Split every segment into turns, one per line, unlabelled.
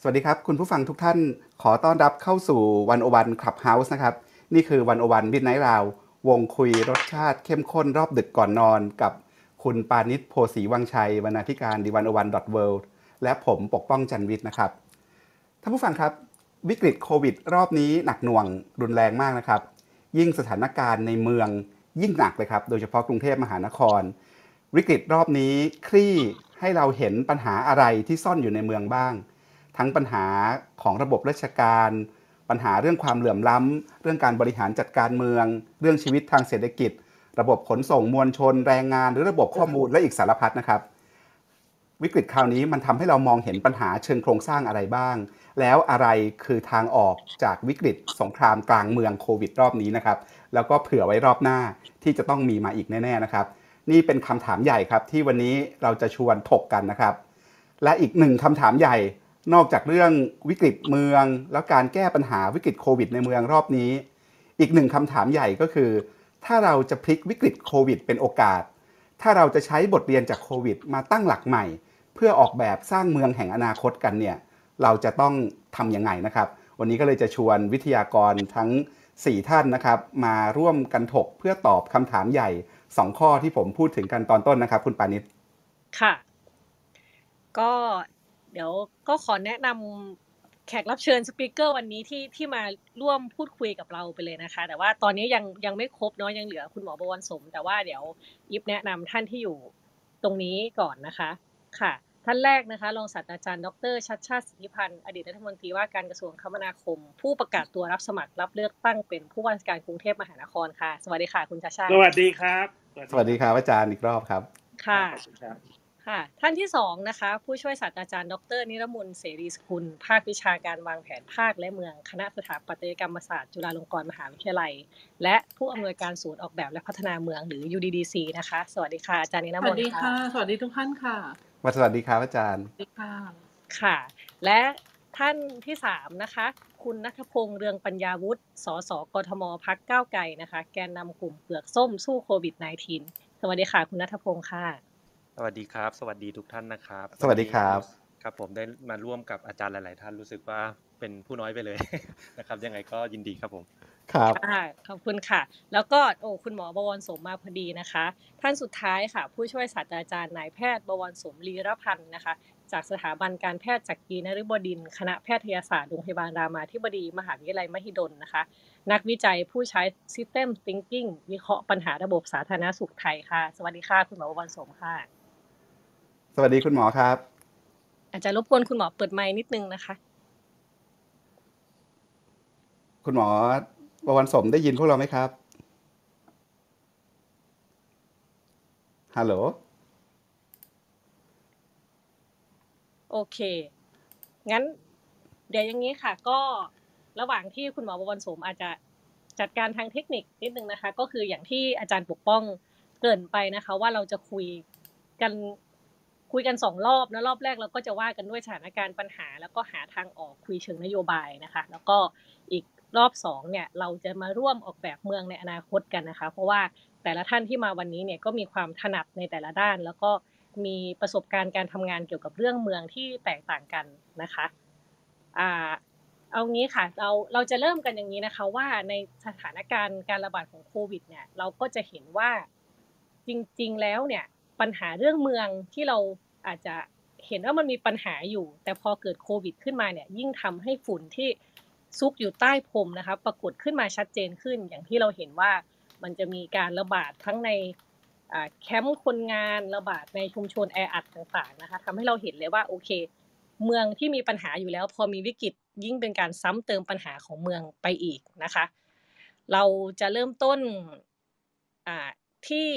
สวัสดีครับ คุณผู้ฟังทุกท่านขอต้อนรับเข้าสู่ One-O-One Clubhouse นะครับ นี่คือ One-O-One Midnight Round วงคุยรสชาติเข้มข้นรอบดึกก่อนนอนกับคุณปาณิส โพธิ์ศรีวังชัยบรรณาธิการ The One-O-One dot World และผมปกป้องจันวิทย์นะครับท่านผู้ฟังครับ วิกฤตโควิด รอบนี้หนักหน่วงรุนแรงมากนะครับ ยิ่งสถานการณ์ในเมืองยิ่งหนักเลยครับ โดยเฉพาะกรุงเทพมหานคร วิกฤตรอบนี้คลี่ให้เราเห็นปัญหาอะไรที่ซ่อนอยู่ในเมืองบ้าง ทั้งปัญหาของระบบราชการ ปัญหาเรื่องความเหลื่อมล้ำเรื่องการบริหารจัดการเมือง เรื่องชีวิตทางเศรษฐกิจ ระบบขนส่งมวลชน แรงงาน หรือระบบข้อมูลและอีกสารพัดนะครับ วิกฤตคราวนี้มันทำให้เรามองเห็นปัญหาเชิงโครงสร้างอะไรบ้าง แล้วอะไรคือทางออกจากวิกฤตสงครามกลางเมืองโควิดรอบนี้นะครับ แล้วก็เผื่อไว้รอบหน้าที่จะต้องมีมาอีกแน่ๆนะครับ นี่เป็นคำถามใหญ่ครับที่วันนี้เราจะชวนถกกันนะครับ และอีกหนึ่งคำถามใหญ่ นอกจากเรื่องวิกฤตเมือง แล้วการแก้ปัญหาวิกฤตโควิดในเมืองรอบนี้ อีกหนึ่งคำถามใหญ่ก็คือ ถ้าเราจะพลิกวิกฤตโควิด เป็นโอกาส ถ้าเราจะใช้บทเรียนจากโควิด มาตั้งหลักใหม่ เพื่อออกแบบสร้างเมืองแห่งอนาคตกันเนี่ยเราจะต้องทำยังไงนะครับ วันนี้ก็เลยจะชวนวิทยากรทั้ง 4 ท่านนะครับ มาร่วมกันถกเพื่อตอบคำถามใหญ่ 2 ข้อที่ผมพูดถึงกันตอนต้นนะครับ คุณปานิช
ค่ะ ก็ เดี๋ยวก็ขอแนะนำแขกรับเชิญสปีกเกอร์วันนี้ที่ที่มาร่วมพูดคุยกับเราไปเลยนะคะ แต่ว่าตอนนี้ยังยังไม่ครบเนาะยังเหลือคุณหมอบวรสม แต่ว่าเดี๋ยวยิบแนะนำท่านที่อยู่ตรงนี้ก่อนนะคะค่ะท่านแรกนะคะรองศาสตราจารย์ดรชัดชาติสิทธิพันธ์อดีตรัฐมนตรีว่าการกระทรวงคมนาคม ผู้ประกาศตัวรับสมัครรับเลือกตั้งเป็นผู้ว่าราชการกรุงเทพมหานครค่ะ สวัสดีค่ะคุณชาชาติ
สวัสดีครับ
สวัสดีครับอาจารย์อีกรอบครับ
ค่ะ
ขอบ คุณครับ
ค่ะท่านที่สองนะคะผู้ช่วยศาสตราจารย์ ดร นิรมนต์เสรีสกุล ภาควิชาการวางแผนภาคและเมือง คณะสถาปัตยกรรมศาสตร์จุฬาลงกรณ์มหาวิทยาลัย และผู้อำนวยการศูนย์ออกแบบและพัฒนาเมืองหรือ UDDC นะคะ สวัสดีค่ะอาจารย์นิร
ส
ม
วันส
ต์
ดีค่ะ สวัสดีทุกท่านค่ะ
สวัสดีครับอาจารย์
สวัสดีค่ะ
ค่ะ และท่านที่สามนะคะ คุณนัทพงษ์เรืองปัญญาวุฒิสสกทมพักก้าวไกลนะคะ แกนนำกลุ่มเปลือกส้มสู้โควิด -19 สวัสดีค่ะ คุณนัทพงษ์ค่ะ
สวัสดีครับ สวัสดีทุกท่านนะครับ
สวัสดีครับ
ครับผมได้มาร่วมกับอาจารย์หลาย ๆ ท่านรู้สึกว่าเป็นผู้น้อยไปเลยนะครับ ยังไงก็ยินดีครับผม
ครับ
ค่ะขอบคุณค่ะ แล้วก็โอ้คุณหมอบวรสมมาพอดีนะคะ ท่านสุดท้ายค่ะ ผู้ช่วยศาสตราจารย์นายแพทย์บวรสมลีรพันธ์นะคะ จากสถาบันการแพทย์จักรีนฤบดินทร์คณะแพทยศาสตร์โรงพยาบาลรามาธิบดี มหาวิทยาลัยมหิดลนะคะ นักวิจัยผู้ใช้ System Thinking วิเคราะห์ปัญหาระบบสาธารณสุขไทยค่ะ สวัสดีค่ะ คุณหมอบวรสมค่ะ
สวัสดีคุณหมอครับ
อาจจะรบกวนคุณหมอเปิดไมค์นิดนึงนะคะ
คุณหมอประวันสมได้ยินพวกเราไหมครับฮัลโหล
โอเค งั้น เดี๋ยวอย่างนี้ค่ะ ก็ระหว่างที่คุณหมอบวรสมอาจจะจัดการทางเทคนิคนิดนึงนะคะ ก็คืออย่างที่อาจารย์ปกป้องเกริ่นไปนะคะ ว่าเราจะคุยกัน คุยกันสองรอบนะรอบแรกเราก็จะว่ากันด้วยสถานการณ์ปัญหา แล้วก็หาทางออกคุยเชิงนโยบายนะคะ แล้วก็อีกรอบสองเนี่ยเราจะมาร่วมออกแบบเมืองในอนาคตกันนะคะ เพราะว่าแต่ละท่านที่มาวันนี้เนี่ยก็มีความถนัดในแต่ละด้าน แล้วก็มีประสบการณ์การทำงานเกี่ยวกับเรื่องเมืองที่แตกต่างกันนะคะอ่าเอางี้ค่ะเราเราจะเริ่มกันอย่างนี้นะคะ ว่าในสถานการณ์การระบาดของโควิดเนี่ยเราก็จะเห็นว่าจริง ๆ แล้วเนี่ย ปัญหาเรื่องเมืองที่เราอาจจะเห็นว่ามันมีปัญหาอยู่ แต่พอเกิดโควิด ขึ้นมาเนี่ยยิ่งทำให้ฝุ่นที่ซุกอยู่ใต้พรมนะคะปรากฏขึ้นมาชัดเจนขึ้น อย่างที่เราเห็นว่ามันจะมีการระบาดทั้งในแคมป์คนงานระบาดในชุมชนแออัดต่างๆนะคะทำให้เราเห็นเลยว่าโอเค เมืองที่มีปัญหาอยู่แล้ว พอมีวิกฤตยิ่งเป็นการซ้ำเติมปัญหาของเมืองไปอีกนะคะ เราจะเริ่มต้นที่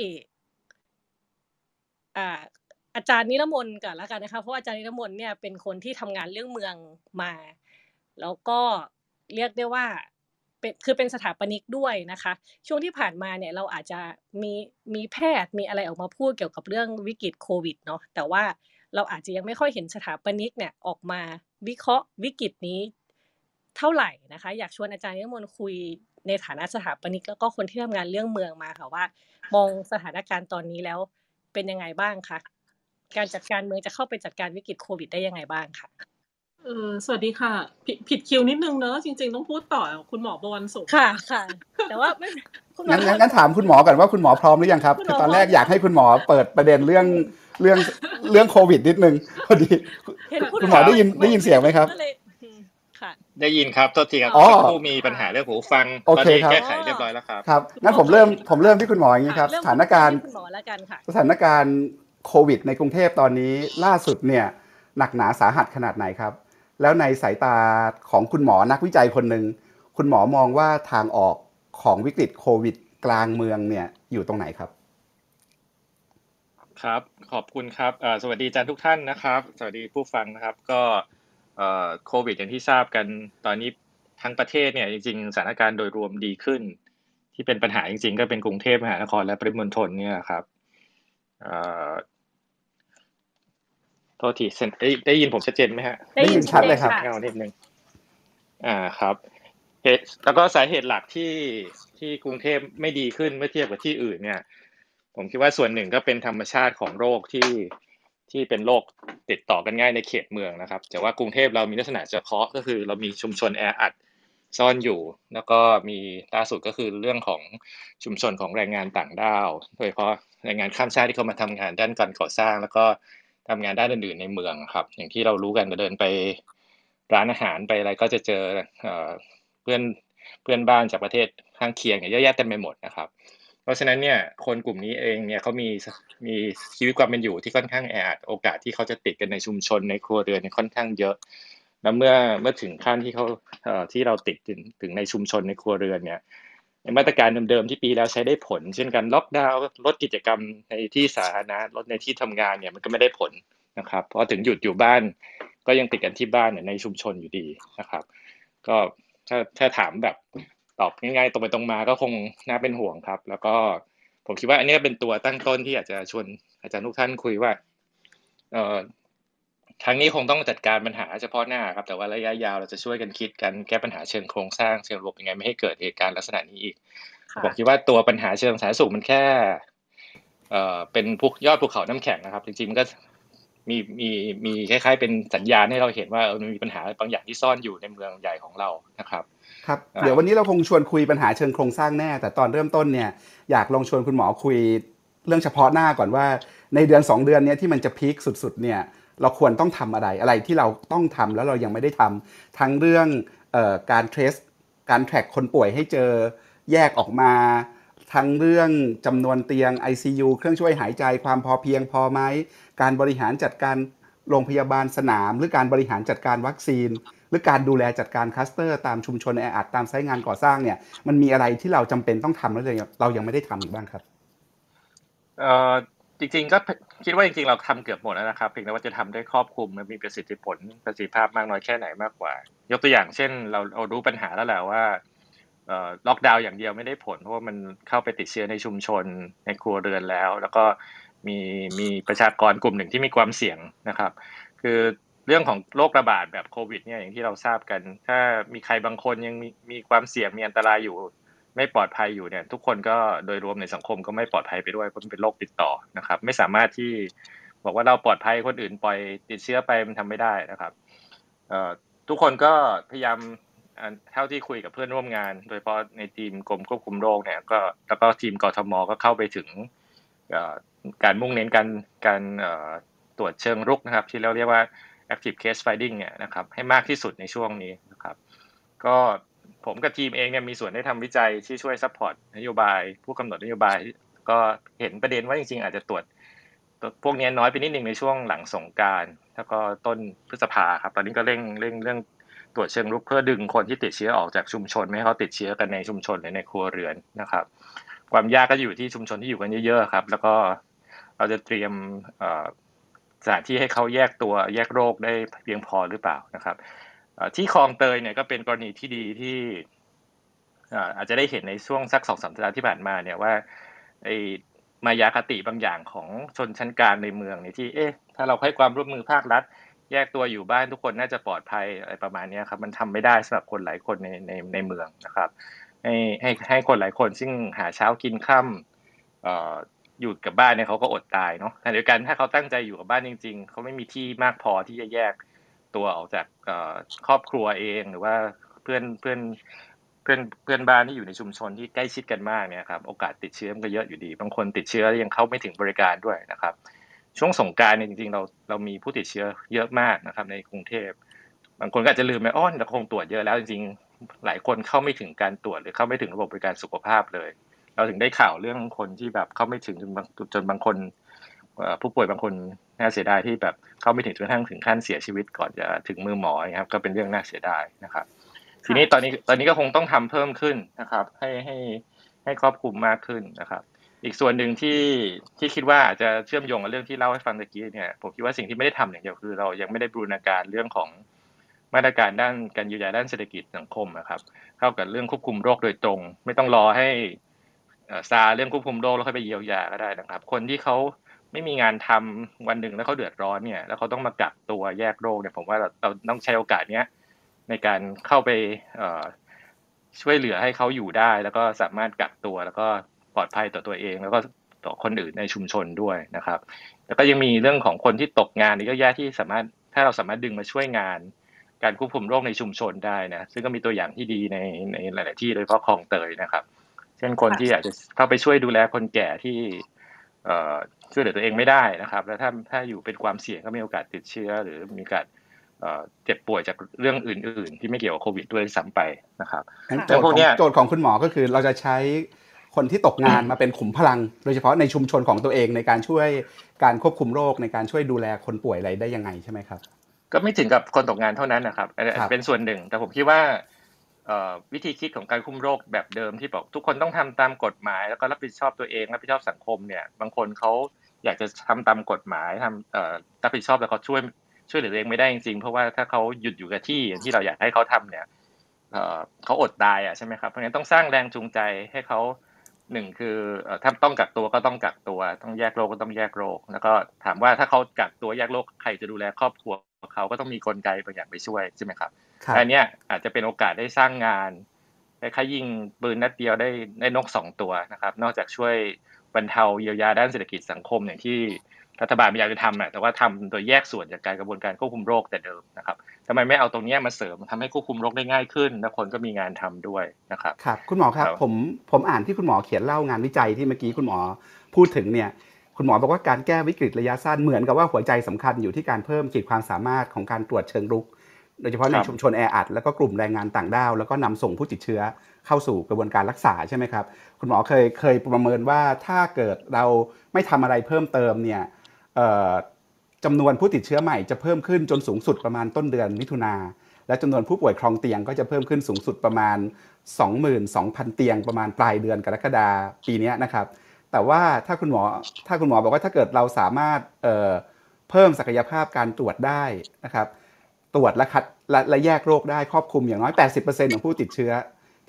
อ่าอาจารย์นิรมนต์ก่อนแล้วกันนะคะเพราะว่าอาจารย์นิรมนต์เนี่ยเป็นคนที่ทำงานเรื่องเมืองมา แล้วก็เรียกได้ว่าเป็นคือเป็นสถาปนิกด้วยนะคะ ช่วงที่ผ่านมาเนี่ยเราอาจจะมีมีแพทย์มีอะไรออกมาพูดเกี่ยวกับเรื่องวิกฤตโควิดเนาะแต่ว่าเราอาจจะยังไม่ค่อยเห็นสถาปนิกเนี่ยออกมาวิเคราะห์วิกฤตนี้เท่าไหร่นะคะ อยากชวนอาจารย์นิรมนต์คุยในฐานะสถาปนิกแล้วก็คนที่ทำงานเรื่องเมืองมาค่ะว่า มองสถานการณ์ตอนนี้แล้ว เป็นยังไงบ้างคะการจัดการเมืองจะเข้าไปจัดการวิกฤตโควิดได้ยังไงบ้างคะ
เออสวัสดีค่ะ ผิดผิดคิวนิดนึงเนอะจริง ๆ ต้องพูดต่อคุณหมอบวรสุข
ค่ะค่ะ แต่ว่าไม่คุณหมอ
งั้นงั้นงั้นถามคุณหมอก่อนว่าคุณหมอพร้อมหรือยังครับ
คุณหมอ
คือตอนแรกอยากให้คุณหมอเปิดประเด็นเรื่องเรื่องเรื่องโควิดนิดนึงพอดี
เห็น
คุณหมอได้ยินได้ยินเสียงไหมครับ
ก็เลยอืมค่ะ
ได้ยินครับโทษทีครับ
อ๋อ
สักครู่มีปัญหาเรื่องหูฟัง
โอ
ตอน
เค
นี้
ครับ
แก้ไขเรียบร้อยแล้วครับ
ครับงั้นผมเริ่มผมเริ่มที่คุณหมออย่างนี้ครับ
เริ่
ส
ม
ถานการณ์
ที่คุณหมอแล้วกันค่ะ
สถานการณ์โควิด ในกรุงเทพตอนนี้ล่าสุดเนี่ยหนักหนาสาหัสขนาดไหนครับ แล้วในสายตาของคุณหมอนักวิจัยคนหนึ่งคุณหมอมองว่าทางออกของวิกฤตโควิด กลางเมืองเนี่ยอยู่ตรงไหนครับ
ครับ ขอบคุณครับเอ่อสวัสดีอาจารย์ทุกท่านนะครับ สวัสดีผู้ฟังนะครับ ก็เอ่อ โควิดอย่างที่ทราบกันตอนนี้ทั้งประเทศเนี่ยจริงๆสถานการณ์โดยรวมดีขึ้น ที่เป็นปัญหาจริง ๆ ก็เป็นกรุงเทพมหานครและปริมณฑลเนี่ยครับเอ่อโทษทีเซ็นได้ได้ยินผมชัดเจนไหมฮะ
ได้ยินชัดเลยครับะ
เงานิดนึงอ่าครับเหตุแล้วก็สาเหตุหลักที่ที่กรุงเทพไม่ดีขึ้นเมื่อเทียบกับที่อื่นเนี่ย ผมคิดว่าส่วนหนึ่งก็เป็นธรรมชาติของโรคที่ ที่เป็นโรคติดต่อกันง่ายในเขตเมืองนะครับ แต่ว่ากรุงเทพเรามีลักษณะเฉพาะก็คือเรามีชุมชนแออัดซ่อนอยู่ แล้วก็มีล่าสุดก็คือเรื่องของชุมชนของแรงงานต่างด้าวโดยเฉพาะแรงงานข้ามชาติที่เขามาทำงานด้านการก่อสร้าง แล้วก็ทำงานด้านอื่นๆในเมืองครับ อย่างที่เรารู้กันเดินไปร้านอาหารไปอะไรก็จะเจอเพื่อนเพื่อนบ้านจากประเทศข้างเคียงเยอะแยะเต็มไปหมดนะครับ ราะฉะนั้นเนี่ยคนกลุ่มนี้เองเนี่ยเขามีมีชีวิตความเป็นอยู่ที่ค่อนข้างแออัดโอกาสที่เขาจะติดกันในชุมชนในครัวเรือนค่อนข้างเยอะ แล้วเมื่อเมื่อถึงขั้นที่เขาเอ่อที่เราติดถึงถึงในชุมชนในครัวเรือนเนี่ยมาตรการเดิมๆที่ปีแล้วใช้ได้ผล เช่นการล็อกดาวน์ลดกิจกรรมในที่สาธารณะลดในที่ทำงานเนี่ยมันก็ไม่ได้ผลนะครับพราะถึงหยุดอยู่บ้าน ก็ยังติดกันที่บ้านในชุมชนอยู่ดีนะครับ ก็ถ้าถ้าถามแบบ ตอบง่ายๆตรงไปตรงมาก็คงน่าเป็นห่วงครับ แล้วก็ผมคิดว่าอันนี้เป็นตัวตั้งต้นที่อยากจะชวนอาจารย์ทุกท่านคุยว่าเอ่อทางนี้คงต้องจัดการปัญหาเฉพาะหน้าครับ แต่ว่าระยะยาวเราจะช่วยกันคิดกันแก้ปัญหาเชิงโครงสร้างเชิงระบบยังไงไม่ให้เกิดเหตุการณ์ลักษณะนี้อีก
ค่ะ
ผมคิดว่าตัวปัญหาเชิงสาธารณสุขมันแค่ เอ่อเป็นภูยอดภูเขาน้ำแข็งนะครับ จริงๆมันก็ มีมีมีคล้ายๆ เป็นสัญญาณให้เราเห็นว่าเออมันมีปัญหาบางอย่างที่ซ่อนอยู่ในเมืองใหญ่ของเรานะครับ
ครับ
อ่า
เดี๋ยววันนี้เราคงชวนคุยปัญหาเชิงโครงสร้างแน่ แต่ตอนเริ่มต้นเนี่ยอยากลองชวนคุณหมอคุยเรื่องเฉพาะหน้าก่อนว่า ในเดือน 2 เดือนเนี้ยที่มันจะพีคสุดๆเนี่ยเราควรต้องทำอะไรอะไรที่เราต้องทำแล้วเรายังไม่ได้ทำทั้งเรื่องเอ่อการเทรสการแทร็กคนป่วยให้เจอแยกออกมา ทั้งเรื่องจำนวนเตียง ICU เครื่องช่วยหายใจความพอเพียงพอไหม การบริหารจัดการโรงพยาบาลสนาม หรือการบริหารจัดการวัคซีน หรือการดูแลจัดการคลัสเตอร์ตามชุมชนแออัดตามไซต์งานก่อสร้างเนี่ยมันมีอะไรที่เราจำเป็นต้องทำแล้วเราเรายังไม่ได้ทำอีกบ้างครับ
เอ่อจริงๆก็คิดว่าจริงๆเราทำเกือบหมดแล้วนะครับเพียงแต่ว่าจะทำได้ครอบคลุมมีประสิทธิผลประสิทธิภาพมากน้อยแค่ไหนมากกว่า ยกตัวอย่างเช่น เราเรารู้ปัญหาแล้วแหละว่า ล็อกดาวน์อย่างเดียวไม่ได้ผล เพราะว่ามันเข้าไปติดเชื้อในชุมชนในครัวเรือนแล้ว แล้วก็มีมีประชากรกลุ่มหนึ่งที่มีความเสี่ยงนะครับ คือเรื่องของโรคระบาดแบบโควิดเนี่ยอย่างที่เราทราบกัน ถ้ามีใครบางคนยังมีมีความเสี่ยงมีอันตรายอยู่ ไม่ปลอดภัยอยู่เนี่ย ทุกคนก็โดยรวมในสังคมก็ไม่ปลอดภัยไปด้วยเพราะมันเป็นโรคติดต่อนะครับ ไม่สามารถที่บอกว่าเราปลอดภัยคนอื่นปล่อยติดเชื้อไปมันทำไม่ได้นะครับทุกคนก็พยายาม เท่าที่คุยกับเพื่อนร่วมงาน โดยเฉพาะในทีมกรมควบคุมโรคเนี่ยก็แล้วก็ทีมกทมก็เข้าไปถึงการมุ่งเน้นการการตรวจเชิงรุกนะครับ ที่เราเรียกว่า active case finding เนี่ยนะครับให้มากที่สุดในช่วงนี้นะครับ ก็ผมกับทีมเองเนี่ยมีส่วนได้ทำวิจัยที่ช่วย support นโยบาย ผู้กำหนดนโยบาย ก็เห็นประเด็นว่าจริงๆ อาจจะตรวจ พวกนี้น้อยไปนิดหนึ่งในช่วงหลังสงกรานต์ แล้วก็ต้นพฤษภาครับ ตอนนี้ก็เร่งเร่งเรื่อง ตรวจเชิงรุกเพื่อดึงคนที่ติดเชื้อออกจากชุมชน ไม่ให้เขาติดเชื้อกันในชุมชนหรือในครัวเรือนนะครับ ความยากก็อยู่ที่ชุมชนที่อยู่กันเยอะๆครับ แล้วก็เราจะเตรียมสถานที่ให้เขาแยกตัวแยกโรคได้เพียงพอหรือเปล่านะครับที่คลองเตยเนี่ยก็เป็นกรณีที่ดีที่อาจจะได้เห็นในช่วงสักสองสามสัปดาห์ที่ผ่านมาเนี่ยว่าไอมายาคติบางอย่างของชนชั้นกลางในเมืองเนี่ยที่เอ๊ะถ้าเราให้ความร่วมมือภาครัฐ แยกตัวอยู่บ้านทุกคนน่าจะปลอดภัยอะไรประมาณนี้ครับมันทำไม่ได้สำหรับคนหลายคนในในในเมืองนะครับ ให้ให้ให้คนหลายคนซึ่งหาเช้ากินค่ำอยู่กับบ้านเนี่ยเขาก็อดตายเนาะขณะเดียวกันถ้าเขาตั้งใจอยู่กับบ้านจริง ๆเขาไม่มีที่มากพอที่จะแยกตัวออกจากครอบครัวเองหรือว่าเพื่อนเพื่อนเพื่อนเพื่อนบ้านที่อยู่ในชุมชนที่ใกล้ชิดกันมากเนี่ยครับโอกาสติดเชื้อมันก็เยอะอยู่ดี บางคนติดเชื้อแล้วยังเข้าไม่ถึงบริการด้วยนะครับ ช่วงสงการเนี่ยจริงๆ เราเรามีผู้ติดเชื้อเยอะมากนะครับ ในกรุงเทพบางคนก็อาจจะลืมไปอ้อนเราคงตรวจเยอะแล้วจริงๆ หลายคนเข้าไม่ถึงการตรวจหรือเข้าไม่ถึงระบบบริการสุขภาพเลย เราถึงได้ข่าวเรื่องคนที่แบบเข้าไม่ถึงจนบางจนบางคนผู้ป่วยบางคนน่าเสียดายที่แบบเข้าไม่ถึงจนกระทั่งถึงขั้นเสียชีวิตก่อนจะถึงมือหมอครับก็เป็นเรื่องน่าเสียดายนะครับ ทีนี้ตอนนี้ตอนนี้ก็คงต้องทำเพิ่มขึ้นนะครับ ให้ให้ให้ครอบคลุมมากขึ้นนะครับ อีกส่วนหนึ่งที่ที่คิดว่าอาจจะเชื่อมโยงกับเรื่องที่เล่าให้ฟังตะกี้เนี่ยผมคิดว่าสิ่งที่ไม่ได้ทำอย่างเดียวคือ เรายังไม่ได้บูรณาการเรื่องของมาตรการด้านการเยียวยาด้านเศรษฐกิจสังคมนะครับเข้ากับเรื่องควบคุมโรคโดยตรง ไม่ต้องรอให้ซาเรื่องควบคุมโรคแล้วค่อยไปเยียวยาก็ได้นะครับ คนที่เขาไม่มีงานทำวันหนึ่งแล้วเขาเดือดร้อนเนี่ยแล้วเขาต้องมากักตัวแยกโรคเนี่ยผมว่าเราเราต้องใช้โอกาสเนี้ยในการเข้าไปช่วยเหลือให้เขาอยู่ได้ แล้วก็สามารถกักตัวแล้วก็ ลอดภัยต่อตัวเอง แล้วก็ต่อคนอื่นในชุมชนด้วยนะครับ แล้วก็ยังมีเรื่องของคนที่ตกงานนี่ก็แย่ที่สามารถถ้าเราสามารถดึงมาช่วยงาน การควบคุมโรคในชุมชนได้นะซึ่งก็มีตัวอย่างที่ดีในในหลาย ๆ ที่โดยเฉพาะคลองเตยนะครับ เช่นคนที่อาจจะเข้าไปช่วยดูแลคนแก่ที่เอ่อช่วยเหลือตัวเองไม่ได้นะครับ แล้วถ้าถ้าอยู่เป็นความเสี่ยงก็มีโอกาสติดเชื้อ หรือมีโอกาสเอ่อเจ็บป่วยจากเรื่องอื่น ๆ ที่ไม่เกี่ยวกับโควิดด้วยซ้ำไปนะครับ
งั้น
ค่ะ
โจทย์
พว
ข
ก
อง
เนี้ย
โจทย์ของคุณหมอก็คือเราจะใช้ คนที่ตกงานมาเป็นขุมพลัง โดยเฉพาะในชุมชนของตัวเองในการช่วยการควบคุมโรคในการช่วยดูแลคนป่วยอะไรได้ยังไงใช่ไหมครับ
ก็ไม่ถึงกับคนตกงานเท่านั้นนะครับอันนี้
ครับ
เป็นส่วนหนึ่ง แต่ผมคิดว่าเอ่อวิธีคิดของการคุมโรคแบบเดิมที่บอกทุกคนต้องทำตามกฎหมาย แล้วก็รับผิดชอบตัวเองรับผิดชอบสังคมเนี่ย บางคนเขาอยากจะทำตามกฎหมายทำเอ่อรับผิดชอบแต่เขาช่วยช่วยเหลือตัวเองไม่ได้จริงๆเพราะว่าถ้าเขาหยุดอยู่กับที่อย่างที่เราอยากให้เขาทำเนี่ยเอ่อเขาอดตายอะใช่ไหมครับเพราะงั้นต้องสร้างแรงจูงใจให้เขา หนึ่งคือเอ่อถ้าต้องกักตัวก็ต้องกักตัว ต้องแยกโรคก็ต้องแยกโรค แล้วก็ถามว่าถ้าเขากักตัวแยกโรคใครจะดูแลครอบครัวเขาก็ต้องมีกลไกบางอย่างไปช่วยใช่ไหมครับ
ครับ
อันเนี้ยอาจจะเป็นโอกาสได้สร้างงานคล้ายๆยิงปืนนัดเดียวได้ได้นกสองตัวนะครับ นอกจากช่วยบรรเทาเยียวยาด้านเศรษฐกิจสังคมอย่างที่ รัฐบาลพยายามจะทำอะแต่ว่าทำโดยแยกส่วนจากการกระบวนการควบคุมโรคแต่เดิมนะครับทำไมไม่เอาตรงเนี้ยมาเสริมทำให้ควบคุมโรคได้ง่ายขึ้น และคนก็มีงานทำด้วยนะครับ
ครับ คุณหมอครับ
ครับ
ผมผมอ่านที่คุณหมอเขียนเล่างานวิจัยที่เมื่อกี้คุณหมอพูดถึงเนี่ยคุณหมอบอกว่าการแก้วิกฤตระยะสั้นเหมือนกับว่าหัวใจสำคัญอยู่ที่การเพิ่มขีดความสามารถของการตรวจเชิงรุก โดยเฉพาะใน
ครับ
ชุมชนแออัดแล้วก็กลุ่มแรงงานต่างด้าว แล้วก็นำส่งผู้ติดเชื้อเข้าสู่กระบวนการรักษาใช่ไหมครับคุณหมอเคยเคยประเมินว่าถ้าเกิดเราไม่ทำอะไรเพิ่มเติมเนี่ยเอ่อ จำนวนผู้ติดเชื้อใหม่จะเพิ่มขึ้นจนสูงสุดประมาณต้นเดือนมิถุนาและจำนวนผู้ป่วยครองเตียงก็จะเพิ่มขึ้นสูงสุดประมาณ 22,000 เตียงประมาณปลายเดือนกรกฎาปีนี้นะครับ แต่ว่าถ้าคุณหมอถ้าคุณหมอบอกว่าถ้าเกิดเราสามารถเเพิ่มศักยภาพการตรวจได้นะครับ ตรวจและคัดและและแยกโรคได้ครอบคลุมอย่างน้อย 80%ของผู้ติดเชื้อ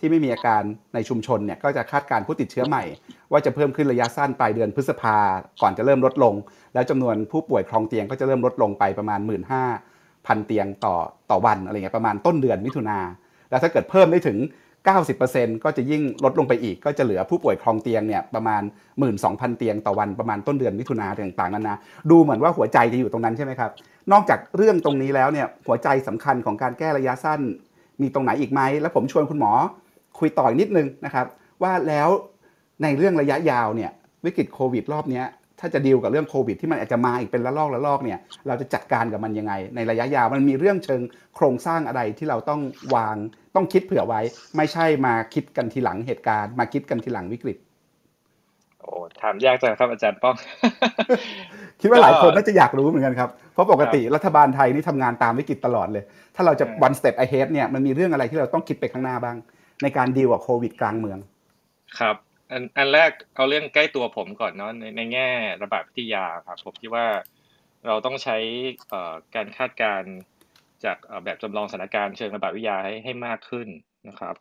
ที่ไม่มีอาการในชุมชนเนี่ยก็จะคาดการผู้ติดเชื้อใหม่ ว่าจะเพิ่มขึ้นระยะสั้นปลายเดือนพฤษภาก่อนจะเริ่มลดลง แล้วจำนวนผู้ป่วยครองเตียงก็จะเริ่มลดลงไปประมาณ 1 5 0 0 0 เตียงต่อต่อวันอะไรเงี้ยประมาณต้นเดือนมิถุนาแล้วถ้าเกิดเพิ่มได้ถึง 90%ก็จะยิ่งลดลงไปอีก ก็จะเหลือผู้ป่วยครองเตียงเนี่ยประมาณ 12,000 เตียงต่อวันประมาณต้นเดือนมิถุนาต่างๆนานาดูเหมือนว่าหัวใจจะอยู่ตรงนั้นใช่ไหมครับนอกจากเรื่องตรงนี้แล้วเนี่ยหัวใจสำคัญของการแก้ระยะสั้นมีตรงไหนอีกไหม แล้วผมชวนคุณหมอ คุยต่ออีกนิดนึงนะครับ ว่าแล้วในเรื่องระยะยาวเนี่ยวิกฤตโควิดรอบเนี้ยถ้าจะดีลกับเรื่องโควิด ที่มันอาจจะมาอีกเป็นละลอกละลอกเนี่ยเราจะจัดการกับมันยังไง ในระยะยาวมันมีเรื่องเชิงโครงสร้างอะไรที่เราต้องวางต้องคิดเผื่อไว้ ไม่ใช่มาคิดกันทีหลังเหตุการณ์ มาคิดกันทีหลังวิกฤต
โอ้ถามยากจังครับอาจารย์ป้อง
คิดว่าหลายคน
ก็
น่าจะอยากรู้เหมือนกันครับ เพราะปกติรัฐบาลไทยนี่ทำงานตามวิกฤตตลอดเลย ถ้าเราจะ
อืม
one step ahead เนี่ยมันมีเรื่องอะไรที่เราต้องคิดไปข้างหน้าบ้าง ในการดีลกับโควิดกลางเมือง
ครับ อันอันแรกเอาเรื่องใกล้ตัวผมก่อนเนาะในในแง่ระบาดวิทยาครับผมคิดว่าเราต้องใช้การคาดการณ์จากแบบจำลองสถานการณ์เชิงระบาดวิทยาให้ให้มากขึ้นนะครับ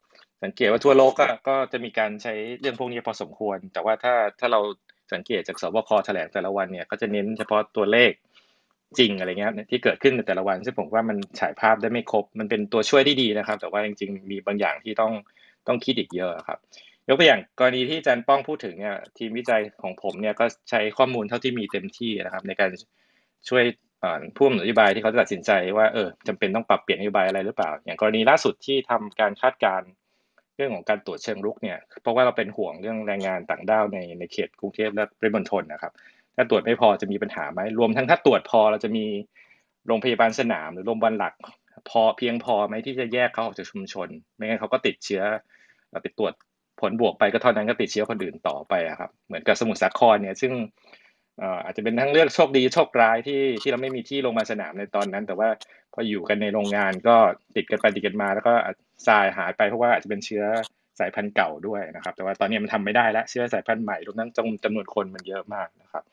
สังเกตว่าทั่วโลกก็ก็จะมีการใช้เรื่องพวกนี้พอสมควร แต่ว่าถ้าถ้าเราสังเกตจากสบคแถลงแต่ละวันเนี่ยก็จะเน้นเฉพาะตัวเลข จริงอะไรเงี้ยที่เกิดขึ้นในแต่ละวันซึ่งผมว่ามันฉายภาพได้ไม่ครบ มันเป็นตัวช่วยที่ดีนะครับ แต่ว่าจริงๆมีบางอย่างที่ต้องต้องคิดอีกเยอะครับ ยกตัวอย่างกรณีที่อาจารย์ป้องพูดถึงเนี่ยทีมวิจัยของผมเนี่ยก็ใช้ข้อมูลเท่าที่มีเต็มที่นะครับ ในการช่วยผู้กำนดนโยบายที่เขาตัดสินใจว่าเออจำเป็นต้องปรับเปลี่ยนนโยบายอะไรหรือเปล่า อย่างกรณีล่าสุดที่ทำการคาดการณ์เรื่องของการตรวจเชิงรุกเนี่ยเพราะว่าเราเป็นห่วงเรื่องแรงงานต่างด้าวในในเขตกรุงเทพและปริมณฑลนะครับ ถ้าตรวจไม่พอจะมีปัญหาไหมรวมทั้งถ้าตรวจพอเราจะมีโรงพยาบาลสนาม หรือโรงพยาบาลหลัก พอเพียงพอไหมที่จะแยกเขาออกจากชุมชน ไม่งั้นเขาก็ติดเชื้อไปตรวจผลบวกไปก็เท่านั้นก็ติดเชื้อคนอื่นต่อไปครับ เหมือนกับสมุทรสาครเนี่ย ซึ่งอาจจะเป็นทั้งเรื่องโชคดีโชคร้ายที่ที่เราไม่มีที่โรงพยาบาลสนามในตอนนั้น แต่ว่าพออยู่กันในโรงงานก็ติดกันไปติดกันมา แล้วก็ทรายหายไปเพราะว่าอาจจะเป็นเชื้อ สายพันธุ์เก่าด้วยนะครับ แต่ว่าตอนนี้มันทำไม่ได้แล้วเชื้อสายพันธุ์ใหม่รวมทั้งจำนวนคนมันเยอะมากนะครับ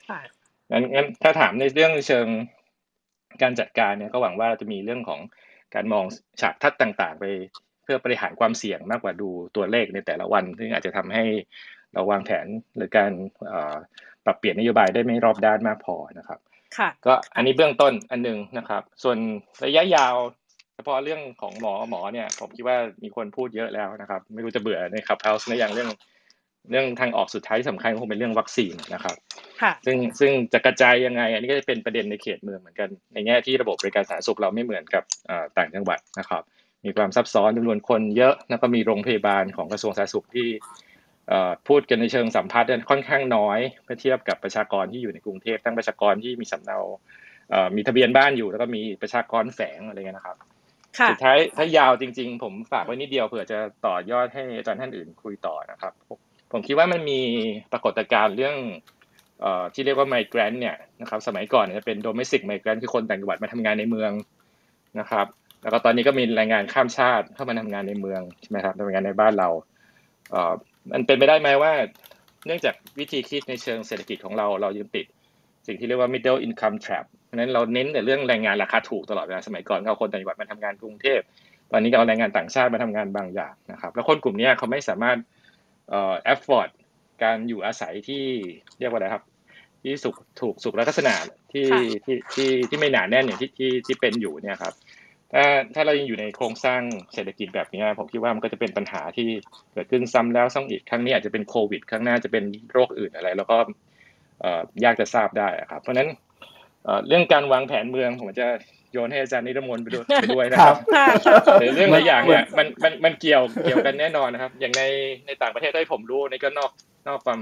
งั้นงั้นถ้าถามในเรื่องเชิงการจัดการเนี่ยก็หวังว่าเราจะมีเรื่องของการมองฉากทัดต่าง ๆ ไปเพื่อบริหารความเสี่ยงมากกว่าดูตัวเลขในแต่ละวัน ซึ่งอาจจะทำให้เราวางแผนหรือการปรับเปลี่ยนนโยบายได้ไม่รอบด้านมากพอนะครับ
ค่ะ
ก็อันนี้เบื้องต้นอันนึงนะครับ ส่วนระยะยาว เฉพาะเรื่องของหมอหมอเนี่ยผมคิดว่ามีคนพูดเยอะแล้วนะครับ ไม่รู้จะเบื่อในขับเฮาส์ในอย่างเรื่องเรื่องทางออกสุดท้ายที่สำคัญคงเป็นเรื่องวัคซีนนะครับ
ค่ะ
ซึ่งซึ่งจะกระจายยังไง อันนี้ก็จะเป็นประเด็นในเขตเมืองเหมือนกันในแง่ที่ระบบบริการสาธารณสุขเราไม่เหมือนกับต่างจังหวัดนะครับ มีความซับซ้อนจำนวนคนเยอะแล้วก็มีโรงพยาบาลของกระทรวงสาธารณสุขที่พูดกันในเชิงสัมพัทธ์ค่อนข้างน้อยเมื่อเทียบกับประชากรที่อยู่ในกรุงเทพทั้งประชากรที่มีสำเนามีทะเบียนบ้านอยู่แล้วก็มีประชากรแฝงอะไรเงี้ยนะครับ สุดท้ายถ้ายาวจริง ๆ ผมฝากไว้นิดเดียวเผื่อจะต่อยอดให้อาจารย์ท่านอื่นคุยต่อนะครับ ผมคิดว่ามันมีปรากฏการณ์เรื่องที่เรียกว่าไมเกรนเนี่ยนะครับสมัยก่อนจะเป็นโดเมสิกไมเกรนคือคนต่างจังหวัดมาทำงานในเมืองนะครับ แล้วก็ตอนนี้ก็มีแรงงานข้ามชาติเข้ามาทำงานในเมืองใช่ไหมครับทำงานในบ้านเรามันเป็นไปได้ไหมว่า เนื่องจากวิธีคิดในเชิงเศรษฐกิจของเราเรายังติด สิ่งที่เรียกว่า middle income trap เพราะ นั้นเราเน้นแต่เรื่องแรงงานราคาถูกตลอดเวลาสมัยก่อนเอาคนต่างจังหวัดมาทำงานกรุงเทพตอนนี้ก็เอาแรงงานต่างชาติมาทำงานบางอย่างนะครับ แล้วคนกลุ่มนี้เขาไม่สามารถเอ่อ afford การอยู่อาศัยที่เรียกว่าอะไรครับ ที่สุขถูกสุขลักษณะที่ที่ที่ที่ไม่หนาแน่นอย่างที่ที่ที่เป็นอยู่เนี่ยครับถ้าถ้าเรายังอยู่ในโครงสร้างเศรษฐกิจแบบนี้ผมคิดว่ามันก็จะเป็นปัญหาที่เกิดขึ้นซ้ำแล้วซ้ำอีกครั้งนี้อาจจะเป็นโควิดครั้งหน้าจะเป็นโรคอื่นอะไร แล้วก็ยากจะทราบได้ครับ เพราะฉะนั้น เรื่องการวางแผนเมืองผมจะโยนให้อาจารย์นิรมนไปด้วยไปด้วยนะครับหรือเรื่องหลายอย่างเนี่ยมันมันมันเกี่ยวเกี่ยวกันแน่นอนนะครับ อย่างในในต่างประเทศที่ผมรู้ในก็นอกนอกความ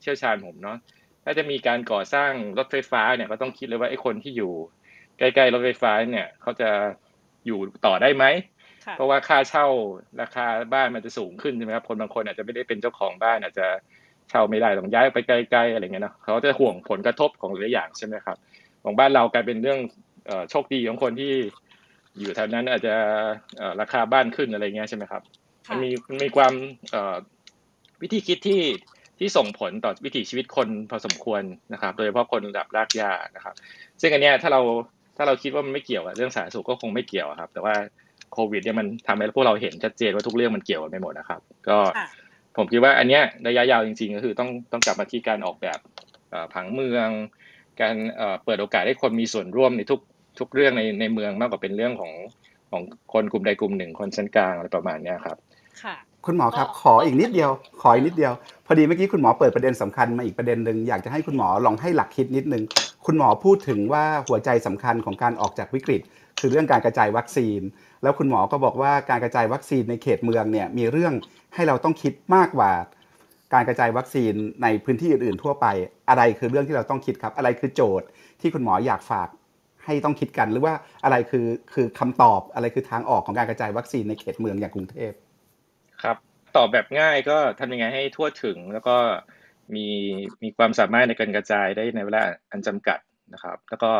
เชี่ยวชาญผมเนาะถ้าจะมีการก่อสร้างรถไฟฟ้าเนี่ยก็ต้องคิดเลยว่าไอ้คนที่อยู่ ใกล้ๆรถไฟฟ้าเนี่ยเขาจะอยู่ต่อได้ไหมเพราะว่าค่าเช่าราคาบ้านมันจะสูงขึ้นใช่ไหมครับคนบางคนอาจจะไม่ได้เป็นเจ้าของบ้านอาจจะเช่าไม่ได้ต้องย้ายไปไกลๆอะไรเงี้ยเนาะเขาจะห่วงผลกระทบของหลายอย่างใช่ไหมครับ ของบ้านเรากลายเป็นเรื่องโชคดีของคนที่อยู่แถวนั้นอาจจะราคาบ้านขึ้นอะไรเงี้ยใช่ไหมครับมันมีมันมีความวิธีคิดที่ที่ส่งผลต่อวิถีชีวิตคนพอสมควรนะครับ โดยเฉพาะคนระดับรากหญ้านะครับ ซึ่งอันเนี้ยถ้าเราถ้าเราคิดว่ามันไม่เกี่ยวกับเรื่องสาธารณสุขก็คงไม่เกี่ยวครับ แต่ว่าโควิดเนี่ยมันทำให้พวกเราเห็นชัดเจนว่าทุกเรื่องมันเกี่ยวกันไปหมดนะครับ ก็ผมคิดว่าอันเนี้ยระยะยาวจริงๆ ก็คือต้องต้องกลับมาที่การออกแบบผังเมือง การเปิดโอกาสให้คนมีส่วนร่วมในทุกทุกเรื่องในในเมืองมากกว่าเป็นเรื่องของของคนกลุ่มใดกลุ่มหนึ่งคนชั้นกลางอะไรประมาณนี้ครับ
ค่ะ
คุณหมอครับ ขออีกนิดเดียว ขออีกนิดเดียว พอดีเมื่อกี้คุณหมอเปิดประเด็นสำคัญมาอีกประเด็นหนึ่งอยากจะให้คุณหมอลองให้หลักคิดนิดนึง คุณหมอพูดถึงว่าหัวใจสำคัญของการออกจากวิกฤต คือเรื่องการกระจายวัคซีน แล้วคุณหมอก็บอกว่าการกระจายวัคซีนในเขตเมืองเนี่ยมีเรื่องให้เราต้องคิดมากกว่า การกระจายวัคซีนในพื้นที่อื่นๆ ทั่วไป อะไรคือเรื่องที่เราต้องคิดครับ อะไรคือโจทย์ที่คุณหมออยากฝากให้ต้องคิดกันหรือว่าอะไรคือคือคำตอบอะไรคือทางออกของการกระจายวัคซีนในเขตเมืองอย่างกรุงเทพ
ครับตอบแบบง่ายก็ทำยังไงให้ทั่วถึงแล้วก็มีมีความสามารถในการกระจายได้ในเวลาอันจำกัดนะครับ แล้วก็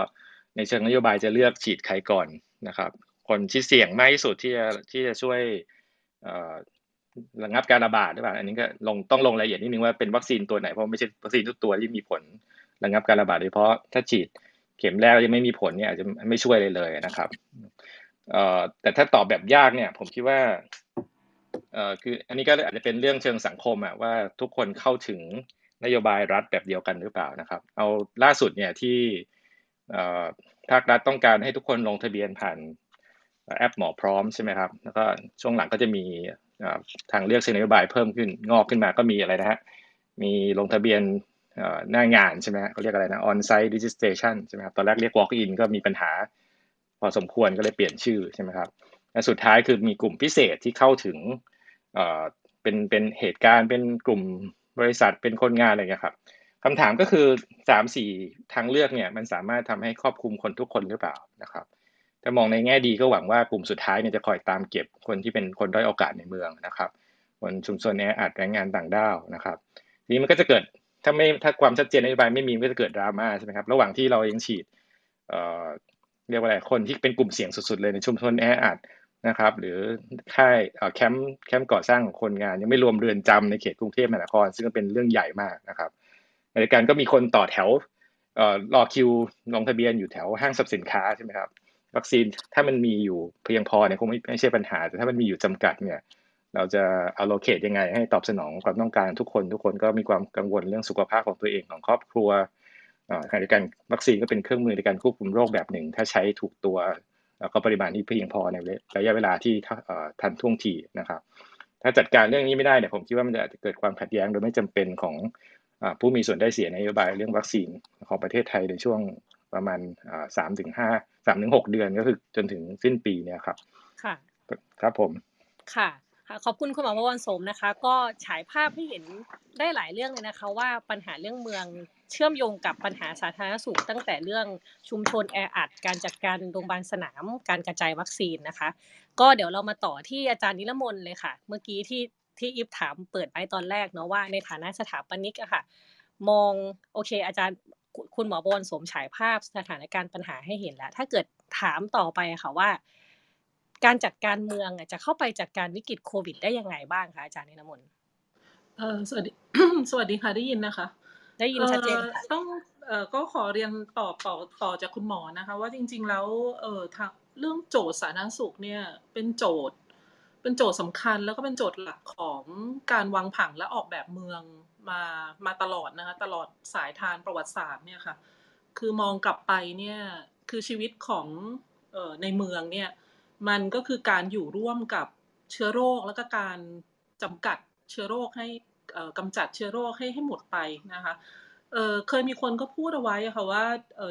ในเชิงนโยบายจะเลือกฉีดใครก่อนนะครับ คนที่เสี่ยงมากที่สุดที่จะที่จะช่วย ระงับการระบาดหรือเปล่าอันนี้ก็ลงต้องลงรายละเอียดนิดนึงว่าเป็นวัคซีนตัวไหนเพราะไม่ใช่วัคซีนทุกตัวที่มีผลระงับการระบาดโดยเฉพาะถ้าฉีดเข็มแรกยังไม่มีผลเนี่ยอาจจะไม่ช่วยเลยเลยนะครับเอ่อแต่ถ้าตอบแบบยากเนี่ย ผมคิดว่าเอ่อคืออันนี้ก็อาจจะเป็นเรื่องเชิงสังคมอะว่าทุกคนเข้าถึงนโยบายรัฐแบบเดียวกันหรือเปล่านะครับ เอาล่าสุดเนี่ยที่เอ่อภาครัฐต้องการให้ทุกคนลงทะเบียนผ่านแอปหมอพร้อมใช่ไหมครับ แล้วก็ช่วงหลังก็จะมี ทางเลือกเชิงนโยบายเพิ่มขึ้นงอกขึ้นมาก็มีอะไรนะฮะมีลงทะเบียนหน้างานใช่ไหมฮะเขาเรียกอะไรนะ on-site registration ใช่ไหมครับตอนแรกเรียก walk-in ก็มีปัญหา พอสมควรก็เลยเปลี่ยนชื่อใช่ไหมครับและสุดท้ายคือมีกลุ่มพิเศษที่เข้าถึงเป็นเป็นเหตุการณ์เป็นกลุ่มบริษัทเป็นคนงานอะไรอย่างเงี้ยครับคำถามก็คือสามสี่ทางเลือกเนี่ยมันสามารถทำให้ครอบคลุมคนทุกคนหรือเปล่านะครับ ถ้ามองในแง่ดีก็หวังว่ากลุ่มสุดท้ายเนี่ยจะคอยตามเก็บคนที่เป็นคนด้อยโอกาสในเมืองนะครับคนชุมชนแออัดแรงงานต่างด้าวนะครับ ทีนี้มันก็จะเกิดถ้าไม่ถ้าความชัดเจนนโยบายไม่มีก็จะเกิดดราม่าใช่ไหมครับระหว่างที่เรายังฉีดเอ่อเรียกว่าอะไรคนที่เป็นกลุ่มเสี่ยงสุดๆเลยในชุมชนแออัดนะครับ หรือค่ายแคมป์แคมป์ก่อสร้างของคนงาน ยังไม่รวมเรือนจำในเขตกรุงเทพมหานคร ซึ่งก็เป็นเรื่องใหญ่มากนะครับในการก็มีคนต่อแถวเอ่อรอคิวลงทะเบียนอยู่แถวห้างสรรพสินค้าใช่ไหมครับ วัคซีนถ้ามันมีอยู่เพียงพอเนี่ยคงไม่ไม่ใช่ปัญหา แต่ถ้ามันมีอยู่จำกัดเนี่ย เราจะ allocate ยังไง ให้ตอบสนองความต้องการทุกคน ทุกคนก็มีความกังวลเรื่องสุขภาพของตัวเองของครอบครัวขณะเดียวกันวัคซีนก็เป็นเครื่องมือในการควบคุมโรคแบบหนึ่ง ถ้าใช้ถูกตัวแล้วก็ปริมาณที่เพียงพอในระยะเวลาที่ทันท่วงทีนะครับ ถ้าจัดการเรื่องนี้ไม่ได้เนี่ยผมคิดว่ามันจะอาจจะเกิดความขัดแย้งโดยไม่จำเป็นของอผู้มีส่วนได้เสียในนโยบายเรื่องวัคซีนของประเทศไทยในช่วง ประมาณสามถึงห้าสามถึงหกเดือนก็คือจนถึงสิ้นปีเนี่ยครับ
ค่ะ
ครับผม
ค่ะค่ะขอบคุณคุณหมอประวันสมนะคะ ก็ฉายภาพให้เห็นได้หลายเรื่องเลยนะคะ ว่าปัญหาเรื่องเมืองเชื่อมโยงกับปัญหาสาธารณสุข ตั้งแต่เรื่องชุมชนแออัดการจัดการโรงพยาบาลสนาม การกระจายวัคซีนนะคะ ก็เดี๋ยวเรามาต่อที่อาจารย์นิรมนเลยค่ะ เมื่อกี้ที่ที่อิฟถามเปิดไว้ตอนแรกเนาะว่าในฐานะสถาปนิกอะค่ะ มองโอเค อาจารย์ คุณหมอบวลสมฉายภาพสถานการณ์ปัญหาให้เห็นแล้ว ถ้าเกิดถามต่อไปอะค่ะว่า การจัดการเมืองอะจะเข้าไปจัดการวิกฤตโควิด ได้ยังไงบ้างคะอาจารย์นิรมน
เออสวัสดีสวัสดีค่ะได้ยินนะคะ
ได้ยินชัดเจน
อ่อ
ค่ะ
ต้องเอ่อก็ขอเรียนตอบต่อต่อจากคุณหมอนะคะ ว่าจริง ๆ แล้วเอ่อทางเรื่องโจทย์สาธารณสุขเนี่ยเป็นโจทย์ เป็นโจทย์สำคัญ แล้วก็เป็นโจทย์หลักของการวางผังและออกแบบเมือง มามาตลอดนะคะตลอดสายทานประวัติศาสตร์เนี่ยค่ะ คือมองกลับไปเนี่ยคือชีวิตของออในเมืองเนี่ยมันก็คือการอยู่ร่วมกับเชื้อโรคแล้วก็การจำกัดเชื้อโรคให้เอ่อกำจัดเชื้อโรคให้ให้หมดไปนะคะเเคยมีคนก็พูดเอาไว้ค่ะว่า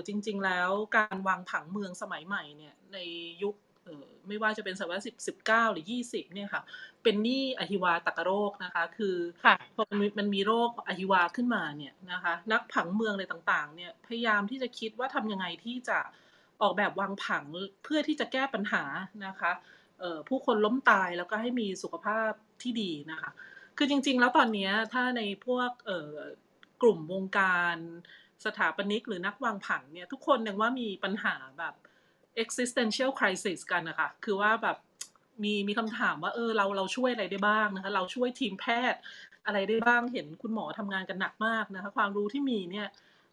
จริง ๆ แล้วการวางผังเมืองสมัยใหม่เนี่ยในยุค เออไม่ว่าจะเป็นศตวรรษสิบสิบเก้าหรือยี่สิบเนี่ยค่ะ เป็นหนี้อหิวาตกโรคนะคะ คือ
ค่ะ
พอมันมีมันมีโรคอหิวาขึ้นมาเนี่ยนะคะ นักผังเมืองอะไรต่างๆ เนี่ยพยายามที่จะคิดว่าทำยังไงที่จะออกแบบวางผังเพื่อที่จะแก้ปัญหานะคะเอ่อผู้คนล้มตายแล้วก็ให้มีสุขภาพที่ดีนะคะ คือจริง ๆ แล้วตอนเนี้ยถ้าในพวกเอ่อกลุ่มวงการสถาปนิกหรือนักวางผังเนี่ยทุกคนยังว่ามีปัญหาแบบ existential crisis กันนะคะ คือว่าแบบมีมีคำถามว่าเออเราเราช่วยอะไรได้บ้างนะคะ เราช่วยทีมแพทย์อะไรได้บ้าง เห็นคุณหมอทำงานกันหนักมากนะคะ ความรู้ที่มีเนี่ย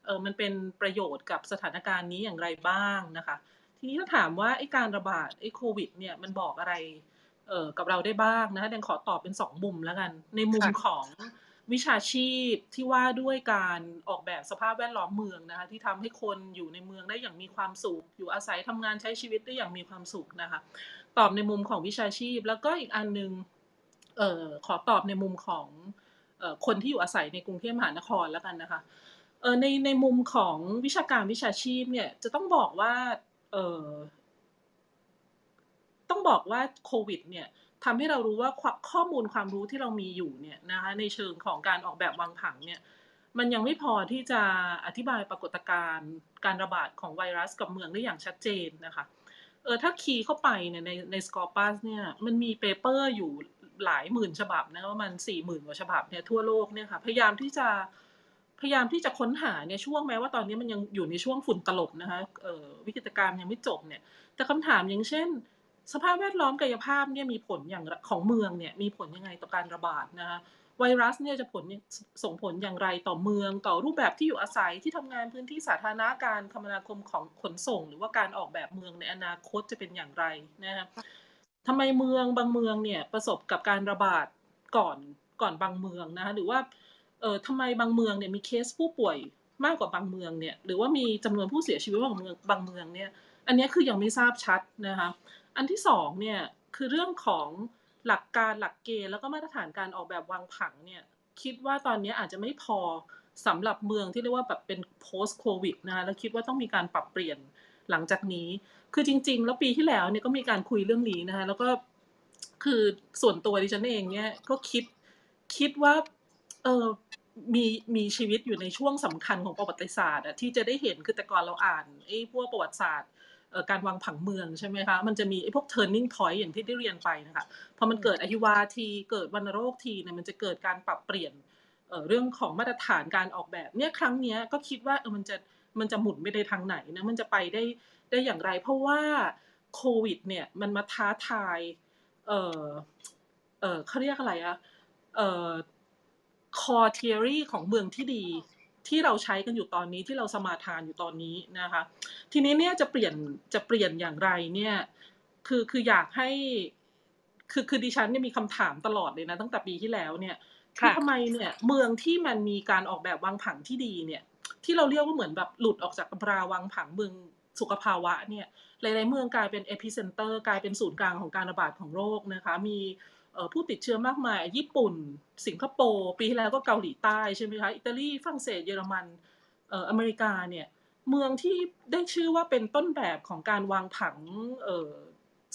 เออมันเป็นประโยชน์กับสถานการณ์นี้อย่างไรบ้างนะคะ ทีนี้ถ้าถามว่าไอ้การระบาดไอ้โควิดเนี่ยมันบอกอะไรเออกับเราได้บ้างนะคะแดงขอตอบเป็นสองมุมแล้วกัน ในมุมของ วิชาชีพที่ว่าด้วยการออกแบบสภาพแวดล้อมเมืองนะคะที่ทำให้คนอยู่ในเมืองได้อย่างมีความสุข อยู่อาศัยทำงานใช้ชีวิตได้อย่างมีความสุขนะคะ ตอบในมุมของวิชาชีพ แล้วก็อีกอันหนึงเอ่อขอตอบในมุมของเอ่อคนที่อยู่อาศัยในกรุงเทพมหานครแล้วกันนะคะเออในในมุมของวิชาการวิชาชีพเนี่ยจะต้องบอกว่าเออต้องบอกว่าโควิดเนี่ย ทำให้เรารู้ว่าข้อมูลความรู้ที่เรามีอยู่เนี่ยนะคะในเชิงของการออกแบบวางผังเนี่ยมันยังไม่พอที่จะอธิบายปรากฏการณ์การระบาดของไวรัสกับเมืองได้อย่างชัดเจนนะคะเออถ้า key เข้าไปเนี่ยในใน Scopus เนี่ยมันมี paper อยู่หลายหมื่นฉบับนะประมาณสี่หมื่นกว่าฉบับเนี่ยทั่วโลกเนี่ยค่ะพยายามที่จะพยายามที่จะค้นหาเนี่ยช่วงแม้ว่าตอนนี้มันยังอยู่ในช่วงฝุ่นตลบนะคะเออวิกฤตการณ์ยังไม่จบเนี่ยแต่คำถามอย่างเช่น สภาพแวดล้อมกายภาพเนี่ยมีผลอย่างของเมืองเนี่ยมีผลยังไงต่อการระบาดนะคะไวรัสเนี่ยจะผลส่งผลอย่างไรต่อเมืองต่อรูปแบบที่อยู่อาศัยที่ทำงานพื้นที่สาธารณะการคมนาคมของขนส่ง หรือว่าการออกแบบเมืองในอนาคตจะเป็นอย่างไรนะคะทำไมเมืองบางเมืองเนี่ยประสบกับการระบาดก่อนก่อนบางเมืองนะคะหรือว่าเออทำไมบางเมืองเนี่ยมีเคสผู้ป่วยมากกว่าบางเมืองเนี่ยหรือว่ามีจำนวนผู้เสียชีวิตบางเมืองบางเมืองเนี่ยอันนี้คือยังไม่ทราบชัดนะคะ อันที่สองเนี่ยคือเรื่องของหลักการหลักเกณฑ์แล้วก็มาตรฐานการออกแบบวางผังเนี่ยคิดว่าตอนนี้อาจจะไม่พอสำหรับเมืองที่เรียกว่าแบบเป็น post covid นะคะแล้วคิดว่าต้องมีการปรับเปลี่ยนหลังจากนี้ คือจริง ๆ แล้วปีที่แล้วเนี่ยก็มีการคุยเรื่องนี้นะคะแล้วก็คือส่วนตัวดิฉันเองเนี่ยก็คิดคิดว่าเออมีมีชีวิตอยู่ในช่วงสำคัญของประวัติศาสตร์อะที่จะได้เห็นคือแต่ก่อนเราอ่านไอ้พวกประวัติศาสตร์ การวางผังเมืองใช่ไหมคะ มันจะมีไอ้พวก turning point อย่างที่ได้เรียนไปนะคะพอมันเกิดอหิวาที เกิดวัณโรคทีเนี่ยมันจะเกิดการปรับเปลี่ยนเรื่องของมาตรฐานการออกแบบเนี่ยครั้งนี้ก็คิดว่าเออมันจะมันจะหมุนไปในทางไหนนะมันจะไปได้ได้อย่างไร เพราะว่าโควิดเนี่ยมันมาท้าทายเออเออเขาเรียกอะไรอะเออ core theory ของเมืองที่ดี ที่เราใช้กันอยู่ตอนนี้ที่เราสมาทานอยู่ตอนนี้นะคะ ทีนี้เนี่ยจะเปลี่ยนจะเปลี่ยนอย่างไรเนี่ยคือคืออยากให้ คือคือดิฉันเนี่ยมีคำถามตลอดเลยนะตั้งแต่ปีที่แล้วเนี่ยคือ
ค่ะ
ทำไมเนี่ยเมืองที่มันมีการออกแบบวางผังที่ดีเนี่ย ที่เราเรียกว่าเหมือนแบบหลุดออกจากตำราวางผังเมืองสุขภาวะเนี่ยหลายๆเมืองกลายเป็น epicenter กลายเป็นศูนย์กลางของการระบาดของโรคนะคะ มีเอ่อ ผู้ติดเชื้อมากมาย ญี่ปุ่น สิงคโปร์ปีที่แล้วก็เกาหลีใต้ใช่ไหมคะอิตาลีฝรั่งเศสเยอรมันอเมริกาเนี่ยเมืองที่ได้ชื่อว่าเป็นต้นแบบของการวางผัง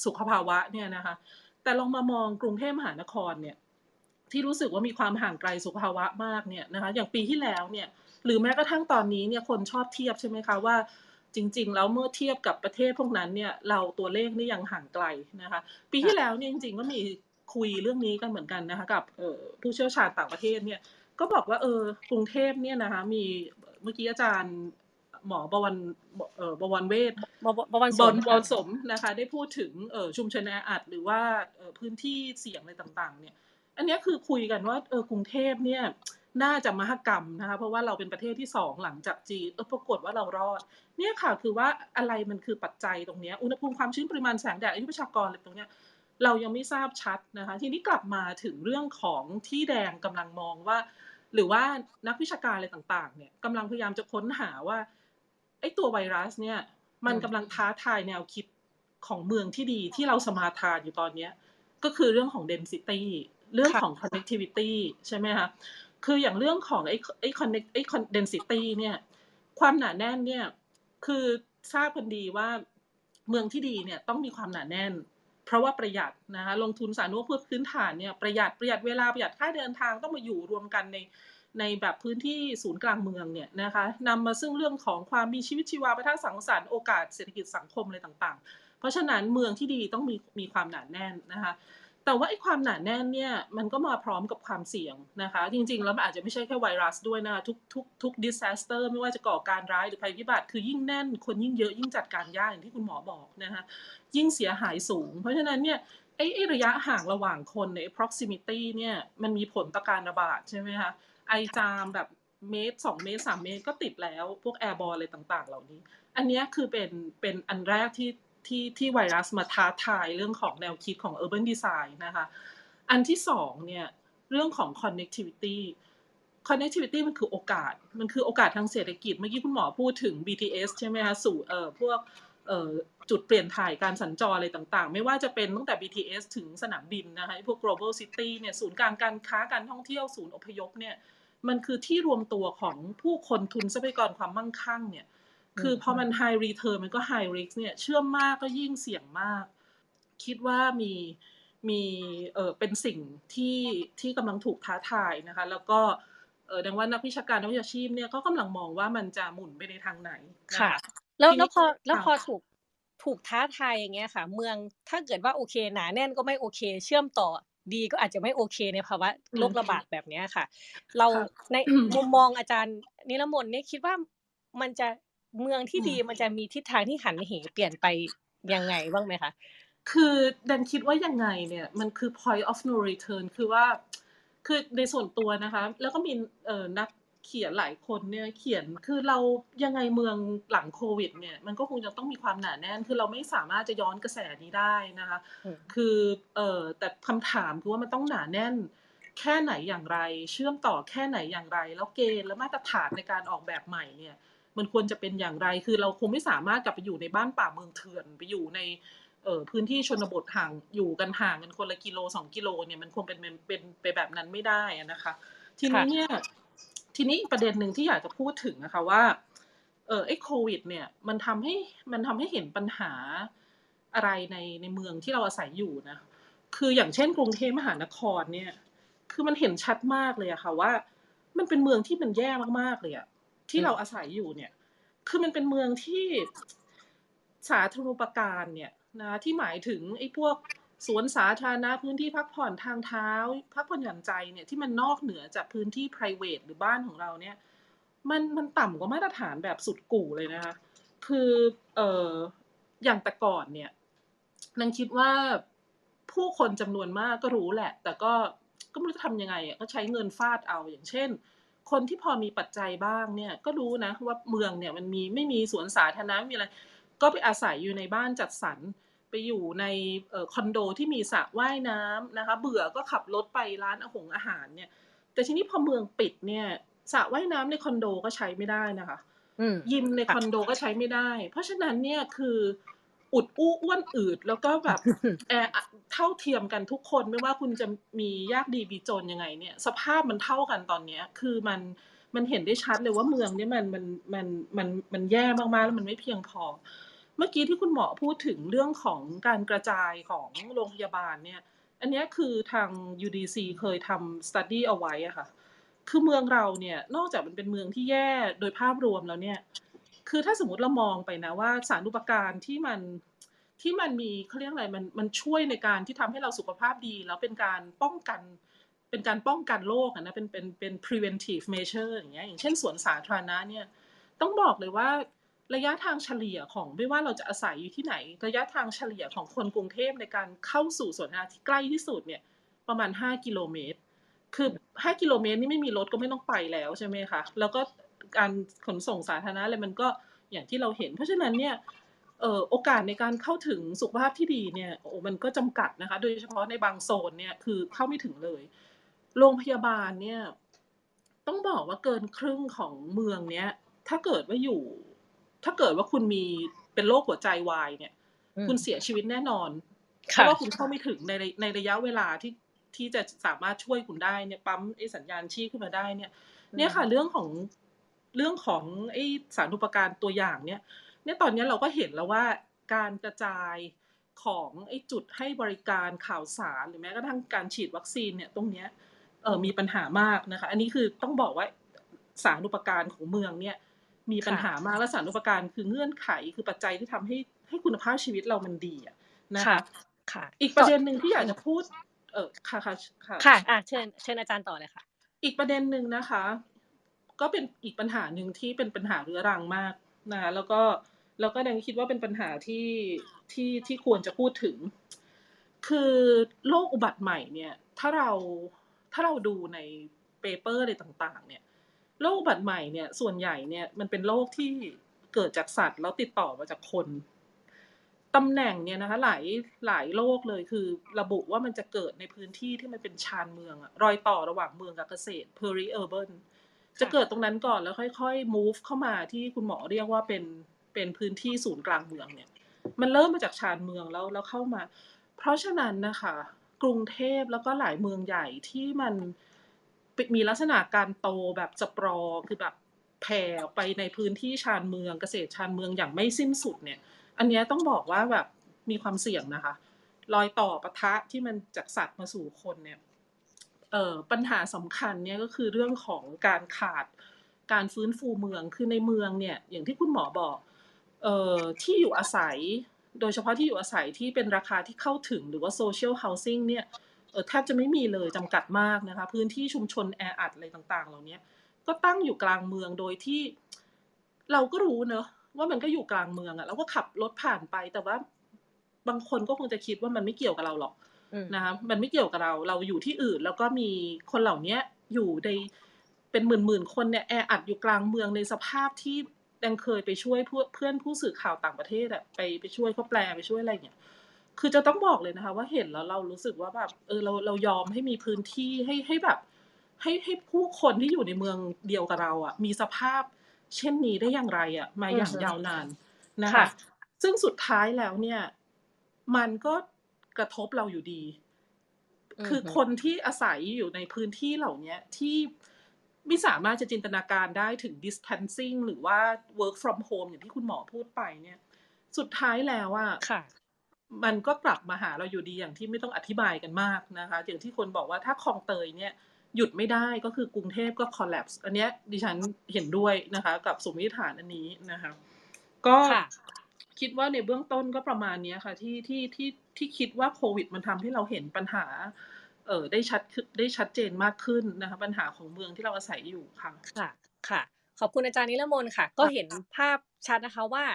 สุขภาวะเนี่ยนะคะแต่ลองมามองกรุงเทพมหานครเนี่ยที่รู้สึกว่ามีความห่างไกลสุขภาวะมากเนี่ยนะคะอย่างปีที่แล้วเนี่ยหรือแม้กระทั่งตอนนี้เนี่ยคนชอบเทียบใช่ไหมคะว่าจริง ๆ แล้วเมื่อเทียบกับประเทศพวกนั้นเนี่ยเราตัวเลขนี่ยังห่างไกลนะคะปีที่แล้วเนี่ยจริง ๆ ก็มี คุยเรื่องนี้กันเหมือนกันนะคะกับเอ่อผู้เชี่ยวชาญต่างประเทศเนี่ยก็บอกว่าเออกรุงเทพเนี่ยนะคะมีเมื่อกี้อาจารย์หมอบวรเอ่อบวรเวท
บวบวัน
บ
ส
อ
ม
ลบอลสมนะคะได้พูดถึงเอ่อชุมชนแออัดหรือว่าเอ่อพื้นที่เสี่ยงอะไรต่างๆ เนี่ย อันเนี้ยคือคุยกันว่าเออกรุงเทพเนี่ยน่าจะมหกรรมนะคะเพราะว่าเราเป็นประเทศที่สองหลังจากจีนเออปรากฏว่าเรารอด เนี่ยค่ะคือว่าอะไรมันคือปัจจัยตรงเนี้ยอุณหภูมิความชื้นปริมาณแสงแดดอายุประชากรอะไรตรงเนี้ย เรายังไม่ทราบชัดนะคะ ทีนี้กลับมาถึงเรื่องของที่แดงกำลังมองว่า หรือว่านักวิชาการอะไรต่างๆ เนี่ยกำลังพยายามจะค้นหาว่าไอ้ตัวไวรัสเนี่ย มันกำลังท้าทายแนวคิดของเมืองที่ดีที่เราสมาทานอยู่ตอนเนี้ยก็คือเรื่องของ density เรื่องของ connectivity ใช่ไหมคะคืออย่างเรื่องของไอ้ไอ้ connect ไอ้ density เนี่ยความหนาแน่นเนี่ยคือทราบกันดีว่าเมืองที่ดีเนี่ยต้องมีความหนาแน่น เพราะว่าประหยัดนะคะลงทุนสาธารณเพื่อพื้นฐานเนี่ยประหยัดประหยัดเวลาประหยัดค่าเดินทางต้องมาอยู่รวมกันในในแบบพื้นที่ศูนย์กลางเมืองเนี่ยนะคะนำมาซึ่งเรื่องของความมีชีวิตชีวาประทัสังสรรค์โอกาสเศรษฐกิจสังคมอะไรต่างๆ เพราะฉะนั้นเมืองที่ดีต้องมีมีความหนาแน่นนะคะ แต่ว่าไอ้ความหนาแน่นเนี่ยมันก็มาพร้อมกับความเสี่ยงนะคะ จริง ๆ แล้วมันอาจจะไม่ใช่แค่ไวรัสด้วยนะทุกทุกทุก disaster ไม่ว่าจะก่อการร้ายหรือภัยพิบัติคือยิ่งแน่น คนยิ่งเยอะยิ่งจัดการยากอย่างที่คุณหมอบอกนะคะยิ่งเสียหายสูง เพราะฉะนั้นเนี่ยไอ้ระยะห่างระหว่างคนใน proximity เนี่ยมันมีผลต่อการระบาดใช่ไหมคะไอจามแบบเมตรสองเมตรสามเมตรก็ติดแล้วพวกแอร์บอลอะไรต่างๆ เหล่านี้ อันนี้คือเป็นเป็นอันแรกที่ ที่ที่ไวรัสมาท้าทายเรื่องของแนวคิดของ urban design นะคะ อันที่สองเนี่ยเรื่องของ connectivity connectivity มันคือโอกาส มันคือโอกาสทางเศรษฐกิจ เมื่อกี้คุณหมอพูดถึง BTS ใช่ไหมคะสู่เอ่อพวกเอ่อจุดเปลี่ยนถ่ายการสัญจรอะไรต่างๆ ไม่ว่าจะเป็นตั้งแต่ BTS ถึงสนามบินนะคะพวก global city เนี่ยศูนย์กลางการค้าการท่องเที่ยวศูนย์อพยพเนี่ยมันคือที่รวมตัวของผู้คนทุนทรัพยากรความมั่งคั่งเนี่ย คือพอมัน high return มันก็ high risk เนี่ย เชื่อมมากก็ยิ่งเสี่ยงมาก คิดว่ามีมีเออเป็นสิ่งที่ที่กำลังถูกท้าทายนะคะ แล้วก็เออดังว่านักวิชาการนักวิชาชีพเนี่ยก็กำลังมองว่ามันจะหมุนไปในทางไหนน
ค่ะ แล้ว
ทีนี้
แล้วพอแล้วพอ
ค่ะ
ถูกถูกท้าทายอย่างเงี้ยค่ะ เมืองถ้าเกิดว่าโอเคหนาแน่นก็ไม่โอเค เชื่อมต่อดีก็อาจจะไม่โอเคในภาวะโรคระบาดแบบเนี้ยค่ะ เรา
ค่ะ
ในมุมมองอาจารย์นิรมนต์เนี่ยคิดว่ามันจะ เมืองที่ดี
อืม
มันจะมีทิศทางที่หันเหเปลี่ยนไปยังไงบ้างไหมคะ
คือดันคิดว่ายังไงเนี่ยมันคือ point of no return คือว่า คือในส่วนตัวนะคะ แล้วก็มีเอ่อนักเขียนหลายคนเนี่ยเขียนคือเรายังไงเมืองหลังโควิด เนี่ยมันก็คงจะต้องมีความหนาแน่น คือเราไม่สามารถจะย้อนกระแสนี้ได้นะคะ
อืม
คือเอ่อแต่คำถามคือว่ามันต้องหนาแน่น แค่ไหนอย่างไร เชื่อมต่อแค่ไหนอย่างไร แล้วเกณฑ์และมาตรฐานในการออกแบบใหม่เนี่ย มันควรจะเป็นอย่างไร คือเราคงไม่สามารถกลับไปอยู่ในบ้านป่าเมืองเถื่อนไปอยู่ในเอ่อพื้นที่ชนบทห่างอยู่กันห่างกันคนละกิโลสองกิโลเนี่ยมันคงเป็นเป็นเป็นไปแบบนั้นไม่ได้อะนะคะ ทีนี้
ค่ะ
เนี่ยทีนี้อีกประเด็นหนึ่งที่อยากจะพูดถึงนะคะว่าเออไอ้โควิด เนี่ยมันทำให้มันทำให้เห็นปัญหาอะไรในในเมืองที่เราอาศัยอยู่นะคืออย่างเช่นกรุงเทพมหานครเนี่ย คือมันเห็นชัดมากเลยอะค่ะว่า มันเป็นเมืองที่มันแย่มากๆเลยอะ ที่เราอาศัยอยู่เนี่ย คือมันเป็นเมืองที่สาธารณูปการเนี่ยนะที่หมายถึงไอ้พวกสวนสาธารณะพื้นที่พักผ่อนทางเท้า พักผ่อนหย่อนใจเนี่ยที่มันนอกเหนือจากพื้นที่ p r i v a t หรือบ้านของเราเนี่ยมันมันต่ำกว่ามาตรฐานแบบสุดกู่เลยนะคะ คือเอ่ออย่างแต่ก่อนเนี่ยนังคิดว่าผู้คนจำนวนมากก็รู้แหละ แต่ก็ก็ไม่รู้จะทำยังไงอะก็ใช้เงินฟาดเอาอย่างเช่น คนที่พอมีปัจจัยบ้างเนี่ยก็รู้นะว่าเมืองเนี่ยมันมีไม่มีสวนสาธารณะไม่มีอะไร ก็ไปอาศัยอยู่ในบ้านจัดสรรไปอยู่ในเอ่อคอนโดที่มีสระว่ายน้ำนะคะ เบื่อก็ขับรถไปร้านอาหงอาหารเนี่ย แต่ทีนี้พอเมืองปิดเนี่ยสระว่ายน้ำในคอนโดก็ใช้ไม่ได้นะคะ
อืม
ยิมในคอนโดก็ใช้ไม่ได้ เพราะฉะนั้นเนี่ยคือ อุดอู้อ้วนอืด แล้วก็แบบแออัดเท่าเทียมกันทุกคนไม่ว่าคุณจะมียากดีมีจนยังไง เนี่ย สภาพมันเท่ากันตอนเนี้ย คือมันมันเห็นได้ชัดเลยว่าเมืองเนี่ยมันมันมันมันมันแย่มากๆแล้วมันไม่เพียงพอ เมื่อกี้ที่คุณหมอพูดถึงเรื่องของการกระจายของโรงพยาบาลเนี่ย อันเนี้ยคือทาง UDC เคยทำ study เอาไว้อะค่ะ คือเมืองเราเนี่ย นอกจากมันเป็นเมืองที่แย่โดยภาพรวมแล้วเนี่ย คือถ้าสมมติเรามองไปนะว่าสารุปการที่มันที่มันมีเขาเรียกอะไรมันมันช่วยในการที่ทำให้เราสุขภาพดี แล้วเป็นการป้องกันเป็นการป้องกันโรคนะเป็นเป็นเป็น preventive measure อย่างเงี้ยอย่างเช่นสวนสาธารณะเนี่ยต้องบอกเลยว่าระยะทางเฉลี่ยของไม่ว่าเราจะอาศัยอยู่ที่ไหน ระยะทางเฉลี่ยของคนกรุงเทพในการเข้าสู่สวนสาธารณะที่ใกล้ที่สุดเนี่ยประมาณ 5 กิโลเมตร คือ 5 กิโลเมตรนี่ไม่มีรถก็ไม่ต้องไปแล้วใช่ไหมคะแล้วก็ การขนส่งสาธารณะอะไรมันก็อย่างที่เราเห็น เพราะฉะนั้นเนี่ยเอ่อโอกาสในการเข้าถึงสุขภาพที่ดีเนี่ยโอ้มันก็จำกัดนะคะ โดยเฉพาะในบางโซนเนี่ยคือเข้าไม่ถึงเลย โรงพยาบาลเนี่ยต้องบอกว่าเกินครึ่งของเมืองเนี้ย ถ้าเกิดว่าอยู่ ถ้าเกิดว่าคุณมีเป็นโรคหัวใจวายเนี่ย
อืม
คุณเสียชีวิตแน่นอนเพ
ค่ะ
ราะว่าคุณเข้าไม่ถึงในระในระยะเวลาที่ที่จะสามารถช่วยคุณได้เนี่ยปั๊มไอ้สัญญาณชีพขึ้นมาได้เนี่ย เนี่ยค่ะเรื่องของ เรื่องของไอ้สารุปการตัวอย่างเนี่ยเนี่ยตอนนี้เราก็เห็นแล้วว่าการกระจายของไอ้จุดให้บริการข่าวสารหรือแม้กระทั่งการฉีดวัคซีนเนี่ยตรงเนี้ยเออมีปัญหามากนะคะ อันนี้คือต้องบอกว่าสารุปการของเมืองเนี่ยมีปัญหามากและสารุปการคือเงื่อนไขคือปัจจัยที่ทำให้ให้คุณภาพชีวิตเรามันดีอะนะคะ
ค่ะค่ะ
อีกประเด็นหนึ่งที่อยากจะพูด เออค่ะค่ะค่ะ
ค่ะอะเชิญเชิญอาจารย์ต่อเลยค่ะ
อีกประเด็นหนึ่งนะคะ ก็เป็นอีกปัญหาหนึ่งที่เป็นปัญหาเรื้อรังมากนะแล้วก็แล้วก็ยังคิดว่าเป็นปัญหาที่ที่ที่ควรจะพูดถึง คือโรคอุบัติใหม่เนี่ย ถ้าเราถ้าเราดูในเปเปอร์อะไรต่างๆ เนี่ยโรคอุบัติใหม่เนี่ยส่วนใหญ่เนี่ยมันเป็นโรคที่เกิดจากสัตว์แล้วติดต่อมาจากคนตำแหน่งเนี่ยนะคะหลายหลายโรคเลยคือระบุว่ามันจะเกิดในพื้นที่ที่มันเป็นชานเมืองอะรอยต่อระหว่างเมืองกับเกษตร peri urban จะเกิดตรงนั้นก่อนแล้วค่อย ๆ move เข้ามาที่คุณหมอเรียกว่าเป็นเป็นพื้นที่ศูนย์กลางเมืองเนี่ย มันเริ่มมาจากชานเมืองแล้วแล้วเข้ามา เพราะฉะนั้นนะคะ กรุงเทพแล้วก็หลายเมืองใหญ่ที่มันมีลักษณะการโตแบบสปรอคือแบบแผ่ไปในพื้นที่ชานเมืองเกษตรชานเมืองอย่างไม่สิ้นสุดเนี่ย อันเนี้ยต้องบอกว่าแบบมีความเสี่ยงนะคะ รอยต่อปะทะที่มันจากสัตว์มาสู่คนเนี่ย ปัญหาสำคัญเนี่ยก็คือเรื่องของการขาดการฟื้นฟูเมืองคือในเมืองเนี่ยอย่างที่คุณหมอบอกออที่อยู่อาศัย โดยเฉพาะที่อยู่อาศัยที่เป็นราคาที่เข้าถึงหรือว่า social housing เนี่ยแทบจะไม่มีเลยจำกัดมากนะคะพื้นที่ชุมชนแออัดอะไรต่างๆ เหล่านี้ก็ตั้งอยู่กลางเมืองโดยที่เราก็รู้เนอะว่ามันก็อยู่กลางเมืองอะเราก็ขับรถผ่านไปแต่ว่าบางคนก็คงจะคิดว่ามันไม่เกี่ยวกับเราหรอก นะคะมันไม่เกี่ยวกับเรา เราอยู่ที่อื่น แล้วก็มีคนเหล่านี้อยู่ในเป็นหมื่นหมื่นๆคนเนี่ยแออัดอยู่กลางเมืองในสภาพที่ดังเคยไปช่วยเพื่อนเพื่อนผู้สื่อข่าวต่างประเทศอะไปไปช่วยเขาแปลไปช่วยอะไรเนี่ยคือจะต้องบอกเลยนะคะ ว่าเห็นแล้วเรารู้สึกว่าแบบเออเราเรายอมให้มีพื้นที่ให้ให้แบบ ให้ให้ผู้คนที่อยู่ในเมืองเดียวกับเราอะมีสภาพเช่นนี้ได้อย่างไรอะมาอย่าง
อือฮึ
ยาวนานนะ
ค่ะ
คะ ซึ่งสุดท้ายแล้วเนี่ย มันก็ กระทบเราอยู่ดี คือ
อฮึ
คนที่อาศัยอยู่ในพื้นที่เหล่าเนี้ยที่ไม่สามารถจะจินตนาการได้ถึง distancing หรือว่า work from home อย่างที่คุณหมอพูดไปเนี่ย สุดท้ายแล้วอะ
ค่ะ
มันก็กลับมาหาเราอยู่ดีอย่างที่ไม่ต้องอธิบายกันมากนะคะ อย่างที่คนบอกว่าถ้าคลองเตยเนี่ยหยุดไม่ได้ก็คือกรุงเทพก็ collapse อันเนี้ยดิฉันเห็นด้วยนะคะ กับสมมติฐานอันนี้นะคะ ก็
ค่ะ
คิดว่าในเบื้องต้นก็ประมาณเนี้ยค่ะ ที่ที่ที่ ที่คิดว่าโควิด มันทำให้เราเห็นปัญหาเอ่อได้ชัดขึ้นได้ชัดเจนมากขึ้นนะคะปัญหาของเมืองที่เราอาศัยอยู่ค่ะ
ค่ะค่ะ ขอบคุณอาจารย์นิรมนต์ค่ะ ก็เห็นภาพชัดนะคะว่า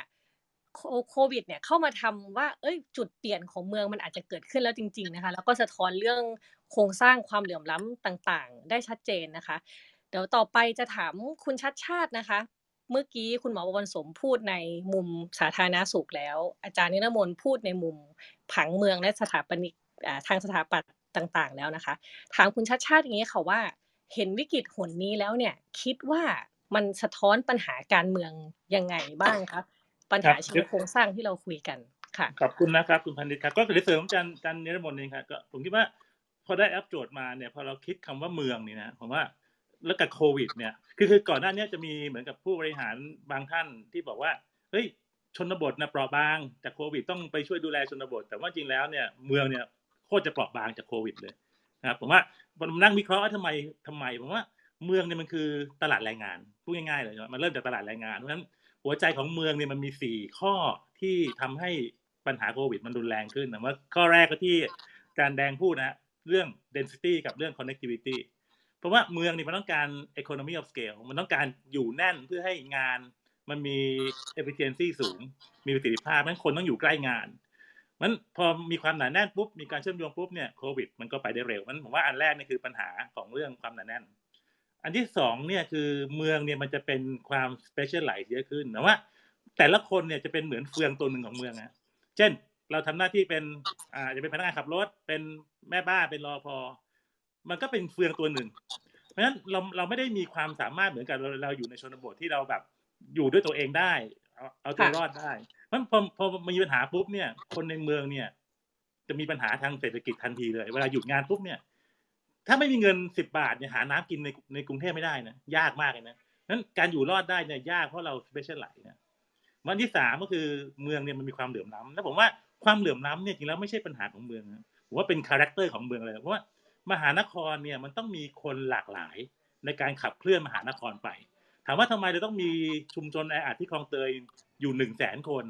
โคโควิดเนี่ยเข้ามาทำว่าเอ้ยจุดเปลี่ยนของเมืองมันอาจจะเกิดขึ้นแล้วจริง ๆนะคะ แล้วก็สะท้อนเรื่องโครงสร้างความเหลื่อมล้ำต่างๆ ได้ชัดเจนนะคะ เดี๋ยวต่อไปจะถามคุณชัดชาตินะคะ เมื่อกี้คุณหมอประวันสมพูดในมุมสาธารณสุขแล้ว อาจารย์นิรมนต์พูดในมุมผังเมืองและสถาปนิกอ่าทางสถาปัตย์ต่างๆ แล้วนะคะ ถามคุณชัดชาติอย่างนี้ค่ะว่า เห็นวิกฤตหนนี้แล้วเนี่ย คิดว่ามันสะท้อนปัญหาการเมืองยังไงบ้างคะปัญหา
ครับ
เชิงโครงสร้างที่เราคุยกันค่ะ
ขอบคุณนะครับคุณพันธิตครับก็เสริมอาจารย์อาจารย์นิรมนต์เองครับก็ผมคิดว่าพอได้แอปโจทย์มาเนี่ยพอเราคิดคำว่าเมืองนี่นะผมว่า แล้วกับโควิด เนี่ยคือคือก่อนหน้านี้จะมีเหมือนกับผู้บริหารบางท่านที่บอกว่าเฮ้ยชนบทนะเปราะบางจากโควิดต้องไปช่วยดูแลชนบท แต่ว่าจริงแล้วเนี่ยเมืองเนี่ยโคตรจะเปราะบางจากโควิดเลยนะครับผมว่าผมนั่งวิเคราะห์ว่าทำไมทำไมผมว่าเมืองเนี่ยมันคือตลาดแรงงานพูดง่ายๆเลยมันเริ่มจากตลาดแรงงานเพราะฉะนั้นหัวใจของเมืองเนี่ยมันมีสี่ข้อที่ทำให้ปัญหาโควิดมันรุนแรงขึ้นนะว่าข้อแรกก็ที่อารแดงพูดนะเรื่อง density กับเรื่อง connectivity เพราะว่าเมืองนี่มันต้องการ economy of scale มันต้องการอยู่แน่นเพื่อให้งานมันมี efficiency สูง มีประสิทธิภาพนั้นคนต้องอยู่ใกล้งานมันพอมีความหนาแน่นปุ๊บมีการเชื่อมโยงปุ๊บเนี่ยโควิด มันก็ไปได้เร็วมันผมว่าอันแรกนี่คือปัญหาของเรื่องความหนาแน่น อันที่สองเนี่ยคือเมืองเนี่ยมันจะเป็นความ specialize เยอะขึ้นนะว่า แต่ละคนเนี่ยจะเป็นเหมือนเฟืองตัวหนึ่งของเมืองนะเช่นเราทำหน้าที่เป็นอ่าจะเป็นพนักงานขับรถเป็นแม่บ้านเป็นรอพอ มันก็เป็นเฟืองตัวหนึ่ง เพราะฉะนั้นเราเราไม่ได้มีความสามารถเหมือนกับเราเราอยู่ในชนบทที่เราแบบอยู่ด้วยตัวเองได้เอาเอาตัวรอดได้เพราะฉะนั้นพอพอมีปัญหาปุ๊บเนี่ย คนในเมืองเนี่ย จะมีปัญหาทางเศรษฐกิจทันทีเลย เวลาหยุดงานปุ๊บเนี่ย ถ้าไม่มีเงินสิบบาทเนี่ยหาน้ำกินในในกรุงเทพไม่ได้นะยากมากเลยนะนั้นการอยู่รอดได้เนี่ยยากเพราะเรา specialize นะอันที่สามก็คือเมืองเนี่ยมันมีความเหลื่อมล้ำแล้วผมว่าความเหลื่อมล้ำเนี่ยจริงแล้วไม่ใช่ปัญหาของเมืองนะผมว่าเป็น character ของเมืองเลยเพราะว่า มหานครเนี่ยมันต้องมีคนหลากหลายในการขับเคลื่อนมหานครไป ถามว่าทำไมเราต้องมีชุมชนแออัดที่คลองเตยอยู่หนึ่งแสนคน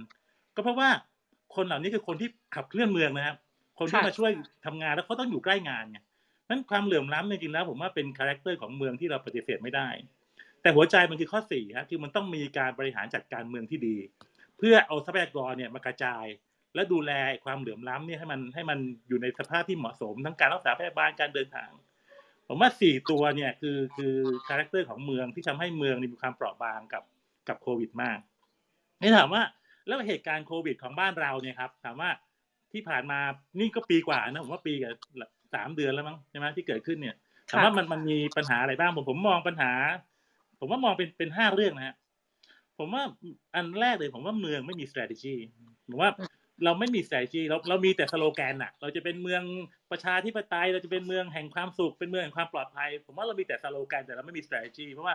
ก็เพราะว่าคนเหล่านี้คือคนที่ขับเคลื่อนเมืองนะครับ คนที่
ค่ะ
มาช่วยทำงานแล้วเขาต้องอยู่ใกล้งานไงนั้นความเหลื่อมล้ำเนี่ยจริงๆแล้วผมว่าเป็น character ของเมืองที่เราปฏิเสธไม่ได้ แต่หัวใจมันคือข้อสี่ฮะคือมันต้องมีการบริหารจัดการเมืองที่ดี เพื่อเอาทรัพยากรเนี่ยมากระจาย และดูแลความเหลื่อมล้ำเนี่ยให้มันให้มันอยู่ในสภาพที่เหมาะสม ทั้งการรักษาพยาบาลการเดินทาง ผมว่าสี่ตัวเนี่ยคือคือ character ของเมืองที่ทำให้เมืองมีความเปราะบางกับกับโควิดมากนี่ถามว่าแล้วเหตุการณ์โควิดของบ้านเราเนี่ยครับ ถามว่าที่ผ่านมานี่ก็ปีกว่านะผมว่าปีกับสามเดือนแล้วมั้งใช่ไหมที่เกิดขึ้นเนี่ยถามว่ามันมันมีปัญหาอะไรบ้างผมผมมองปัญหา ผมว่ามองเป็นเป็นห้าเรื่องนะฮะผมว่าอันแรกเลยผมว่าเมืองไม่มี strategy ผมว่า เราไม่มี strategy เราเรามีแต่สโลแกนอะเราจะเป็นเมืองประชาธิปไตย เราจะเป็นเมืองแห่งความสุข เป็นเมืองแห่งความปลอดภัย ผมว่าเรามีแต่สโลแกนแต่เราไม่มี strategy เพราะว่า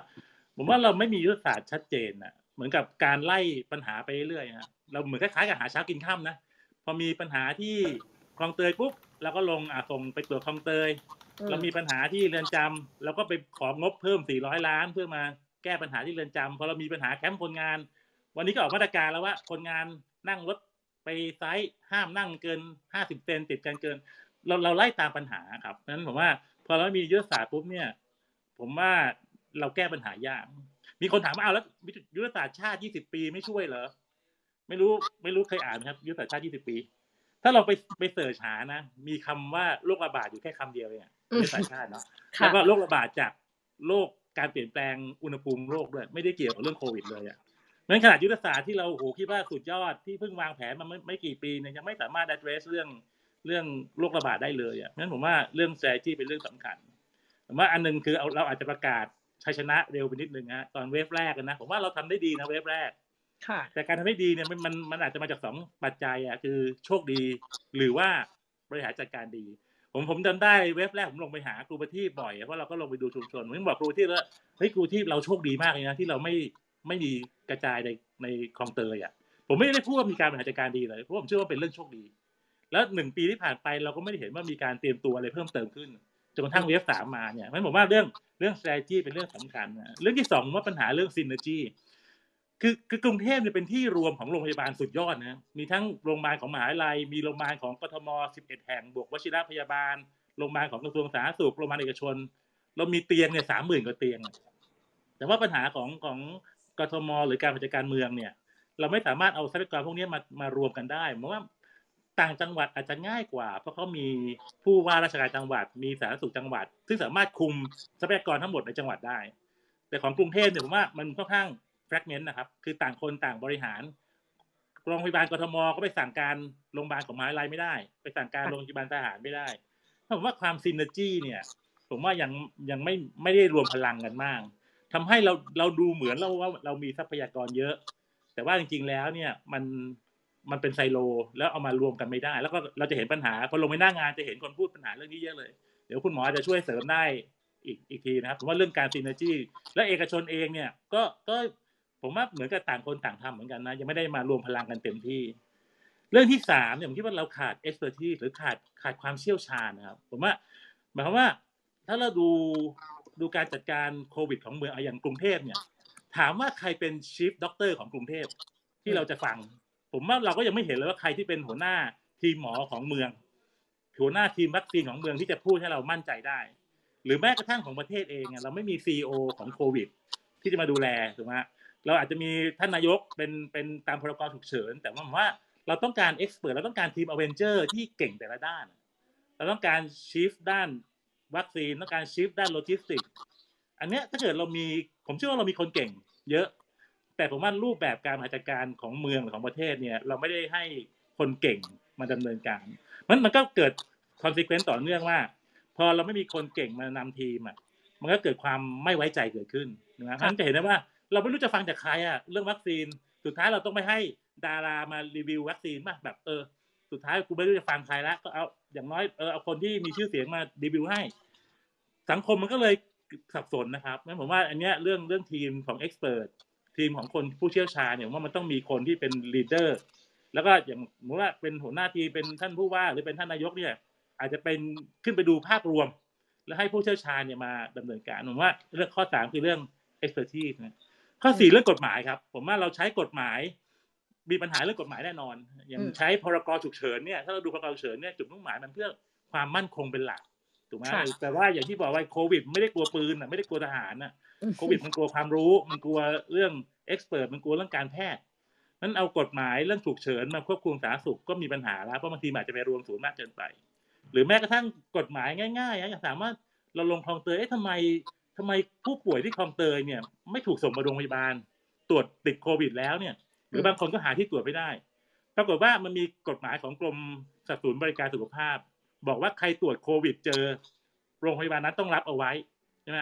ผมว่าเราไม่มียุทธศาสตร์ชัดเจนอะเหมือนกับการไล่ปัญหาไปเรื่อยๆฮะเราเหมือนคล้ายๆกับหาเช้ากินข้ามนะพอมีปัญหาที่คลองเตยปุ๊บเราก็ลงอะส่งไปตรวจคลองเตย เรามีปัญหาที่เรือนจำเราก็ไปของบเพิ่ม 400 ล้าน เพื่อมาแก้ปัญหาที่เรือนจำพอเรามีปัญหาแคมป์คนงาน วันนี้ก็ออกมาตรการแล้วว่าคนงานนั่งรถ ไปไซต์ห้ามนั่งเกิน50เซนติดกันเกิน เราเราไล่ตามปัญหาครับเพราะฉะนั้นผมว่า พอเรามียุทธศาสตร์ปุ๊บเนี่ย ผมว่าเราแก้ปัญหายาก มีคนถามว่าเอาแล้วยุทธศาสตร์ชาติ20ปีไม่ช่วยเหรอไม่รู้ไม่รู้เคยอ่านไหมครับยุทธศาสตร์ชาติ20ปี ถ้าเราไปไปเสิร์ชหานะมีคำว่าโรคระบาดอยู่แค่คำเดียวเองอะ
อืม
ยุทธศาสตร์ชาติเนาะ
ค่ะ
แล้วก็โรคระบาดจากโรคการเปลี่ยนแปลงอุณหภูมิโลกด้วยไม่ได้เกี่ยวกับเรื่องโควิดเลยอะ่ะเพราะฉะ นั้นขนาดยุทธศาสตร์ที่เราโอ้โหคิดว่าสุดยอดที่เพิ่งวางแผนมาไม่ไม่กี่ปีเนี่ยยังไม่สามารถ address เรื่องเรื่องโรคระบาดได้เลยอะ่ะงั้นผมว่าเรื่อง strategy เป็นเรื่องสำคัญผมว่าอันหนึงคือเอาเราอาจจะประกาศชัยชนะเร็วไปนิดนึงฮะตอนเวฟแรกอะนะผมว่าเราทำได้ดีนะเวฟแรก
ค่ะ
แต่การทำได้ดีเนี่ยมันมันมันอาจจะมาจากสองปัจจัยอะคือโชคดี หรือว่าบริหารจัดการดีผผมผมจำได้เว็บแรกผมลงไปหาครูประทีปบ่อยเพราะเราก็ลงไปดูชุมชนผมยังบอกครูที่ว่าเฮ้ยครูที่เราโชคดีมากเลยนะที่เราไม่ ไม่มีกระจายในในคลองเตยอะผมไม่ได้พูดว่ามีการบริหารจัดการดีเลยเพราะผมเชื่อว่าเป็นเรื่องโชคดี แล้วหนึ่งปีที่ผ่านไปเราก็ไม่ได้เห็นว่ามีการเตรียมตัวอะไรเพิ่มเติมขึ้นจนกระทั่งเวฟสามมาเนี่ยมันผมว่าเรื่องเรื่อง strategy เป็นเรื่องสำคัญนะเรื่องที่สองว่าปัญหาเรื่อง synergy คือคือกรุงเทพเนี่ยเป็นที่รวมของโรงพยาบาลสุดยอดนะมีทั้งโรงพยาบาลของมหาวิทยาลัย มีโรงพยาบาลของกทม 11 แห่ง บวกวชิรพยาบาล โรงพยาบาลของกระทรวงสาธารณสุข โรงพยาบาลเอกชน เรามีเตียงเนี่ยสามหมื่นกว่าเตียง แต่ว่าปัญหาของของ กทมหรือการบริหารการเมืองเนี่ย เราไม่สามารถเอาทรัพยากรพวกนี้มามารวมกันได้เพราะว่าต่างจังหวัดอาจจะง่ายกว่า เพราะเขามีผู้ว่าราชการจังหวัด มีสาธารณสุขจังหวัด ซึ่งสามารถคุมทรัพยากรทั้งหมดในจังหวัดได้ แต่ของกรุงเทพเนี่ยผมว่ามันค่อนข้าง fragment นะครับ คือต่างคนต่างบริหารโรงพยาบาลกทมก็ไปสั่งการโรงพยาบาลของมหาวิทยาลัยไม่ได้ ไปสั่งการโรงพยาบาลทหารไม่ได้ผมว่าความ synergy เนี่ย ผมว่ายังยังไม่ไม่ได้รวมพลังกันมาก ทำให้เราเราดูเหมือนเราว่าเรามีทรัพยากรเยอะ แต่ว่าจริง ๆ แล้วเนี่ยมันมันเป็นไซโล แล้วเอามารวมกันไม่ได้ แล้วก็เราจะเห็นปัญหาพอลงไปหน้างานจะเห็นคนพูดปัญหาเรื่องนี้เยอะเลย เดี๋ยวคุณหมอจะช่วยเสริมได้อีกอีกทีนะครับผมว่าเรื่องการซินเนจีและเอกชนเองเนี่ยก็ก็ผมว่าเหมือนกับต่างคนต่างทำเหมือนกันนะยังไม่ได้มารวมพลังกันเต็มที่ เรื่องที่สามเนี่ยผมคิดว่าเราขาด expertise หรือขาดขาดความเชี่ยวชาญนะครับ ผมว่าหมายความว่าถ้าเราดู ดูการจัดการโควิดของเมืองอย่างกรุงเทพเนี่ย ถามว่าใครเป็น chief doctor ของกรุงเทพที่เราจะฟัง ผมว่าเราก็ยังไม่เห็นเลยว่าใครที่เป็นหัวหน้าทีมหมอของเมืองหัวหน้าทีมวัคซีนของเมืองที่จะพูดให้เรามั่นใจได้ หรือแม้กระทั่งของประเทศเองเราไม่มี CEO ของโควิด ที่จะมาดูแลถูกไหมเราอาจจะมีท่านนายกเป็นเป็นตามพรกฉุกเฉิน แต่ว่าผมว่าเราต้องการ expert เราต้องการทีมอเวนเจอร์ที่เก่งแต่ละด้าน เราต้องการ chief ด้าน วัคซีนต้องการ chief ด้านโลจิสติกอันเนี้ยถ้าเกิดเรามีผมเชื่อว่าเรามีคนเก่ง เยอะ แต่ผมว่ารูปแบบการบริหารจัดการของเมืองหรือของประเทศเนี่ย เราไม่ได้ให้คนเก่งมาดำเนินการมันมันก็เกิด consequence ต่อเนื่องว่า พอเราไม่มีคนเก่งมานำทีมอะมันก็เกิดความไม่ไว้ใจเกิดขึ้นนะเพราะฉะนั้นจะเห็นได้ว่า เราไม่รู้จะฟังจากใครอะเรื่องวัคซีน สุดท้ายเราต้องไปให้ดารามารีวิววัคซีนมาแบบเออ สุดท้ายกูไม่รู้จะฟังใครละก็เอาอย่างน้อยเออเอาคนที่มีชื่อเสียงมารีวิวให้ สังคมมันก็เลยสับสนนะครับงั้นผมว่าอันเนี้ยเรื่องเรื่องทีมของ expert ทีมของคนผู้เชี่ยวชาญเนี่ยว่ามันต้องมีคนที่เป็น leader แล้วก็อย่างสมมติว่าเป็นหัวหน้าทีมเป็นท่านผู้ว่าหรือเป็นท่านนายกเนี่ย อาจจะเป็นขึ้นไปดูภาพรวม แล้วให้ผู้เชี่ยวชาญเนี่ยมาดำเนินการผมว่าเรื่องข้อสามคือเรื่อง expertise นะข้อสี่เรื่องกฎหมายครับ ผมว่าเราใช้กฎหมาย มีปัญหาเรื่องกฎหมายแน่นอน อย่างใช้พรกฉุกเฉินเนี่ยถ้าเราดูพรกฉุกเฉินเนี่ยจุดมุ่งหมายมันเพื่อความมั่นคงเป็นหลัก ถูกไหมแต่ว่าอย่างที่บอกว่าโควิด ไม่ได้กลัวปืนอะไม่ได้กลัวทหารอะโควิดมันกลัวความรู้ มันกลัวเรื่องเอ็กซ์เพรสมันกลัวเรื่องการแพทย์นั้นเอากฎหมายเรื่องฉุกเฉินมาควบคุมสาธารณสุขก็มีปัญหาแล้วเพราะบางทีอาจจะไปรวมศูนย์มากเกินไป หรือแม้กระทั่งกฎหมายง่ายๆอย่างสามารถเราลงคลองเตยเอ๊ะทำไมทำไมผู้ป่วยที่คลองเตยเนี่ย ไม่ถูกส่งมาโรงพยาบาล ตรวจติดโควิดแล้วเนี่ย หรือบางคนก็หาที่ตรวจไม่ได้ ปรากฏว่ามันมีกฎหมายของกรมสนับสนุนบริการสุขภาพ บอกว่าใครตรวจโควิด เจอ โรงพยาบาลนั้นต้องรับเอาไว้ใช่ไหม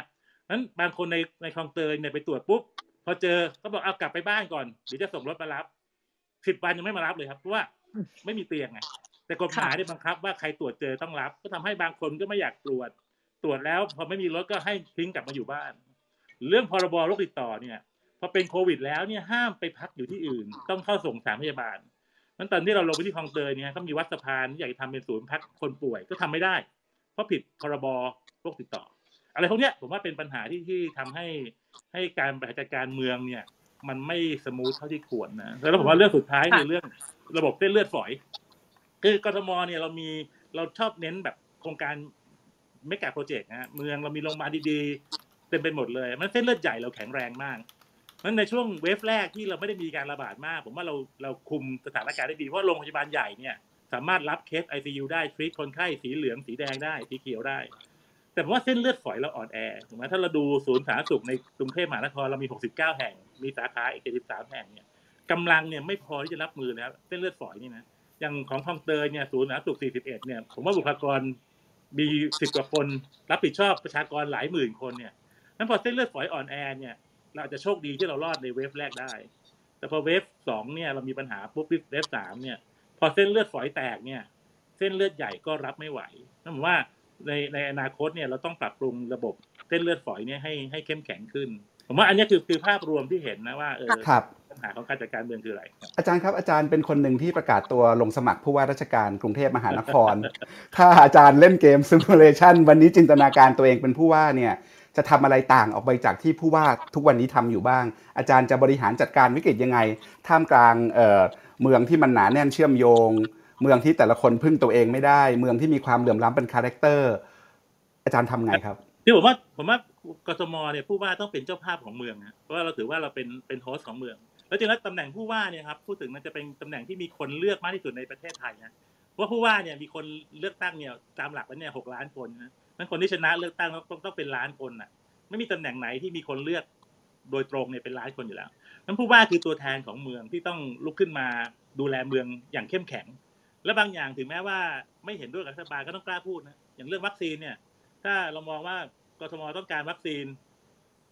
นั้นบางคนในในคลองเตยเนี่ยไปตรวจปุ๊บพอเจอก็บอกเอากลับไปบ้านก่อนหรือจะส่งรถมารับสิบวันยังไม่มารับเลยครับเพราะว่าไม่มีเตียงไงแต่กฎหมายได้บังคับว่าใครตรวจเจอต้องรับ ก็ทำให้บางคนก็ไม่อยากตรวจตรวจแล้ว พอไม่มีรถก็ให้ทิ้งกลับมาอยู่บ้าน เรื่องพรบโรคติดต่อเนี่ยพอเป็นโควิดแล้วเนี่ยห้ามไปพักอยู่ที่อื่น ต้องเข้าส่งสถานพยาบาล นั้นตอนที่เราลงไปที่คลองเตยเนี่ยเขามีวัดสะพานอยากจะทำเป็นศูนย์พักคนป่วยก็ทำไม่ได้ เพราะผิดพรบโรคติดต่อ อะไรพวกเนี้ยผมว่าเป็นปัญหาที่ที่ทำให้ให้การบริหารจัดการเมืองเนี่ย มันไม่ smooth เท่าที่ควรนะแล้วผมว่าเรื่องสุดท้ายคือเรื่องระบบเส้นเลือดฝอย คือกทมเนี่ยเรามีเราชอบเน้นแบบโครงการ mega project นะเมืองเรามีโรงพยาบาลดีๆเต็มไปหมดเลย มันเส้นเลือดใหญ่เราแข็งแรงมาก นั้นในช่วง wave แรกที่เราไม่ได้มีการระบาดมาก ผมว่าเราเราคุมสถานการณ์ได้ดีเพราะโรงพยาบาลใหญ่เนี่ยสามารถรับเคส ICU ได้ treat คนไข้สีเหลืองสีแดงได้สีเขียวได้ แต่ผมว่าเส้นเลือดฝอยเราอ่อนแอถูกไหมถ้าเราดูศูนย์สาธารณสุขในกรุงเทพมหานครเรามี 69 แห่ง มีสาขาอีก73แห่งเนี่ยกำลังเนี่ยไม่พอที่จะรับมือแล้วเส้นเลือดฝอยนี่นะอย่างของคลองเตยเนี่ยศูนย์สาธารณสุข 41 เนี่ยผมว่าบุคลากรมีสิบกว่าคนรับผิดชอบประชากรหลายหมื่นคนเนี่ยนั้นพอเส้นเลือดฝอยอ่อนแอเนี่ย เราอาจจะโชคดีที่เรารอดในเวฟแรกได้ แต่พอเวฟสองเนี่ยเรามีปัญหาปุ๊บเวฟสามเนี่ย พอเส้นเลือดฝอยแตกเนี่ย เส้นเลือดใหญ่ก็รับไม่ไหวนั่นหมายว่าในในอนาคตเนี่ยเราต้องปรับปรุงระบบเส้นเลือดฝอยเนี่ยให้ให้เข้มแข็งขึ้นผมว่าอันนี้คือคือภาพรวมที่เห็นนะว่าเออ
ครับ
ปัญหาของการจัดการเมืองคืออะไรครับ
อาจารย์ครับอาจารย์เป็นคนหนึ่งที่ประกาศตัวลงสมัครผู้ว่าราชการกรุงเทพมหานคร ถ้าอาจารย์เล่นเกมซิมูเลชันวันนี้จินตนาการตัวเองเป็นผู้ว่าเนี่ย จะทำอะไรต่างออกไปจากที่ผู้ว่าทุกวันนี้ทำอยู่บ้าง อาจารย์จะบริหารจัดการวิกฤตยังไง ท่ามกลางเเมืองที่มันหนาแน่นเชื่อมโยง เมืองที่แต่ละคนพึ่งตัวเองไม่ได้ เมืองที่มีความเหลื่อมล้ำเป็น character อาจารย์ทำไงครับ
คือผมว่าผมว่ากทมเนี่ยผู้ว่าต้องเป็นเจ้าภาพของเมืองนะเพราะว่าเราถือว่าเราเป็นเป็น host ของเมือง แล้วจริงๆแล้วตำแหน่งผู้ว่าเนี่ยครับพูดถึงมันจะเป็นตำแหน่งที่มีคนเลือกมากที่สุดในประเทศไทยนะเพราะว่าผู้ว่าเนี่ยมีคนเลือกตั้งเนี่ยตามหลักแล้วเนี่ยหกล้านคนนะ นั้นคนที่ชนะเลือกตั้งต้องต้องเป็นล้านคนน่ะ ไม่มีตำแหน่งไหนที่มีคนเลือกโดยตรงเนี่ยเป็นล้านคนอยู่แล้วนั้นผู้ว่าคือตัวแทนของเมืองที่ต้องลุกขึ้นมาดูแลเมืองอย่างเข้มแข็ง และบางอย่างถึงแม้ว่าไม่เห็นด้วยกับรัฐบาลก็ต้องกล้าพูดนะ อย่างเรื่องวัคซีนเนี่ย ถ้าเรามองว่ากทมต้องการวัคซีน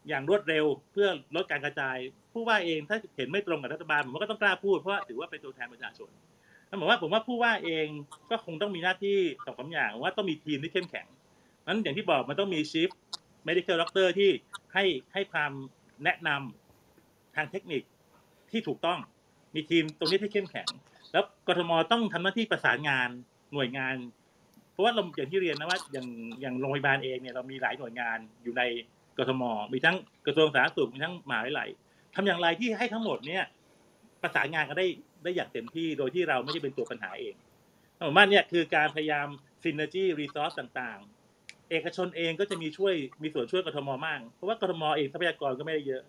อย่างรวดเร็วเพื่อลดการกระจาย ผู้ว่าเองถ้าเห็นไม่ตรงกับรัฐบาลผมว่าก็ต้องกล้าพูดเพราะถือว่าเป็นตัวแทนประชาชนนั่นหมายว่าผมว่าผู้ว่าเองก็คงต้องมีหน้าที่สองสาอย่างว่าต้องมีทีมที่เข้มแข็ง นั้นอย่างที่บอกมันต้องมีชิฟ medical doctor ที่ให้ให้ความแนะนำทางเทคนิคที่ถูกต้อง มีทีมตรงนี้ที่เข้มแข็ง แล้วกทมต้องทำหน้าที่ประสานงานหน่วยงาน เพราะว่าเราอย่างที่เรียนนะว่าอย่างอย่างโรงพยาบาลเองเนี่ยเรามีหลายหน่วยงานอยู่ในกทม มีทั้งกระทรวงสาธารณสุขมีทั้งมหาวิทยาลัยทำอย่างไรที่ให้ทั้งหมดเนี่ยประสานงานกันได้ได้อย่างเต็มที่โดยที่เราไม่ใช่เป็นตัวปัญหาเองผมว่าเนี่ยคือการพยายาม synergy resource ต่างๆ เอกชนเองก็จะมีช่วยมีส่วนช่วยกทมมาก เพราะว่ากทมเองทรัพยากรก็ไม่ได้เยอะ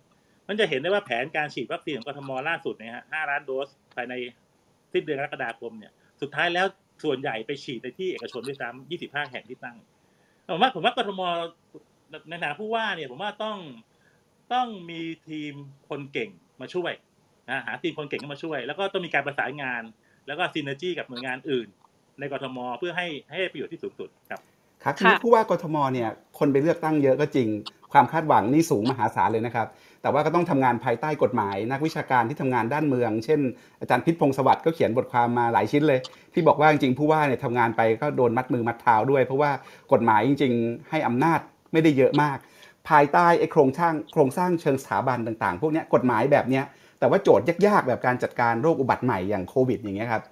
มันจะเห็นได้ว่าแผนการฉีดวัคซีนของกทมล่าสุดเนี่ยฮะ5ล้านโดสภายในสิ้นเดือนกรกฎาคมเนี่ย สุดท้ายแล้วส่วนใหญ่ไปฉีดในที่เอกชนด้วยซ้ำ25แห่งที่ตั้งผมว่าผมว่ากทมในฐานะผู้ว่าเนี่ยผมว่าต้องต้องมีทีมคนเก่งมาช่วยนะหาทีมคนเก่งมาช่วย แล้วก็ต้องมีการประสานงาน แล้วก็ซีเนจีกับหน่วยงานอื่น ในกทมเพื่อให้ให้ประโยชน์ที่สูงสุดครับ
ครับทีนี้ผู้ว่ากทมเนี่ยคนไปเลือกตั้งเยอะก็จริง ความคาดหวังนี่สูงมหาศาลเลยนะครับ แต่ว่าก็ต้องทำงานภายใต้กฎหมาย นักวิชาการที่ทำงานด้านเมือง เช่น อาจารย์พิษพงศ์สวัสดิ์ก็เขียนบทความมาหลายชิ้นเลย ที่บอกว่าจริงๆผู้ว่าเนี่ยทำงานไปก็โดนมัดมือมัดเท้าด้วย เพราะว่ากฎหมายจริง ๆ ให้อำนาจไม่ได้เยอะมาก ภายใต้ไอ้โครงสร้างโครงสร้างเชิงสถาบันต่าง ๆ พวกเนี้ยกฎหมายแบบเนี้ยแต่ว่าโจทย์ยากๆ แบบการจัดการโรคอุบัติใหม่อย่างโควิดอย่างเงี้ยครับ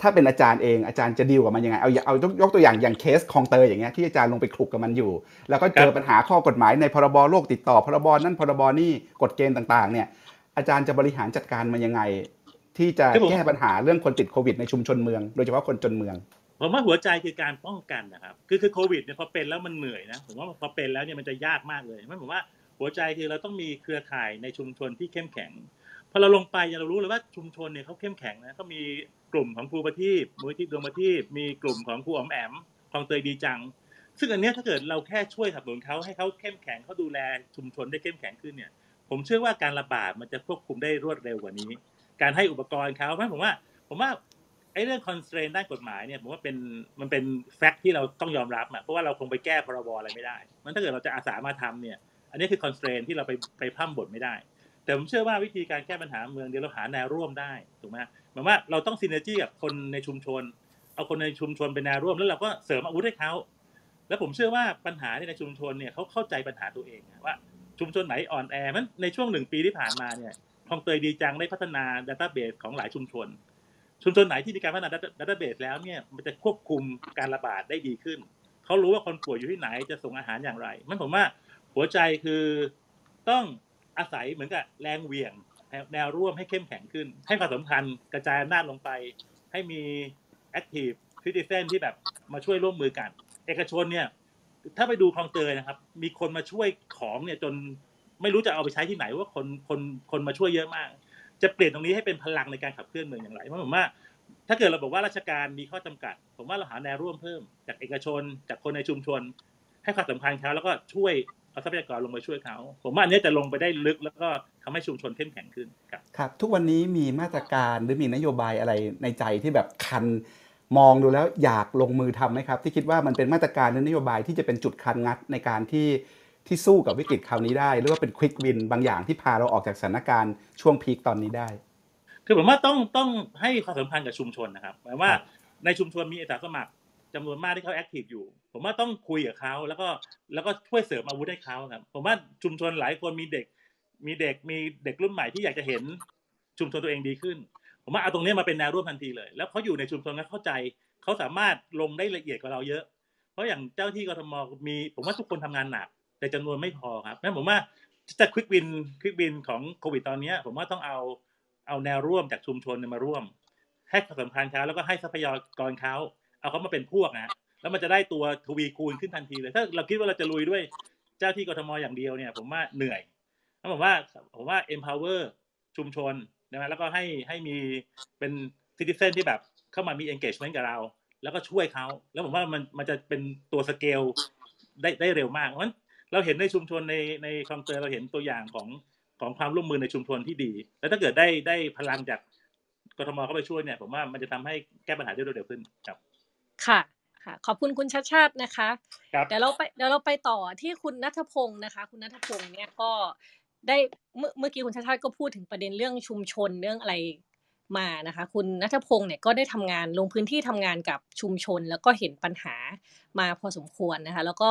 ถ้าเป็นอาจารย์เองอาจารย์จะดีลกับมันยังไงเอาเอายกตัวอย่างอย่างเคสคลองเตยอย่างเงี้ยที่อาจารย์ลงไปคลุกกับมันอยู่ แล้วก็เจอปัญหาข้อกฎหมายในพรบโรคติดต่อพรบนั่นพรบนี่กฎเกณฑ์ต่างๆ เนี่ย อาจารย์จะบริหารจัดการมันยังไง ที่จะ
ครับผม
แก้ปัญหาเรื่องคนติดโควิดในชุมชนเมืองโดยเฉพาะคนจนเมือง
ผมว่าหัวใจคือการป้องกันนะครับคือคือโควิดเนี่ยพอเป็นแล้วมันเหนื่อยนะผมว่าพอเป็นแล้วเนี่ยมันจะยากมากเลยไม่ผมว่าหัวใจคือเราต้องมีเครือข่ายในชุมชนที่เข้มแข็ง พอเราลงไปเนี่ยเรารู้เลยว่าชุมชนเนี่ยเขาเข้มแข็งนะเขามีกลุ่มของครูประทีปมูลที่ดวงประทีปมีกลุ่มของครูอ๋อมแอมคลองเตยดีจัง ซึ่งอันนี้ถ้าเกิดเราแค่ช่วยสนับสนุนเขาให้เขาเข้มแข็งเขาดูแลชุมชนได้เข้มแข็งขึ้นเนี่ย ผมเชื่อว่าการระบาดมันจะควบคุมได้รวดเร็วกว่านี้ การให้อุปกรณ์เขาเพราะผมว่า ผมว่าไอ้เรื่อง constraint ด้านกฎหมายเนี่ยผมว่าเป็นมันเป็นแฟกต์ที่เราต้องยอมรับอะเพราะว่าเราคงไปแก้พรบอะไรไม่ได้ มันถ้าเกิดเราจะอาสามาทำเนี่ย อันนี้คือ constraint ที่เราไปไปพร่ำบทไม่ได้ แต่ผมเชื่อว่าวิธีการแก้ปัญหาเมืองเดี๋ยวเราหาแนวร่วมได้ถูกไหมหมายว่าเราต้องซีเนจี้กับคนในชุมชน เอาคนในชุมชนเป็นแนวร่วมแล้วเราก็เสริมอาวุธให้เขาแล้วผมเชื่อว่าปัญหาในชุมชนเนี่ยเขาเข้าใจปัญหาตัวเองว่า ชุมชนไหนอ่อนแอมันในช่วงหนึ่งปีที่ผ่านมาเนี่ยคลองเตยดีจังได้พัฒนาดัตต้าเบสของหลายชุมชน ชุมชนไหนที่มีการพัฒนาดัตต้าเบสแล้วเนี่ยมันจะควบคุมการระบาดได้ดีขึ้นเขารู้ว่าคนป่วยอยู่ที่ไหนจะส่งอาหารอย่างไร มันผมว่าหัวใจคือต้อง อาศัยเหมือนกับแรงเหวี่ยง แนวร่วมให้เข้มแข็งขึ้น ให้ความสำคัญกระจายอำนาจลงไป ให้มี active citizen ที่แบบมาช่วยร่วมมือกัน เอกชนเนี่ย ถ้าไปดูคลองเตยนะครับ มีคนมาช่วยของเนี่ยจนไม่รู้จะเอาไปใช้ที่ไหนว่าคนคนคนมาช่วยเยอะมาก จะเปลี่ยนตรงนี้ให้เป็นพลังในการขับเคลื่อนเมืองอย่างไรเพราะผมว่า ถ้าเกิดเราบอกว่าราชการมีข้อจำกัด ผมว่าเราหาแนวร่วมเพิ่ม จากเอกชน จากคนในชุมชน ให้ความสำคัญเขาแล้วก็ช่วย เอาทรัพยากรลงไปช่วยเขา ผมว่าอันนี้จะลงไปได้ลึกแล้วก็ทำให้ชุมชนเข้มแข็งขึ้นครับ
ครับ ทุกวันนี้มีมาตรการหรือมีนโยบายอะไรในใจที่แบบคันมองดูแล้วอยากลงมือทำไหมครับ ที่คิดว่ามันเป็นมาตรการหรือนโยบายที่จะเป็นจุดคันงัดในการที่ที่สู้กับวิกฤตคราวนี้ได้ หรือว่าเป็นควิกวินบางอย่างที่พาเราออกจากสถานการณ์ช่วงพีคตอนนี้ได้
คือผมว่าต้องต้องให้ความสัมพันธ์กับชุมชนนะครับหมายว่า
ครับ
ในชุมชนมีอาสาสมัคร จำนวนมากที่เขาแอคทีฟอยู่ ผมว่าต้องคุยกับเขาแล้วก็แล้วก็ช่วยเสริมอาวุธให้เขาครับ ผมว่าชุมชนหลายคนมีเด็ก มีเด็กมีเด็กรุ่นใหม่ที่อยากจะเห็นชุมชนตัวเองดีขึ้น ผมว่าเอาตรงนี้มาเป็นแนวร่วมทันทีเลย แล้วเขาอยู่ในชุมชนแล้วเข้าใจเขาสามารถลงได้ละเอียดกว่าเราเยอะ เพราะอย่างเจ้าที่กทมมี ผมว่าทุกคนทำงานหนัก แต่จำนวนไม่พอครับนั่นผมว่าจะควิกวินควิกวินของโควิดตอนนี้ผมว่าต้องเอาเอาแนวร่วมจากชุมชนมาร่วมให้ความสำคัญเขาแล้วก็ให้ทรัพยากรเขา เอาเขามาเป็นพวกนะแล้วมันจะได้ตัวทวีคูณขึ้นทันทีเลยถ้าเราคิดว่าเราจะลุยด้วยเจ้าที่กทมอย่างเดียวเนี่ย ผมว่าเหนื่อยแล้วผมว่าผมว่า empower ชุมชนนะแล้วก็ให้ให้มีเป็น citizen ที่แบบเข้ามามี engagement กับเรา แล้วก็ช่วยเขาแล้วผมว่ามันมันจะเป็นตัวสเกลได้ได้เร็วมากเพราะฉะนั้นเราเห็นในชุมชนในในคลองเตยเราเห็นตัวอย่างของของความร่วมมือในชุมชนที่ดี แล้วถ้าเกิดได้ได้พลังจากกทมเข้าไปช่วยเนี่ย ผมว่ามันจะทำให้แก้ปัญหาได้รวดเร็วขึ้นครับ
ค่ะค่ะ ขอบคุณคุณชาติชาตินะคะ
ครับ
เดี๋ยวเราไปเดี๋ยวเราไปต่อที่คุณนัทพงศ์นะคะ คุณนัทพงศ์เนี่ยก็ได้เมื่อเมื่อกี้คุณชาติชาติก็พูดถึงประเด็นเรื่องชุมชนเรื่องอะไรมานะคะ คุณนัทพงศ์เนี่ยก็ได้ทำงานลงพื้นที่ทำงานกับชุมชน แล้วก็เห็นปัญหามาพอสมควรนะคะ แล้วก็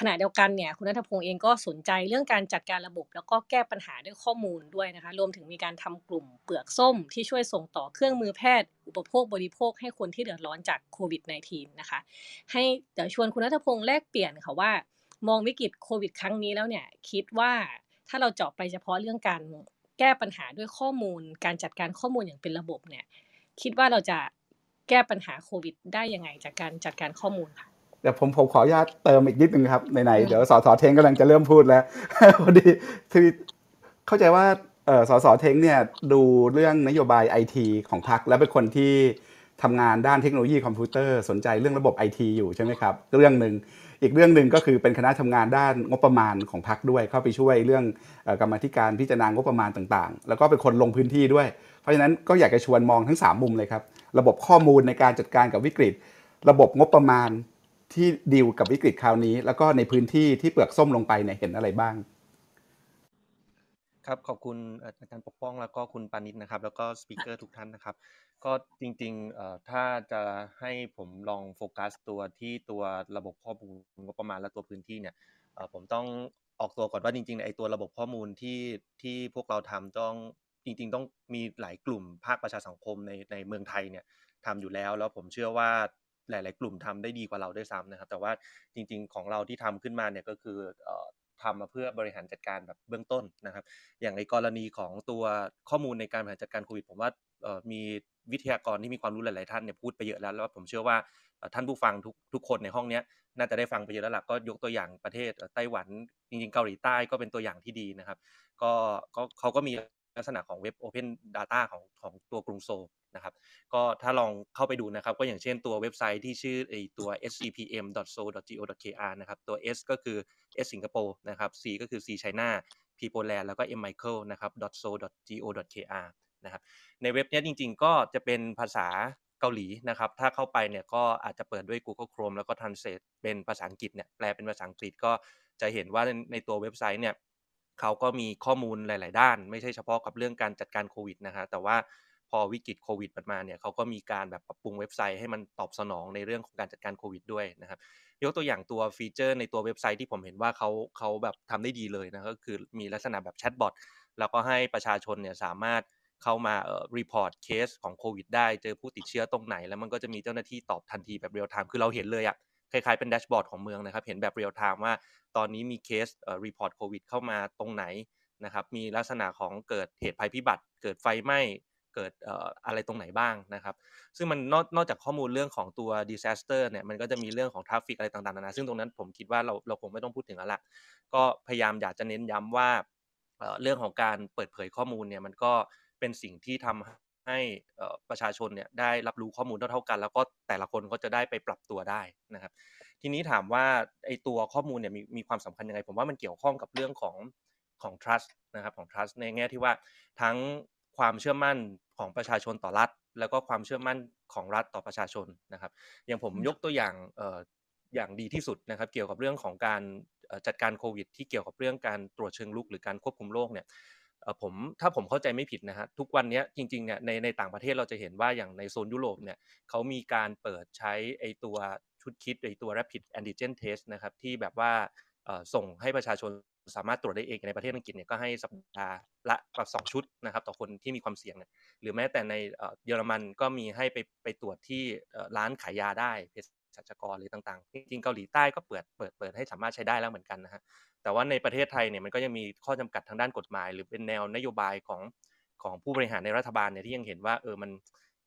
ขณะเดียวกันเนี่ยคุณนัทพงศ์เองก็สนใจเรื่องการจัดการระบบ แล้วก็แก้ปัญหาด้วยข้อมูลด้วยนะคะรวมถึงมีการทำกลุ่มเปลือกส้ม ที่ช่วยส่งต่อเครื่องมือแพทย์ อุปโภคบริโภคให้คนที่เดือดร้อนจากโควิด -19 นะคะ ให้เดี๋ยวชวนคุณนัทพงศ์แลกเปลี่ยนค่ะว่ามองวิกฤตโควิด ครั้งนี้แล้วเนี่ยคิดว่าถ้าเราเจาะไปเฉพาะเรื่องการแก้ปัญหาด้วยข้อมูล การจัดการข้อมูลอย่างเป็นระบบเนี่ยคิดว่าเราจะแก้ปัญหาโควิด ได้ยังไงจากการจัดการข้อมูลค่ะ
เดี๋ยวผมผมขออนุญาตเติมอีกนิดนึงครับไหน
อื
ๆ
ม
เดี๋ยวสสเทงกำลังจะเริ่มพูดแล้วพอดีคือเข้าใจว่าเออสสเทงเนี่ยดูเรื่องนโยบายไอทีของพรรคและเป็นคนที่ทำงานด้านเทคโนโลยีคอมพิวเตอร์สนใจเรื่องระบบไอทีอยู่ใช่ไหมครับเรื่องหนึ่งอีกเรื่องหนึ่งก็คือเป็นคณะทำงานด้านงบประมาณของพรรคด้วย เข้าไปช่วยเรื่องเอ่อกรรมาธิการพิจารณางบประมาณต่างๆ แล้วก็เป็นคนลงพื้นที่ด้วย เพราะฉะนั้นก็อยากจะชวนมองทั้ง 3 มุมเลยครับ ระบบข้อมูลในการจัดการกับวิกฤต ระบบงบประมาณ ที่ดีลกับวิกฤตคราวนี้ แล้วก็ในพื้นที่ที่เปลือกส้มลงไปเนี่ยเห็นอะไรบ้าง
ครับขอบคุณอาจารย์ปกป้องแล้วก็คุณปานิชนะครับ แล้วก็สปีกเกอร์ทุกท่านนะครับ ก็จริงๆถ้าจะให้ผมลองโฟกัสตัวที่ตัวระบบข้อมูลงบประมาณและตัวพื้นที่เนี่ยผมต้องออกตัวก่อนว่าจริงๆไอ้ตัวระบบข้อมูลที่ที่พวกเราทำต้องจริง ๆ ต้องมีหลายกลุ่มภาคประชาสังคมในในเมืองไทยเนี่ยทำอยู่แล้ว แล้วผมเชื่อว่า หลาย ๆ กลุ่มทำได้ดีกว่าเราด้วยซ้ำนะครับ แต่ว่าจริง ๆ ของเราที่ทำขึ้นมาเนี่ยก็คือทำมาเพื่อบริหารจัดการแบบเบื้องต้นนะครับ อย่างในกรณีของตัวข้อมูลในการบริหารจัดการโควิดผมว่ามีวิทยากรที่มีความรู้หลาย ๆ ท่านเนี่ยพูดไปเยอะแล้วแล้วผมเชื่อว่าท่านผู้ฟังทุกทุกคนในห้องนี้น่าจะได้ฟังไปเยอะแล้วล่ะก็ยกตัวอย่างประเทศไต้หวันจริงๆเกาหลีใต้ก็เป็นตัวอย่างที่ดีนะครับ ก็ก็เขาก็มี ลักษณะของเว็บ Open Data ของของตัวกรุงโซลนะครับก็ถ้าลองเข้าไปดูนะครับก็อย่างเช่นตัวเว็บไซต์ที่ชื่อไอตัว scpm.so.go.kr นะครับตัว S ก็คือ S สิงคโปร์นะครับ C ก็คือ C China P Poland แล้วก็ M Michael นะครับ .so.go.kr นะครับในเว็บนี้จริงๆ ก็จะเป็นภาษาเกาหลีนะครับถ้าเข้าไปเนี่ยก็อาจจะเปิดด้วย Google Chrome แล้วก็ translate เป็นภาษาอังกฤษเนี่ยแปลเป็นภาษาอังกฤษก็จะเห็นว่าในตัวเว็บไซต์เนี่ย เขาก็มีข้อมูลหลาย ๆ ด้าน ไม่ใช่เฉพาะกับเรื่องการจัดการโควิดนะฮะแต่ว่าพอวิกฤตโควิดมันมาเนี่ยเขาก็มีการแบบปรับปรุงเว็บไซต์ให้มันตอบสนองในเรื่องของการจัดการโควิดด้วยนะครับยกตัวอย่างตัว feature ในตัวเว็บไซต์ที่ผมเห็นว่าเขาเขาแบบทำได้ดีเลยนะก็คือมีลักษณะแบบ chatbot แล้วก็ให้ประชาชนเนี่ยสามารถเข้ามาเอ่อ report case ของโควิดได้ เจอผู้ติดเชื้อตรงไหน แล้วมันก็จะมีเจ้าหน้าที่ตอบทันทีแบบ real-time คือเราเห็นเลยอะ คล้ายๆเป็น dashboard ของเมืองนะครับ เห็นแบบ real-time ว่าตอนนี้มีเคสเอ่อ report โควิดเข้ามาตรงไหนนะครับ มีลักษณะของเกิดเหตุภัยพิบัติ เกิดไฟไหม้ เกิดเอ่ออะไรตรงไหนบ้างนะครับ ซึ่งมันนอกนอกจากข้อมูลเรื่องของตัว disaster เนี่ย มันก็จะมีเรื่องของ traffic อะไรต่างๆนานาซึ่งตรงนั้นผมคิดว่าเราเราคงไม่ต้องพูดถึงแล้วละก็พยายามอยากจะเน้นย้ำว่าเอ่อเรื่องของการเปิดเผยข้อมูลเนี่ยมันก็เป็นสิ่งที่ทำ ให้ประชาชนเนี่ยได้รับรู้ข้อมูลเท่าๆกัน แล้วก็แต่ละคนก็จะได้ไปปรับตัวได้นะครับ ทีนี้ถามว่าไอตัวข้อมูลเนี่ยมีมีความสำคัญยังไง ผมว่ามันเกี่ยวข้องกับเรื่องของของ trust นะครับของ trust ในแง่ที่ว่าทั้งความเชื่อมั่นของประชาชนต่อรัฐ แล้วก็ความเชื่อมั่นของรัฐต่อประชาชนนะครับ อย่างผมยกตัวอย่างอย่างดีที่สุดนะครับ เกี่ยวกับเรื่องของการจัดการโควิด ที่เกี่ยวกับเรื่องการตรวจเชิงลุกหรือการควบคุมโรคเนี่ย ผมถ้าผมเข้าใจไม่ผิดนะฮะทุกวันนี้จริงๆเนี่ยในในต่างประเทศเราจะเห็นว่าอย่างในโซนยุโรปเนี่ยเขามีการเปิดใช้ไอตัวชุดคิดไอตัว rapid antigen test นะครับที่แบบว่าส่งให้ประชาชนสามารถตรวจได้เองในประเทศอังกฤษเนี่ยก็ให้สัปดาห์ละกับสองชุดนะครับต่อคนที่มีความเสี่ยงหรือแม้แต่ในเยอรมันก็มีให้ไปไปตรวจที่ร้านขายยาได้ เภสัชกรหรือต่างๆ จริงๆเกาหลีใต้ก็เปิดเปิดเปิดให้สามารถใช้ได้แล้วเหมือนกันนะฮะแต่ว่าในประเทศไทยเนี่ยมันก็ยังมีข้อจำกัดทางด้านกฎหมาย หรือเป็นแนวนโยบายของของผู้บริหารในรัฐบาลเนี่ยที่ยังเห็นว่าเออมัน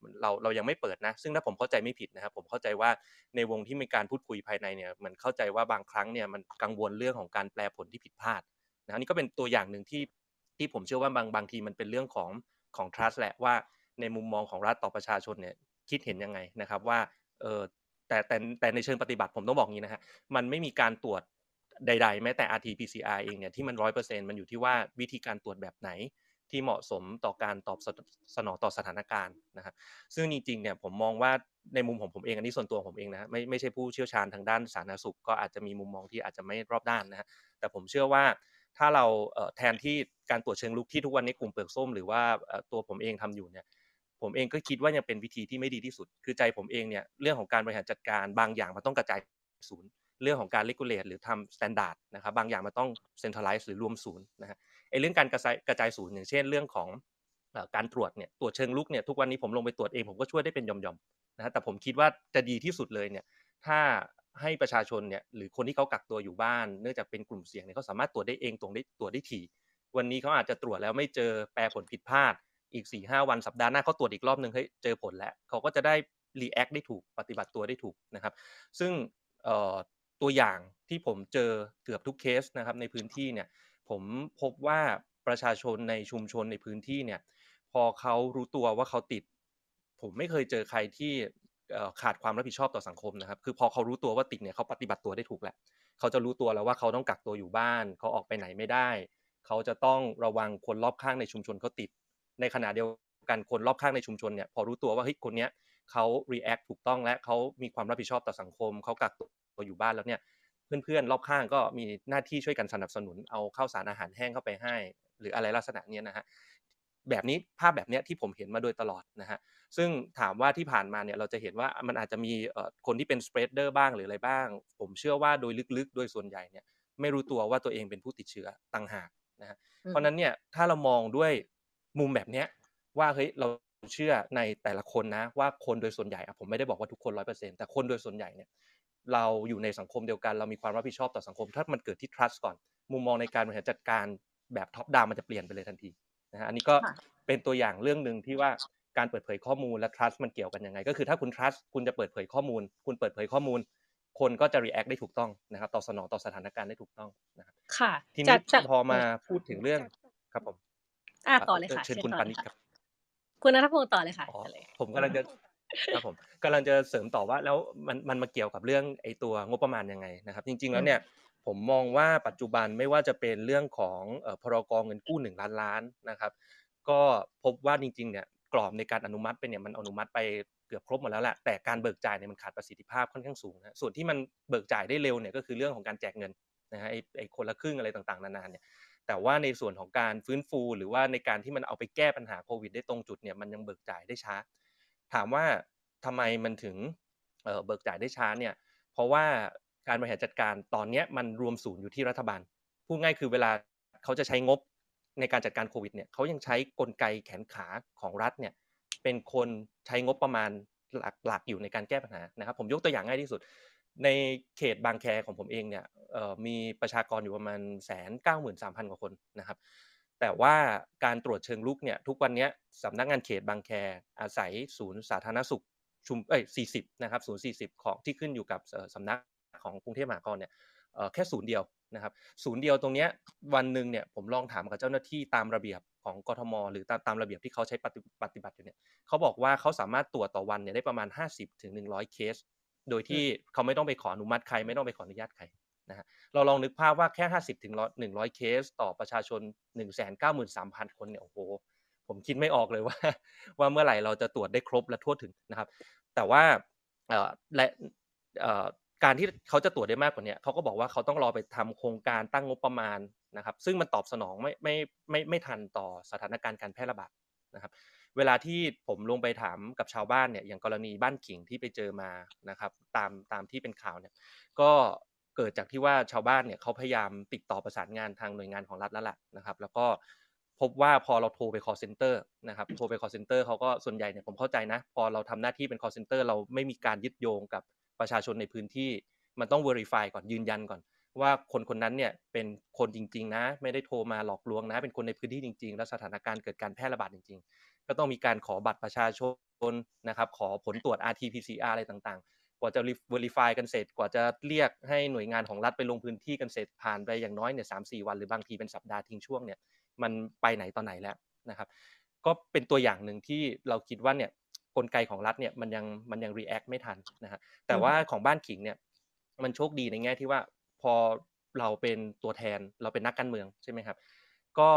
มันเราเรายังไม่เปิดนะ ซึ่งถ้าผมเข้าใจไม่ผิดนะครับ ผมเข้าใจว่าในวงที่มีการพูดคุยภายในเนี่ยมันเข้าใจว่าบางครั้งเนี่ยมันกังวลเรื่องของการแปลผลที่ผิดพลาดนะอันนี้ก็เป็นตัวอย่างหนึ่งที่ที่ผมเชื่อว่าบางบางทีมันเป็นเรื่องของของ trust แหละว่าในมุมมองของรัฐต่อประชาชนเนี่ยคิดเห็นยังไงนะครับว่าเออ แต่แต่แต่ในเชิงปฏิบัติผมต้องบอกงี้นะฮะมันไม่มีการตรวจใด ๆ แม้แต่ RT-PCR เองเนี่ยที่มันร้อยเปอร์เซ็นต์มันอยู่ที่ว่าวิธีการตรวจแบบไหนที่เหมาะสมต่อการตอบสสนองต่อสถานการณ์นะครับซึ่งจริงๆเนี่ยผมมองว่าในมุมของผมเองอันนี้ส่วนตัวผมเองนะไม่ไม่ใช่ผู้เชี่ยวชาญทางด้านสาธารณสุข ก็อาจจะมีมุมมองที่อาจจะไม่รอบด้านนะฮะแต่ผมเชื่อว่าถ้าเราแทนที่การตรวจเชิงลุกที่ทุกวันนี้กลุ่มเปลือกส้ม หรือว่าตัวผมเองทำอยู่เนี่ย ผมเองก็คิดว่ายังเป็นวิธีที่ไม่ดีที่สุด คือใจผมเองเนี่ยเรื่องของการบริหารจัดการบางอย่างมันต้องกระจายศูนย์ เรื่องของการ regulate หรือทำ standard นะครับบางอย่างมันต้อง centralize หรือรวมศูนย์นะฮะไอเรื่องการกระจายกระจายศูนย์อย่างเช่น เรื่องของการตรวจเนี่ยตรวจเชิงลุกเนี่ยทุกวันนี้ผมลงไปตรวจเองผมก็ช่วยได้เป็นยอมๆนะฮะแต่ผมคิดว่าจะดีที่สุดเลยเนี่ยถ้าให้ประชาชนเนี่ยหรือคนที่เขากักตัวอยู่บ้าน เนื่องจากเป็นกลุ่มเสี่ยงเนี่ยเขาสามารถตรวจได้เองตรงได้ตรวจได้ถี่วันนี้เขาอาจจะตรวจแล้วไม่เจอแปลผลผิดพลาด อีก4ี่ห้าวันสัปดาห์หน้าเขาตรวจอีกรอบหนึ่งเฮ้ยเจอผลแล้วเขาก็จะได้รีแอคได้ถูกปฏิบัติตัวได้ถูกนะครับ ซึ่งตัวอย่างที่ผมเจอเกือบทุกเคสนะครับในพื้นที่เนี่ยผมพบว่าประชาชนในชุมชนในพื้นที่เนี่ยพอเขารู้ตัวว่าเขาติด ผมไม่เคยเจอใครที่ขาดความรับผิดชอบต่อสังคมนะครับ คือพอเขารู้ตัวว่าติดเนี่ยเขาปฏิบัติตัวได้ถูกแหละเขาจะรู้ตัวแล้วว่าเขาต้องกักตัวอยู่บ้าน เขาออกไปไหนไม่ได้ เขาจะต้องระวังคนรอบข้างในชุมชนเขาติด ในขณะเดียวกันคนรอบข้างในชุมชนเนี่ยพอรู้ตัวว่าเฮ้ยคนเนี้ยเขา react ถูกต้องและเขามีความรับผิดชอบต่อสังคมเขากักตัวอยู่บ้านแล้วเนี่ยเพื่อนๆรอบข้างก็มีหน้าที่ช่วยกันสนับสนุนเอาข้าวสารอาหารแห้งเข้าไปให้ หรืออะไรลักษณะนี้นะฮะแบบนี้ภาพแบบนี้ที่ผมเห็นมาโดยตลอดนะฮะซึ่งถามว่าที่ผ่านมาเนี่ยเราจะเห็นว่ามันอาจจะมีคนที่เป็นสเปรดเดอร์บ้างหรืออะไรบ้าง ผมเชื่อว่าโดยลึกๆ โดยส่วนใหญ่เนี่ยไม่รู้ตัวว่าตัวเองเป็นผู้ติดเชื้อต่างหากนะฮะเพราะนั้นเนี่ยถ้าเรามองด้วย มุมแบบเนี้ยว่าเฮ้ยเราเชื่อในแต่ละคนนะ ว่าคนโดยส่วนใหญ่ผมไม่ได้บอกว่าทุกคนร้อยเปอร์เซ็นต์แต่คนโดยส่วนใหญ่เนี่ยเราอยู่ในสังคมเดียวกัน เรามีความรับผิดชอบต่อสังคม ถ้ามันเกิดที่ trust ก่อน มุมมองในการบริหารจัดการแบบท็อปดาวมันจะเปลี่ยนไปเลยทันทีนะฮะอันนี้ก็เป็นตัวอย่างเรื่องหนึ่งที่ว่าการเปิดเผยข้อมูลและ trust มันเกี่ยวกันยังไง ก็คือถ้าคุณ trust คุณจะเปิดเผยข้อมูล คุณเปิดเผยข้อมูล คนก็จะ react ได้ถูกต้องนะครับ ต่อสนองต่อสถานการณ์ได้ถูกต้องนะครับ
ค่ะ
ทีนี้พอมาพูดถึงเรื่องครับผม
อ่าต่อเลยค่ะ
เชิญคุณปานิชครับ
คุณนัทพงศ์ต่อเลยค่ะ
ผมกำลังจะครับผมกำลังจะเสริมต่อว่าแล้วมันมันมาเกี่ยวกับเรื่องไอ้ตัวงบประมาณยังไงนะครับ จริง ๆแล้วเนี่ยผมมองว่าปัจจุบันไม่ว่าจะเป็นเรื่องของพรกเงินกู้หนึ่งล้านล้านนะครับ ก็พบว่าจริงๆเนี่ยกรอบในการอนุมัติไปเนี่ยมันอนุมัติไปเกือบครบหมดแล้วแหละแต่การเบิกจ่ายเนี่ยมันขาดประสิทธิภาพค่อนข้างสูงนะส่วนที่มันเบิกจ่ายได้เร็วเนี่ยก็คือเรื่องของการแจกเงินนะฮะไอ้ไอ้คนละครึ่งอะไรต่างๆนานาเนี่ย แต่ว่าในส่วนของการฟื้นฟู หรือว่าในการที่มันเอาไปแก้ปัญหาโควิดได้ตรงจุดเนี่ยมันยังเบิกจ่ายได้ช้า ถามว่าทำไมมันถึงเบิกจ่ายได้ช้าเนี่ยเพราะว่าการบริหารจัดการตอนนี้มันรวมศูนย์อยู่ที่รัฐบาลพูดง่ายคือเวลาเขาจะใช้งบในการจัดการโควิดเนี่ยเขายังใช้กลไกแขนขาของรัฐเนี่ยเป็นคนใช้งบประมาณหลักๆอยู่ในการแก้ปัญหานะครับ ผมยกตัวอย่างง่ายที่สุด ในเขตบางแคของผมเองเนี่ยมีประชากรอยู่ประมาณแสนเก้าหมื่นสามพันกว่าคนนะครับ แต่ว่าการตรวจเชิงลุกเนี่ยทุกวันนี้สำนักงานเขตบางแคอาศัยศูนย์สาธารณสุขชุมเอ้ยสี่สิบนะครับศูนย์สี่สิบของที่ขึ้นอยู่กับสำนักของกรุงเทพมหานครเนี่ยแค่ศูนย์เดียวนะครับศูนย์เดียวตรงนี้วันหนึ่งเนี่ยผมลองถามกับเจ้าหน้าที่ตามระเบียบของกทม หรือตามตามระเบียบที่เขาใช้ปฏิบัติอยู่เนี่ยเขาบอกว่าเขาสามารถตรวจต่อวันเนี่ยได้ประมาณ 50ถึง100 เคส โดยที่เขาไม่ต้องไปขออนุมัติใคร ไม่ต้องไปขออนุญาตใครนะฮะเราลองนึกภาพว่าแค่ 50ถึง100 เคส ต่อประชาชน 193,000 คนเนี่ยโอ้โหผมคิดไม่ออกเลยว่า ว่าเมื่อไหร่เราจะตรวจได้ครบและทั่วถึงนะครับ แต่ว่าและการที่เขาจะตรวจได้มากกว่าเนี้ยเขาก็บอกว่าเขาต้องรอไปทำโครงการตั้งงบประมาณนะครับ ซึ่งมันตอบสนองไม่ไม่ไม่ไม่ทันต่อสถานการณ์การแพร่ระบาดนะครับ เวลาที่ผมลงไปถามกับชาวบ้านเนี่ยอย่างกรณีบ้านขิงที่ไปเจอมานะครับ ตามตามที่เป็นข่าวเนี่ยก็เกิดจากที่ว่าชาวบ้านเนี่ยเขาพยายามติดต่อประสานงานทางหน่วยงานของรัฐแล้วล่ะนะครับ แล้วก็พบว่าพอเราโทรไป call center นะครับโทรไป call center เขาก็ส่วนใหญ่เนี่ยผมเข้าใจนะ พอเราทำหน้าที่เป็น call center เราไม่มีการยึดโยงกับประชาชนในพื้นที่ มันต้อง verify ก่อนยืนยันก่อน ว่าคนคนนั้นเนี่ยเป็นคนจริง ๆ นะ ไม่ได้โทรมาหลอกลวงนะ เป็นคนในพื้นที่จริง ๆ และสถานการณ์เกิดการแพร่ระบาดจริงๆ ก็ต้องมีการขอบัตรประชาชนนะครับขอผลตรวจ RT-PCR อะไรต่างๆ กว่าจะ verify กันเสร็จกว่าจะเรียกให้หน่วยงานของรัฐไปลงพื้นที่กันเสร็จผ่านไปอย่างน้อยเนี่ยสามสี่วันหรือบางทีเป็นสัปดาห์ทิ้งช่วงเนี่ยมันไปไหนตอนไหนแล้วนะครับก็เป็นตัวอย่างหนึ่งที่เราคิดว่าเนี่ยกลไกของรัฐเนี่ยมันยังมันยัง react ไม่ทันนะฮะแต่ว่าของบ้านขิงเนี่ยมันโชคดีในแง่ที่ว่าพอเราเป็นตัวแทนเราเป็นนักการเมืองใช่ไหมครับ ก็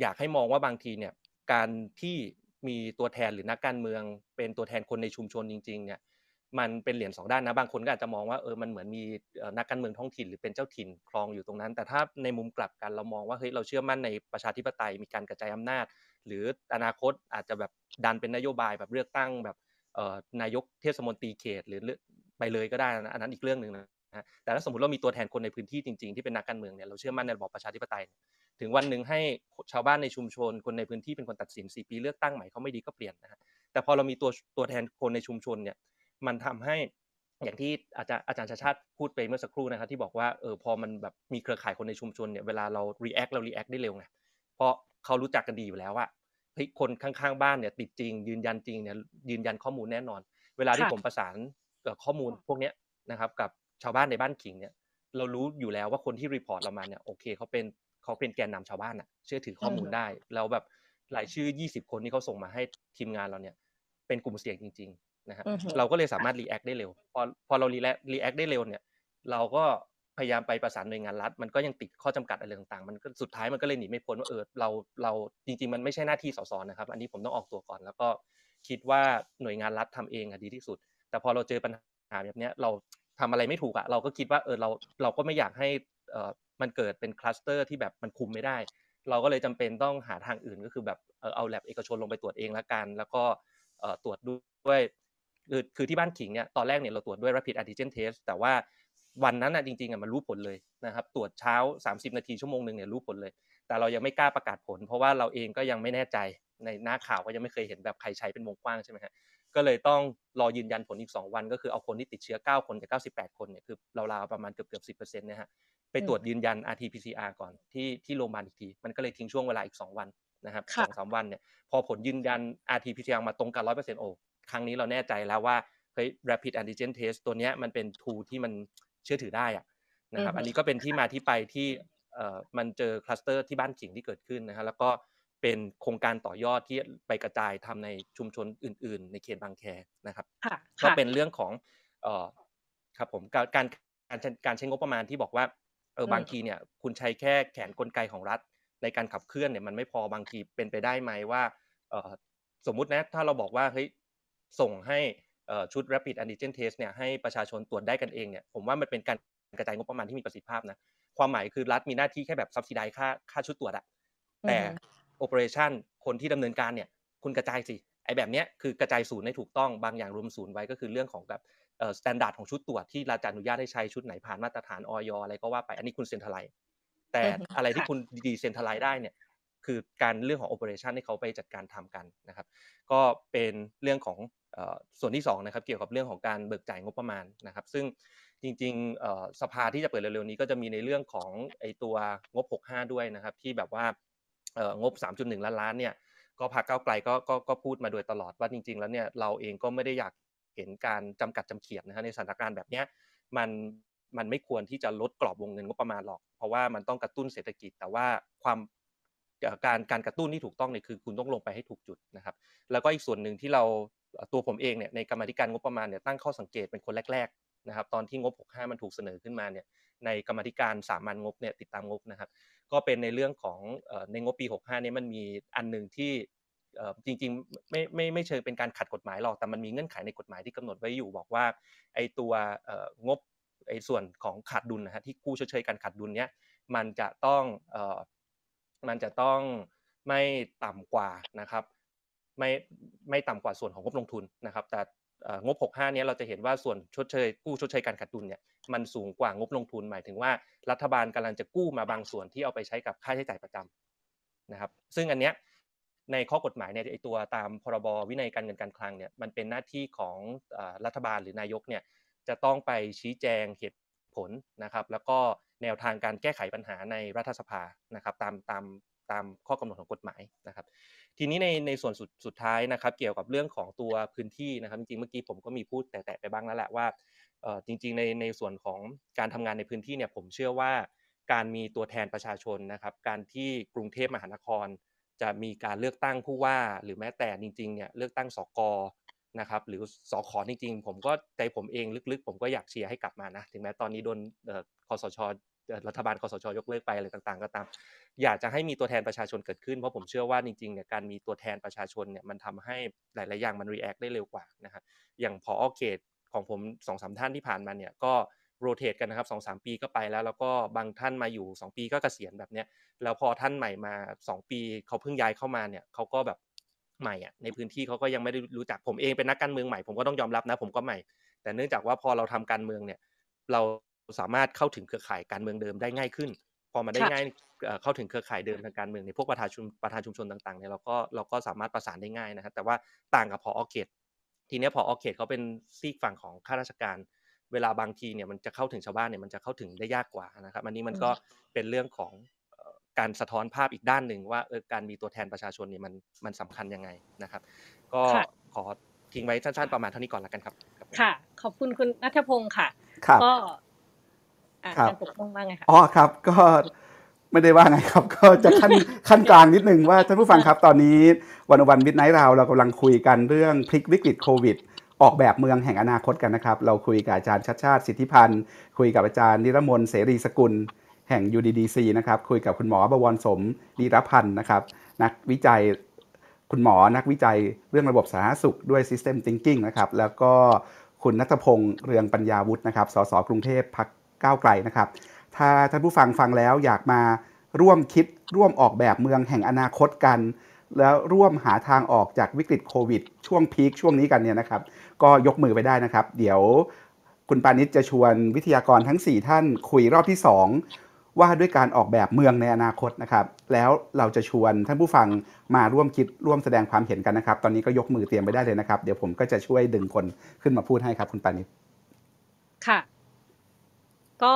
อยากให้มองว่าบางทีเนี่ยการที่ มีตัวแทนหรือนักการเมือง เป็นตัวแทนคนในชุมชนจริงๆเนี่ยมันเป็นเหรียญสองด้านนะบางคนก็อาจจะมองว่าเออมันเหมือนมีนักการเมืองท้องถิ่นหรือเป็นเจ้าถิ่นครองอยู่ตรงนั้น แต่ถ้าในมุมกลับกันเรามองว่าเฮ้ยเราเชื่อมั่นในประชาธิปไตยมีการกระจายอำนาจ หรืออนาคตอาจจะแบบดันเป็นนโยบายแบบเลือกตั้งแบบนายกเทศมนตรีเขตหรือไปเลยก็ได้นะอันนั้นอีกเรื่องหนึ่งนะแต่ถ้าสมมติเรามีตัวแทนคนในพื้นที่จริงๆที่เป็นนักการเมืองเนี่ยเราเชื่อมั่นในระบอบประชาธิปไตย ถึงวันหนึ่งให้ชาวบ้านในชุมชน คนในพื้นที่เป็นคนตัดสิน4ปีเลือกตั้งใหม่เขาไม่ดีก็เปลี่ยนนะฮะแต่พอเรามีตัวตัวแทนคนในชุมชนเนี่ยมันทำให้อย่างที่อาจารย์อาจารย์ชาชาติพูดไปเมื่อสักครู่นะครับที่บอกว่าเออพอมันแบบมีเครือข่ายคนในชุมชนเนี่ยเวลาเรา react เรา react ได้เร็วไงเพราะเขารู้จักกันดีอยู่แล้วว่าเฮ้ยคนข้างๆบ้านเนี่ยติดจริง ยืนยันจริงเนี่ยยืนยันข้อมูลแน่นอน เวลาที่ผมประสานข้อมูลพวกนี้นะครับกับชาวบ้านในบ้านขิงเนี่ยเรารู้อยู่แล้วว่าคนที่ report เรามาเนี่ยโอเคเขาเป็น เขาเป็นแกนนำชาวบ้านอะเชื่อถือข้อมูลได้ แล้วแบบรายชื่อ 20 คนที่เขาส่งมาให้ทีมงานเราเนี่ย เป็นกลุ่มเสี่ยงจริง ๆ นะฮะเราก็เลยสามารถ react ได้เร็ว พอพอเรา react react ได้เร็วเนี่ย เราก็พยายามไปประสานหน่วยงานรัฐ มันก็ยังติดข้อจำกัดอะไรต่างๆ มันก็สุดท้ายมันก็เลยหนีไม่พ้นว่าเออเราเราจริง ๆ มันไม่ใช่หน้าที่สสนะครับ อันนี้ผมต้องออกตัวก่อน แล้วก็คิดว่าหน่วยงานรัฐทำเองอะดีที่สุด แต่พอเราเจอปัญหาแบบนี้เราทำอะไรไม่ถูกอะเราก็คิดว่าเออเราเราก็ไม่อยากให้เออ มันเกิดเป็นคลัสเตอร์ที่แบบมันคุมไม่ได้ เราก็เลยจำเป็นต้องหาทางอื่นก็คือแบบเออเอาแลบเอกชนลงไปตรวจเองละกัน แล้วก็ตรวจด้วยคือคือที่บ้านขิงเนี่ยตอนแรกเนี่ยเราตรวจด้วย rapid antigen test แต่ว่าวันนั้นอะจริงๆอะมันรู้ผลเลยนะครับตรวจเช้า 30 นาทีชั่วโมงหนึ่งเนี่ยรู้ผลเลย แต่เรายังไม่กล้าประกาศผล เพราะว่าเราเองก็ยังไม่แน่ใจในหน้าข่าวก็ยังไม่เคยเห็นแบบใครใช้เป็นวงกว้างใช่ไหมฮะ ก็เลยต้องรอยืนยันผลอีก 2 วัน ก็คือเอาคนที่ติดเชื้อ 9 คนกับ98 คนเนี่ยคือราวๆประมาณเกือบเกือบ10%นะฮะไปตรวจยืนยัน RT-PCR ก่อนที่ที่โรงพยาบาลอีกที มันก็เลยทิ้งช่วงเวลาอีก 2 วันนะครับสองสามวันเนี่ยพอผลยืนยัน RT-PCR มาตรงกัน100%โอ้ครั้งนี้เราแน่ใจแล้วว่าเฮ้ย rapid antigen test ตัวเนี้ยมันเป็น tool ที่มันเชื่อถือได้อะนะครับอันนี้ก็เป็นที่มาที่ไปที่เอ่อมันเจอคลัสเตอร์ที่บ้านขิงที่เกิดขึ้นนะฮะแล้วก็ เป็นโครงการต่อยอดที่ไปกระจายทำในชุมชนอื่น ๆ ในเขตบางแคนะครับก็เป็นเรื่องของเอ่อครับผมการการการการใช้งบประมาณที่บอกว่าเออบางทีเนี่ยคุณใช้แค่แขนกลไกของรัฐ ในการขับเคลื่อนเนี่ยมันไม่พอบางทีเป็นไปได้ไหมว่าเอ่อสมมุตินะถ้าเราบอกว่าเฮ้ยส่งให้ชุด rapid antigen test เนี่ยให้ประชาชนตรวจได้กันเองเนี่ยผมว่ามันเป็นการกระจายงบประมาณที่มีประสิทธิภาพนะความหมายคือรัฐมีหน้าที่แค่แบบ subsidize ค่าค่าชุดตรวจอะแต่ operation คนที่ดำเนินการเนี่ยคุณกระจายสิไอ้แบบเนี้ยคือกระจายศูนย์ให้ถูกต้องบางอย่างรวมศูนย์ไว้ก็คือเรื่องของแบบเอ่อ standard ของชุดตรวจที่รัฐจะอนุญาตให้ใช้ชุดไหนผ่านมาตรฐานออยอะไรก็ว่าไปอันนี้คุณเซ็นทรัลไลแต่อะไรที่คุณดีเซ็นทรัลไลได้เนี่ยคือการเรื่องของ operation ให้เขาไปจัดการทำกันนะครับ ก็เป็นเรื่องของส่วนที่2นะครับเกี่ยวกับเรื่องของการเบิกจ่ายงบประมาณนะครับ ซึ่งจริงๆสภาที่จะเปิดเร็วๆนี้ก็จะมีในเรื่องของไอตัวงบ 65 ด้วยนะครับ ที่แบบว่า งบ 3.1 ล้านล้านเนี่ยก็พรรคก้าวไกลก็ก็ก็พูดมาโดยตลอดว่าจริง ๆ แล้วเนี่ยเราเองก็ไม่ได้อยากเห็นการจำกัดจำเขียดนะฮะในสถานการณ์แบบเนี้ยมันมันไม่ควรที่จะลดกรอบวงเงินงบประมาณหรอก เพราะว่ามันต้องกระตุ้นเศรษฐกิจ แต่ว่าความการการกระตุ้นที่ถูกต้องเนี่ยคือคุณต้องลงไปให้ถูกจุดนะครับ แล้วก็อีกส่วนหนึ่งที่เราตัวผมเองเนี่ยในกรรมธิการงบประมาณเนี่ยตั้งข้อสังเกตเป็นคนแรกๆนะครับตอนที่งบ 65 มันถูกเสนอขึ้นมาเนี่ยในกรรมธิการสามัญงบเนี่ยติดตามงบนะครับ ก็เป็นในเรื่องของในงบปี 65เนี่ยมันมีอันหนึ่งที่จริงๆไม่ไม่ไม่เชิงเป็นการขัดกฎหมายหรอกแต่มันมีเงื่อนไขในกฎหมายที่กำหนดไว้อยู่บอกว่าไอ้ตัวงบไอ้ส่วนของขาดดุลนะฮะที่กู้ชดเชยการขาดดุลเนี้ยมันจะต้องมันจะต้องไม่ต่ำกว่านะครับไม่ไม่ต่ำกว่าส่วนของงบลงทุนนะครับ แต่งบ 65 เนี้ยเราจะเห็นว่าส่วนชดเชยกู้ชดเชยการขาดดุลเนี่ย มันสูงกว่างบลงทุนหมายถึงว่ารัฐบาลกำลังจะกู้มาบางส่วนที่เอาไปใช้กับค่าใช้จ่ายประจำนะครับ ซึ่งอันเนี้ยในข้อกฎหมายเนี่ยไอตัวตามพรบวินัยการเงินการคลังเนี่ยมันเป็นหน้าที่ของรัฐบาลหรือนายกเนี่ยจะต้องไปชี้แจงเหตุผลนะครับ แล้วก็แนวทางการแก้ไขปัญหาในรัฐสภานะครับ ตามตามตามข้อกำหนดของกฎหมายนะครับ ทีนี้ในในส่วนสุดสุดท้ายนะครับ เกี่ยวกับเรื่องของตัวพื้นที่นะครับจริงๆเมื่อกี้ผมก็มีพูดแตะๆไปบ้างแล้วแหละว่า จริงๆในในส่วนของการทำงานในพื้นที่เนี่ยผมเชื่อว่าการมีตัวแทนประชาชนนะครับ การที่กรุงเทพมหานคร จะมีการเลือกตั้งผู้ว่า หรือแม้แต่จริงๆเนี่ยเลือกตั้งสกนะครับหรือสขจริงๆ ผมก็ใจผมเองลึกๆ ผมก็อยากเชียร์ให้กลับมานะถึงแม้ตอนนี้โดนคอสชรัฐบาลคอสชยกเลิกไปอะไรต่างๆ ก็ตาม อยากจะให้มีตัวแทนประชาชนเกิดขึ้นเพราะผมเชื่อว่าจริงๆเนี่ยการมีตัวแทนประชาชนเนี่ยมันทำให้หลายๆอย่างมัน react ได้เร็วกว่านะครับอย่างพอเขต ของผมสองสามท่านที่ผ่านมาเนี่ยก็ rotate กันนะครับสองสามปีก็ไปแล้ว แล้วก็บางท่านมาอยู่สองปีก็เกษียณแบบเนี้ยแล้วพอท่านใหม่มาสองปีเขาเพิ่งย้ายเข้ามาเนี่ยเขาก็แบบใหม่อะในพื้นที่เขาก็ยังไม่ได้รู้จักผมเองเป็นนักการเมืองใหม่ผมก็ต้องยอมรับนะผมก็ใหม่ แต่เนื่องจากว่าพอเราทำการเมืองเนี่ยเราสามารถเข้าถึงเครือข่ายการเมืองเดิมได้ง่ายขึ้น พอมาได้
ค่ะ
ง่ายเอ่อเข้าถึงเครือข่ายเดิมทางการเมืองในยพวกประธานชุมประธานชุมชนต่างๆเนี่ยเราก็เราก็สามารถประสานได้ง่ายนะครับแต่ว่าต่างกับพอเขต ทีเนี้ยพอเขตเขาเป็นซีกฝั่งของข้าราชการ เวลาบางทีเนี่ยมันจะเข้าถึงชาวบ้านเนี่ยมันจะเข้าถึงได้ยากกว่านะครับ อันนี้มันก็เป็นเรื่องของเอ่อการสะท้อนภาพอีกด้านหนึ่งว่าเออการมีตัวแทนประชาชนเนี่ยมันมันสำคัญยังไงนะครับ ก็
ค่ะ
ขอทิ้งไว้สั้นๆประมาณเท่านี้ก่อนละกันครับครับผม
ค่ะ ขอบคุณคุณนัทพงศ์ค่ะ
ครับ
ก็อะ
ครับ
อาจารย์ปกป้องว่าไงคะ
อ๋อครับ ก็ ไม่ได้ว่าไงครับ ก็จะขั้นขั้นกลางนิดนึงว่าท่านผู้ฟังครับตอนนี้วันวันวิดไนท์เราเรากำลังคุยกันเรื่องพลิกวิกฤตโควิด ออกแบบเมืองแห่งอนาคตกันนะครับ เราคุยกับอาจารย์ชัดชาติสิทธิพันธ์ คุยกับอาจารย์นิรมนเสรีสกุล แห่ง UDDC นะครับคุยกับคุณหมอบวรสมดีรพันธ์นะครับ นักวิจัยคุณหมอนักวิจัยเรื่องระบบสาธารณสุขด้วย System Thinking นะครับแล้วก็คุณนัทพงศ์เรืองปัญญาวุฒินะครับสสกรุงเทพพักก้าวไกลนะครับ ถ้าท่านผู้ฟังฟังแล้วอยากมาร่วมคิดร่วมออกแบบเมืองแห่งอนาคตกัน แล้วร่วมหาทางออกจากวิกฤตโควิด ช่วงพีคช่วงนี้กันเนี่ยนะครับ ก็ยกมือไปได้นะครับ เดี๋ยวคุณปานิชจะชวนวิทยากรทั้ง 4 ท่านคุยรอบที่ 2 ว่าด้วยการออกแบบเมืองในอนาคตนะครับ แล้วเราจะชวนท่านผู้ฟังมาร่วมคิดร่วมแสดงความเห็นกันนะครับ ตอนนี้ก็ยกมือเตรียมไปได้เลยนะครับ เดี๋ยวผมก็จะช่วยดึงคนขึ้นมาพูดให้ครับ คุณปานิช
ค่ะ ก็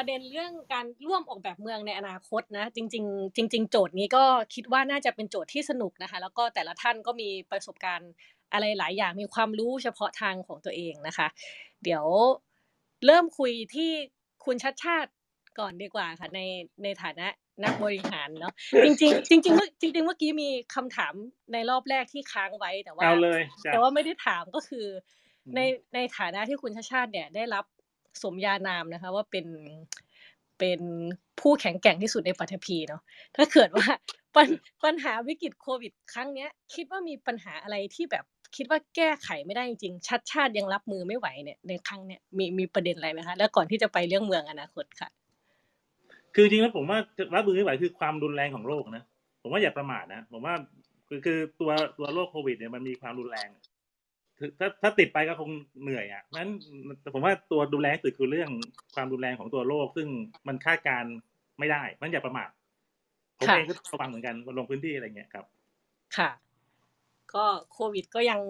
ประเด็นเรื่องการร่วมออกแบบเมืองในอนาคตนะ จริง ๆ จริง ๆ โจทย์นี้ก็คิดว่าน่าจะเป็นโจทย์ที่สนุกนะคะ แล้วก็แต่ละท่านก็มีประสบการณ์อะไรหลายอย่างมีความรู้เฉพาะทางของตัวเองนะคะ เดี๋ยวเริ่มคุยที่คุณชัดชาติก่อนดีกว่าค่ะในในฐานะนักบริหารเนาะจริง ๆ จริงๆเมื่อจริงๆเมื่อกี้มีคำถามในรอบแรกที่ค้างไว้แต่ว่า
เอาเลยจ้ะ
แต่ว่าไม่ได้ถามก็คืออ
ม
ในในฐานะที่คุณชาติชาติเนี่ยได้รับ สมญานามนะคะ ว่าเป็นเป็นผู้แข็งแกร่งที่สุดในปัทภีเนาะถ้าเกิดว่าปัญปัญหาวิกฤตโควิด ครั้งเนี้ย คิดว่ามีปัญหาอะไรที่แบบคิดว่าแก้ไขไม่ได้จริงชัดชาติยังรับมือไม่ไหวเนี่ยในครั้งเนี้ยมีมีประเด็นอะไรไหมคะแล้วก่อนที่จะไปเรื่องเมืองอนาคตค่ะ
คือจริงแล้วผมว่ารับมือไม่ไหวคือความรุนแรงของโรคนะผมว่าอย่าประมาทนะผมว่าคือคือตัวตัวโรคโควิดเนี่ยมันมีความรุนแรง ถ้าถ้าติดไปก็คงเหนื่อยอะนั้นผมว่าตัวดูแลที่สุดคือเรื่องความรุนแรงของตัวโรคซึ่งมันคาดการณ์ไม่ได้ มันอย่าประมาทผม
ค่ะ
เองก็ระวังเหมือนกันลงพื้นที่อะไรเงี้ยครับ
ค่ะ ก็โควิดก็ยัง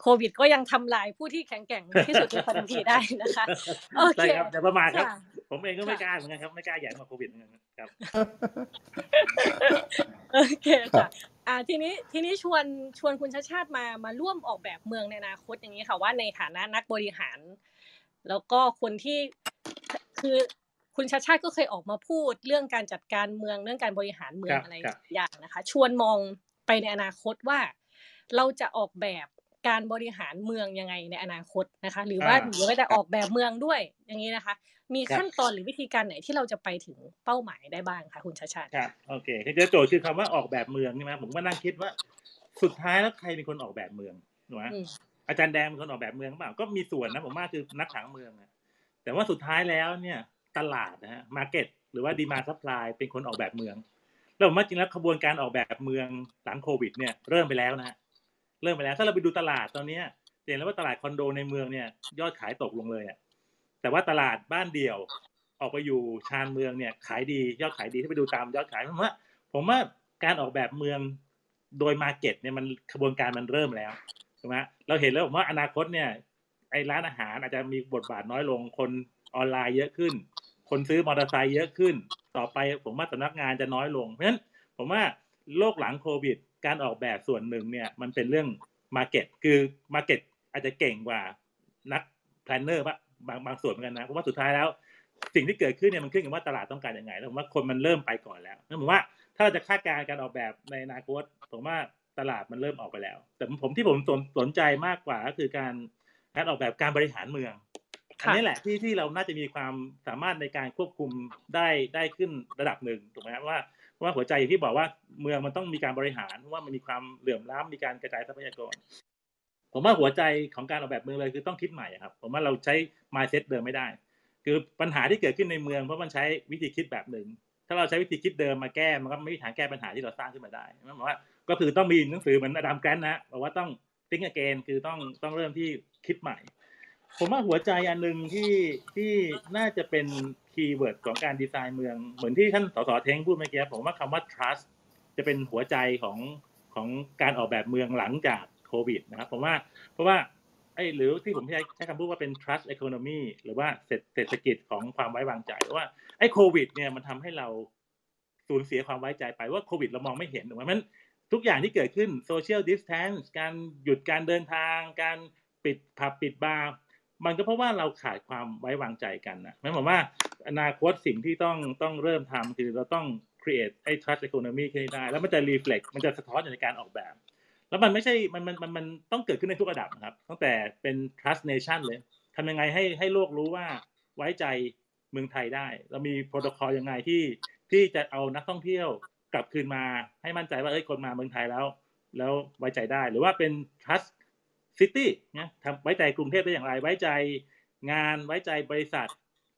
โควิดก็ยังทำลายผู้ที่แข็งแกร่งที่สุดในปัทภีได้นะคะโอเค
ใช่ครับอย่าประมาทครับ
ค่ะ
ผมเองก็ไม่
ค่ะ
กล้าเหมือนกันครับ ไม่กล้าใหญ่กว่าโควิดเหมือนกันครับ
โอเคค่ะอ่าทีนี้ทีนี้ชวนชวนคุณชาติชาติมามาร่วมออกแบบเมืองในอนาคตอย่างนี้ค่ะว่าในฐานะนักบริหาร แล้วก็คนที่คือคุณชาติชาติก็เคยออกมาพูดเรื่องการจัดการเมืองเรื่องการบริหารเมือง
ครับ
อะไร
ครับ
อย่างนะคะ ชวนมองไปในอนาคตว่า เราจะออกแบบการบริหารเมืองยังไงในอนาคตนะคะ หรือว่าหรือว่าจะออกแบบเมืองด้วยอย่างนี้นะคะ มีขั้นตอนหรือวิธีการไหนที่เราจะไปถึงเป้าหมายได้บ้างคะคุณชาติชาติ
ครับโอเคคือจะโจทย์คือคำว่าออกแบบเมืองใช่ไหมผมก็นั่งคิดว่า สุดท้ายแล้วใครเป็นคนออกแบบเมืองถูกไหม
อืม
อาจารย์แดงเป็นคนออกแบบเมืองหรือเปล่าก็มีส่วนนะผมว่าคือนักผังเมืองอะแต่ว่าสุดท้ายแล้วเนี่ยตลาดนะฮะ market หรือว่า demand supply เป็นคนออกแบบเมืองแล้วผมว่าจริงแล้วขบวนการออกแบบเมืองหลังโควิด เนี่ยเริ่มไปแล้วนะฮะเริ่มไปแล้วถ้าเราไปดูตลาดตอนเนี้ยจะเห็นแล้วว่าตลาดคอนโดในเมืองเนี่ยยอดขายตกลงเลยอะ แต่ว่าตลาดบ้านเดี่ยว ออกไปอยู่ชานเมืองเนี่ยขายดียอดขายดีถ้าไปดูตามยอดขายผมว่าผมว่าการออกแบบเมืองโดย market เนี่ยมันขบวนการมันเริ่มแล้วถูกไหมเราเห็นแล้วผมว่าอนาคตเนี่ยไอ้ร้านอาหารอาจจะมีบทบาทน้อยลงคนออนไลน์เยอะขึ้น คนซื้อมอเตอร์ไซค์เยอะขึ้น ต่อไปผมว่าสำนักงานจะน้อยลงเพราะฉะนั้นผมว่าโลกหลังโควิด การออกแบบส่วนหนึ่งเนี่ยมันเป็นเรื่อง market คือ market อาจจะเก่งกว่านัก planner บางบางส่วนเหมือนกันนะเพราะว่าสุดท้ายแล้ว สิ่งที่เกิดขึ้นเนี่ยมันขึ้นกับว่าตลาดต้องการยังไงแล้วผมว่าคนมันเริ่มไปก่อนแล้วนั่นผมว่าถ้าเราจะคาดการณ์การออกแบบในอนาคตผมว่าตลาดมันเริ่มออกไปแล้ว แต่ผมที่ผมสนสนใจมากกว่าก็คือการการออกแบบการบริหารเมืองอันนี้แหละที่ที่เราน่าจะมีความสามารถในการควบคุมได้ได้ขึ้นระดับหนึ่งถูกไหมครับว่าว่าหัวใจอย่างที่บอกว่าเมืองมันต้องมีการบริหารเพราะว่ามันมีความเหลื่อมล้ำมีการกระจายทรัพยากร ผมว่าหัวใจของการออกแบบเมืองเลยคือต้องคิดใหม่ครับผมว่าเราใช้ mindset เดิมไม่ได้ คือปัญหาที่เกิดขึ้นในเมืองเพราะมันใช้วิธีคิดแบบหนึ่ง ถ้าเราใช้วิธีคิดเดิมมาแก้มันก็ไม่มีทางแก้ปัญหาที่เราสร้างขึ้นมาได้นั่นหมายว่าก็คือต้องมีหนังสือเหมือน Adam Grant นะบอกว่าต้อง think again คือต้องต้องเริ่มที่คิดใหม่ ผมว่าหัวใจอันหนึ่งที่ที่น่าจะเป็น keyword ของการดีไซน์เมือง เหมือนที่ท่านสสเท้งพูดเมื่อกี้ผมว่าคำว่า trust จะเป็นหัวใจของของการออกแบบเมืองหลังจาก โควิดนะครับผมว่าเพราะว่าไอ้หรือที่ผมใช้ใช้คำพูดว่าเป็น trust economy หรือว่าเศรษฐกิจของความไว้วางใจว่าไอ้โควิดเนี่ยมันทำให้เราสูญเสียความไว้ใจไปว่าโควิดเรามองไม่เห็นถูกไหมมันทุกอย่างที่เกิดขึ้น social distance การหยุดการเดินทาง การปิดผับปิดบาร์มันก็เพราะว่าเราขาดความไว้วางใจกันนะหมายความว่า อนาคตสิ่งที่ต้องต้องเริ่มทำคือเราต้อง create ไอ้ trust economy ขึ้นได้ แล้วมันจะ reflect มันจะสะท้อนอยู่ในการออกแบบ แล้วมันไม่ใช่มันมันมันมันต้องเกิดขึ้นในทุกระดับนะครับ ตั้งแต่เป็น trust nation เลยทำยังไงให้ให้โลกรู้ว่าไว้ใจเมืองไทยได้ เรามีโปรโตคอลยังไงที่ที่จะเอานักท่องเที่ยวกลับคืนมาให้มั่นใจว่าเอ้ยคนมาเมืองไทยแล้ว แล้วไว้ใจได้หรือว่าเป็น trust city นะทำไว้ใจกรุงเทพได้อย่างไร ไว้ใจงานไว้ใจบริษัท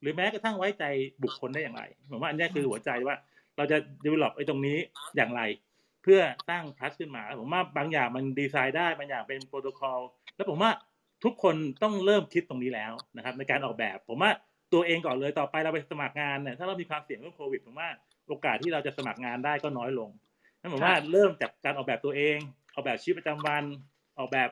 หรือแม้กระทั่งไว้ใจบุคคลได้อย่างไรผมว่าอันนี้คือหัวใจว่าเราจะ develop ไอ้ตรงนี้อย่างไร เพื่อสร้าง trust ขึ้นมา ผมว่าบางอย่างมันดีไซน์ได้บางอย่างเป็นโปรโตคอลแล้วผมว่าทุกคนต้องเริ่มคิดตรงนี้แล้วนะครับในการออกแบบ ผมว่าตัวเองก่อนเลยต่อไปเราไปสมัครงานเนี่ยถ้าเรามีความเสี่ยงเรื่องโควิดผมว่าโอกาสที่เราจะสมัครงานได้ก็น้อยลงนั่นผมว่าเริ่มจากการออกแบบตัวเอง ออกแบบชีวิตประจำวันออกแบบ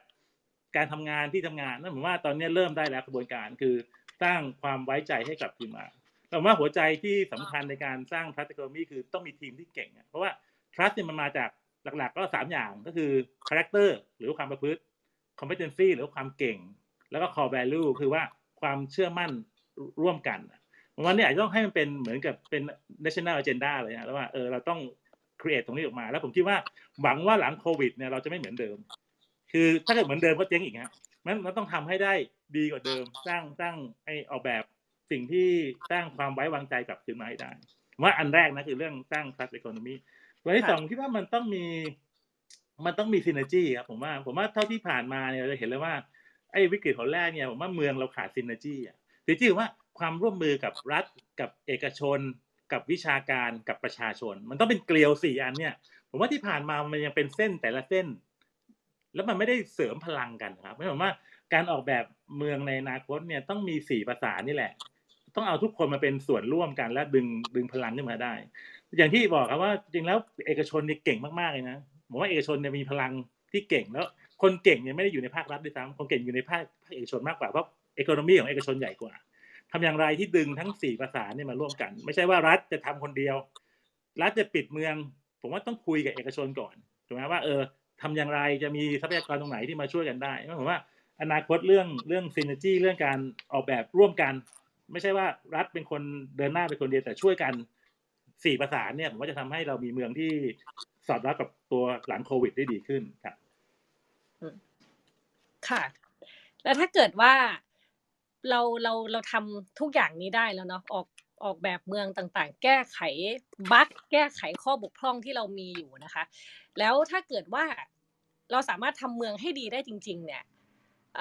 การทำงานที่ทำงานนั่นผมว่าตอนนี้เริ่มได้แล้วกระบวนการคือสร้างความไว้ใจให้กับทีมงานแต่ว่าหัวใจที่สำคัญในการสร้าง trust economy คือต้องมีทีมที่เก่งเพราะว่า trust เนี่ยมันมาจากหลักๆ ก็สามอย่างก็คือ character หรือความประพฤติ competency หรือความเก่ง แล้วก็ core value คือว่าความเชื่อมั่นร่วมกันมว่าเนี่ยอาจจะต้องให้มันเป็นเหมือนกับเป็น national agenda เลยนะแล้วว่าเออเราต้อง create ตรงนี้ออกมา แล้วผมคิดว่าหวังว่าหลังโควิดเนี่ยเราจะไม่เหมือนเดิม คือถ้าเกิดเหมือนเดิมก็เจ๊งอีกฮะมันเราต้องทำให้ได้ดีกว่าเดิม สร้างสร้างไอออกแบบสิ่งที่สร้างความไว้วางใจกับคืนมาให้ได้ว่าอันแรกนะคือเรื่องสร้าง trust economy วันที่สองคิดว่ามันต้องมี มันต้องมี synergy ครับผมว่าผมว่าเท่าที่ผ่านมาเนี่ยเราจะเห็นเลยว่าไอ้วิกฤตของแรกเนี่ยผมว่าเมืองเราขาด synergy อะ synergy ว่าความร่วมมือกับรัฐกับเอกชน กับวิชาการกับประชาชน มันต้องเป็นเกลียวสี่อันเนี่ย ผมว่าที่ผ่านมามันยังเป็นเส้นแต่ละเส้น แล้วมันไม่ได้เสริมพลังกันครับไม่ผมว่าการออกแบบเมืองในอนาคตเนี่ยต้องมีสี่ภาษานี่แหละ ต้องเอาทุกคนมาเป็นส่วนร่วมกันและดึงดึงพลังขึ้นมาได้ อย่างที่บอกครับว่าจริงแล้วเอกชนเนี่ยเก่งมากๆเลยนะผมว่าเอกชนเนี่ยมีพลังที่เก่งแล้ว คนเก่งเนี่ยไม่ได้อยู่ในภาครัฐด้วยซ้ำคนเก่งอยู่ในภาคภาคเอกชนมากกว่าเพราะเอ o n o มีของเอกชนใหญ่กว่าทำอย่างไรที่ดึงทั้งสี่ภาษาเนี่ยมาร่วมกัน ไม่ใช่ว่ารัฐจะทำคนเดียว รัฐจะปิดเมือง ผมว่าต้องคุยกับเอกชนก่อนถูกไหมว่าเออทำอย่างไรจะมีทรัพยากรตรงไหนที่มาช่วยกันได้ผมว่าอนาคตเรื่องเรื่องซินเนจี้เรื่องการออกแบบร่วมกัน ไม่ใช่ว่ารัฐเป็นคนเดินหน้าเป็นคนเดียวแต่ช่วยกัน สี่ประสานเนี่ยผมว่าจะทำให้เรามีเมืองที่สอดรับกับตัวหลังโควิดได้ดีขึ้นครับ
ค่ะ แล้วถ้าเกิดว่าเราเราเราทำทุกอย่างนี้ได้แล้วเนาะออกออกแบบเมืองต่างๆ แก้ไขบั๊กแก้ไขข้อบกพร่องที่เรามีอยู่นะคะ แล้วถ้าเกิดว่าเราสามารถทำเมืองให้ดีได้จริง ๆ เนี่ยอ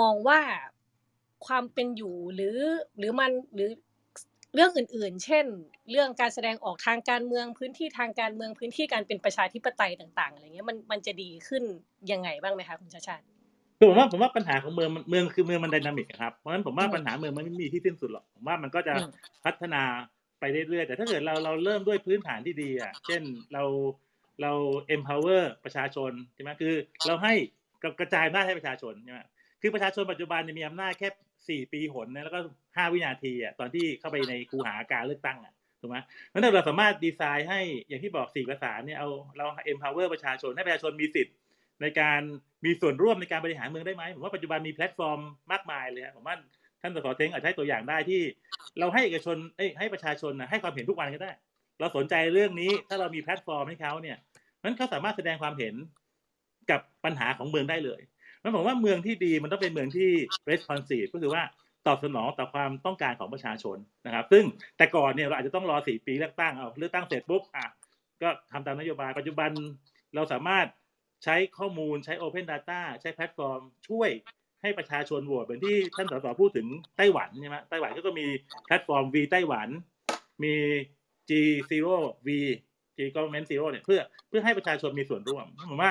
มองว่าความเป็นอยู่หรือหรือมันหรือ เรื่องอื่นๆ เช่น เรื่องการแสดงออกทางการเมืองพื้นที่ทางการเมืองพื้นที่การเป็นประชาธิปไตยต่างๆอะไรเงี้ยมันมันจะดีขึ้นยังไงบ้างไหมคะคุณชาชาติ
คือผมว่าผมว่าปัญหาของเมืองมันเมืองคือเมืองมันไดนามิกอะครับเพราะฉะนั้นผมว่า
อืม
ปัญหาเมืองมันไม่มีที่สิ้นสุดหรอกผมว่ามันก็จะ
อืม
พัฒนาไปเรื่อยๆแต่ถ้าเกิดเราเราเริ่มด้วยพื้นฐานที่ดีอะเช่นเราเรา empower ประชาชนใช่ไหมคือ เราให้กระจายอำนาจให้ประชาชนใช่ไหมคือประชาชนปัจจุบันเนี่ยมีอำนาจแค่ สี่ปีหนนะแล้วก็ห้าวินาทีอะตอนที่เข้าไปในคูหาการเลือกตั้งอะถูกไหมนั้นเราสามารถดีไซน์ให้อย่างที่บอกสี่ประสานเนี่ยเอาเรา empower ประชาชนให้ประชาชนมีสิทธิ์ ในการมีส่วนร่วมในการบริหารเมืองได้ไหมผมว่าปัจจุบันมีแพลตฟอร์มมากมายเลยผมว่าท่านสสเท้งอาจจะให้ตัวอย่างได้ที่ เราให้เอกชนเอ้ให้ประชาชนนะให้ความเห็นทุกวันก็ได้ เราสนใจเรื่องนี้ถ้าเรามีแพลตฟอร์มให้เขาเนี่ยนั้นเขาสามารถแสดงความเห็นกับปัญหาของเมืองได้เลย นั้นผมว่าเมืองที่ดีมันต้องเป็นเมืองที่ responsive ก็คือว่าตอบสนองต่อความต้องการของประชาชนนะครับ ซึ่งแต่ก่อนเนี่ยเราอาจจะต้องรอสี่ปีเลือกตั้งเอาเลือกตั้งเสร็จปุ๊บอะก็ทำตามนโยบายปัจจุบันเราสามารถใช้ข้อมูลใช้ Open Data ใช้แพลตฟอร์ม ช่วยให้ประชาชนโหวตเหมือนที่ท่านสสพูดถึงไต้หวันใช่ไหมไต้หวันก็มีแพลตฟอร์ม vTaiwan มี G Zero V G Government Zero เนี่ยเพื่อเพื่อให้ประชาชนมีส่วนร่วมผมว่า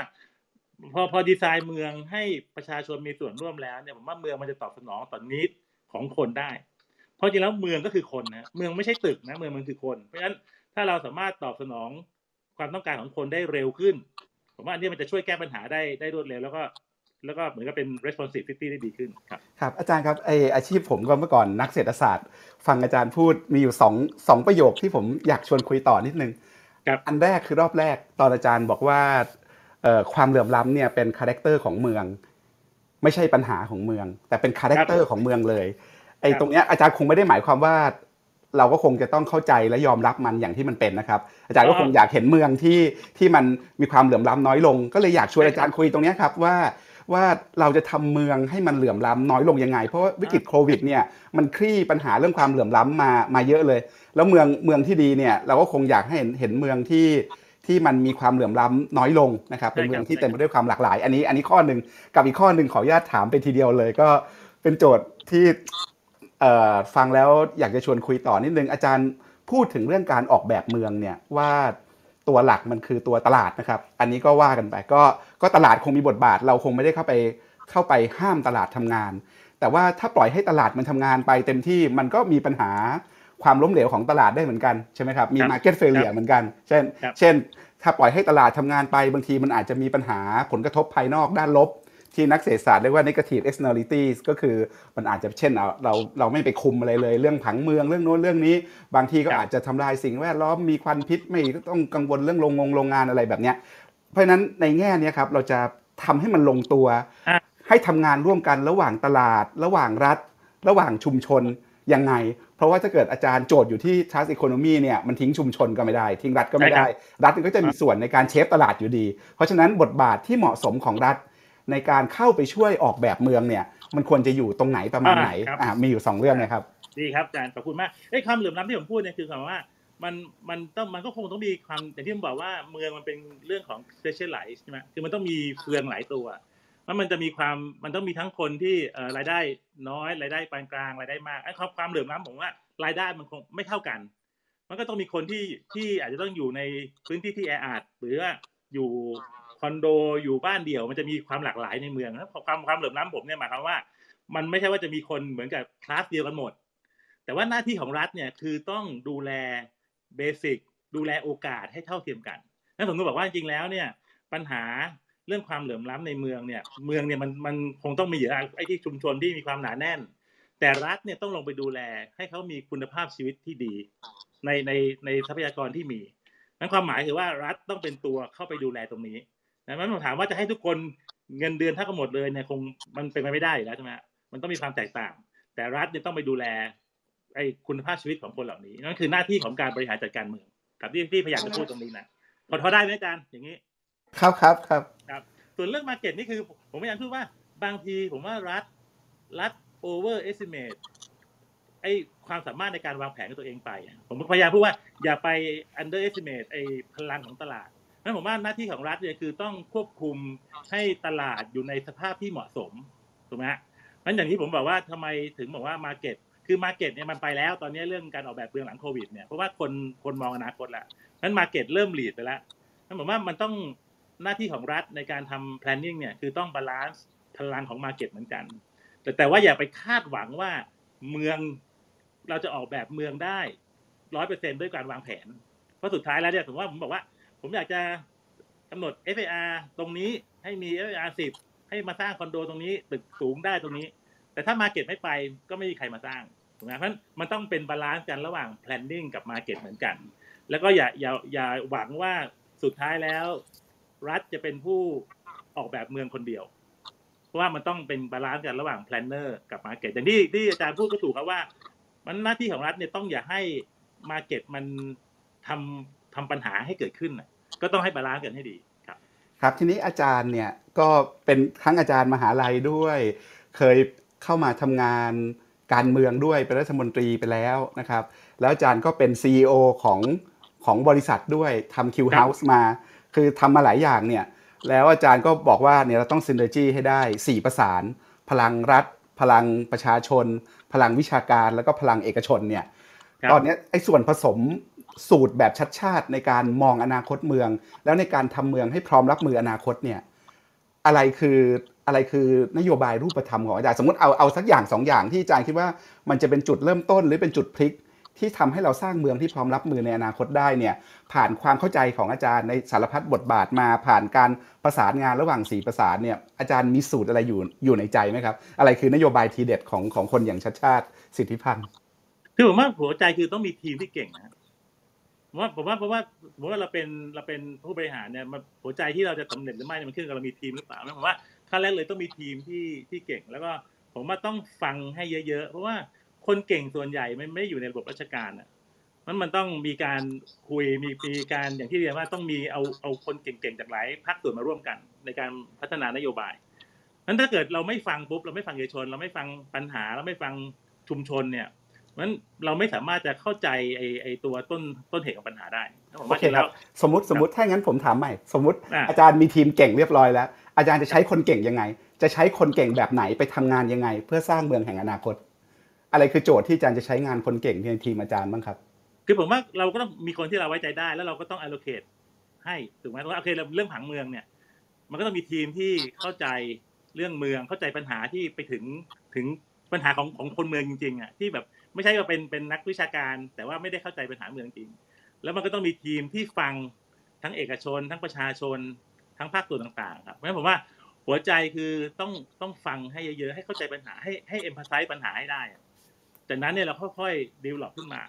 พอพอดีไซน์เมืองให้ประชาชนมีส่วนร่วมแล้วเนี่ยผมว่าเมืองมันจะตอบสนองต่อ needของคนได้ เพราะจริงแล้วเมืองก็คือคนนะเมืองไม่ใช่ตึกนะเมืองมันคือคน เพราะฉะนั้นถ้าเราสามารถตอบสนองความต้องการของคนได้เร็วขึ้น ผมว่าอันนี้มันจะช่วยแก้ปัญหาได้ได้รวดเร็วแล้วก็แล้วก็เหมือนกับเป็น responsive city ได้ดีขึ้นครับ
ครับอาจารย์ครับไอ้อาชีพผมก็เมื่อก่อนนักเศรษฐศาสตร์ ฟังอาจารย์พูดมีอยู่สองสองประโยคที่ผมอยากชวนคุยต่อนิดนึง
ครับ
อันแรกคือรอบแรกตอนอาจารย์บอกว่าเอ่อ ความเหลื่อมล้ำเนี่ยเป็น character ของเมือง ไม่ใช่ปัญหาของเมือง แต่เป็น character ของเมืองเลยไอ้
ครับ
ตรงเนี้ยอาจารย์คงไม่ได้หมายความว่า เราก็คงจะต้องเข้าใจและยอมรับมันอย่างที่มันเป็นนะครับ อาจารย์ก็คงอยากเห็นเมืองที่ที่มันมีความเหลื่อมล้ำน้อยลง ก็เลยอยากชวนอาจารย์คุยตรงเนี้ยครับว่าว่าเราจะทำเมืองให้มันเหลื่อมล้ำน้อยลงยังไง เพราะว่าวิกฤตโควิดเนี่ยมันคลี่ปัญหาเรื่องความเหลื่อมล้ำมามาเยอะเลย แล้วเมืองเมืองที่ดีเนี่ยเราก็คงอยากให้เห็นเห็นเมืองที่ ที่มันมีความเหลื่อมล้ำน้อยลงนะครับเป็นเมืองที่เต็มไปด้วยความหลากหลาย อันนี้อันนี้ข้อหนึ่งกับอีกข้อหนึ่งขออนุญาตถามไปทีเดียวเลย ก็เป็นโจทย์ที่เอ่อฟังแล้วอยากจะชวนคุยต่อนิดนึงอาจารย์พูดถึงเรื่องการออกแบบเมืองเนี่ยว่าตัวหลักมันคือตัวตลาดนะครับ อันนี้ก็ว่ากันไปก็ก็ตลาดคงมีบทบาท เราคงไม่ได้เข้าไปเข้าไปห้ามตลาดทำงาน แต่ว่าถ้าปล่อยให้ตลาดมันทำงานไปเต็มที่มันก็มีปัญหา ความล้มเหลวของตลาดได้เหมือนกันใช่ไหมครับมี
ครับ
market failure เหมือนกันเช่น
ครับ
เช่น ถ้าปล่อยให้ตลาดทำงานไปบางทีมันอาจจะมีปัญหาผลกระทบภายนอกด้านลบ ที่นักเศรษฐศาสตร์เรียกว่า negative externalities ก็คือมันอาจจะเช่นเราเราเราไม่ไปคุมอะไรเลย เรื่องผังเมืองเรื่องโน้นเรื่องนี้ บางทีก็
ครับ
อาจจะทำลายสิ่งแวดล้อมมีควันพิษไม่ต้องกังวลเรื่องโรงงงโรงงานอะไรแบบเนี้ยเพราะฉะนั้นในแง่เนี้ยครับเราจะทำให้มันลงตัว
อะ
ให้ทำงานร่วมกันระหว่างตลาด ระหว่างรัฐ ระหว่างชุมชนยังไง เพราะว่าถ้าเกิดอาจารย์โจทย์อยู่ที่ trust economy เนี่ยมันทิ้งชุมชนก็ไม่ได้ ทิ้งรัฐก็ไม่ได้ รัฐมันก็จะมีส่วนในการเชฟตลาดอยู่ดี เพราะฉะนั้นบทบาทที่เหมาะสมของรัฐในการเข้าไปช่วยออกแบบเมืองเนี่ย มันควรจะอยู่ตรงไหนประมาณไหน
อ่าครับ
อ่ามีอยู่สองเรื่องนะครับ
ดีครับอาจารย์ขอบคุณมากไอ้ยความเหลื่อมล้ำที่ผมพูดเนี่ยคือคำว่ามันมันต้องมันก็คงต้องมีความอย่างที่ผมบอกว่าเมืองมันเป็นเรื่องของ specialize ใช่ไหมคือมันต้องมีเฟืองหลายตัว มันมันจะมีความมันต้องมีทั้งคนที่รายได้น้อยรายได้ปานกลางรายได้มากไอ้ความความเหลื่อมล้ำผมว่ารายได้มันคงไม่เท่ากัน มันก็ต้องมีคนที่ที่อาจจะต้องอยู่ในพื้นที่ที่แออัดหรือว่าอยู่คอนโดอยู่บ้านเดี่ยวมันจะมีความหลากหลายในเมืองแล้วความความเหลื่อมล้ำผมเนี่ยหมายความว่า มันไม่ใช่ว่าจะมีคนเหมือนกับคลาสเดียวกันหมด แต่ว่าหน้าที่ของรัฐเนี่ยคือต้องดูแลเบสิกดูแลโอกาสให้เท่าเทียมกันนั้นผมก็บอกว่าจริงแล้วเนี่ยปัญหา เรื่องความเหลื่อมล้ำในเมืองเนี่ย เมืองเนี่ยมันมันคงต้องมีอยู่ไอ้ที่ชุมชนที่มีความหนาแน่น แต่รัฐเนี่ยต้องลงไปดูแล ให้เขามีคุณภาพชีวิตที่ดี ในในในทรัพยากรที่มีนั้นความหมายคือว่ารัฐต้องเป็นตัวเข้าไปดูแลตรงนี้นั้นผมถามว่าจะให้ทุกคนเงินเดือนเท่ากันหมดเลยเนี่ยคงมันเป็นไปไม่ได้อยู่แล้วใช่ไหมมันต้องมีความแตกต่าง แต่รัฐเนี่ยต้องไปดูแลไอ้คุณภาพชีวิตของคนเหล่านี้นั่นคือหน้าที่ของการบริหารจัดการเมืองครับที่ที่พยายามจะพูดตรงนี้นะพอพอได้ไหมอาจารย์อย่างนี้
ครับครับครับ
ครับส่วนเรื่อง market นี่คือ ผมพยายามพูดว่าบางทีผมว่ารัฐรัฐ over estimate ไอความสามารถในการวางแผนของตัวเองไป ผมพยายามพูดว่าอย่าไป under estimate ไอพลังของตลาดนั้นผมว่าหน้าที่ของรัฐเนี่ยคือต้องควบคุมให้ตลาดอยู่ในสภาพที่เหมาะสมถูกไหมฮะนั้นอย่างที่ผมบอกว่าทำไมถึงบอกว่า market คือ market เนี่ยมันไปแล้ว ตอนนี้เรื่องการออกแบบเมืองหลังโควิดเนี่ยเพราะว่าคนคนมองอนาคตแล้วนั้น market เริ่ม lead ไปแล้วนั้นผมว่ามันต้อง หน้าที่ของรัฐในการทำ planning เนี่ยคือต้อง balance พลังของ market เหมือนกัน แต่แต่ว่าอย่าไปคาดหวังว่าเมืองเราจะออกแบบเมืองได้ร้อยเปอร์เซ็นต์ด้วยการวางแผน เพราะสุดท้ายแล้วเนี่ยผมว่าผมบอกว่า ผมอยากจะกำหนด FAR ตรงนี้ให้มี FAR สิบให้มาสร้างคอนโดตรงนี้ ตึกสูงได้ตรงนี้ แต่ถ้า market ไม่ไปก็ไม่มีใครมาสร้างถูกไหมเพราะฉะนั้นมันต้องเป็นบาลานซ์กันระหว่าง planning กับ market เหมือนกัน แล้วก็อย่าอย่าอย่าหวังว่าสุดท้ายแล้ว รัฐจะเป็นผู้ออกแบบเมืองคนเดียว เพราะว่ามันต้องเป็นบาลานซ์กันระหว่าง planner กับ market อย่างที่ที่อาจารย์พูดก็ถูกครับว่า มันหน้าที่ของรัฐเนี่ยต้องอย่าให้ market มันทำทำปัญหาให้เกิดขึ้นก็ต้องให้ balance กันให้ดีครับ
ครับทีนี้อาจารย์เนี่ยก็เป็นทั้งอาจารย์มหาลัยด้วย เคยเข้ามาทำงานการเมืองด้วยเป็นรัฐมนตรีไปแล้วนะครับ แล้วอาจารย์ก็เป็น CEO ของของบริษัทด้วยทำ
ครับ
House มา คือทำมาหลายอย่างเนี่ยแล้วอาจารย์ก็บอกว่าเนี่ยเราต้อง synergy ให้ได้ 4 ประสาน พลังรัฐ พลังประชาชน พลังวิชาการแล้วก็พลังเอกชนเนี่ย
ครับ
ตอนเนี้ยไอ้ส่วนผสมสูตรแบบชัดชาติในการมองอนาคตเมือง แล้วในการทำเมืองให้พร้อมรับมืออนาคตเนี่ยอะไรคืออะไรคือนโยบายรูปธรรมของอาจารย์สมมติเอาเอาสักอย่างสองอย่างที่อาจารย์คิดว่ามันจะเป็นจุดเริ่มต้นหรือเป็นจุดพลิก ที่ทำให้เราสร้างเมืองที่พร้อมรับมือในอนาคตได้เนี่ยผ่านความเข้าใจของอาจารย์ในสารพัดบทบาทมาผ่านการประสานงานระหว่างสีประสานเนี่ยอาจารย์มีสูตรอะไรอยู่อยู่ในใจไหมครับ อะไรคือนโยบายทีเด็ดของของคนอย่างชัดชาติสิทธิพันธ์
คือผมว่าหัวใจคือต้องมีทีมที่เก่งนะผมว่าผมว่าเพราะว่าผมว่าเราเป็นเราเป็นผู้บริหารเนี่ยมันหัวใจที่เราจะสำเร็จหรือไม่เนี่ยมันขึ้นกับเรามีทีมหรือเปล่าผมว่าขั้นแรกเลยต้องมีทีมที่ที่เก่ง แล้วก็ผมว่าต้องฟังให้เยอะๆเพราะว่า คนเก่งส่วนใหญ่มันไม่ได้อยู่ในระบบราชการอะมันมันต้องมีการคุยมีมีการอย่างที่เรียนว่าต้องมีเอาเอาคนเก่งๆจากหลายภาคส่วนมาร่วมกัน ในการพัฒนานโยบายนั้นถ้าเกิดเราไม่ฟังปุ๊บเราไม่ฟังเอกชน เราไม่ฟังปัญหาเราไม่ฟังชุมชนเนี่ยเพราะฉะนั้นเราไม่สามารถจะเข้าใจไอ้ไอ้ตัวต้นต้นเหตุของปัญหาได้ผม
โอ
ว่า
เค
จริง
ค
แล้
รั
ว
บสมมติสมมติถ้างั้นผมถามใหม่ สมมติ
อะ
อาจารย์มีทีมเก่งเรียบร้อยแล้ว อาจารย์จะใช้คนเก่งยังไง จะใช้คนเก่งแบบไหนไปทำงานยังไง เพื่อสร้างเมืองแห่งอนาคต อะไรคือโจทย์ที่อาจารย์จะใช้งานคนเก่งในทีมอาจารย์บ้างครับ
คือผมว่าเราก็ต้องมีคนที่เราไว้ใจได้ แล้วเราก็ต้อง allocate ให้ถูกไหมว่าโอเคเราเรื่องผังเมืองเนี่ย มันก็ต้องมีทีมที่เข้าใจเรื่องเมืองเข้าใจปัญหาที่ไปถึงถึงปัญหาของของคนเมืองจริงๆอะที่แบบไม่ใช่ว่าเป็นเป็นนักวิชาการ แต่ว่าไม่ได้เข้าใจปัญหาเมืองจริง แล้วมันก็ต้องมีทีมที่ฟังทั้งเอกชน ทั้งประชาชน ทั้งภาคส่วนต่างๆครับเพราะฉะนั้นผมว่าหัวใจคือต้องต้องฟังให้เยอะๆให้เข้าใจปัญหาให้ให้ emphasize ปัญหาให้ได้ จากนั้นเนี่ยเราค่อยๆ develop ขึ้นมา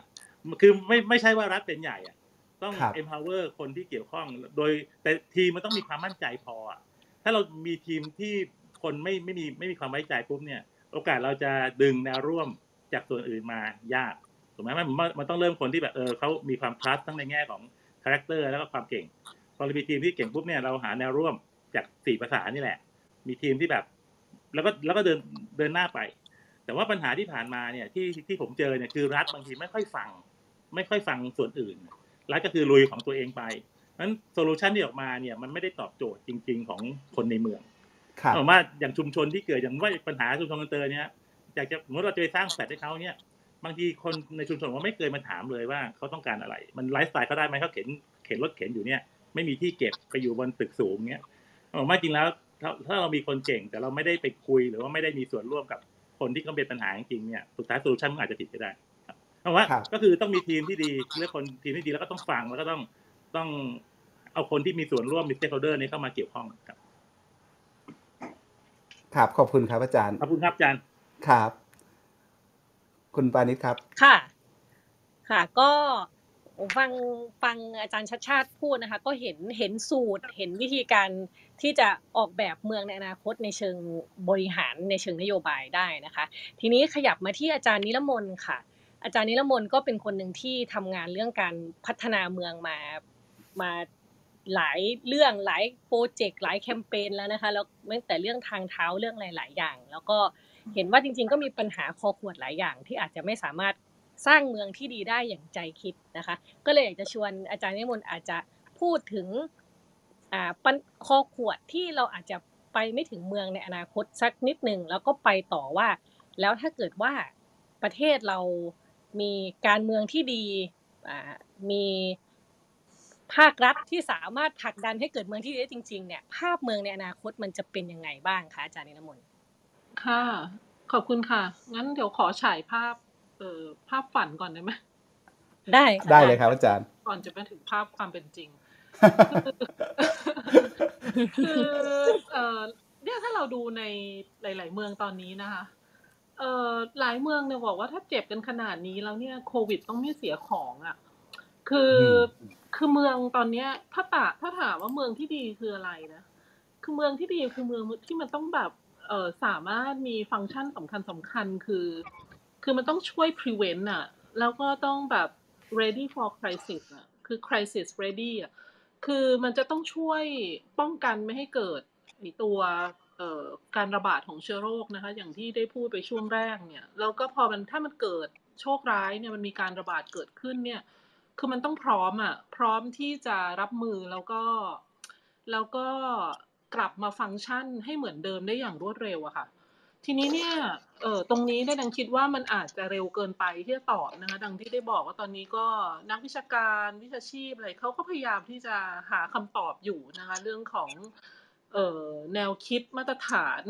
คือไม่ไม่ใช่ว่ารัฐเป็นใหญ่อะต้อง
ครับ
empower คนที่เกี่ยวข้อง โดยแต่ทีมมันต้องมีความมั่นใจพออะถ้าเรามีทีมที่คนไม่ไม่มีไม่มีความไว้ใจปุ๊บเนี่ย โอกาสเราจะดึงแนวร่วมจากส่วนอื่นมายากถูกไหมมันมันมันต้องเริ่มคนที่แบบเออเขามีความ trust ทั้งในแง่ของ character แล้วก็ความเก่ง พอเรามีทีมที่เก่งปุ๊บเนี่ยเราหาแนวร่วมจากสี่ภาคส่วนนี่แหละ มีทีมที่แบบ แล้วก็แล้วก็เดินเดินหน้าไป แต่ว่าปัญหาที่ผ่านมาเนี่ยที่ที่ผมเจอเนี่ยคือรัฐบางทีไม่ค่อยฟัง ไม่ค่อยฟังส่วนอื่น รัฐก็คือลุยของตัวเองไปนั้น solution ที่ออกมาเนี่ยมันไม่ได้ตอบโจทย์จริง ๆ ของคนในเมือง
ครับ
ผมว่าอย่างชุมชนที่เกิดอย่างว่าปัญหาชุมชนคลองเตยเนี่ยอยากจะสมมติเราจะไปสร้างแฟลตให้เขาเนี่ย บางทีคนในชุมชนว่าไม่เคยมาถามเลยว่าเขาต้องการอะไร มันไลฟ์สไตล์เขาได้ไหมเขาเข็นเข็นรถเข็นอยู่เนี่ย ไม่มีที่เก็บไปอยู่บนตึกสูงเนี่ยผมว่าจริงแล้วถ้าถ้าเรามีคนเก่งแต่เราไม่ได้ไปคุยหรือว่าไม่ได้มีส่วนร่วมกับ คนที่เขาเป็นปัญหาจริงๆเนี่ยสุดท้าย solution มันอาจจะผิดไปได้ครับเพราะว่า
ครับ
ก็คือต้องมีทีมที่ดีเลือกคนทีมที่ดีแล้วก็ต้องฟังแล้วก็ต้องต้องเอาคนที่มีส่วนร่วมมี stakeholder นี้เข้ามาเกี่ยวข้องครับ
ครับขอบคุณครับอาจารย์
ขอบคุณครับอาจารย์
ครับ คุณปานิชครับ
ค่ะ ค่ะก็ ฟังฟังอาจารย์ชัชชาติพูดนะคะ ก็เห็นเห็นสูตรเห็นวิธีการที่จะออกแบบเมืองในอนาคตในเชิงบริหารในเชิงนโยบายได้นะคะ ทีนี้ขยับมาที่อาจารย์นิรมนค่ะ อาจารย์นิรมนก็เป็นคนหนึ่งที่ทำงานเรื่องการพัฒนาเมืองมามาหลายเรื่องหลายโปรเจกต์หลายแคมเปญแล้วนะคะแล้วตั้งแต่เรื่องทางเท้าเรื่องหลาย ๆ อย่าง แล้วก็เห็นว่าจริง ๆ ก็มีปัญหาคอขวดหลายอย่างที่อาจจะไม่สามารถ สร้างเมืองที่ดีได้อย่างใจคิดนะคะ ก็เลยอยากจะชวนอาจารย์นิมนต์อาจจะพูดถึงอ่าปัญคอขวดที่เราอาจจะไปไม่ถึงเมืองในอนาคตสักนิดหนึ่งแล้วก็ไปต่อว่า แล้วถ้าเกิดว่าประเทศเรามีการเมืองที่ดีมีภาครัฐที่สามารถผลักดันให้เกิดเมืองที่ดีได้จริงๆเนี่ยภาพเมืองในอนาคตมันจะเป็นยังไงบ้างคะอาจารย์นิรมนต์
ค่ะ ขอบคุณค่ะ งั้นเดี๋ยวขอฉายภาพ อ่อภาพฝันก่อนได้ไหม
ได้ค่ะ
ได้เลยครับอาจารย์
ก่อนจะไปถึงภาพความเป็นจริงคือเอ่อเนี่ยถ้าเราดูในหลาย ๆ เมืองตอนนี้นะคะเอ่อหลายเมืองเนี่ยบอกว่าถ้าเจ็บกันขนาดนี้แล้วเนี่ยโควิดต้องไม่เสียของอะ่ะ คืออคือเมืองตอนเนี้ย ถ้าตาถ้าถามว่าเมืองที่ดีคืออะไรนะคือเมืองที่ดีคือเมืองที่มันต้องแบบเอ่อสามารถมีฟังก์ชันสำคัญสำคัญคือ คือมันต้องช่วย prevent อะแล้วก็ต้องแบบ ready for crisis อะคือ crisis ready อะคือมันจะต้องช่วยป้องกันไม่ให้เกิดตัวการระบาดของเชื้อโรคนะคะ อย่างที่ได้พูดไปช่วงแรกเนี่ยแล้วก็พอมันถ้ามันเกิดโชคร้ายเนี่ยมันมีการระบาดเกิดขึ้นเนี่ย คือมันต้องพร้อมอะ พร้อมที่จะรับมือแล้วก็ แล้วก็กลับมาฟังก์ชันให้เหมือนเดิมได้อย่างรวดเร็วอะค่ะ ทีนี้เนี่ยเออตรงนี้เนี่ยดังคิดว่ามันอาจจะเร็วเกินไปที่จะตอบนะคะ ดังที่ได้บอกว่าตอนนี้ก็นักวิชาการวิชาชีพอะไรเขาก็พยายามที่จะหาคำตอบอยู่นะคะ เรื่องของเออแนวคิดมาตรฐาน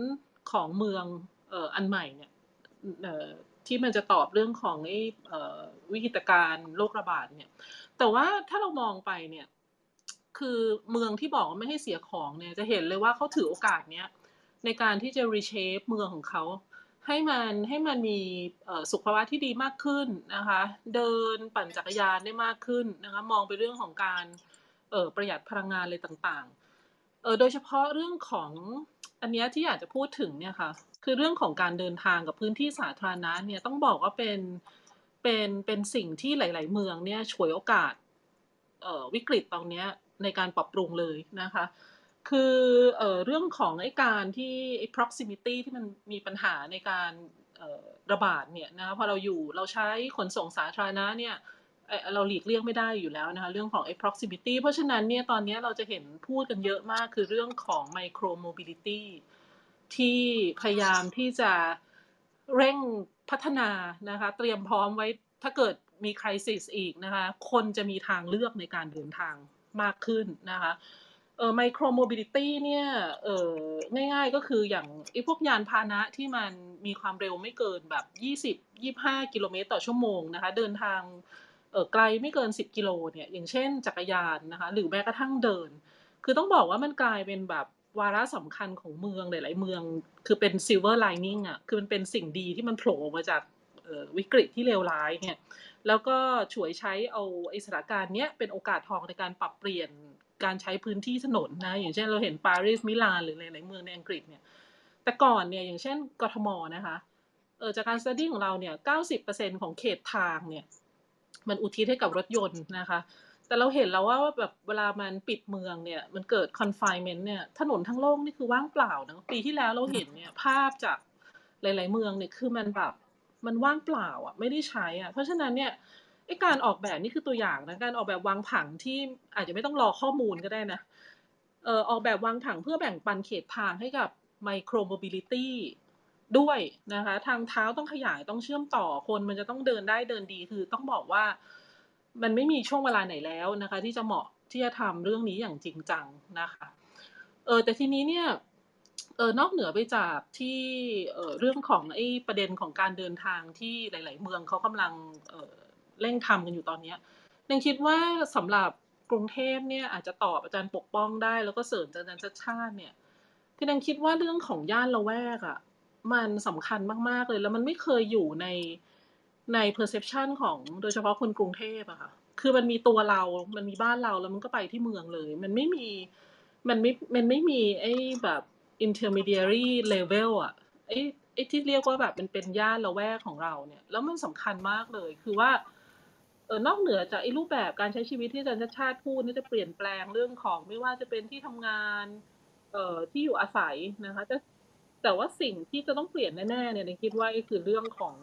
ของเมืองเอออันใหม่เนี่ยเออที่มันจะตอบเรื่องของไอ้เออวิกฤตการณ์โรคระบาดเนี่ย แต่ว่าถ้าเรามองไปเนี่ย คือเมืองที่บอกว่าไม่ให้เสียของเนี่ยจะเห็นเลยว่าเขาถือโอกาสเนี้ย ในการที่จะ reshape เมืองของเขาให้มันให้มันมีสุขภาวะที่ดีมากขึ้นนะคะ เดินปั่นจักรยานได้มากขึ้นนะคะ มองไปเรื่องของการประหยัดพลังงานอะไรต่างๆ โดยเฉพาะเรื่องของอันนี้ที่อยากจะพูดถึงเนี่ยค่ะ คือเรื่องของการเดินทางกับพื้นที่สาธารณะเนี่ยต้องบอกว่าเป็นเป็นเป็นสิ่งที่หลาย ๆ เมืองเนี่ยฉวยโอกาสวิกฤตตรงนี้ในการปรับปรุงเลยนะคะ คือเอ่อเรื่องของไอ้การที่ไอ้ proximity ที่มันมีปัญหาในการระบาดเนี่ยนะคะพอเราอยู่เราใช้ขนส่งสาธารณะเนี่ยเราหลีกเลี่ยงไม่ได้อยู่แล้วนะคะเรื่องของไอ proximity เพราะฉะนั้นเนี่ยตอนนี้เราจะเห็นพูดกันเยอะมากคือเรื่องของ micro mobility ที่พยายามที่จะเร่งพัฒนานะคะเตรียมพร้อมไว้ถ้าเกิดมี crisis อีกนะคะคนจะมีทางเลือกในการเดินทางมากขึ้นนะคะ เออ micromobility เนี่ยเออง่ายๆก็คืออย่างไอ้พวกยานพาหนะที่มันมีความเร็วไม่เกินแบบ 20 25 กิโลเมตรต่อชั่วโมงนะคะ เดินทางเออไกลไม่เกิน 10 กิโลเนี่ย อย่างเช่นจักรยานนะคะ หรือแม้กระทั่งเดิน คือต้องบอกว่ามันกลายเป็นแบบวาระสำคัญของเมืองหลาย ๆ เมือง คือเป็น silver lining อะคือมันเป็นสิ่งดีที่มันโผล่มาจากเอ่อวิกฤตที่เลวร้ายเนี่ย แล้วก็ฉวยใช้เอาไอสถานการณ์เนี้ยเป็นโอกาสทองในการปรับเปลี่ยน การใช้พื้นที่ถนนนะ อย่างเช่นเราเห็นปารีสมิลานหรือหลายๆเมืองในอังกฤษเนี่ย แต่ก่อนเนี่ยอย่างเช่นกทมนะคะเออจากการสตดี้ของเราเนี่ย90%ของเขตทางเนี่ยมันอุทิศให้กับรถยนต์นะคะ แต่เราเห็นแล้วว่าแบบเวลามันปิดเมืองเนี่ยมันเกิด confinement เนี่ยถนนทั้งโลกนี่คือว่างเปล่านะปีที่แล้วเราเห็นเนี่ยภาพจากหลาย ๆ เมืองเนี่ยคือมันแบบมันว่างเปล่าอะไม่ได้ใช้อะเพราะฉะนั้นเนี่ย อการออกแบบนี่คือตัวอย่างนะการออกแบบวางผังที่อาจจะไม่ต้องรอข้อมูลก็ได้นะเออออกแบบวางผังเพื่อแบ่งปันเขตทางให้กับ micro mobility ด้วยนะคะ ทางเท้าต้องขยายต้องเชื่อมต่อคนมันจะต้องเดินได้เดินดีคือต้องบอกว่ามันไม่มีช่วงเวลาไหนแล้วนะคะ ที่จะเหมาะที่จะทำเรื่องนี้อย่างจริงจังนะคะเออแต่ทีนี้เนี่ยเออนอกเหนือไปจากที่เออเรื่องของไอ้ประเด็นของการเดินทางที่หลาย ๆ เมืองเขากำลังเออ เร่งทำกันอยู่ตอนเนี้ยยังคิดว่าสำหรับกรุงเทพเนี่ยอาจจะตอบอาจารย์ปกป้องได้ แล้วก็เสริมอาจารย์ชัดชาติเนี่ยคือดังคิดว่าเรื่องของย่านละแวกอะ่ะมันสำคัญมาก ๆ เลย แล้วมันไม่เคยอยู่ในใน perception ของโดยเฉพาะคนกรุงเทพอะค่ะ คือมันมีตัวเรา มันมีบ้านเรา แล้วมันก็ไปที่เมืองเลย มันไม่มี มันไม่ มันไม่มีไอ้แบบ intermediary level อะไอ้ไอ้ที่เรียกว่าแบบมันเป็นย่านละแวกของเราเนี่ย แล้วมันสำคัญมากเลย คือว่า ออนอกเหนือจากไอ้รูปแบบการใช้ชีวิตที่อาจารย์ชาติชาติพูดนี่จะเปลี่ยนแปลงเรื่องของไม่ว่าจะเป็นที่ทำงานเอ่อที่อยู่อาศัยนะคะแต่แต่ว่าสิ่งที่จะต้องเปลี่ยนแน่ๆเนี่ยในคิดว่าคือเรื่องของ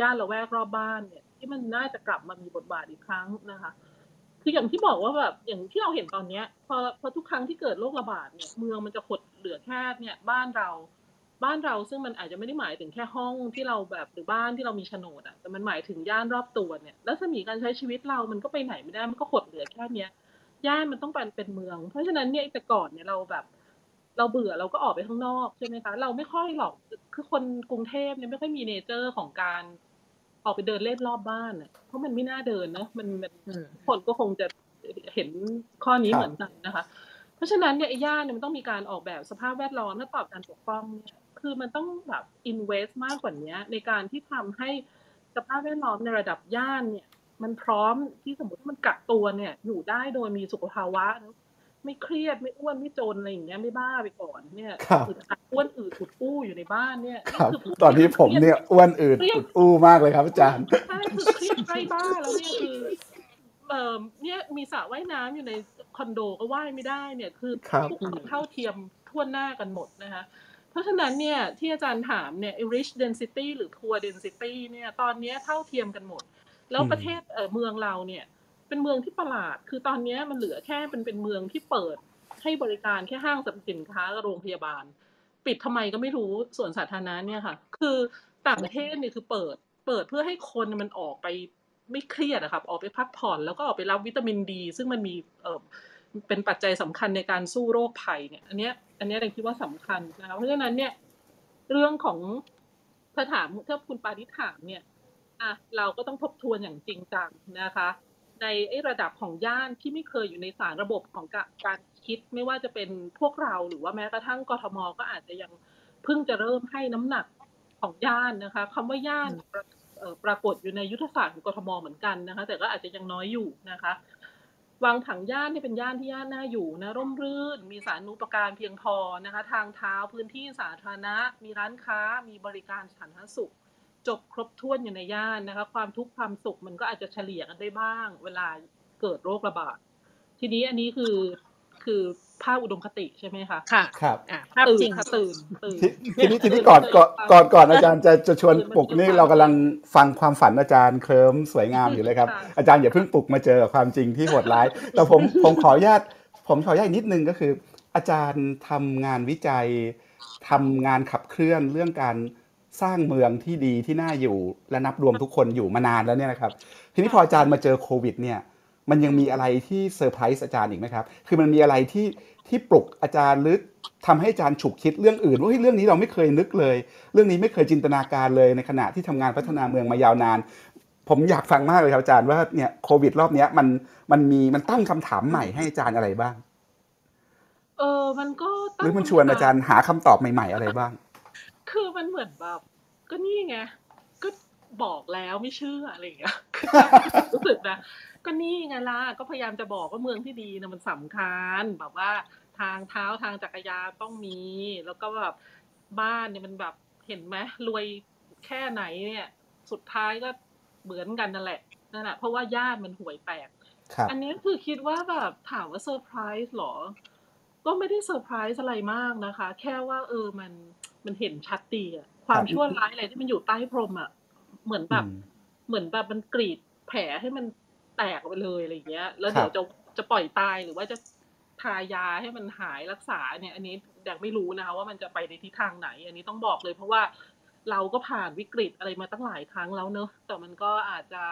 ย่านละแวกรอบบ้านเนี่ย ที่มันน่าจะกลับมามีบทบาทอีกครั้งนะคะคคืออย่างที่บอกว่าแบบอย่างที่เราเห็นตอนเนี้ยพอพอทุกครั้งที่เกิดโรคระบาดเนี่ยเมืองมันจะหดเหลือแค่เนี่ยบ้านเรา บ้านเราซึ่งมันอาจจะไม่ได้หมายถึงแค่ห้องที่เราแบบหรือบ้านที่เรามีโฉนดอะแต่มันหมายถึงย่านรอบตัวเนี่ยแล้วสมีการใช้ชีวิตเรามันก็ไปไหนไม่ได้มันก็หดเหลือแค่เนี้ยย่านมันต้องเป็นเป็นเมือง เพราะฉะนั้นเนี่ยแต่ก่อนเนี่ยเราแบบ เราเบื่อเราก็ออกไปข้างนอกใช่ไหมคะเราไม่ค่อยหรอกคือคนกรุงเทพเนี่ยไม่ค่อยมีเนเจอร์ของการออกไปเดินเล่นรอบบ้านอะเพราะมันไม่น่าเดินเนอะมันมัน
อืม
คนก็คงจะเห็นข้อนี้
ครับ
เหมือนกันนะคะเพราะฉะนั้นเนี่ยไอ้ย่านเนี่ยมันต้องมีการออกแบบสภาพแวดล้อมและตอบการปกป้องเนี่ย คือมันต้องแบบ invest มากกว่านี้ในการที่ทำให้สภาพแวดล้อมในระดับย่านเนี่ย มันพร้อมที่สมมติว่ามันกักตัวเนี่ย อยู่ได้โดยมีสุขภาวะนะไม่เครียดไม่อ้วนไม่จนอะไรอย่างเงี้ยไม่บ้าไปก่อนเนี่ย
ครับ
อึดอัดอ้วนอืดอุดอู้อยู่ในบ้านเนี่ย
ครับ
นี่คือ
ตอนนี้ผมเนี่ยอ้วนอืดอุดอู้มากเลยครับอาจารย์
ใช่คือเครียดใกล้บ้าแล้วเนี่ยคือเอ่อเนี่ยมีสระว่ายน้ำอยู่ในคอนโดก็ว่ายไม่ได้เนี่ย คือ
ครับ
ทุกคนเท่าเทียมทั่วหน้ากันหมดนะคะเพ ราะฉะนั้นเนี่ยที่อาจารย์ถามเนี่ย rich density หรือ poor density เนี่ยตอนเนี้ยเท่าเทียมกันหมด แล้วประเทศเอ่อเมืองเราเนี่ยเป็นเมืองที่ประหลาด คือตอนเนี้ยมันเหลือแค่เป็นเป็นเมืองที่เปิดให้บริการแค่ห้างสรรพสินค้ากับโรงพยาบาล ปิดทำไมก็ไม่รู้ส่วนสาธารณะเนี่ยค่ะ คือต่างประเทศเนี่ยคือเปิดเปิดเพื่อให้คนมันออกไปไม่เครียดอะครับ ออกไปพักผ่อนแล้วก็ออกไปรับวิตามินดี ซึ่งมันมีเออ เป็นปัจจัยสำคัญในการสู้โรคภัยเนี่ย อันเนี้ย อันเนี้ยเราคิดว่าสำคัญนะคะเพราะฉะนั้นเนี่ย เรื่องของถ้าถามถ้าคุณปาริถามเนี่ยอะเราก็ต้องทบทวนอย่างจริงจังนะคะ ในไอ้ระดับของย่านที่ไม่เคยอยู่ในสารระบบของกะการคิดไม่ว่าจะเป็นพวกเราหรือว่าแม้กระทั่งกทมก็อาจจะยังเพิ่งจะเริ่มให้น้ำหนักของย่านนะคะคำว่าย่านปราเอ่อปรากฏอยู่ในยุทธศาสตร์ของกทมเหมือนกันนะคะ แต่ก็อาจจะยังน้อยอยู่นะคะ วางผังย่านนี่เป็นย่านที่ย่านน่าอยู่นะร่มรื่น มีสาธารณูปการเพียงพอนะคะ ทางเท้าพื้นที่สาธารณะ มีร้านค้า มีบริการสาธารณสุข จบครบถ้วนอยู่ในย่านนะคะ ความทุกข์ความสุขมันก็อาจจะเฉลี่ยกันได้บ้าง เวลาเกิดโรคระบาดทีนี้อันนี้คือคือ ภาพอุดมคติใช่ไหมคะ
ค่ะ
ครับ
อะภาพ
ตื่
จริ
น
ง
ค่ะตื่นตื่น
ทีทีนี้ทีนี้ก่อนก่อนก่อนก่อนอาจารย์จะจะชวนปลุกนี่เรากำลังฟังความฝันอาจารย์เคลิ้มสวยงามอยู่เลยครับ
ค่ะ
อาจารย์อย่าเพิ่งปลุกมาเจอกับความจริงที่โหดร้าย แต่ผมผมขออนุญาตผมขออนุญาตอีกนิดนึงก็คือ อาจารย์ทำงานวิจัยทำงานขับเคลื่อนเรื่องการสร้างเมืองที่ดีที่น่าอยู่และนับรวมทุกคนอยู่มานานแล้วเนี่ยนะครับ ทีนี้พออาจารย์มาเจอโควิดเนี่ย มันยังมีอะไรที่เซอร์ไพรส์อาจารย์อีกไหมครับ คือมันมีอะไรที่ที่ปลุกอาจารย์หรือทำให้อาจารย์ฉุกคิดเรื่องอื่นว่าเฮ้ยเรื่องนี้เราไม่เคยนึกเลย เรื่องนี้ไม่เคยจินตนาการเลยในขณะที่ทำงานพัฒนาเมืองมายาวนาน ผมอยากฟังมากเลยครับอาจารย์ว่าเนี่ยโควิด รอบเนี้ยมันมันมีมันตั้งคำถามใหม่ให้อาจารย์อะไรบ้าง
เออมันก็
ห
ตั้ง
รือมันชวนอาจารย์หาคำตอบใหม่ๆอะไรบ้าง
คือมันเหมือนแบบก็นี่ไงก็บอกแล้วไม่เชื่ออะไรอย่างเงี้ยรู้สึกนะ ก็นี่ไงล่ะก็พยายามจะบอกว่าเมืองที่ดีนะมันสำคัญ แบบว่าทางเท้าทางจักรยานต้องมี แล้วก็แบบบ้านเนี่ยมันแบบเห็นไหมรวยแค่ไหนเนี่ย สุดท้ายก็เหมือนกันนั่นแหละนั่นแหละเพราะว่าญาติมันห่วยแตก
ครับ
อันนี้คือคิดว่าแบบถามว่าเซอร์ไพรส์หรอ ก็ไม่ได้เซอร์ไพรส์อะไรมากนะคะ แค่ว่าเออมันมันเห็นชัดดีอะความ
ครับ
ชั่วร้ายอะไรที่มันอยู่ใต้พรมอะเหมือนแบบ
อืม
เหมือนแบบมันกรีดแผลให้มัน แตกออกไปเลยอะไรอย่างเงี้ย แล้ว
ครับ
เดี๋ยวจะจะปล่อยตายหรือว่าจะทายาให้มันหายรักษาเนี่ย อันนี้ยังไม่รู้นะคะว่ามันจะไปในทิศทางไหน อันนี้ต้องบอกเลย เพราะว่าเราก็ผ่านวิกฤตอะไรมาตั้งหลายครั้งแล้วเนอะแต่มันก็อาจจะ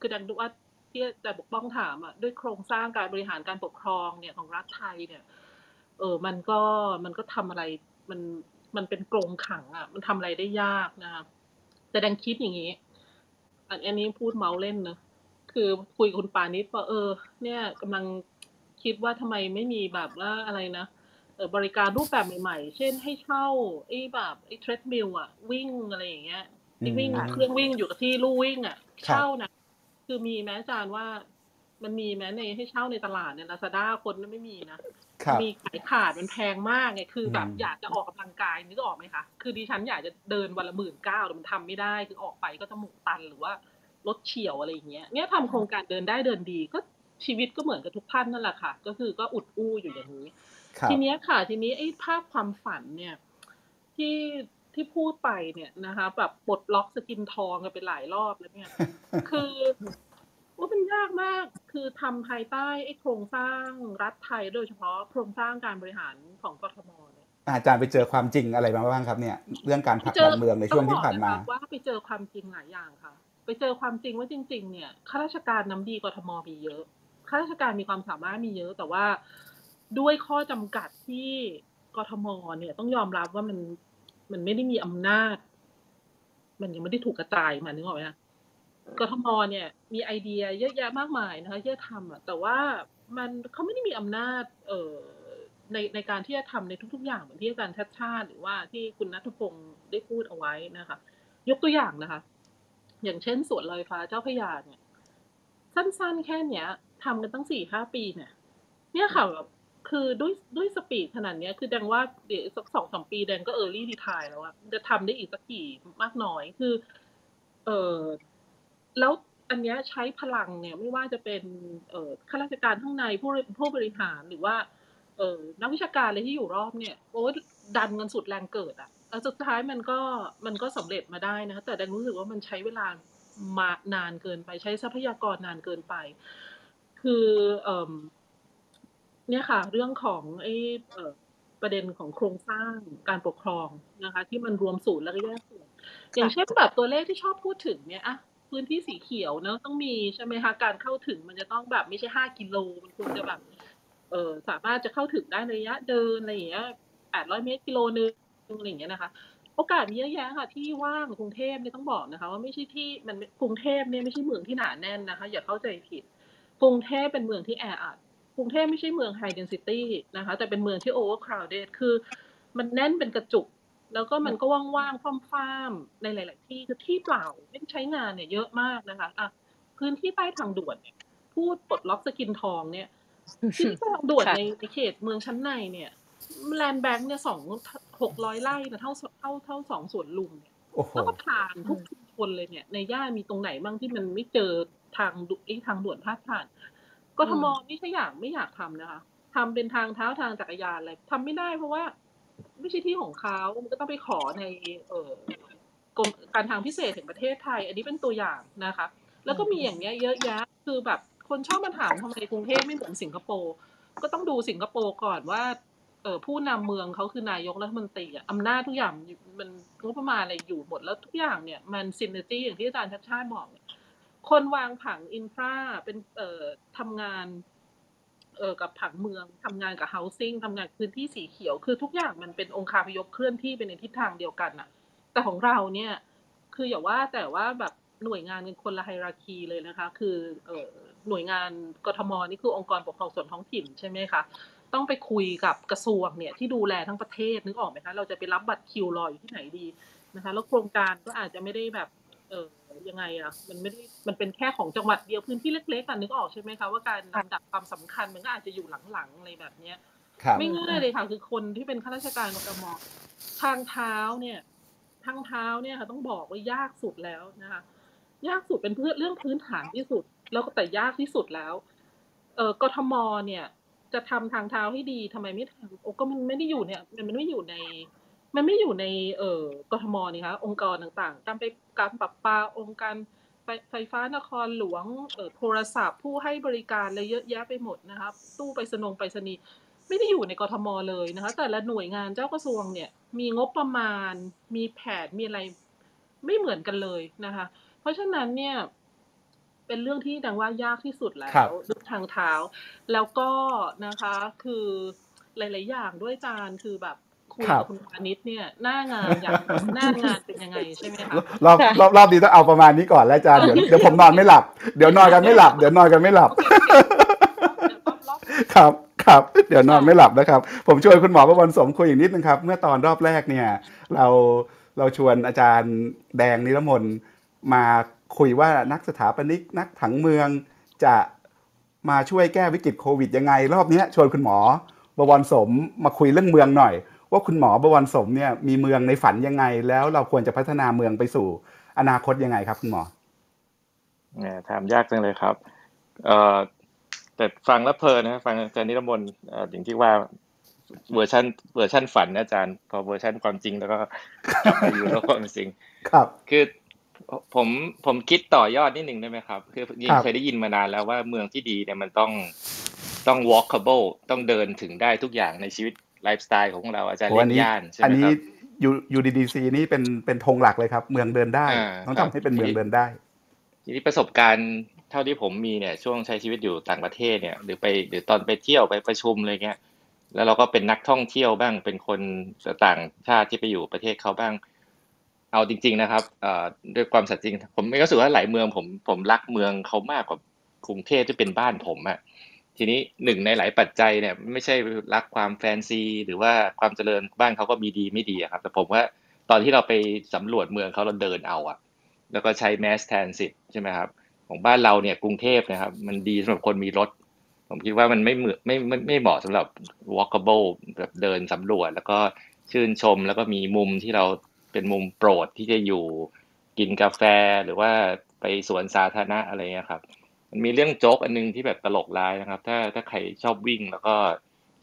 คือดังดูว่าที่อาจะปกป้องถามอะด้วยโครงสร้างการบริหารการปกครองเนี่ยของรัฐไทยเนี่ย เออมันก็มันก็ทำอะไรมันมันเป็นกรงขังอะ มันทำอะไรได้ยากนะคะแต่ดังคิดอย่างนี้ อันอันนี้พูดเมาส์เล่นเนอะ คือคุยกับคุณปานิดว่าเออ เนี่ยกำลังคิดว่าทำไมไม่มีแบบว่าอะไรนะเออบริการรูปแบบใหม่ๆ เช่นให้เช่าไอ้แบบไอ้เทรดมิลอะวิ่งอะไรอย่างเงี้ยไอ้วิ่ง
อืม
เครื่องวิ่งอยู่กับที่ลู่วิ่งอะ
ครับ
เช่านะคือมีแม้อาจารย์ว่ามันมีแม้ในให้เช่าในตลาดเนี่ยลาซาด้าคนนั้นไม่มีนะ
ครับ
มีขายขาดมันแพงมากไงคือแบบ
อืม
อยากจะออกกำลังกายนึกออกไหมคะ คือดิฉันอยากจะเดินวันละหมื่นเก้าแต่มันทำไม่ได้ คือออกไปก็จะหมุกตันหรือว่า รถเฉียวอะไรอย่างเงี้ยเนี่ยทำโครงการเดินได้เดินดีก็ชีวิตก็เหมือนกับทุกท่านนั่นแหละค่ะ ก็คือก็อุดอู้อยู่อย่างนี้
ครับ
ทีเนี้ยค่ะทีนี้ไอ้ภาพความฝันเนี่ยที่ที่พูดไปเนี่ยนะคะ แบบปลดล็อกสกินทองกันไปหลายรอบแล้วเนี่ย คือว่ามันยากมากคือคือทำภายใต้ไอ้โครงสร้างรัฐไทยโดยเฉพาะโครงสร้างการบริหารของกทมเนี่ย
อาจารย์ไปเจอความจริงอะไรมาบ้างครับเนี่ย เรื่องการผลักดันเมืองในช่วงที่ผ่านมา
ต้องบอกะคะว่าไปเจอความจริงหลายอย่างค่ะ ไปเจอความจริงว่าจริง ๆ เนี่ยข้าราชการน้ำดีกทมมีเยอะข้าราชการมีความสามารถมีเยอะ แต่ว่าด้วยข้อจำกัดที่กทมเนี่ยต้องยอมรับว่ามันมันไม่ได้มีอำนาจ มันยังไม่ได้ถูกกระจายมานึกออกไหมคะกทมเนี่ย มีไอเดียเยอะแยะมากมายนะคะที่จะทำอะแต่ว่ามันเขาไม่ได้มีอำนาจ เอ่อในในการที่จะทำในทุก ๆ อย่างเหมือนที่อาจารย์ชัดชาติหรือว่าที่คุณนัทพงศ์ได้พูดเอาไว้นะคะ ยกตัวอย่างนะคะ อย่างเช่นสวนลอยฟ้าเจ้าพยาเนี่ย สั้นๆ แค่เนี้ยทำกันตั้งสี่ห้าปีเนี่ย เนี่ยค่ะแบบคือด้วยด้วยสปีดขนาดเนี้ย คือแดงว่าเดี๋ยวสักสองสามปีแดงก็เออร์ลี่ดีทายแล้วอะจะทำได้อีกสักกี่มากน้อยคือ เออแล้วอันเนี้ยใช้พลังเนี่ยไม่ว่าจะเป็นเอ่อข้าราชการข้างในผู้ผู้บริหารหรือว่า เออนักวิชาการอะไรที่อยู่รอบเนี่ยโอ้ดันกันสุดแรงเกิดอะ แล้วสุดท้ายมันก็มันก็สำเร็จมาได้นะคะแต่แดงรู้สึกว่ามันใช้เวลามานานเกินไปใช้ทรัพยากรนานเกินไป คือเอ่มเนี่ยค่ะ เรื่องของไอ้เอ่อประเด็นของโครงสร้างการปกครองนะคะ ที่มันรวมศูนย์แล้วก็แยกส่วนอย่างเช่นแบบตัวเลขที่ชอบพูดถึงเนี่ยอะพื้นที่สีเขียวเนอะต้องมีใช่ไหมคะการเข้าถึงมันจะต้องแบบไม่ใช่ห้ากิโลมันควรจะแบบเออสามารถจะเข้าถึงได้ในระยะเดินอะไรอย่างเงี้ยแปดร้อยเมตรกิโลนึง อะไรอย่างเงี้ยนะคะ โอกาสมีเยอะแยะค่ะที่ว่างกรุงเทพเนี่ยต้องบอกนะคะ ว่าไม่ใช่ที่มันกรุงเทพเนี่ยไม่ใช่เมืองที่หนาแน่นนะคะ อย่าเข้าใจผิด กรุงเทพเป็นเมืองที่แออัดกรุงเทพไม่ใช่เมือง high density นะคะ แต่เป็นเมืองที่ overcrowded คือ มันแน่นเป็นกระจุก แล้วก็มันก็ว่างๆฟ้ามๆในหลาย ๆ ที่คือที่เปล่าไม่ใช้งานเนี่ยเยอะมากนะคะอะพื้นที่ใต้ทางด่วนเนี่ยพูดปลดล็อกสกินทองเนี่ยที่ทางด่วนในเขตเมืองชั้นในเนี่ย แลนด์แบงค์เนี่ยสองหกร้อยไร่นะเท่าเท่าเท่าสองสวนลุมเนี่ย
โอ้โห
แล้วก็ผ่านทุกชุมชนเลยเนี่ย ในย่านมีตรงไหนบ้างที่มันไม่เจอทางดุไอ้ทางด่วนพาดผ่านกทมไม่ใช่อย่างไม่อยากทำนะคะทำเป็นทางเท้าทางจักรยานอะไรทำไม่ได้เพราะว่า ไม่ใช่ที่ของเขามันก็ต้องไปขอใน เอ่อกรมการทางพิเศษแห่งประเทศไทย อันนี้เป็นตัวอย่างนะคะ แล้วก็มีอย่างเงี้ยเยอะแยะคือแบบคนชอบมาถามทำไมกรุงเทพไม่เหมือนสิงคโปร์ก็ต้องดูสิงคโปร์ก่อนว่าเออผู้นำเมืองเขาคือนายกรัฐมนตรีอะอำนาจทุกอย่างมันงบประมาณอะไรอยู่หมดแล้วทุกอย่างเนี่ยมันซินเนตี้อย่างที่อาจารย์ชัดชาติบอกเนี่ยคนวางผังอินฟราเป็นเอ่อทำงานเออกับผังเมืองทำงานกับ housing ทำงานพื้นที่สีเขียว คือทุกอย่างมันเป็นองค์คาพยพเคลื่อนที่ไปในทิศทางเดียวกันน่ะ แต่ของเราเนี่ยคืออย่าว่าแต่ว่าแบบหน่วยงานเป็นคนละไฮราคีเลยนะคะ คือเอ่อหน่วยงานกทมนี่คือองค์กรปกครองส่วนท้องถิ่นใช่ไหมคะ ต้องไปคุยกับกระทรวงเนี่ยที่ดูแลทั้งประเทศนึกออกไหมคะเราจะไปรับบัตรคิวรออยู่ที่ไหนดีนะคะ แล้วโครงการก็อาจจะไม่ได้แบบเออยังไงอะมันไม่ได้มันเป็นแค่ของจังหวัดเดียวพื้นที่เล็กๆอะนึกออกใช่ไหมคะว่าการลำดับความสำคัญมันก็อาจจะอยู่หลังๆอะไรแบบเนี้ย
ครับ
ไม่ง่ายเลยค่ะ คือคนที่เป็นข้าราชการกทมทางเท้าเนี่ยทางเท้าเนี่ยค่ะต้องบอกว่ายากสุดแล้วนะคะยากสุดเป็นเพื่อเรื่องพื้นฐานที่สุด แล้วก็แต่ยากที่สุดแล้ว เออกทมเนี่ย จะทำทางเท้าให้ดีทำไมไม่ทำโอ้ก็มันไม่ได้อยู่เนี่ย มันไม่อยู่ใน มันไม่อยู่ในเอ่อกทมนี่คะองค์กรต่างๆการไปการปรับปาองค์การไฟไฟ้านครหลวงเอ่อโทรศัพท์ ผู้ให้บริการอะไรเยอะแยะไปหมดนะครับตู้ไปสนงไปรษณีไม่ได้อยู่ในกทมเลยนะคะแต่ละหน่วยงานเจ้ากระทรวงเนี่ย มีงบประมาณ มีแผนมีอะไรไม่เหมือนกันเลยนะคะ เพราะฉะนั้นเนี่ย เป็นเรื่องที่ดังว่ายากที่สุดแล้
ครั
ว
บ
เรื่องทางเท้า แล้วก็นะคะคือหลาย ๆ อย่างด้วยอาจารย์คือแบบคุย
ครั
กับบคุณพานิชเนี่ยหน้างานอยากหน้างานเป็นยังไงใช่ไหมคะ
รอบรอบรอบนี้ต้องเอาประมาณนี้ก่อนแล้วอาจารย์เดี๋ยวเดี๋ยวผมนอนไม่หลับ เดี๋ยวนอนกันไม่หลับ เดี๋ยวนอนกันไม่หลับ
โอเคเดี๋ยวรอบ
ครับครับเดี๋ยวนอนไม่หลับนะครับ ผมชวนคุณหมอประวันสมคุยอีกนิดนึงครับ เมื่อตอนรอบแรกเนี่ย เราเราชวนอาจารย์แดงนิรมนมา คุยว่านักสถาปนิกนักผังเมืองจะมาช่วยแก้วิกฤตโควิดยังไง รอบเนี้ยชวนคุณหมอประวันสมมาคุยเรื่องเมืองหน่อย ว่าคุณหมอประวันสมเนี่ยมีเมืองในฝันยังไง แล้วเราควรจะพัฒนาเมืองไปสู่อนาคตยังไงครับ คุณหมอ
เนี่ยถามยากจังเลยครับเอ่อแต่ฟังแล้วเพลินนะฟังอาจารย์นิรมนต์เอ่ออย่างที่ว่าเวอร์ชันเวอร์ชันฝันนะอาจารย์ พอเวอร์ชันความจริงแล้วก็กลับมาอยู่โลกความจริง
ครับ
คือ ผมผมคิดต่อยอดนิดหนึ่งได้ไหมครับ คือยิง
ครับ
เคยได้ยินมานานแล้วว่าเมืองที่ดีเนี่ยมันต้องต้อง walkable ต้องเดินถึงได้ทุกอย่างในชีวิตไลฟ์สไตล์ของเราอาจารย์
โอ้
เล่
อัน
น
นี้
ย่านใช่
อัน
ไหมค
นี้
รับ
ยู UDDC นี่เป็นเป็นธงหลักเลยครับ เมืองเดินได้
อ่า
ต้อง
ครับ
ทำให้เป็นเมืองเดินได้
ทีนี้ประสบการณ์เท่าที่ผมมีเนี่ยช่วงใช้ชีวิตอยู่ต่างประเทศเนี่ยหรือไปหรือตอนไปเที่ยวไปประชุมอะไรเงี้ยแล้วเราก็เป็นนักท่องเที่ยวบ้างเป็นคนต่างชาติที่ไปอยู่ประเทศเขาบ้าง เอาจริง ๆนะครับด้วยความสัตย์จริง ผมไม่รู้สึกว่าหลายเมืองผมผมรักเมืองเขามากกว่ากรุงเทพที่เป็นบ้านผมอะทีนี้หนึ่งในหลายปัจจัยเนี่ย ไม่ใช่รักความแฟนซี หรือว่าความเจริญบ้านเขาก็มีดีไม่ดีครับ แต่ผมว่าตอนที่เราไปสำรวจเมืองเขาเราเดินเอาอะแล้วก็ใช้ mass transit ใช่ไหมครับของบ้านเราเนี่ยกรุงเทพนะครับ มันดีสำหรับคนมีรถ ผมคิดว่ามันไม่เหมือไม่ไม่ไม่เหมาะสำหรับ walkable แบบเดินสำรวจ แล้วก็ชื่นชมแล้วก็มีมุมที่เรา เป็นมุมโปรดที่จะอยู่กินกาแฟหรือว่าไปสวนสาธารณะอะไรเงี้ยครับ มันมีเรื่องโจ๊กอันนึงที่แบบตลกร้ายนะครับ ถ้าถ้าใครชอบวิ่งแล้วก็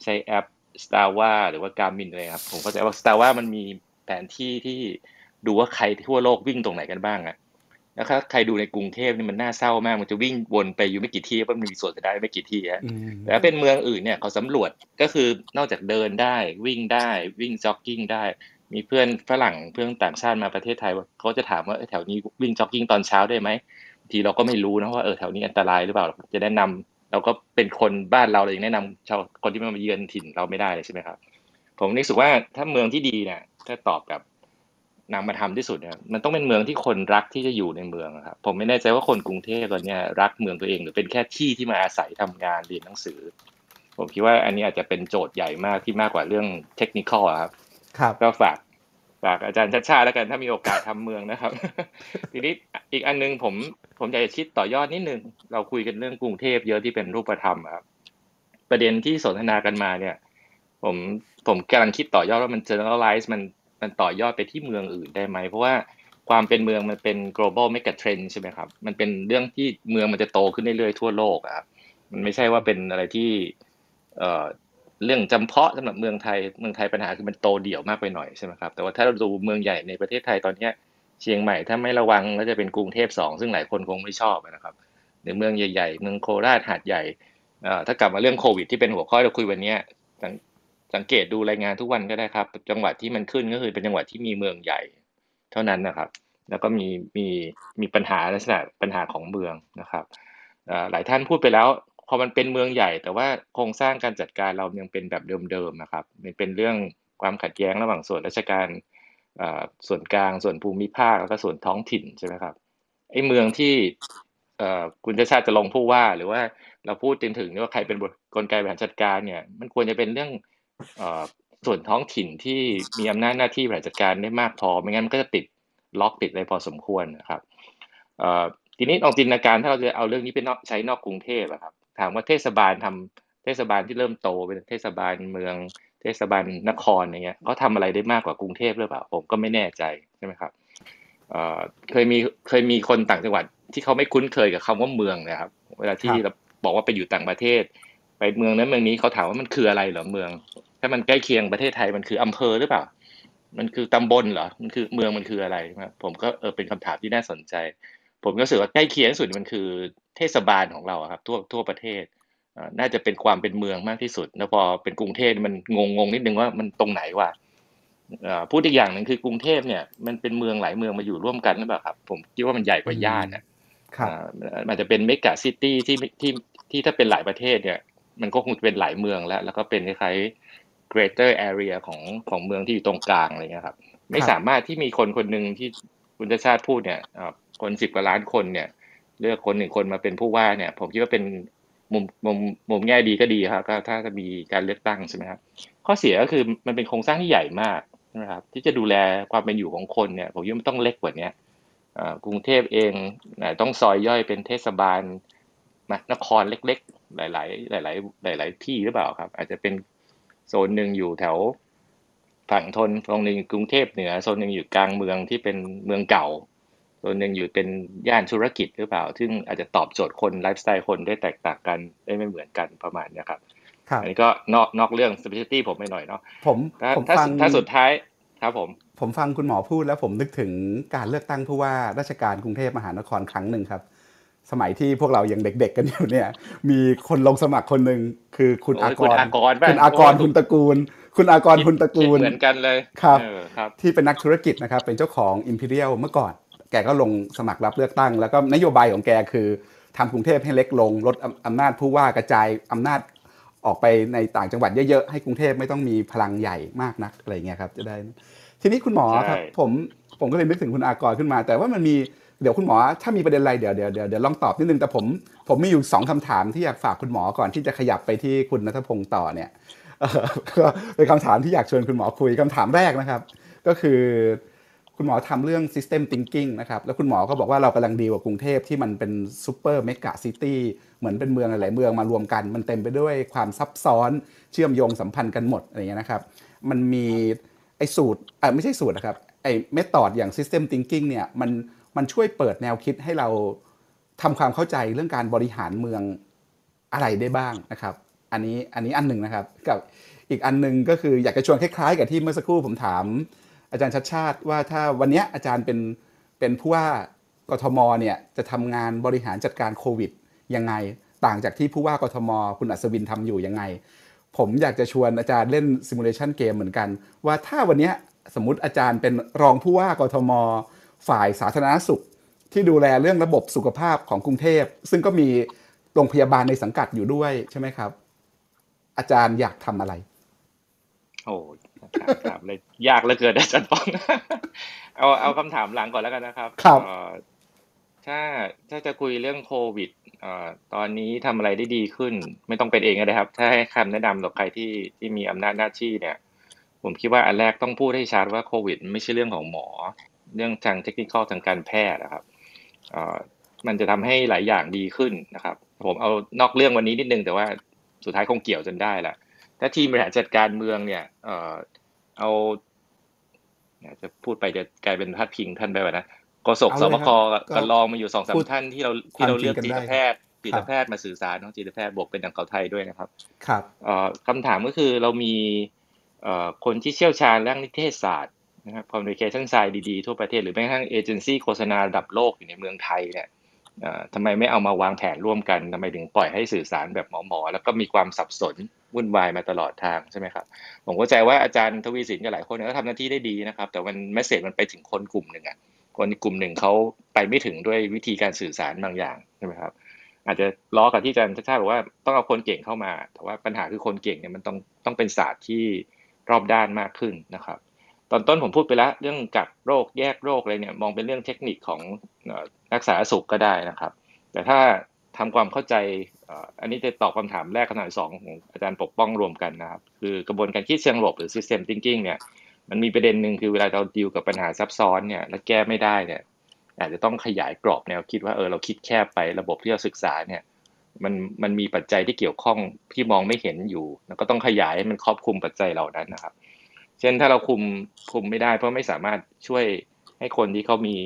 ใช้แอป Strava หรือว่า Garmin เลยครับ ผมเข้าใจว่า Strava มันมีแผนที่ที่ดูว่าใครทั่วโลกวิ่งตรงไหนกันบ้างอะแล้วถ้าใครดูในกรุงเทพนี่มันน่าเศร้ามาก มันจะวิ่งวนไปอยู่ไม่กี่ที่เพราะมันมีสวนสาธารณะไม่กี่ที่ฮะ
อืม
แต่ถ้าเป็นเมืองอื่นเนี่ยเขาสำรวจก็คือนอกจากเดินได้วิ่งได้วิ่งจ็อกกิ้งได้ มีเพื่อนฝรั่งเพื่อนต่างชาติมาประเทศไทยเขาจะถามว่าแถวนี้วิ่งจ็อกกิ้งตอนเช้าได้ไหมบางทีเราก็ไม่รู้นะว่าเออแถวนี้อันตรายหรือเปล่าจะแนะนำเราก็เป็นคนบ้านเราเรายังแนะนำชาวคนที่มาเยือนถิ่นเราไม่ได้เลยใช่ไหมครับ ผมรู้สึกว่าถ้าเมืองที่ดีเนี่ยถ้าตอบกับนามธรรมที่สุดเนี่ยมันต้องเป็นเมืองที่คนรักที่จะอยู่ในเมืองครับผมไม่แน่ใจว่าคนกรุงเทพตอนนี้รักเมืองตัวเองหรือเป็นแค่ที่ที่มาอาศัยทำงานเรียนหนังสือ ผมคิดว่าอันนี้อาจจะเป็นโจทย์ใหญ่มากที่มากกว่าเรื่องเทคนิคอลครับ ก็ฝากฝากอาจารย์ชัดชาแล้วกันถ้ามีโอกาสทำเมืองนะครับ ทีนี้อีกอันนึงผมผมอยากจะคิดต่อยอดนิดนึง เราคุยกันเรื่องกรุงเทพเยอะที่เป็นรูปธรรมครับ ประเด็นที่สนทนากันมาเนี่ย ผมผมกำลังคิดต่อยอดว่ามัน generalize มันมันต่อยอดไปที่เมืองอื่นได้ไหม เพราะว่าความเป็นเมืองมันเป็น global mega trend ใช่ไหมครับ มันเป็นเรื่องที่เมืองมันจะโตขึ้นเรื่อยๆทั่วโลกอะครับ มันไม่ใช่ว่าเป็นอะไรที่เอ่อ เรื่องจำเพาะสำหรับเมืองไทยเมืองไทยปัญหาคือมันโตเดี่ยวมากไปหน่อยใช่ไหมครับแต่ว่าถ้าเราดูเมืองใหญ่ในประเทศไทยตอนเนี้ยเชียงใหม่ถ้าไม่ระวังก็จะเป็นกรุงเทพสองซึ่งหลายคนคงไม่ชอบนะครับหรือเมืองใหญ่ๆ เมืองโคราชหาดใหญ่ถ้ากลับมาเรื่องโควิด ที่เป็นหัวข้อที่เราคุยวันนี้สังสังเกตดูรายงานทุกวันก็ได้ครับ จังหวัดที่มันขึ้นก็คือเป็นจังหวัดที่มีเมืองใหญ่เท่านั้นนะครับ แล้วก็มีมีมีปัญหาลักษณะปัญหาของเมืองนะครับหลายท่านพูดไปแล้ว พอมันเป็นเมืองใหญ่ แต่ว่าโครงสร้างการจัดการเรายังเป็นแบบเดิมๆนะครับมันเป็นเรื่องความขัดแย้งระหว่างส่วนราชการส่วนกลางส่วนภูมิภาคแล้วก็ส่วนท้องถิ่นใช่ไหมครับไอ้เมืองที่คุณชาชาจะลงผู้ว่า หรือว่าเราพูดถึงถึงว่าใครเป็นกลไกบริหารจัดการเนี่ย มันควรจะเป็นเรื่องอส่วนท้องถิ่นที่มีอำนาจหน้าที่บริหารจัดการได้มากพอไม่งั้นมันก็จะติดล็อกติดอะไรพอสมควรนะครับทีนี้ลองจินตนาการถ้าเราจะเอาเรื่องนี้ไปใช้นอกกรุงเทพอะครับ ถามว่าเทศบาลทำเทศบาลที่เริ่มโตเป็นเทศบาลเมือง เทศบาลนครอย่างเงี้ยเขาทำอะไรได้มากกว่ากรุงเทพหรือเปล่าผมก็ไม่แน่ใจใช่ไหมครับเอ่อเคยมีเคยมีคนต่างจังหวัดที่เขาไม่คุ้นเคยกับคำว่าเมืองนะครับ เวลาที่
ครับ
เราบอกว่าไปอยู่ต่างประเทศ ไปเมืองนั้นเมืองนี้เขาถามว่ามันคืออะไรเหรอเมือง ถ้ามันใกล้เคียงประเทศไทยมันคืออำเภอหรือเปล่า มันคือตำบลเหรอมันคือเมืองมันคืออะไรครับผมก็เออเป็นคำถามที่น่าสนใจ ผมก็รู้สึกว่าใกล้เคียงที่สุดมันคือ เทศบาลของเราอะครับทั่วทั่วประเทศเอ่อน่าจะเป็นความเป็นเมืองมากที่สุดแล้วพอเป็นกรุงเทพมันงงงๆนิดนึงว่ามันตรงไหนวะเอ่อพูดอีกอย่างหนึ่งคือกรุงเทพเนี่ยมันเป็นเมืองหลายเมืองมาอยู่ร่วมกันหรือเปล่าครับ ผมคิดว่ามันใหญ่กว่าย่านอะ
ครับ
อ่ามันจะเป็นเมกะซิตี้ที่ที่ที่ถ้าเป็นหลายประเทศเนี่ย มันก็คงจะเป็นหลายเมืองแล้ว แล้วก็เป็นคล้ายๆ greater area ของของเมืองที่อยู่ตรงกลางอะไรเงี้ยครับ ไม่
ครับ
สามารถที่มีคนคนหนึ่งที่คุณชาติชาติพูดเนี่ยอ่าคนสิบกว่าล้านคนเนี่ย เลือกคนหนึ่งคนมาเป็นผู้ว่าเนี่ย ผมคิดว่าเป็นมุมมุมมุมแง่ดีก็ดีครับก็ถ้าจะมีการเลือกตั้งใช่ไหมครับ ข้อเสียก็คือมันเป็นโครงสร้างที่ใหญ่มากนะครับ ที่จะดูแลความเป็นอยู่ของคนเนี่ย ผมคิดว่ามันต้องเล็กกว่าเนี้ยกรุงเทพเองต้องซอยย่อยเป็นเทศบาลมานครเล็ก ๆ หลาย ๆ หลาย ๆ หลาย ๆ ที่หรือเปล่าครับ อาจจะเป็นโซนหนึ่งอยู่แถวฝั่งทนโซนหนึ่งกรุงเทพเหนือโซนหนึ่งอยู่กลางเมืองที่เป็นเมืองเก่า โซนหนึ่งอยู่เป็นย่านธุรกิจหรือเปล่า ซึ่งอาจจะตอบโจทย์คนไลฟ์สไตล์คนได้แตกต่างกันได้ไม่เหมือนกันประมาณเนี้ยครับ
ครับ
อันนี้ก็นอกนอกเรื่อง specialty ผมไปหน่อยเนาะ
ผม
ถ้า
ผม
ถ้า
ฟัง
ถ้าสุดท้ายครับผม
ผมฟังคุณหมอพูดแล้วผมนึกถึงการเลือกตั้งผู้ว่าราชการกรุงเทพมหานครครั้งหนึ่งครับ สมัยที่พวกเรายังเด็กๆกันอยู่เนี่ย มีคนลงสมัครคนหนึ่งคือคุณ
โอ้
อายก
คุณ
ร
อากรป่ะ
คุณอากร
โอ้
คุณตระกูล คุณอากรคุณตระกูล
คิดเหมือนกันเลย
ครับ
เออครับ
ที่เป็นนักธุรกิจนะครับ เป็นเจ้าของ Imperial เมื่อก่อนแกก็ลงสมัครรับเลือกตั้ง แล้วก็นโยบายของแกคือทำกรุงเทพให้เล็กลง ลดอำอำนาจผู้ว่ากระจายอำนาจออกไปในต่างจังหวัดเยอะๆ ให้กรุงเทพไม่ต้องมีพลังใหญ่มากนักอะไรเงี้ยครับจะได้ ทีนี้คุณหมอครับ
ใช่
ผมผมก็เลยนึกถึงคุณอากรขึ้นมา แต่ว่ามันมีเดี๋ยวคุณหมอถ้ามีประเด็นอะไรเดี๋ยวเดี๋ยวเดี๋ยวเดี๋ยวลองตอบนิดนึงแต่ผมผมมีอยู่สองคำถามที่อยากฝากคุณหมอก่อนที่จะขยับไปที่คุณนัทพงศ์ต่อเนี่ยเอ่อก็เป็นคำถามที่อยากชวนคุณหมอคุยคำถามแรกนะครับ ก็คือ คุณหมอทำเรื่อง system thinking นะครับ แล้วคุณหมอก็บอกว่าเรากำลังดีกว่ากรุงเทพที่มันเป็น super mega city เหมือนเป็นเมืองหลาย ๆ เมืองมารวมกัน มันเต็มไปด้วยความซับซ้อนเชื่อมโยงสัมพันธ์กันหมดอะไรเงี้ยนะครับ มันมีไอ้สูตรเอ่อไม่ใช่สูตรนะครับไอ้ method อย่าง system thinking เนี่ยมันมันช่วยเปิดแนวคิดให้เราทำความเข้าใจเรื่องการบริหารเมืองอะไรได้บ้างนะครับ อันนี้อันนี้อันหนึ่งนะครับกับอีกอันหนึ่งก็คืออยากจะชวนคล้าย ๆ กับที่เมื่อสักครู่ผมถาม อาจารย์ชัดชาติว่าถ้าวันนี้อาจารย์เป็นเป็นผู้ว่ากทมเนี่ยจะทำงานบริหารจัดการโควิดยังไง ต่างจากที่ผู้ว่ากทม คุณอัศวินทำอยู่ยังไง ผมอยากจะชวนอาจารย์เล่นซิมูเลชันเกมเหมือนกัน ว่าถ้าวันนี้สมมติอาจารย์เป็นรองผู้ว่ากทม ฝ่ายสาธารณสุข ที่ดูแลเรื่องระบบสุขภาพของกรุงเทพ ซึ่งก็มีโรงพยาบาลในสังกัดอยู่ด้วยใช่ไหมครับ อาจารย์อยากทำอะไร
โอ้ ถามถามเลยยากเหลือเกินอาจารย์ป้อง เอาเอาคำถามหลังก่อนแล้วกันนะครับ
ครับ
เอ่อถ้าถ้าจะคุยเรื่องโควิดเอ่อตอนนี้ทำอะไรได้ดีขึ้น ไม่ต้องเป็นเองก็ได้ครับ ถ้าให้คำแนะนำต่อใครที่ที่มีอำนาจหน้าที่เนี่ย ผมคิดว่าอันแรกต้องพูดให้ชัดว่าโควิด ไม่ใช่เรื่องของหมอ เรื่องทางเทคนิคทางการแพทย์นะครับเอ่อมันจะทำให้หลายอย่างดีขึ้นนะครับ ผมเอานอกเรื่องวันนี้นิดนึงแต่ว่าสุดท้ายคงเกี่ยวจนได้แหละถ้าทีมบริหารจัดการเมืองเนี่ย เอ่อเอาเนี่ยจะพูดไปจะกลายเป็นพาดพิงท่านไปวะนะโฆษก
เอา
ส
เลย
บค
ครับก็
กันรองมาอยู่สองสาม
พูด
ท่านที่เรา
ควา
ที่
ม
เรา
จริ
เลื
ง
อก
กัน
จิ
ได้
ตแพทย์จิ
ค
ต
รับ
แพทย์มาสื่อสารเนาะจิตแพทย์บวกเป็นทางเกาไทยด้วยนะครับ
ครับ
เอ่อคำถามก็คือเรามีเอ่อคนที่เชี่ยวชาญเรื่องนิเทศศาสตร์นะครับ communication science ดีๆ ทั่วประเทศหรือแม้กระทั่งเอเจนซี่โฆษณาระดับโลกอยู่ในเมืองไทยเนี่ยเอ่อ ทำไมไม่เอามาวางแผนร่วมกันทำไมถึงปล่อยให้สื่อสารแบบหมอๆแล้วก็มีความสับสนวุ่นวายมาตลอดทางใช่ไหมครับผมเข้าใจว่าอาจารย์ทวีสินกับหลายคนก็ทำหน้าที่ได้ดีนะครับ แต่มันแมสเซจมันไปถึงคนกลุ่มหนึ่งอะคนกลุ่มหนึ่งเขาไปไม่ถึงด้วยวิธีการสื่อสารบางอย่างใช่ไหมครับ อาจจะล้อกับที่อาจารย์ชาชาติบอกว่าต้องเอาคนเก่งเข้ามา แต่ว่าปัญหาคือคนเก่งเนี่ยมันต้องต้องเป็นศาสตร์ที่รอบด้านมากขึ้นนะครับ ตอนต้นผมพูดไปแล้วเรื่องกักโรคแยกโรคอะไรเนี่ยมองเป็นเรื่องเทคนิคของนักสาธารณสุขก็ได้นะครับ แต่ถ้าทำความเข้าใจอันนี้จะตอบคำถามแรกคำถามสองของอาจารย์ปกป้องรวมกันนะครับ คือกระบวนการคิดเชิงระบบหรือ system thinking เนี่ยมันมีประเด็นหนึ่งคือเวลาเราดีลกับปัญหาซับซ้อนเนี่ยและแก้ไม่ได้เนี่ยอาจจะต้องขยายกรอบแนวคิดว่าเออเราคิดแคบไประบบที่เราศึกษาเนี่ยมันมันมีปัจจัยที่เกี่ยวข้องที่มองไม่เห็นอยู่ แล้วก็ต้องขยายให้มันครอบคลุมปัจจัยเหล่านั้นนะครับ เช่นถ้าเราคุมคุมไม่ได้ เพราะไม่สามารถช่วยให้คนที่เขามี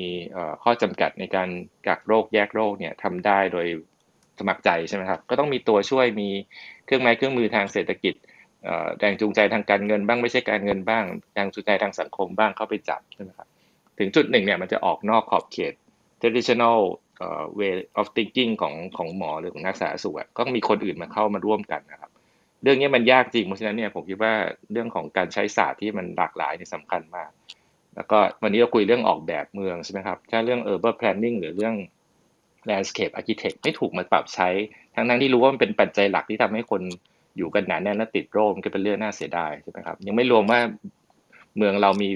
ข้อจำกัดในการกักโรคแยกโรคเนี่ยทำได้โดยสมัครใจใช่ไหมครับ ก็ต้องมีตัวช่วยมีเครื่องไม้เครื่องมือทางเศรษฐกิจแรงจูงใจทางการเงินบ้างไม่ใช่การเงินบ้างแรงจูงใจทางสังคมบ้างเข้าไปจับใช่ไหมครับถึงจุดหนึ่งเนี่ยมันจะออกนอกขอบเขต traditional way of thinking ของของหมอหรือของนักสาธารณสุขก็มีคนอื่นมาเข้ามาร่วมกันนะครับ เรื่องนี้มันยากจริงเพราะฉะนั้นเนี่ยผมคิดว่าเรื่องของการใช้ศาสตร์ที่มันหลากหลายนี่สำคัญมาก แล้วก็วันนี้เราคุยเรื่องออกแบบเมืองใช่ไหมครับถ้าเรื่อง urban planning หรือเรื่อง landscape architect ไม่ถูกมาปรับใช้ ทั้งทั้งที่รู้ว่ามันเป็นปัจจัยหลักที่ทำให้คนอยู่กันหนาแน่นและติดโรคมันก็เป็นเรื่องน่าเสียดายใช่ไหมครับยังไม่รวมว่าเมืองเรามี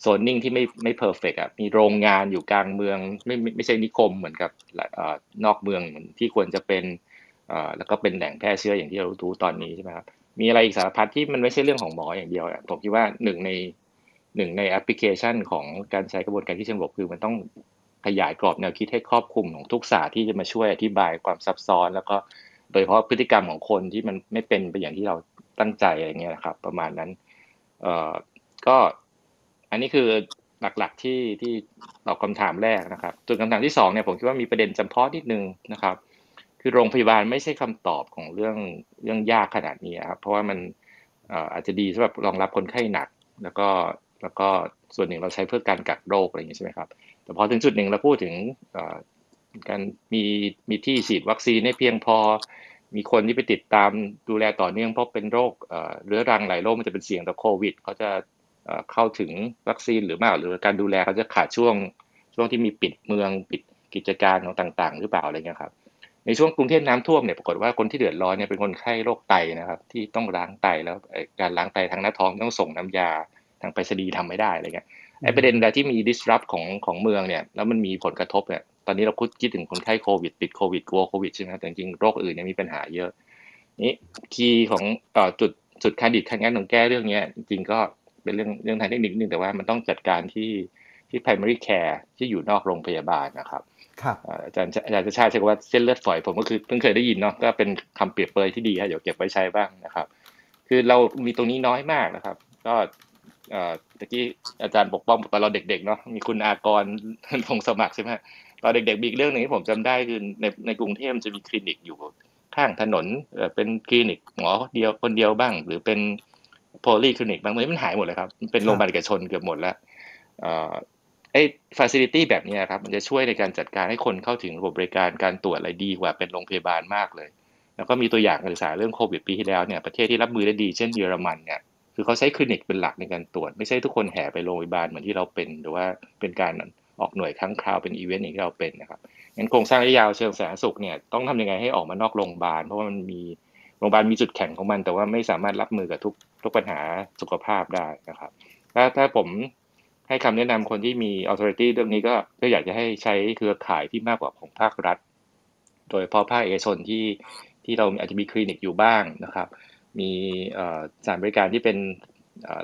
โซนนิ่งที่ไม่ไม่ perfect อะมีโรงงานอยู่กลางเมืองไม่ไม่ไม่ใช่นิคมเหมือนกับอ่อนอกเมืองเหมือนที่ควรจะเป็น แล้วก็เป็นแหล่งแพร่เชื้ออย่างที่เรารู้ตอนนี้ใช่ไหมครับมีอะไรอีกสารพัดที่มันไม่ใช่เรื่องของหมออย่างเดียวอะผมคิดว่าหนึ่งในหนึ่งในแอปพลิเคชันของการใช้กระบวนการคิดเชิงระบบคือมันต้องขยายกรอบแนวคิดให้ครอบคลุมของทุกศาสตร์ที่จะมาช่วยอธิบายความซับซ้อน แล้วก็โดยเฉพาะพฤติกรรมของคนที่มันไม่เป็นไปอย่างที่เราตั้งใจอะไรเงี้ยนะครับประมาณนั้นเอ่อก็อันนี้คือหลักๆที่ที่ตอบคำถามแรกนะครับส่วนคำถามที่สองเนี่ยผมคิดว่ามีประเด็นจำเพาะนิดนึงนะครับ คือโรงพยาบาลไม่ใช่คำตอบของเรื่องเรื่องยากขนาดนี้ครับเพราะว่ามันเอ่ออาจจะดีสำหรับรองรับคนไข้หนัก แล้วก็แล้วก็ส่วนหนึ่งเราใช้เพื่อการกักโรคอะไรอย่างนี้ใช่ไหมครับ แต่พอถึงจุดหนึ่งเราพูดถึงการมีมีที่ฉีดวัคซีนให้เพียงพอ มีคนที่ไปติดตามดูแลต่อเนื่องเพราะเป็นโรคเรื้อรังหลายโรคมันจะเป็นเสี่ยงต่อโควิดเขาจะเข้าถึงวัคซีนหรือไม่หรือการดูแลเขาจะขาดช่วงช่วงที่มีปิดเมืองปิดกิจการของต่าง ๆ หรือเปล่าอะไรเงี้ยครับ ในช่วงกรุงเทพน้ำท่วมเนี่ยปรากฏว่าคนที่เดือดร้อนเนี่ยเป็นคนไข้โรคไตนะครับ ที่ต้องล้างไตแล้วการล้างไตทางหน้าท้องต้องส่งน้ำยาทางไปรษณีย์ทำไม่ได้อะไรเงี้ยไอ้ประเด็นใดที่มี disrupt ของของเมืองเนี่ยแล้วมันมีผลกระทบเนี่ยตอนนี้เราคิดถึงคนไข้โควิดติดโควิดกลัวโควิดใช่ไหมแต่จริงโรคอื่นเนี่ยมีปัญหาเยอะนี่คีย์ของต่อจุดจุดคันดิดคันงั้นของแก้เรื่องนี้จริงก็เป็นเรื่องเรื่องทางเทคนิคนึงแต่ว่ามันต้องจัดการที่ ที่ primary care ที่อยู่นอกโรงพยาบาลนะครับ
ครับ
อาจารย์อาจารย์ชาติใช้คำว่าเส้นเลือดฝอยผมก็คือเพิ่งเคยได้ยินเนาะก็เป็นคำเปรียบเปยที่ดีครับเดี๋ยวเก็บไว้ใช้บ้างนะครับ คือเรามีตรงนี้น้อยมากนะครับ ก็เอ่อตะกี้อาจารย์ปกป้องตอนเราเด็กๆเนาะมีคุณอากรลงสมัครใช่ไหมตอนเด็กๆมีเรื่องหนึ่งที่ผมจำได้คือในในกรุงเทพจะมีคลินิกอยู่ข้างถนนเป็นคลินิกหมอเดียวคนเดียวบ้าง หรือเป็น polyclinic บ้างเดี๋ยวนี้มันหายหมดเลยครับเป็นโรงพยาบาลเอกชนเกือบหมดแล้ว ไอ้ facility แบบนี้ครับมันจะช่วยในการจัดการให้คนเข้าถึงระบบบริการการตรวจอะไรดีกว่าเป็นโรงพยาบาลมากเลย แล้วก็มีตัวอย่างการศึกษาเรื่องโควิดปีที่แล้วเนี่ยประเทศที่รับมือได้ดีเช่นเยอรมันเนี่ยคือเขาใช้คลินิกเป็นหลักในการตรวจ ไม่ใช่ทุกคนแห่ไปโรงพยาบาลเหมือนที่เราเป็น หรือว่าเป็นการออกหน่วยครั้งคราวเป็นอีเวนต์อย่างที่เราเป็นนะครับงั้นโครงสร้างระยะยาวเชิงสาธารณสุขเนี่ยต้องทำยังไงให้ออกมานอกโรงพยาบาลเพราะว่ามันมีโรงพยาบาลมีจุดแข็งของมัน แต่ว่าไม่สามารถรับมือกับทุกทุกปัญหาสุขภาพได้นะครับถ้าถ้าผม ให้คำแนะนำคนที่มี authority เรื่องนี้ก็ก็อยากจะให้ใช้เครือข่ายที่มากกว่าของภาครัฐ โดยเฉพาะภาคเอกชนที่ที่เราอาจจะมีคลินิกอยู่บ้างนะครับ มีสถานบริการที่เป็น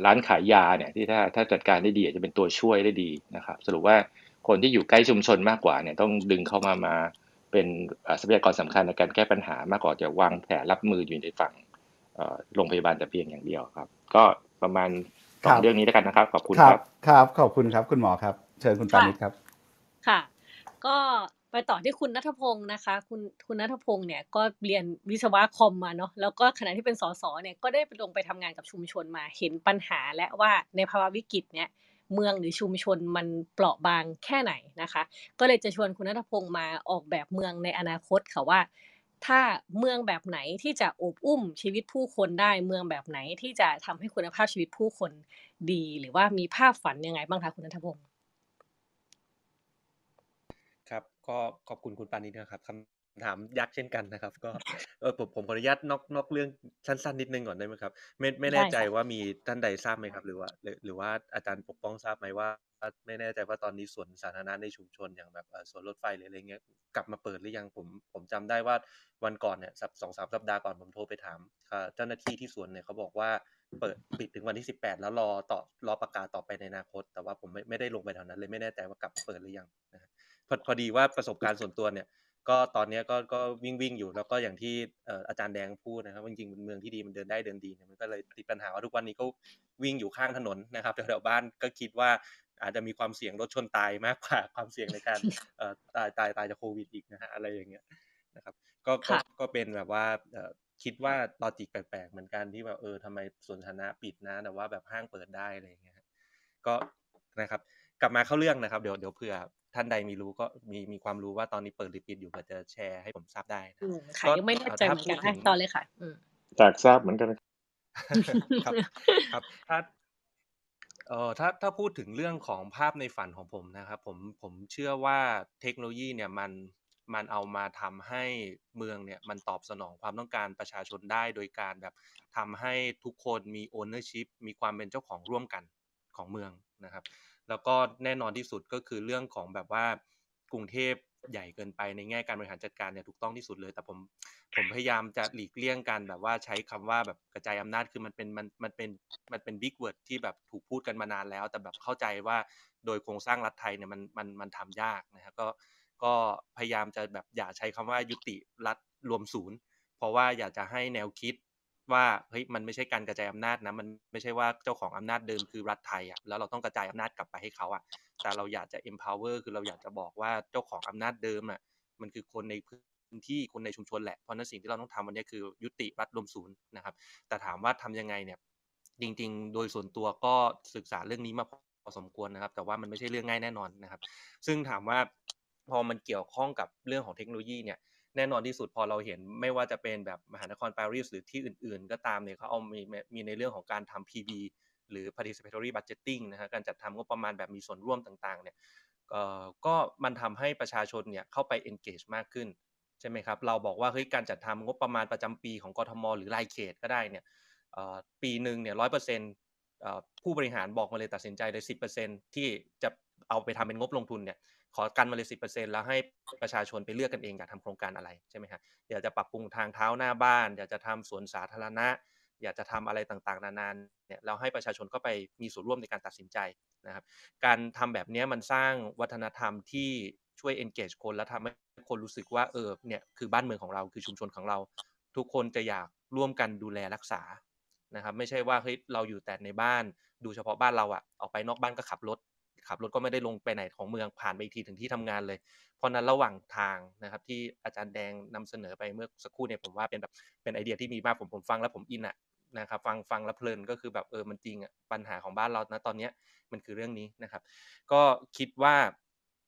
ร้านขายยาเนี่ยที่ถ้าถ้าจัดการได้ดีอาจจะเป็นตัวช่วยได้ดีนะครับ สรุปว่าคนที่อยู่ใกล้ชุมชนมากกว่าเนี่ยต้องดึงเข้ามามาเป็นทรัพยากรสำคัญในการแก้ปัญหามากกว่าจะวางแผนรับมืออยู่ในฝั่งโรงพยาบาลแต่เพียงอย่างเดียวครับ ก็ประมาณ สองเรื่องนี้แล้วกันนะครับ ขอบคุณครับ
ครับ ขอบคุณครับ คุณหมอครับ เชิญคุณปานิชครับ
ค่ะ ก็ไปต่อที่คุณนัทพงศ์นะคะ คุณคุณนัทพงศ์เนี่ยก็เรียนวิศวะคอมมาเนาะแล้วก็ขณะที่เป็นสสเนี่ยก็ได้ไปลงไปทำงานกับชุมชนมาเห็นปัญหาและว่าในภาวะวิกฤตเนี่ยเมืองหรือชุมชนมันเปราะบางแค่ไหนนะคะ ก็เลยจะชวนคุณนัทพงศ์มาออกแบบเมืองในอนาคตค่ะว่า ถ้าเมืองแบบไหนที่จะอบอุ้มชีวิตผู้คนได้เมืองแบบไหนที่จะทำให้คุณภาพชีวิตผู้คนดี หรือว่ามีภาพฝันยังไงบ้างคะคุณนัทพงศ์
ครับก็ขอบคุณคุณปานิดนะครับค ถามยักษ์เช่นกันนะครับ ก็เออผมผมขออนุญาตนอกนอกเรื่องสั้นๆนิดนึงก่อนได้ไหมครับ ไม่ไม่แน่ใจว่ามีท่านใดทราบไหมครับ หรือว่า หรือว่าอาจารย์ปกป้องทราบไหมว่า ไม่แน่ใจว่าตอนนี้สวนสาธารณะในชุมชนอย่างแบบสวนรถไฟหรืออะไรเงี้ยกลับมาเปิดหรือยังผมผมจำได้ว่าวันก่อนเนี่ยสัปสองสามสัปดาห์ก่อนผมโทรไปถามเจ้าหน้าที่ที่สวนเนี่ยเขาบอกว่าเปิดปิดถึงวันที่สิบแปดแล้วรอต่อรอประกาศต่อไปในอนาคต แต่ว่าผมไม่ไม่ได้ลงไปแถวนั้นเลยไม่แน่ใจว่ากลับเปิดหรือยังนะพอพอดีว่าประสบการณ์ส่วนตัวเนี่ย ก็ตอนนี้ก็ก็วิ่งวิ่งอยู่แล้วก็อย่างที่อาจารย์แดงพูดนะครับจริงๆเมืองที่ดีมันเดินได้เดินดีมันก็เลยติดปัญหาว่าทุกวันนี้ก็วิ่งอยู่ข้างถนนนะครับแถวๆบ้านก็คิดว่าอาจจะมีความเสี่ยงรถชนตายมากกว่าความเสี่ยงในการตายตายตายจากโควิดอีกนะฮะอะไรอย่างเงี้ยนะครับก็ก็เป็นแบบว่าคิดว่าลอจิกแปลกๆเหมือนกันที่แบบเออทำไมสวนสาธารณะปิดนะ แต่ว่าแบบห้างเปิดได้อะไรอย่างเงี้ยก็นะครับ กลับมาเข้าเรื่องนะครับ เดี๋ยวเดี๋ยวเผื่อ ท่านใดมีรู้ก็มีมีความรู้ว่าตอนนี้เปิดหรือปิดอยู่ก็จะแชร์ให้ผมทราบได้นะ
ค่ะยังไม่แน่ใจเหมือนกันตอนเลยค่ะ
จากทราบเหมือนกัน
ครับครับถ้าเอ่อถ้าถ้าพูดถึงเรื่องของภาพในฝันของผมนะครับผมผมเชื่อว่าเทคโนโลยีเนี่ยมันมันเอามาทำให้เมืองเนี่ยมันตอบสนองความต้องการประชาชนได้ โดยการแบบทำให้ทุกคนมี ownership มีความเป็นเจ้าของร่วมกันของเมืองนะครับ แล้วก็แน่นอนที่สุดก็คือเรื่องของแบบว่ากรุงเทพใหญ่เกินไปในแง่การบริหารจัดการเนี่ยถูกต้องที่สุดเลย แต่ผมผมพยายามจะหลีกเลี่ยงการแบบว่าใช้คำว่าแบบกระจายอำนาจคือมันเป็นมันมันเป็นมันเป็น big word ที่แบบถูกพูดกันมานานแล้ว แต่แบบเข้าใจว่าโดยโครงสร้างรัฐไทยเนี่ยมันมันมันทำยากนะครับก็ก็พยายามจะแบบอย่าใช้คำว่ายุติรัฐรวมศูนย์ เพราะว่าอยากจะให้แนวคิด ว่าเฮ้ยมันไม่ใช่การกระจายอำนาจนะมันไม่ใช่ว่าเจ้าของอำนาจเดิมคือรัฐไทยอะแล้วเราต้องกระจายอำนาจกลับไปให้เขาอะแต่เราอยากจะ empower คือเราอยากจะบอกว่าเจ้าของอำนาจเดิมอะมันคือคนในพื้นที่คนในชุมชนแหละเพราะนั้นสิ่งที่เราต้องทำวันนี้คือยุติรัฐรวมศูนย์นะครับ แต่ถามว่าทำยังไงเนี่ยจริง ๆ โดยส่วนตัวก็ศึกษาเรื่องนี้มาพอสมควรนะครับ แต่ว่ามันไม่ใช่เรื่องง่ายแน่นอนนะครับ ซึ่งถามว่าพอมันเกี่ยวข้องกับเรื่องของเทคโนโลยีเนี่ย แน่นอนที่สุดพอเราเห็นไม่ว่าจะเป็นแบบมหานครปารีสหรือที่อื่น ๆ ก็ตามเนี่ยเขาเอามีมีในเรื่องของการทำ PB หรือ participatory budgeting นะฮะการจัดทำงบประมาณแบบมีส่วนร่วมต่างๆเนี่ยเอ่อก็มันทำให้ประชาชนเนี่ยเข้าไป engage มากขึ้นใช่ไหมครับเราบอกว่าเฮ้ยการจัดทำงบประมาณประจำปีของกทม หรือรายเขตก็ได้เนี่ยปีหนึ่งเนี่ยร้อยเปอร์เซ็นต์ผู้บริหารบอกมาเลยตัดสินใจเลยสิบเปอร์เซ็นที่จะเอาไปทำเป็นงบลงทุนเนี่ย ขอกันมาเลยสิเปอร์เซ็นแล้วให้ประชาชนไปเลือกกันเองอยากทำโครงการอะไรใช่ไหมครับอยากจะปรับปรุงทางเท้าหน้าบ้าน อยากจะทำสวนสาธารณะ อยากจะทำอะไรต่างๆ นานๆเนี่ยเราให้ประชาชนก็ไปมีส่วนร่วมในการตัดสินใจนะครับการทำแบบนี้มันสร้างวัฒนธรรมที่ช่วย engage คนและทำให้คนรู้สึกว่าเออเนี่ยคือบ้านเมืองของเราคือชุมชนของเรา ทุกคนจะอยากร่วมกันดูแลรักษานะครับไม่ใช่ว่าเฮ้ยเราอยู่แต่ในบ้านดูเฉพาะบ้านเราอะออกไปนอกบ้านก็ขับรถ ขับรถก็ไม่ได้ลงไปไหนของเมืองผ่านไปอีกทีถึงที่ทำงานเลย เพราะนั้นระหว่างทางนะครับที่อาจารย์แดงนำเสนอไปเมื่อสักครู่เนี่ยผมว่าเป็นแบบเป็นไอเดียที่มีมากผมผมฟังแล้วผมอินอะนะครับฟังฟังแล้วเพลินก็คือแบบเออมันจริงอะปัญหาของบ้านเรานะตอนเนี้ยมันคือเรื่องนี้นะครับ ก็คิดว่า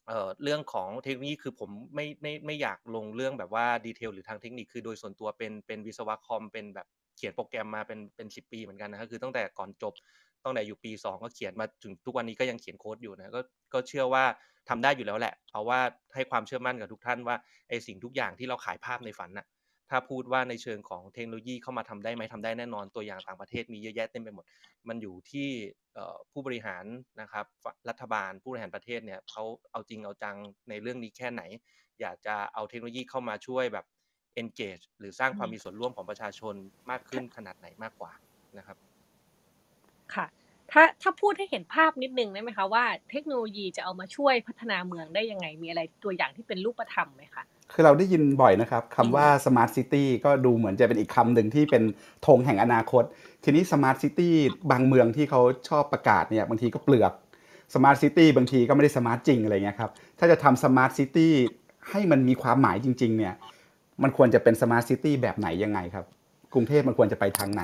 เอ่อเรื่องของเทคโนโลยีคือผมไม่ไม่ไม่อยากลงเรื่องแบบว่าดีเทลหรือทางเทคนิคคือโดยส่วนตัวเป็นเป็นวิศวะคอมเป็นแบบเขียนโปรแกรมมาเป็นเป็นสิปีเหมือนกันนะครับคือตั้งแต่ก่อนจบ ตั้งแต่อยู่ปี 2 ก็เขียนมาถึงทุกวันนี้ก็ยังเขียนโค้ดอยู่นะก็ก็เชื่อว่าทำได้อยู่แล้วแหละ เพราะว่าให้ความเชื่อมั่นกับทุกท่านว่าไอสิ่งทุกอย่างที่เราขายภาพในฝันน่ะถ้าพูดว่าในเชิงของเทคโนโลยีเข้ามาทำได้ไหมทำได้แน่นอนตัวอย่างต่างประเทศมีเยอะแยะเต็มไปหมด มันอยู่ที่ผู้บริหารนะครับรัฐบาลผู้บริหารประเทศเนี่ยเขาเอาจริงเอาจังในเรื่องนี้แค่ไหน อยากจะเอาเทคโนโลยีเข้ามาช่วยแบบ engage หรือสร้างความมีส่วนร่วมของประชาชนมากขึ้นขนาดไหนมากกว่านะครับ
ค่ะ ถ้าถ้าพูดให้เห็นภาพนิดนึงได้ไหมคะว่าเทคโนโลยีจะเอามาช่วยพัฒนาเมืองได้ยังไง มีอะไรตัวอย่างที่เป็นรูปธรรมไหมคะ
คือเราได้ยินบ่อยนะครับคำว่า smart city ก็ดูเหมือนจะเป็นอีกคำหนึ่งที่เป็นธงแห่งอนาคต ทีนี้ smart city บางเมืองที่เขาชอบประกาศเนี่ยบางทีก็เปลือก smart city บางทีก็ไม่ได้ smart จริงอะไรเงี้ยครับ ถ้าจะทำ smart city ให้มันมีความหมายจริง ๆ เนี่ย มันควรจะเป็น smart city แบบไหนยังไงครับ กรุงเทพมันควรจะไปทางไหน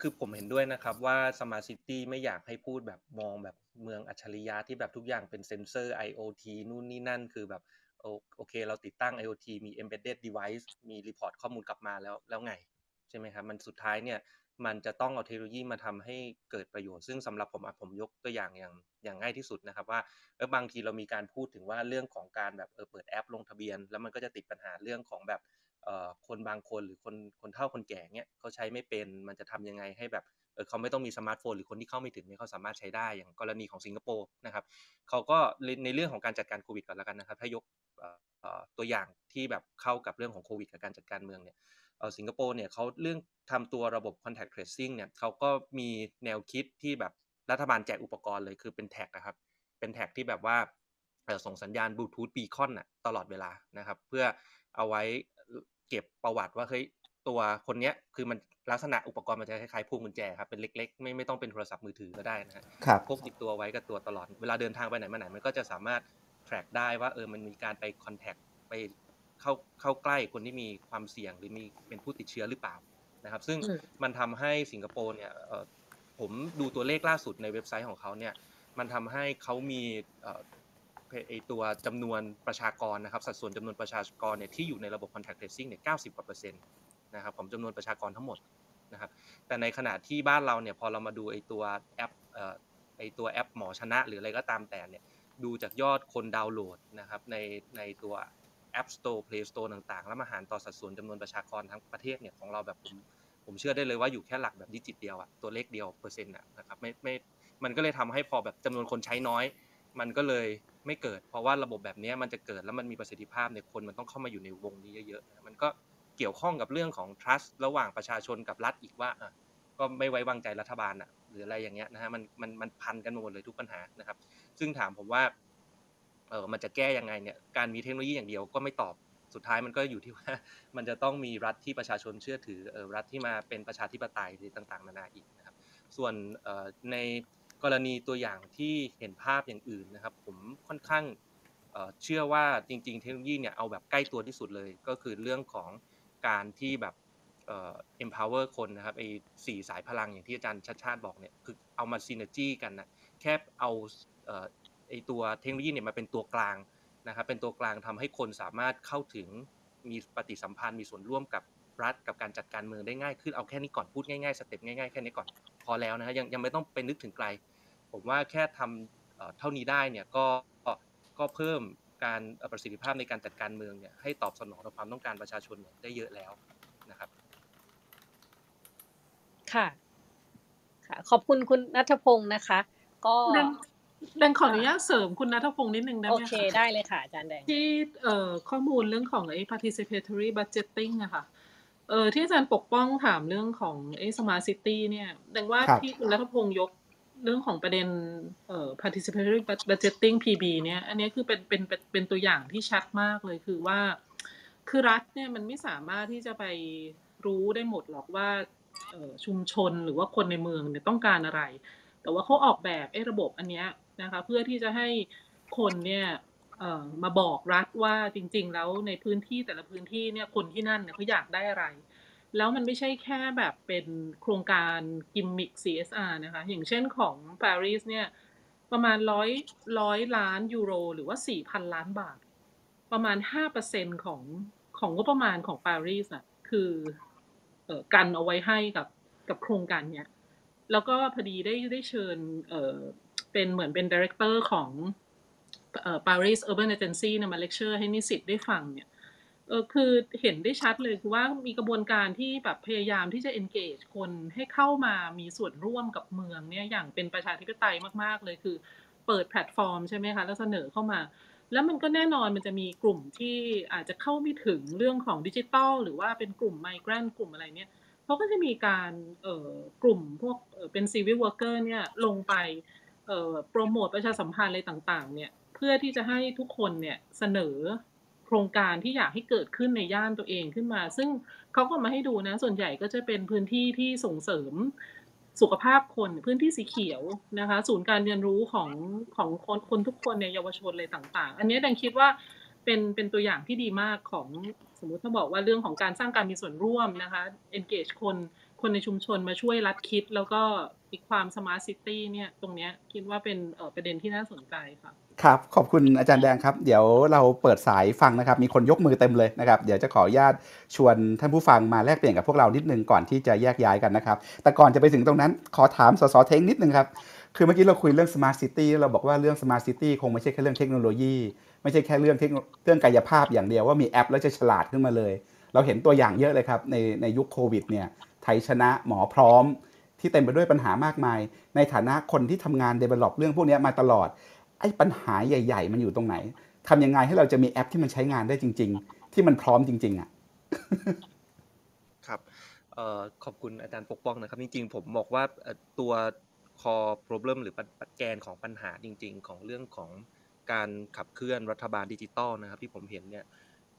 คือผมเห็นด้วยนะครับว่า smart city ไม่อยากให้พูดแบบมองแบบเมืองอัจฉริยะที่แบบทุกอย่างเป็นเซ็นเซอร์ IoT นู่นนี่นั่นคือแบบโอเค เราติดตั้ง IoT มี embedded device มี report ข้อมูลกลับมาแล้วแล้วไง ใช่ไหมครับ มันสุดท้ายเนี่ยมันจะต้องเอาเทคโนโลยีมาทำให้เกิดประโยชน์ ซึ่งสำหรับผมผมยกตัวอย่างอย่างอย่างง่ายที่สุดนะครับว่าเออบางทีเรามีการพูดถึงว่าเรื่องของการแบบเออเปิดแอปลงทะเบียน แล้วมันก็จะติดปัญหาเรื่องของแบบ คนบางคนหรือคนคนเฒ่าคนแก่เนี่ยเขาใช้ไม่เป็นมันจะทำยังไงให้แบบเขาไม่ต้องมีสมาร์ทโฟนหรือคนที่เข้าไม่ถึงเนี่ยเขาสามารถใช้ได้อย่างกรณีของสิงคโปร์นะครับเขาก็ในเรื่องของการจัดการโควิดก่อนแล้วกันนะครับ ถ้ายกตัวอย่างที่แบบเข้ากับเรื่องของโควิดกับการจัดการเมืองเนี่ยสิงคโปร์เนี่ยเขาเรื่องทำตัวระบบ contact tracing เนี่ยเขาก็มีแนวคิดที่แบบรัฐบาลแจกอุปกรณ์เลยคือเป็นแท็กนะครับ เป็นแท็กที่แบบว่าส่งสัญญาณบลูทูธบีคอนน่ะตลอดเวลานะครับ เพื่อเอาไว้ เก็บประวัติว่าเฮ้ยตัวคนเนี้ยคือมันลักษณะอุปกรณ์มันจะคล้ายๆพวงกุญแจครับเป็นเล็กๆ ไม่ไม่ต้องเป็นโทรศัพท์มือถือก็ได้นะฮะพกติดตัวไว้กับตัวตลอด เวลาเดินทางไปไหนมาไหนมันก็จะสามารถ track ได้ว่าเออมันมีการไป contact ไปเข้าเข้าใกล้คนที่มีความเสี่ยงหรือมีเป็นผู้ติดเชื้อหรือเปล่านะครับ ซึ่งมันทำให้สิงคโปร์เนี่ยผมดูตัวเลขล่าสุดในเว็บไซต์ของเขาเนี่ยมันทำให้เขามี ไอตัวจำนวนประชากรนะครับสัดส่วนจำนวนประชากรเนี่ยที่อยู่ในระบบ contact tracing เนี่ย90กว่าเปอร์เซ็นต์นะครับของจำนวนประชากรทั้งหมดนะครับแต่ในขณะที่บ้านเราเนี่ยพอเรามาดูไอตัวแอปไอตัวแอปหมอชนะ หรืออะไรก็ตามแต่เนี่ยดูจากยอดคนดาวน์โหลดนะครับในในตัว App Store Play Store ต่างๆ แล้วมาหารต่อสัดส่วนจำนวนประชากรทั้งประเทศเนี่ยของเราแบบผมผมเชื่อได้เลยว่าอยู่แค่หลักแบบดิจิตเดียวอะตัวเลขเดียวเปอร์เซ็นต์นะครับไม่ไม่มันก็เลยทำให้พอแบบจำนวนคนใช้น้อย มันก็เลย ไม่เกิด เพราะว่าระบบแบบนี้มันจะเกิดแล้วมันมีประสิทธิภาพในคนมันต้องเข้ามาอยู่ในวงนี้เยอะๆมันก็เกี่ยวข้องกับเรื่องของ trust ระหว่างประชาชนกับรัฐอีกว่าก็ไม่ไว้วางใจรัฐบาลอะหรืออะไรอย่างเงี้ยนะฮะมันมันมันพันกันหมดเลยทุกปัญหานะครับ ซึ่งถามผมว่าเออมันจะแก้ยังไงเนี่ยการมีเทคโนโลยีอย่างเดียวก็ไม่ตอบสุดท้ายมันก็อยู่ที่ว่ามันจะต้องมีรัฐที่ประชาชนเชื่อถือเออรัฐที่มาเป็นประชาธิปไตยหรือต่างๆนานาอีกนะครับส่วนใน กรณีตัวอย่างที่เห็นภาพอย่างอื่นนะครับ ผมค่อนข้างเชื่อว่าจริง ๆ เทคโนโลยีเนี่ยเอาแบบใกล้ตัวที่สุดเลย ก็คือเรื่องของการที่แบบ empower คนนะครับไอ้สี่สายพลังอย่างที่อาจารย์ชัดชาติบอกเนี่ยคือเอามา synergy กันนะแค่เอาไอ้ตัวเทคโนโลยีเนี่ยมาเป็นตัวกลางนะครับเป็นตัวกลางทำให้คนสามารถเข้าถึงมีปฏิสัมพันธ์มีส่วนร่วมกับรัฐกับการจัดการเมืองได้ง่ายขึ้นเอาแค่นี้ก่อนพูดง่ายๆสเต็ปง่ายๆแค่นี้ก่อนพอแล้วนะฮะยังยังไม่ต้องไปนึกถึงไกล ผมว่าแค่ทำเอ่อเท่านี้ได้เนี่ยก็ก็ก็เพิ่มการเอ่อประสิทธิภาพในการจัดการเมืองเนี่ยให้ตอบสนองต่อความต้องการประชาชนเนี่ยได้เยอะแล้วนะครับ
ค่ะ ค่ะ ขอบคุณคุณนัทพงศ์นะคะ ก็
ดังดังขออนุญาตเสริมคุณนัทพงศ์นิดนึงได้
โอ
ไหม
เค
คะ
ได้เลยค่ะอาจารย์แดง
ที่เอ่อข้อมูลเรื่องของไอ้ participatory budgeting อะค่ะเออที่อาจารย์ปกป้องถามเรื่องของไอ้ smart city เนี่ยดังว่า
ครับ
ที่คุณรัฐพงศ์ยก เรื่องของประเด็นเอ่อ participatory budgeting PB เนี่ย อันนี้คือเป็นเป็นเป็นตัวอย่างที่ชัดมากเลยคือว่า คือรัฐเนี่ยมันไม่สามารถที่จะไปรู้ได้หมดหรอกว่าชุมชนหรือว่าคนในเมืองเนี่ยต้องการอะไร แต่ว่าเขาออกแบบไอ้ระบบอันเนี้ยนะคะเพื่อที่จะให้คนเนี่ยมาบอกรัฐว่าจริง ๆ แล้วในพื้นที่แต่ละพื้นที่เนี่ยคนที่นั่นเนี่ยเขาอยากได้อะไร แล้วมันไม่ใช่แค่แบบเป็นโครงการกิมมิค CSR นะคะ อย่างเช่นของปารีสเนี่ย ประมาณร้อยร้อยล้านยูโร หรือว่าสี่พันล้านบาท ประมาณห้าเปอร์เซ็นของของงบประมาณของปารีสน่ะ คืออกันเอาไว้ให้กับกับโครงการเนี้ย แล้วก็พอดีได้ได้เชิญเออเป็นเหมือนเป็น director ของเอ่อ Paris Urban Agency นะมาเลคเชอร์ให้นิสิตได้ฟังเนี่ย เออคือเห็นได้ชัดเลยคือว่ามีกระบวนการที่แบบพยายามที่จะ engage คนให้เข้ามามีส่วนร่วมกับเมืองเนี่ยอย่างเป็นประชาธิปไตยมาก ๆ เลยคือ เปิดแพลตฟอร์มใช่ไหมคะแล้วเสนอเข้ามา แล้วมันก็แน่นอนมันจะมีกลุ่มที่อาจจะเข้าไม่ถึงเรื่องของดิจิทัลหรือว่าเป็นกลุ่ม migrant กลุ่มอะไรเนี่ยเขาก็จะมีการเอ่อกลุ่มพวกเออเป็นซีวิ l เวอร์เกอร์เนี่ยลงไปเอ่อโปรโมทประชาสัมพันธ์อะไรต่างๆเนี่ยเพื่อที่จะให้ทุกคนเนี่ยเสนอ โครงการที่อยากให้เกิดขึ้นในย่านตัวเองขึ้นมา ซึ่งเขาก็มาให้ดูนะ ส่วนใหญ่ก็จะเป็นพื้นที่ที่ส่งเสริมสุขภาพคนพื้นที่สีเขียวนะคะ ศูนย์การเรียนรู้ของของคนคนทุกคนในเยาวชนอะไรต่าง ๆ อันนี้ดังคิดว่าเป็นเป็นตัวอย่างที่ดีมากของสมมุติถ้าบอกว่าเรื่องของการสร้างการมีส่วนร่วมนะคะ engage คนคนในชุมชนมาช่วยรัดคิด แล้วก็อีกความ smart city เนี่ยตรงเนี้ยคิดว่าเป็นประเด็นที่น่าสนใจค่ะ
ครับ ขอบคุณอาจารย์แดงครับ เดี๋ยวเราเปิดสายฟังนะครับ มีคนยกมือเต็มเลยนะครับ เดี๋ยวจะขออนุญาตชวนท่านผู้ฟังมาแลกเปลี่ยนกับพวกเรานิดนึงก่อนที่จะแยกย้ายกันนะครับ แต่ก่อนจะไปถึงตรงนั้นขอถามสสเทงนิดนึงครับ คือเมื่อกี้เราคุยเรื่อง smart city เราบอกว่าเรื่อง smart city คงไม่ใช่แค่เรื่องเทคโนโลยี ไม่ใช่แค่เรื่องเทคเรื่องกายภาพอย่างเดียวว่ามีแอปแล้วจะฉลาดขึ้นมาเลย เราเห็นตัวอย่างเยอะเลยครับในในยุคโควิดเนี่ย ไทยชนะหมอพร้อม ที่เต็มไปด้วยปัญหามากมาย ในฐานะคนที่ทำงาน develop เรื่องพวกนี้มาตลอด ไอ้ปัญหาใหญ่ ๆ มันอยู่ตรงไหนทำยังไงให้เราจะมีแอปที่มันใช้งานได้จริง ๆ ที่มันพร้อมจริง ๆอะ
ครับเอ่อขอบคุณอาจารย์ปกป้องนะครับ จริงๆ ผมบอกว่าตัว core problem หรือปัญปัญแกนของปัญหาจริง ๆ ของเรื่องของการขับเคลื่อนรัฐบาลดิจิตอลนะครับ ที่ผมเห็นเนี่ย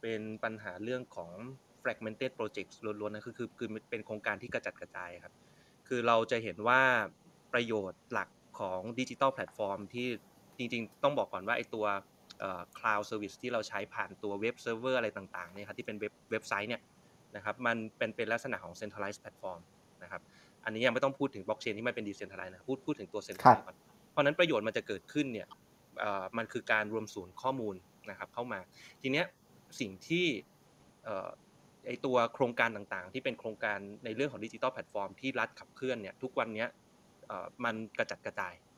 เป็นปัญหาเรื่องของ fragmented projects ล้วนๆนะคือคือคือเป็นโครงการที่กระจัดกระจายครับ คือเราจะเห็นว่าประโยชน์หลักของดิจิ t a ลแพลตฟอร์มที่ จริงๆ ต้องบอกก่อนว่าไอตัวเอ่อ cloud service ที่เราใช้ผ่านตัวเว็บเซิร์ฟเวอร์อะไรต่างๆเนี่ยครับที่เป็นเว็บเว็บไซต์เนี่ยนะครับมันเป็นเป็นลักษณะของ centralized platform นะครับอันนี้ยังไม่ต้องพูดถึงบล็อกเชนที่มันเป็น decentralized นะพูดพูดถึงตัว centralized ก่อนเพราะฉะนั้นประโยชน์มันจะเกิดขึ้นเนี่ยเอ่อมันคือการรวมศูนย์ข้อมูลนะครับเข้ามา ทีเนี้ยสิ่งที่เอ่อไอตัวโครงการต่างๆ ที่เป็นโครงการในเรื่องของดิจิ t a ลแพลตฟอร์มที่รัฐขับเคลื่อนเนี่ยทุกวันเนี้ยเอ่อมันกระจัดกระจายนะฮะ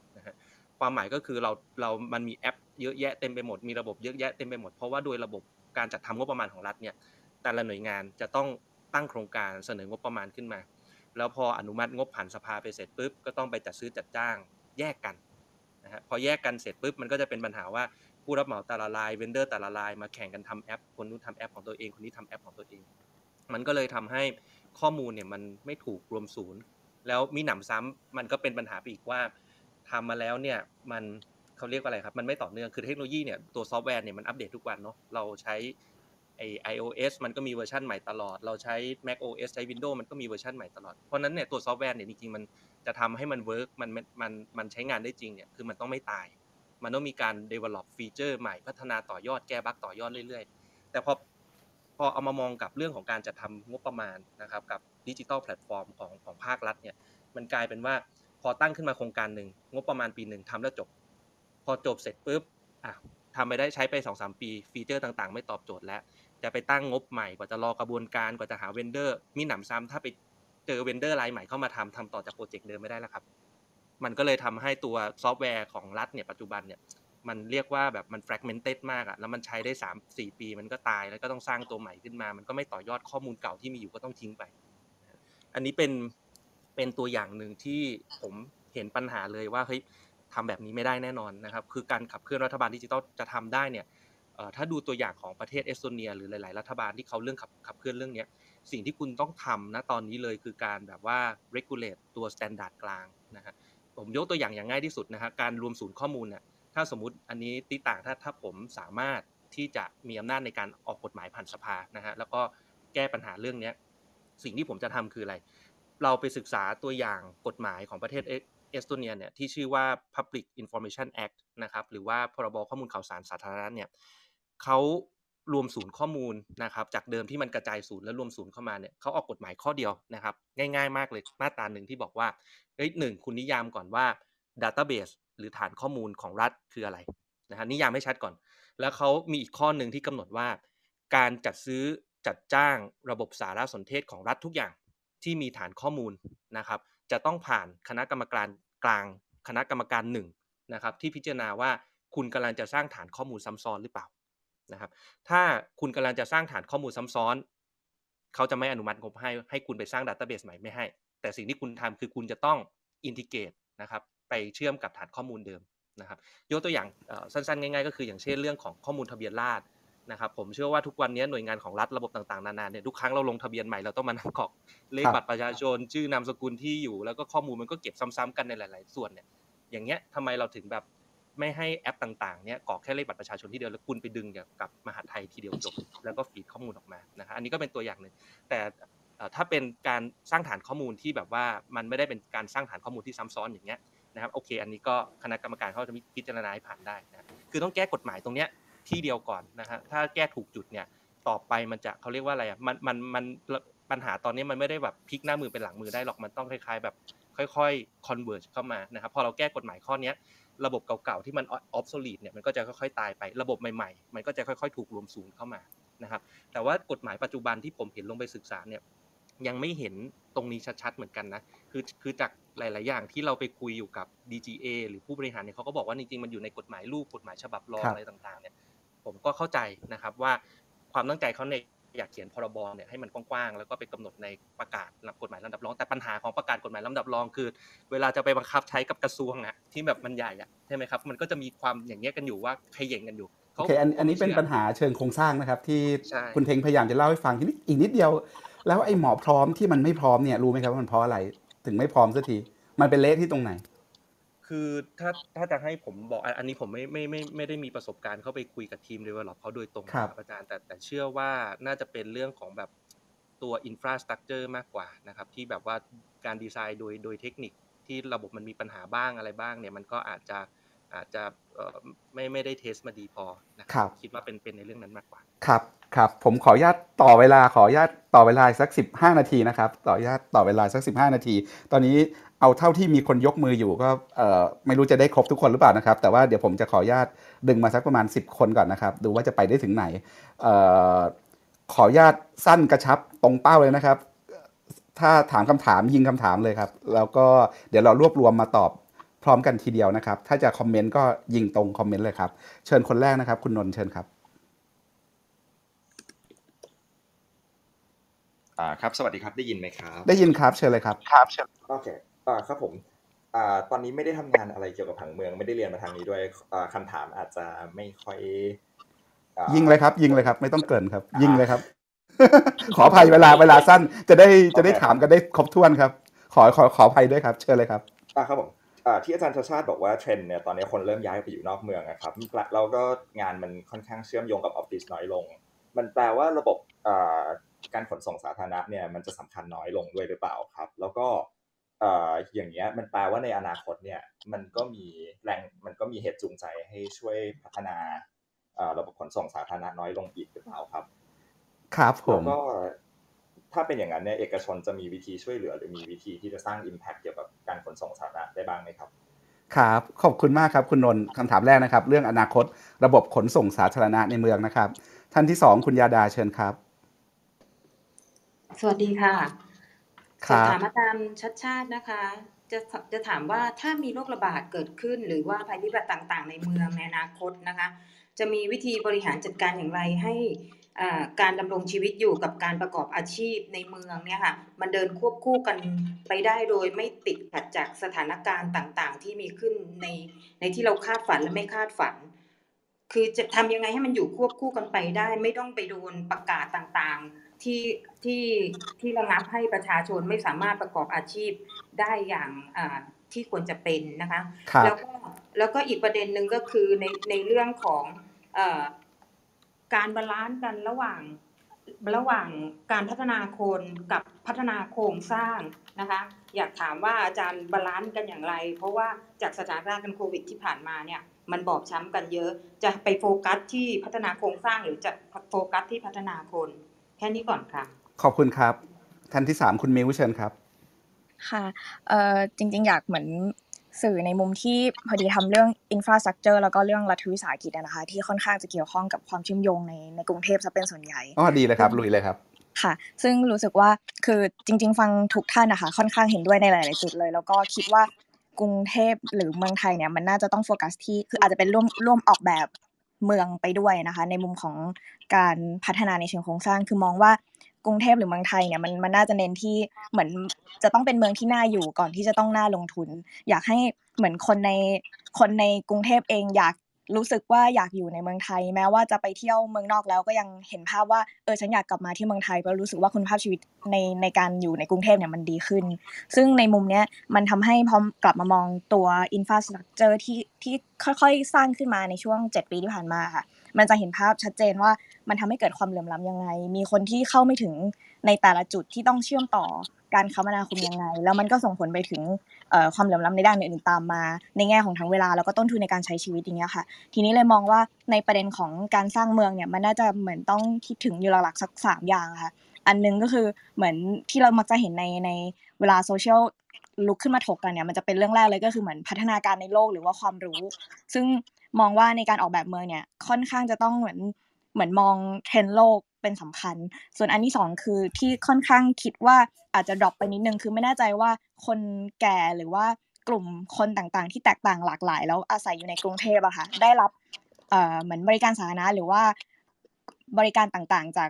ความหมายก็คือเราเรามันมีแอปเยอะแยะเต็มไปหมดมีระบบเยอะแยะเต็มไปหมดเพราะว่าโดยระบบการจัดทำงบประมาณของรัฐเนี่ยแต่ละหน่วยงานจะต้องตั้งโครงการเสนองบประมาณขึ้นมา แล้วพออนุมัติงบผ่านสภาไปเสร็จปุ๊บก็ต้องไปจัดซื้อจัดจ้างแยกกันนะฮะพอแยกกันเสร็จปุ๊บมันก็จะเป็นปัญหาว่าผู้รับเหมาแต่ละราย vendor แต่ละรายมาแข่งกันทำแอป คนนู้นทำแอปของตัวเอง คนนี้ทำแอปของตัวเอง มันก็เลยทำให้ข้อมูลเนี่ยมันไม่ถูกรวมศูนย์ แล้วมีหนำซ้ำมันก็เป็นปัญหาไปอีกว่า ทำมาแล้วเนี่ยมันเขาเรียกว่าอะไรครับมันไม่ต่อเนื่องคือเทคโนโลยีเนี่ยตัวซอฟต์แวร์เนี่ยมันอัปเดตทุกวันเนาะเราใช้ไอ iOS มันก็มีเวอร์ชันใหม่ตลอด เราใช้ Mac OS ใช้ Windows มันก็มีเวอร์ชันใหม่ตลอด เพราะนั้นเนี่ยตัวซอฟต์แวร์เนี่ยจริงๆมันจะทำให้มัน work มันมันมันมันใช้งานได้จริงเนี่ยคือมันต้องไม่ตาย มันต้องมีการ develop ฟีเจอร์ใหม่พัฒนาต่อยอดแก้บั๊กต่อยอดเรื่อยๆ แต่พอพอเอามามองกับเรื่องของการจัดทำงบประมาณนะครับกับดิจิทัลแพลตฟอร์มของของภาครัฐเนี่ยมันกลายเป็นว่า พอตั้งขึ้นมาโครงการหนึ่งงบประมาณปีหนึ่งทำแล้วจบ พอจบเสร็จปุ๊บอะทำไปได้ใช้ไปสองสามปี ฟีเจอร์ต่างๆ ไม่ตอบโจทย์แล้ว จะไปตั้งงบใหม่กว่าจะรอกระบวนการกว่าจะหา vendor มีหนำซ้ำถ้าไปเจอ vendor รายใหม่เข้ามาทำทำต่อจากโปรเจกต์เดิมไม่ได้แล้วครับ มันก็เลยทำให้ตัวซอฟต์แวร์ของรัฐเนี่ยปัจจุบันเนี่ยมันเรียกว่าแบบมัน fragmented มากอะแล้วมันใช้ได้สามสี่ปี มันก็ตายแล้วก็ต้องสร้างตัวใหม่ขึ้นมา มันก็ไม่ต่อยอดข้อมูลเก่าที่มีอยู่ก็ต้องทิ้งไป อันนี้เป็น เป็นตัวอย่างหนึ่งที่ผมเห็นปัญหาเลยว่าเฮ้ยทำแบบนี้ไม่ได้แน่นอนนะครับ คือการขับเคลื่อนรัฐบาลดิจิทัลจะทำได้เนี่ยเอ่อถ้าดูตัวอย่างของประเทศเอสโตเนีย หรือหลาย ๆ รัฐบาลที่เขาเรื่องขับขับเคลื่อนเรื่องเนี้ยสิ่งที่คุณต้องทำนะตอนนี้เลยคือการแบบว่า regulate ตัว standard กลางนะฮะผมยกตัวอย่างอย่างง่ายที่สุดนะฮะการรวมศูนย์ข้อมูลเนี่ยถ้าสมมุติอันนี้ติต่างถ้าถ้าผมสามารถที่จะมีอำนาจในการออกกฎหมายผ่านสภานะฮะแล้วก็แก้ปัญหาเรื่องเนี้ยสิ่งที่ผมจะทำคืออะไร เราไปศึกษาตัวอย่างกฎหมายของประเทศเอสโตเนียเนี่ยที่ชื่อว่า Public Information Act นะครับหรือว่าพรบข้อมูลข่าวสารสาธารณะเนี่ยเขารวมศูนย์ข้อมูลนะครับจากเดิมที่มันกระจายศูนย์แล้วรวมศูนย์เข้ามาเนี่ยเขาออกกฎหมายข้อเดียวนะครับง่ายๆมากเลยมาตราหนึ่งที่บอกว่าเฮ้ยหนึ่งคุณนิยามก่อนว่า Database หรือฐานข้อมูลของรัฐคืออะไรนะฮะนิยามให้ชัดก่อน แล้วเขามีอีกข้อหนึ่งที่กำหนดว่า การจัดซื้อจัดจ้างระบบสารสนเทศของรัฐทุกอย่าง ที่มีฐานข้อมูลนะครับ จะต้องผ่านคณะกรรมการกลาง คณะกรรมการหนึ่งนะครับที่พิจารณาว่าคุณกำลังจะสร้างฐานข้อมูลซ้ำซ้อนหรือเปล่านะครับ ถ้าคุณกำลังจะสร้างฐานข้อมูลซ้ำซ้อน เขาจะไม่อนุมัติงบให้ให้คุณไปสร้าง database ใหม่ไม่ให้ แต่สิ่งที่คุณทำคือคุณจะต้อง integrate นะครับไปเชื่อมกับฐานข้อมูลเดิมนะครับ ยกตัวอย่างสั้นๆ ง่ายๆ ก็คืออย่างเช่นเรื่องของข้อมูลทะเบียนราษฎร นะครับผมเชื่อว่าทุกวันนี้หน่วยงานของรัฐระบบต่างๆนานาเนี่ยทุกครั้งเราลงทะเบียนใหม่เราต้องมานั่งกรอกเลขบัตรประชาชน ชื่อนามสกุลที่อยู่แล้วก็ข้อมูลมันก็เก็บซ้ำๆกันในหลาย ๆ ส่วนเนี่ยอย่างเงี้ยทำไมเราถึงแบบไม่ให้แอปต่างๆเนี่ยกรอกแค่เลขบัตรประชาชนที่เดียวแล้วคุณไปดึงกับมหาไทยทีเดียวจบแล้วก็ฟีดข้อมูลออกมานะครับอันนี้ก็เป็นตัวอย่างหนึ่งแต่ถ้าเป็นการสร้างฐานข้อมูลที่แบบว่ามันไม่ได้เป็นการสร้างฐานข้อมูลที่ซ้ำซ้อนอย่างเงี้ยนะครับโอเค อันนี้ก็คณะกรรมการเขาจะพิจารณาให้ผ่านได้นะคือต้องแก้กฎหมายตรงเนี้ย ที่เดียวก่อนนะฮะถ้าแก้ถูกจุดเนี่ยต่อไปมันจะเขาเรียกว่าอะไรอะมันมันมันปัญหาตอนนี้มันไม่ได้แบบพลิกหน้ามือเป็นหลังมือได้หรอกมันต้องคล้ายๆแบบค่อยๆ converge เข้ามานะครับพอเราแก้กฎหมายข้อนี้ระบบเก่าๆที่มัน obsolete เนี่ยมันก็จะค่อยๆตายไประบบใหม่ๆ มันก็จะค่อยๆ ถูกรวมศูนย์เข้ามานะครับแต่ว่ากฎหมายปัจจุบันที่ผมเห็นลงไปศึกษาเนี่ยยังไม่เห็นตรงนี้ชัดๆเหมือนกันนะคือคือจากหลาย ๆ อย่างที่เราไปคุยอยู่กับ DGA หรือผู้บริหารเนี่ยเขาก็บอกว่าจริงๆมันอยู่ในกฎหมายลูกกฎหมายฉบับรองอะไรต่างๆเนี่ย ผมก็เข้าใจนะครับว่าความตั้งใจเขาในอยากเขียนพรบเนี่ยให้มันกว้างๆแล้วก็ไปกำหนดในประกาศกฎหมายลำดับรองแต่ปัญหาของประกาศกฎหมายลำดับรองคือ เวลาจะไปบังคับใช้กับกระทรวงอะที่แบบมันใหญ่อะใช่ไหมครับมันก็จะมีความอย่างเงี้ยกันอยู่ว่าใครเย่งกันอยู่
โอเคอันอันนี้เป็นปัญหาเชิงโครงสร้างนะครับ ที่คุณเทงพยายามจะเล่าให้ฟังทีนี้อีกนิดเดียว แล้วไอ้หมอพร้อมที่มันไม่พร้อมเนี่ยรู้ไหมครับว่ามันเพราะอะไร ถึงไม่พร้อมสักทีมันเป็นเละที่ตรงไหน
คือถ้าถ้าจะให้ผมบอกอันนี้ผมไม่ไม่ไม่ไม่ได้มีประสบการณ์เข้าไปคุยกับทีม develop เขาโดยตรงครับอาจารย์แต่แต่เชื่อว่าน่าจะเป็นเรื่องของแบบตัว infrastructure มากกว่านะครับ ที่แบบว่าการดีไซน์โดยโดยเทคนิคที่ระบบมันมีปัญหาบ้างอะไรบ้างเนี่ยมันก็อาจจะอาจจะไม่ไม่ได้เทสมาดีพอนะครับคิดว่าเป็นเป็นในเรื่องนั้นมากกว่า
ครับครับผมขออนุญาตต่อเวลาขออนุญาตต่อเวลาสัก 15 นาทีนะครับ ต่ออนุญาตต่อเวลาสัก 15 นาที ตอนนี้ เอาเท่าที่มีคนยกมืออยู่ก็เอ่อไม่รู้จะได้ครบทุกคนหรือเปล่านะครับ แต่ว่าเดี๋ยวผมจะขออนุญาตดึงมาสักประมาณ 10 คนก่อนนะครับ ดูว่าจะไปได้ถึงไหนเอ่อขออนุญาตสั้นกระชับตรงเป้าเลยนะครับ ถ้าถามคำถามยิงคำถามเลยครับ แล้วก็เดี๋ยวเรารวบรวมมาตอบพร้อมกันทีเดียวนะครับ ถ้าจะคอมเมนต์ก็ยิงตรงคอมเมนต์เลยครับ เชิญคนแรกนะครับ คุณนนท์เชิญครับ
อ่าครับ สวัสดีครับ ได้ยินไหมครับ
ได้ยินครับ เชิญเลยครับ
ครับ เชิญ โอเค อ่าครับผมอ่าตอนนี้ไม่ได้ทำงานอะไรเกี่ยวกับผังเมือง ไม่ได้เรียนมาทางนี้ด้วยอ่าคำถามอาจจะไม่ค่อย
ยิงเลยครับ ยิงเลยครับ ไม่ต้องเกินครับ ยิงเลยครับ ขออภัยเวลาเวลาสั้น จะได้จะได้ถามกันได้ครบถ้วนครับ ขอขอขออภัยด้วยครับ เชิญเลยครับ
อ่าครับผมอ่าที่อาจารย์ชาชาติบอกว่าเทรนด์เนี่ยตอนนี้คนเริ่มย้ายไปอยู่นอกเมืองนะครับแล้วก็งานมันค่อนข้างเชื่อมโยงกับออฟฟิศน้อยลง มันแปลว่าระบบอ่าการขนส่งสาธารณะเนี่ยมันจะสำคัญน้อยลงด้วยหรือเปล่าครับ แล้วก็เอ่ออย่างเงี้ยมันแปลว่าในอนาคตเนี่ยมันก็มีแรงมันก็มีเหตุจูงใจให้ช่วยพัฒนาระบบขนส่งสาธารณะน้อยลงอีกหรือเปล่าครับ
ครับผ
แล้ว
ม
ก็ถ้าเป็นอย่างนั้นเนี่ยเอกชนจะมีวิธีช่วยเหลือหรือมีวิธีที่จะสร้าง Impact เกี่ยวกับการขนส่งสาธารณะได้บ้างไหมครับ
ครับขอบคุณมากครับคุณนนท์คำถามแรกนะครับ เรื่องอนาคตระบบขนส่งสาธารณะในเมืองนะครับ ท่านที่สองคุณยาดาเชิญครับ
สวัสดีค่ะ
ค
สอบถามอาจารย์ชัดชาตินะคะ จะจะถามว่าถ้ามีโรคระบาดเกิดขึ้น หรือว่าภัยพิบัติต่างๆ ในเมืองในอนาคตนะคะ จะมีวิธีบริหารจัดการอย่างไรให้อ่าการดำรงชีวิตอยู่กับการประกอบอาชีพในเมืองเนี่ยค่ะมันเดินควบคู่กันไปได้โดยไม่ติดขัดจากสถานการณ์ต่างๆ ที่มีขึ้นในในที่เราคาดฝันและไม่คาดฝัน คือจะทำยังไงให้มันอยู่ควบคู่กันไปได้ ไม่ต้องไปโดนประกาศต่างๆ ที่ที่ที่ระงับให้ประชาชนไม่สามารถประกอบอาชีพได้อย่างอ่าที่ควรจะเป็นนะคะ
ครับ
แล้วก็แล้วก็อีกประเด็นหนึ่งก็คือในในเรื่องของเอ่อการ balance กันระหว่างระหว่างการพัฒนาคนกับพัฒนาโครงสร้างนะคะ อยากถามว่าอาจารย์ balance กันอย่างไร เพราะว่าจากสถานการณ์โควิดที่ผ่านมาเนี่ยมันบอบช้ำกันเยอะ จะไปโฟกัสที่พัฒนาโครงสร้างหรือจะโฟกัสที่พัฒนาคนแค่นี้ก่อนค่ะ
ขอบคุณครับ ท่านที่สามคุณมิวเชิญครับ
ค่ะเอ่อจริง ๆ อยากเหมือนสื่อในมุมที่พอดีทำเรื่อง infrastructure แล้วก็เรื่องรัฐวิสาหกิจอะนะคะ ที่ค่อนข้างจะเกี่ยวข้องกับความเชื่อมโยงในในกรุงเทพซะเป็นส่วนใหญ่
อ๋อดีเลยครับลุยเลยครับ
ค่ะ ซึ่งรู้สึกว่าคือจริง ๆ ฟังทุกท่านนะคะ ค่อนข้างเห็นด้วยในหลาย ๆ จุดเลย แล้วก็คิดว่ากรุงเทพหรือเมืองไทยเนี่ยมันน่าจะต้องโฟกัสที่คืออาจจะเป็นร่วมร่วมออกแบบ เมืองไปด้วยนะคะ ในมุมของการพัฒนาในเชิงโครงสร้างคือมองว่ากรุงเทพหรือเมืองไทยเนี่ยมันมันน่าจะเน้นที่เหมือนจะต้องเป็นเมืองที่น่าอยู่ก่อนที่จะต้องน่าลงทุน อยากให้เหมือนคนในคนในกรุงเทพเองอยาก รู้สึกว่าอยากอยู่ในเมืองไทย แม้ว่าจะไปเที่ยวเมืองนอกแล้วก็ยังเห็นภาพว่าเออฉันอยากกลับมาที่เมืองไทยเพราะรู้สึกว่าคุณภาพชีวิตในในการอยู่ในกรุงเทพเนี่ยมันดีขึ้น ซึ่งในมุมเนี้ยมันทำให้พอมกลับมามองตัวอินฟาสตรักเจอที่ที่ค่อยๆ สร้างขึ้นมาในช่วง 7 ปีที่ผ่านมาค่ะมันจะเห็นภาพชัดเจนว่ามันทำให้เกิดความเหลื่อมล้ำยังไง มีคนที่เข้าไม่ถึงในแต่ละจุดที่ต้องเชื่อมต่อการคมนาคมยังไง แล้วมันก็ส่งผลไปถึง ความเหลื่อมล้ำในด้านอื่นๆตามมา ในแง่ของทั้งเวลาแล้วก็ต้นทุนในการใช้ชีวิตอย่างเงี้ยค่ะ ทีนี้เลยมองว่าในประเด็นของการสร้างเมืองเนี่ยมันน่าจะเหมือนต้องคิดถึงอยู่หลักๆสักสามอย่างค่ะ อันหนึงก็คือเหมือนที่เรามักจะเห็นในในเวลาโซเชียลลุกขึ้นมาถกกันเนี่ยมันจะเป็นเรื่องแรกเลยก็คือเหมือนพัฒนาการในโลกหรือว่าความรู้ ซึ่งมองว่าในการออกแบบเมืองเนี่ยค่อนข้างจะต้องเหมือนเหมือนมองเทรนด์โลก เป็นสำคัญ ส่วนอันที่สองคือที่ค่อนข้างคิดว่าอาจจะ drop ไปนิดนึงคือไม่แน่ใจว่าคนแก่หรือว่ากลุ่มคนต่างๆ ที่แตกต่างหลากหลาย แล้วอาศัยอยู่ในกรุงเทพอะค่ะได้รับเอ่อเหมือนบริการสาธารณะหรือว่าบริการต่างๆ จาก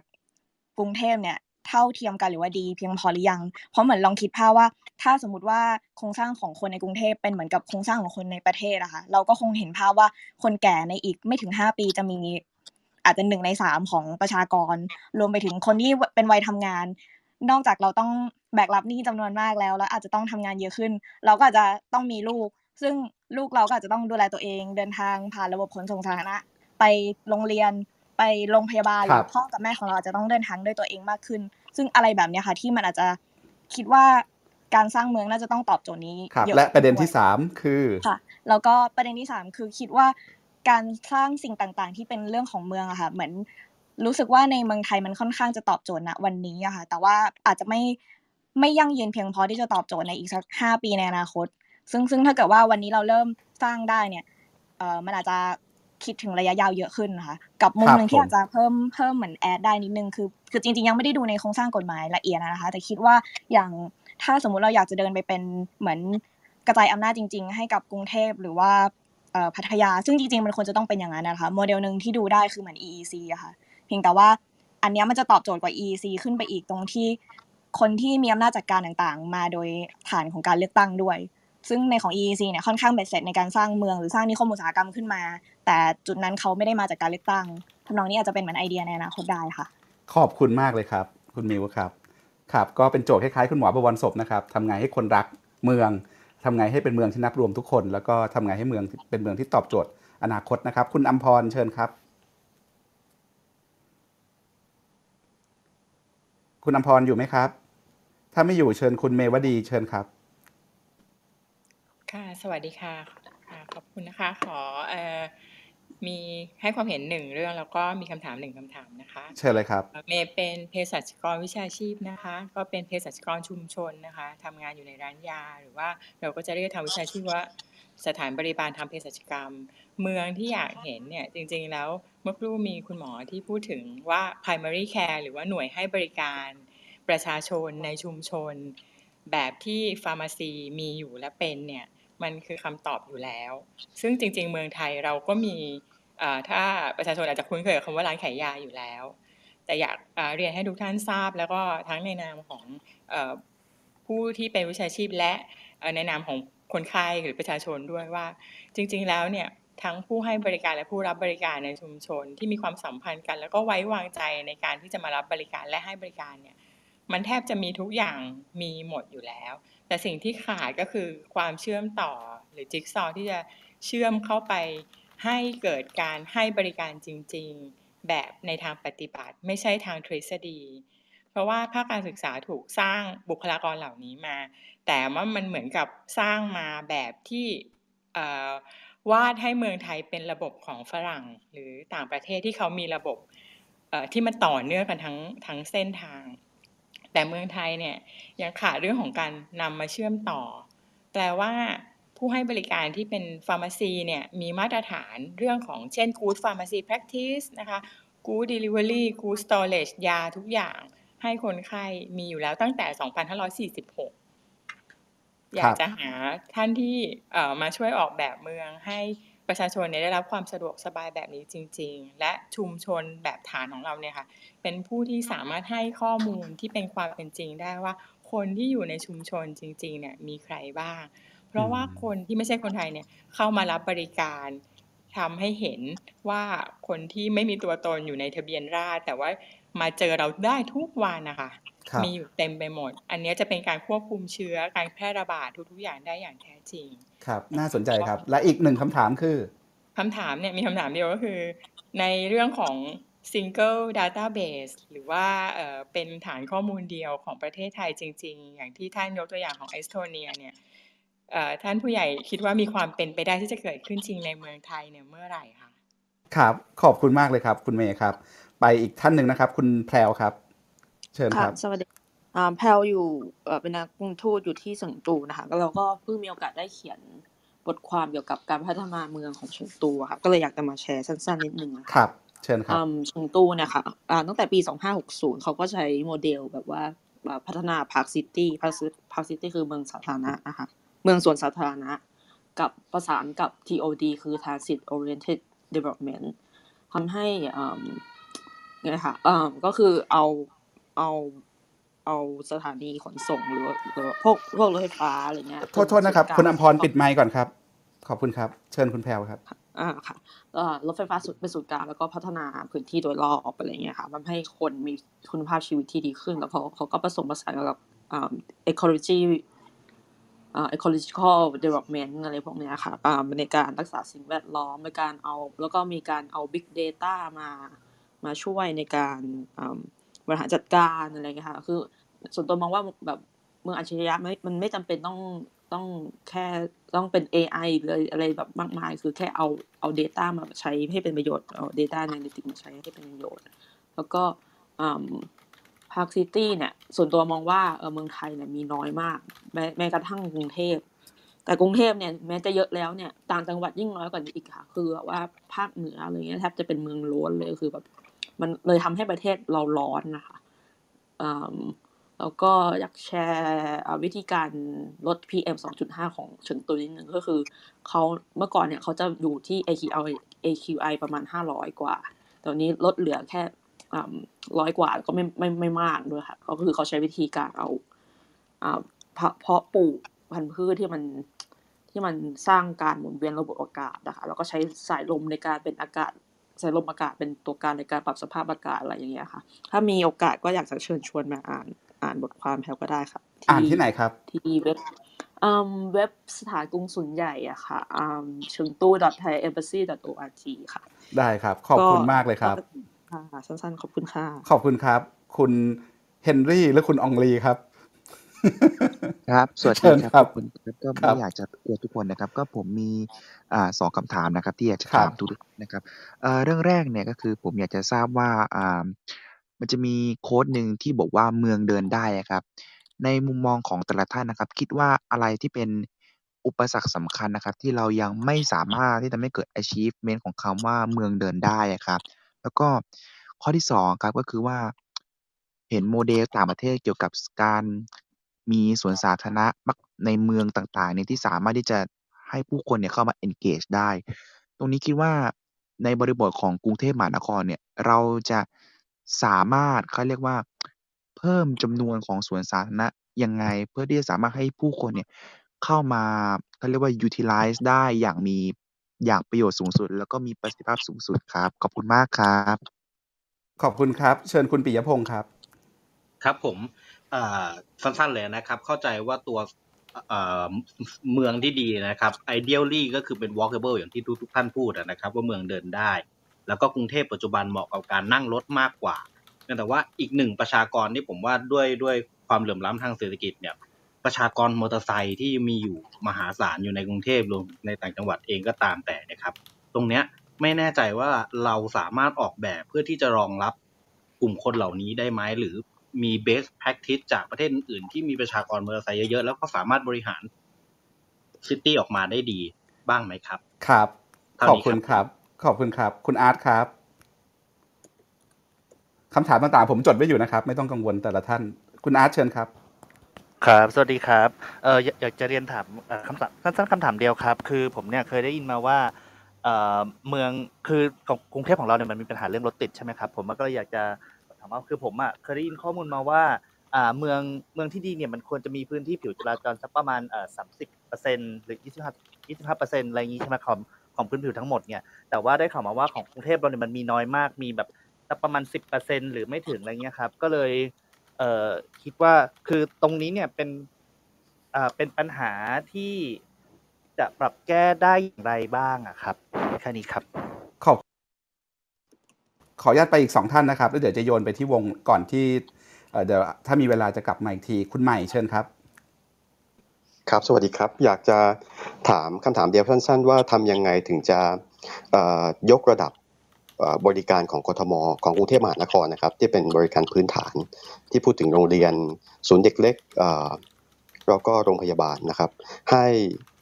กรุงเทพเนี่ยเท่าเทียมกันหรือว่าดีเพียงพอหรือยัง เพราะเหมือนลองคิดภาพว่า ถ้าสมมติว่าโครงสร้างของคนในกรุงเทพเป็นเหมือนกับโครงสร้างของคนในประเทศอะค่ะเราก็คงเห็นภาพว่าคนแก่ในอีกไม่ถึงห้าปีจะมี อาจจะหนึ่งในสามของประชากร รวมไปถึงคนที่เป็นวัยทำงาน นอกจากเราต้องแบกรับหนี้จำนวนมากแล้ว แล้วอาจจะต้องทำงานเยอะขึ้น เราก็อาจจะต้องมีลูก ซึ่งลูกเราก็อาจจะต้องดูแลตัวเอง เดินทางผ่านระบบขนส่งสาธารณะ ไปโรงเรียนไปโรงพยาบาลห
ครั
รื
บ
อพ่อกับแม่ของเราอาจจะต้องเดินทางด้วยตัวเองมากขึ้น ซึ่งอะไรแบบเนี้ยค่ะที่มันอาจจะคิดว่าการสร้างเมืองน่าจะต้องตอบโจทย์นี้
ครับ
เยอะ
และประเด็น
ขึ้
ที่
วย
สามคือ
ค่ะแล้วก็ประเด็นที่สามคือคิดว่า การสร้างสิ่งต่างๆ ที่เป็นเรื่องของเมืองอะค่ะเหมือนรู้สึกว่าในเมืองไทยมันค่อนข้างจะตอบโจทย์ณวันนี้อะค่ะแต่ว่าอาจจะไม่ไม่ยั่งยืนเพียงพอที่จะตอบโจทย์ในอีกสักห้าปีในอนาคต ซึ่งซึ่งถ้าเกิดว่าวันนี้เราเริ่มสร้างได้เนี่ยเอ่อมันอาจจะคิดถึงระยะยาวเยอะขึ้นนะคะกับมุม
ครับ
หนึ่ง
ผ
ที่
ม
อาจจะเพิ่มเพิ่มเหมือนแอดได้นิดนึงคือคือจริงๆยังไม่ได้ดูในโครงสร้างกฎหมายละเอียดนะคะ แต่คิดว่าอย่างถ้าสมมุติเราอยากจะเดินไปเป็นเหมือนกระจายอำนาจจริง ๆ ให้กับกรุงเทพหรือว่าเอ่อ พัทยา ซึ่งจริงๆมันควรจะต้องเป็นอย่างนั้นนะคะโมเดลหนึ่งที่ดูได้คือเหมือน EEC อะค่ะเพียงแต่ว่าอันนี้มันจะตอบโจทย์กว่า EEC ขึ้นไปอีกตรงที่คนที่มีอำนาจจัดการต่างๆ มาโดยฐานของการเลือกตั้งด้วย ซึ่งในของ EEC เนี่ยค่อนข้างเบ็ดเสร็จในการสร้างเมืองหรือสร้างนิคมอุตสาหกรรมขึ้นมา แต่จุดนั้นเขาไม่ได้มาจากการเลือกตั้งทำนองนี้อาจจะเป็นเหมือนไอเดียในอนาคตได้ค่ะ
ขอบคุณมากเลยครับ คุณมิวครับครับ ก็เป็นโจทย์คล้ายๆคุณหมอบวรศพนะครับทำไงให้คนรักเมือง ทำไงให้เป็นเมืองที่นับรวมทุกคน แล้วก็ทำไงให้เมืองเป็นเมืองที่ตอบโจทย์อนาคตนะครับ คุณอัมพรเชิญครับ คุณอัมพรอยู่ไหมครับ ถ้าไม่อยู่เชิญคุณเมวดีเชิญครับ
ค่ะ สวัสดีค่ะขอบคุณนะคะ ขออ มีให้ความเห็นหนึ่งเรื่อง แล้วก็มีคำถามหนึ่งคำถามนะคะ
เชิญเลยครับ
เมย์เป็นเภสัชกรวิชาชีพนะคะ ก็เป็นเภสัชกรชุมชนนะคะทำงานอยู่ในร้านยา หรือว่าเราก็จะเรียกทางวิชาชีพว่าสถานบริการทำเภสัชกรรม เมืองที่อยากเห็นเนี่ยจริง ๆ แล้วเมื่อครู่มีคุณหมอที่พูดถึงว่า primary care หรือว่าหน่วยให้บริการประชาชนในชุมชน แบบที่ฟาร์มาซีมีอยู่และเป็นเนี่ยมันคือคำตอบอยู่แล้ว ซึ่งจริง ๆ เมืองไทยเราก็มี ถ้าประชาชนอาจจะคุ้นเคยกับคำว่าร้านขายยาอยู่แล้ว แต่อยากเรียนให้ทุกท่านทราบ แล้วก็ทั้งในนามของผู้ที่เป็นวิชาชีพและในนามของคนไข้หรือประชาชนด้วยว่า จริง ๆ แล้วเนี่ยทั้งผู้ให้บริการและผู้รับบริการในชุมชนที่มีความสัมพันธ์กัน แล้วก็ไว้วางใจในการที่จะมารับบริการและให้บริการเนี่ยมันแทบจะมีทุกอย่างมีหมดอยู่แล้ว แต่สิ่งที่ขาดก็คือความเชื่อมต่อหรือจิ๊กซอที่จะเชื่อมเข้าไป ให้เกิดการให้บริการจริง ๆ แบบในทางปฏิบัติไม่ใช่ทางทฤษฎี เพราะว่าภาคการศึกษาถูกสร้างบุคลากรเหล่านี้มา แต่ว่ามันเหมือนกับสร้างมาแบบที่วาดให้เมืองไทยเป็นระบบของฝรั่ง หรือต่างประเทศที่เขามีระบบที่มันต่อเนื่องกันทั้งทั้งเส้นทาง แต่เมืองไทยเนี่ยยังขาดเรื่องของการนำมาเชื่อมต่อ แปลว่า ผู้ให้บริการที่เป็นฟาร์มาซีเนี่ยมีมาตรฐานเรื่องของเช่น Good Pharmacy Practice นะคะ Good Delivery Good Storage ยาทุกอย่างให้คนไข้มีอยู่แล้วตั้งแต่ 2546 อยากจะหาท่านที่มาช่วยออกแบบเมืองให้ประชาชนได้รับความสะดวกสบายแบบนี้จริง ๆ และชุมชนแบบฐานของเราเนี่ยค่ะ เป็นผู้ที่สามารถให้ข้อมูลที่เป็นความเป็นจริงได้ว่า คนที่อยู่ในชุมชนจริง ๆ เนี่ยมีใครบ้าง เพราะว่าคนที่ไม่ใช่คนไทยเนี่ยเข้ามารับบริการทำให้เห็นว่าคนที่ไม่มีตัวตนอยู่ในทะเบียนราษฎรแต่ว่ามาเจอเราได้ทุกวันนะคะ มีอยู่เต็มไปหมด อันนี้จะเป็นการควบคุมเชื้อการแพร่ระบาดทุก ๆ อย่างได้อย่างแท้จริง
ครับ น่าสนใจครับ และอีกหนึ่งคำถามคือ
คำถามเนี่ยมีคำถามเดียวก็คือ ในเรื่องของ single database หรือว่าเออเป็นฐานข้อมูลเดียวของประเทศไทยจริง ๆ อย่างที่ท่านยกตัวอย่างของเอสโตเนียเนี่ย ท่านผู้ใหญ่คิดว่ามีความเป็นไปได้ที่จะเกิดขึ้นจริงในเมืองไทยเนี่ยเมื่อไหร่คะ
ครับขอบคุณมากเลยครับ คุณเมย์ครับ ไปอีกท่านหนึ่งนะครับ คุณแพรวครับ เชิญครับ
สวัสดีแพรวอยู่เป็นนักกรุงทูตอยู่ที่เฉิงตูนะคะแล้วเราก็เพิ่งมีโอกาสได้เขียนบทความเกี่ยวกับการพัฒนาเมืองของเฉิงตูค่ะก็เลยอยากจะมาแชร์สั้นๆนิดนึง
ครับ เชิญครับ
เฉิงตูเนี่ยค่ะตั้งแต่ปี 2560 เขาก็ใช้โมเดลแบบว่าพัฒนา park city park city คือเมืองสาธารณะนะคะ เมืองสวนสาธารณะ กับประสานกับ TOD คือ Transit Oriented Development ทำให้ไงค่ะก็คือเอาเอาเอาสถานีขนส่งหรือหรือพวกพวกรถไฟฟ้าอะไรเงี้ย
โทษโทษนะครับ คุณอมพรปิดไมค์ก่อนครับ ขอบคุณครับ เชิญคุณแพรวครับ
อ่าค่ะรถไฟฟ้าสุดเป็นศูนย์กลางแล้วก็พัฒนาพื้นที่โดยรอบอะไรเงี้ยค่ะทำให้คนมีคุณภาพชีวิตที่ดีขึ้น แล้วเขาเขาก็ผสมผสานกับอ่า ecology ecological development อะไรพวกนี้ค่ะในการรักษาสิ่งแวดล้อมในการเอา แล้วก็มีการเอา big data มามาช่วยในการบริหารจัดการอะไรเงี้ยค่ะคือส่วนตัวมองว่าแบบเมืองอัจฉริยะไม่มันไม่จำเป็นต้องต้องแค่ต้องเป็น AI เลยอะไรแบบมากมาย คือแค่เอาเอา Data มาใช้ให้เป็นประโยชน์เอา Data Analytics มาใช้ให้เป็นประโยชน์ แล้วก็ park city เนี่ย ส่วนตัวมองว่าเออเมืองไทยเนี่ยมีน้อยมาก แม้แม้กระทั่งกรุงเทพ แต่กรุงเทพเนี่ยแม้จะเยอะแล้วเนี่ยต่างจังหวัดยิ่งน้อยกว่านี้อีกค่ะ คือว่าภาคเหนืออะไรเงี้ยแทบจะเป็นเมืองล้วนเลยคือแบบมันเลยทำให้ประเทศเราร้อนนะคะแล้วก็อยากแชร์วิธีการลด PM 2.5 ของเฉิงตุยนิดนึงก็คือเขาเมื่อก่อนเนี่ยเขาจะอยู่ที่ AQI AQI ประมาณ 500 กว่าตอนนี้ลดเหลือแค่ ร้อยกว่าก็ไม่ไม่ไม่มากด้วยค่ะก็คือเขาใช้วิธีการเอาเพาะปลูกพันธุ์พืชที่มันที่มันสร้างการหมุนเวียนระบบอากาศนะคะแล้วก็ใช้สายลมในการเป็นอากาศสายลมอากาศเป็นตัวการในการปรับสภาพอากาศอะไรอย่างเงี้ยค่ะ ถ้ามีโอกาสก็อยากจะเชิญชวนมาอ่านอ่านบทความแพลก็ได้ค่ะ
อ่านที่ไหนครับ
ที่เว็บเว็บสถานกงสุนใหญ่อะค่ะเชิงตู้ thai embassy org ค่ะ
ได้ครับ ขอบคุณมากเลยครับ
ค่ะสั้นๆขอบคุณค่ะ
ขอบคุณครับ คุณเฮนรี่หรือคุณองลีครับ
ครับ สวัส
เชิ
ดี
ญ
ครับ
ครั
ข
บ
อบคุณครับก็
ค
ไม่
รับ
อยากจะกวนทุกคนนะครับ ก็ผมมีอ่าสองคำถามนะครับ ที่อยากจะ
ครั
ถา
บ
มทุกๆนะครับเอ่อเรื่องแรกเนี่ยก็คือผมอยากจะทราบว่าอ่ามันจะมีโค้ดหนึ่งที่บอกว่าเมืองเดินได้อะครับ ในมุมมองของแต่ละท่านนะครับ คิดว่าอะไรที่เป็นอุปสรรคสำคัญนะครับ ที่เรายังไม่สามารถที่จะไม่เกิด achievement ของคำว่าเมืองเดินได้อะครับ แล้วก็ข้อที่สองครับ ก็คือว่า เห็นโมเดลต่างประเทศเกี่ยวกับการมีสวนสาธารณะมัก ในเมืองต่าง ๆ เนี่ย ที่สามารถที่จะให้ผู้คนเนี่ยเข้ามา engage ได้ ตรงนี้คิดว่า ในบริบทของกรุงเทพมหานครเนี่ย เราจะสามารถ เขาเรียกว่า เพิ่มจำนวนของสวนสาธารณะยังไง เพื่อที่จะสามารถให้ผู้คนเนี่ยเข้ามา เขาเรียกว่า utilize ได้อย่างมี อย่างประโยชน์สูงสุด แล้วก็มีประสิทธิภาพสูงสุดครับ ขอบคุณมากครับ
ขอบคุณครับ เชิญคุณปิยพงศ์ครับ
ครับผมเอ่อสั้นๆเลยนะครับ เข้าใจว่าตัวเอ่อเมืองที่ดีนะครับ ideally ก็คือเป็น walkable อย่างที่ทุกๆท่านพูดอะนะครับ ว่าเมืองเดินได้ แล้วก็กรุงเทพปัจจุบันเหมาะกับการนั่งรถมากกว่าแต่ว่าอีกหนึ่งประชากรที่ผมว่าด้วยด้วยความเหลื่อมล้ำทางเศรษฐกิจเนี่ย ประชากรมอเตอร์ไซค์ที่มีอยู่มหาศาลอยู่ในกรุงเทพรวมในต่างจังหวัดเองก็ตามแต่นะครับ ตรงเนี้ยไม่แน่ใจว่าเราสามารถออกแบบเพื่อที่จะรองรับกลุ่มคนเหล่านี้ได้ไหมหรือมี best practice จากประเทศอื่น ที่มีประชากรมอเตอร์ไซค์เยอะๆแล้วก็สามารถบริหารซิตี้ออกมาได้ดีบ้างไหมครับ
ครับ ขอบคุณ
ครับ
ขอบคุณครับ คุณอาร์ตครับคำถามต่างๆ ผมจดไว้อยู่นะครับ ไม่ต้องกังวลแต่ละท่าน คุณอาร์ตเชิญครับ
ครับ สวัสดีครับ เอออยากอยากจะเรียนถามเอ่อคำถามสั้นๆคำถามเดียวครับ คือผมเนี่ยเคยได้ยินมาว่า เอ่อ เมือง คือของกรุงเทพของเราเนี่ยมันมีปัญหาเรื่องรถติดใช่ไหมครับ ผมก็เลยอยากจะถามว่า คือผมอะเคยได้ยินข้อมูลมาว่า อ่า เมือง เมืองที่ดีเนี่ยมันควรจะมีพื้นที่ผิวจราจรสักประมาณเอ่อสามสิบเปอร์เซ็นต์หรือยี่สิบห้ายี่สิบห้าเปอร์เซ็นต์อะไรอย่างงี้ใช่ไหมของของพื้นผิวทั้งหมดเนี่ย แต่ว่าได้ข่าวมาว่าของกรุงเทพเราเนี่ยมันมีน้อยมาก มีแบบสักประมาณสิบเปอร์เซ็นต์หรือไม่ถึงอะไรเงี้ยครับ ก็เลย อ่อคิดว่าคือตรงนี้เนี่ยเป็นอ่าเป็นปัญหาที่จะปรับแก้ได้อย่างไรบ้างอะครับแค่นี้ครับ
ขอบขออนุญาตไปอีกสองท่านนะครับแล้วเดี๋ยวจะโยนไปที่วงก่อนที่เอ่อเดี๋ยวถ้ามีเวลาจะกลับมาอีกทีคุณใหม่เชิญครับ
ครับสวัสดีครับ อยากจะถามคำถามเดียวสั้น ๆ ว่าทำยังไงถึงจะเอ่อยกระดับเอ่อ บริการของกทม ของกรุงเทพมหานครนะครับ ที่เป็นบริการพื้นฐานที่พูดถึงโรงเรียน ศูนย์เด็กเล็กเอ่อแล้วก็โรงพยาบาลนะครับ ให้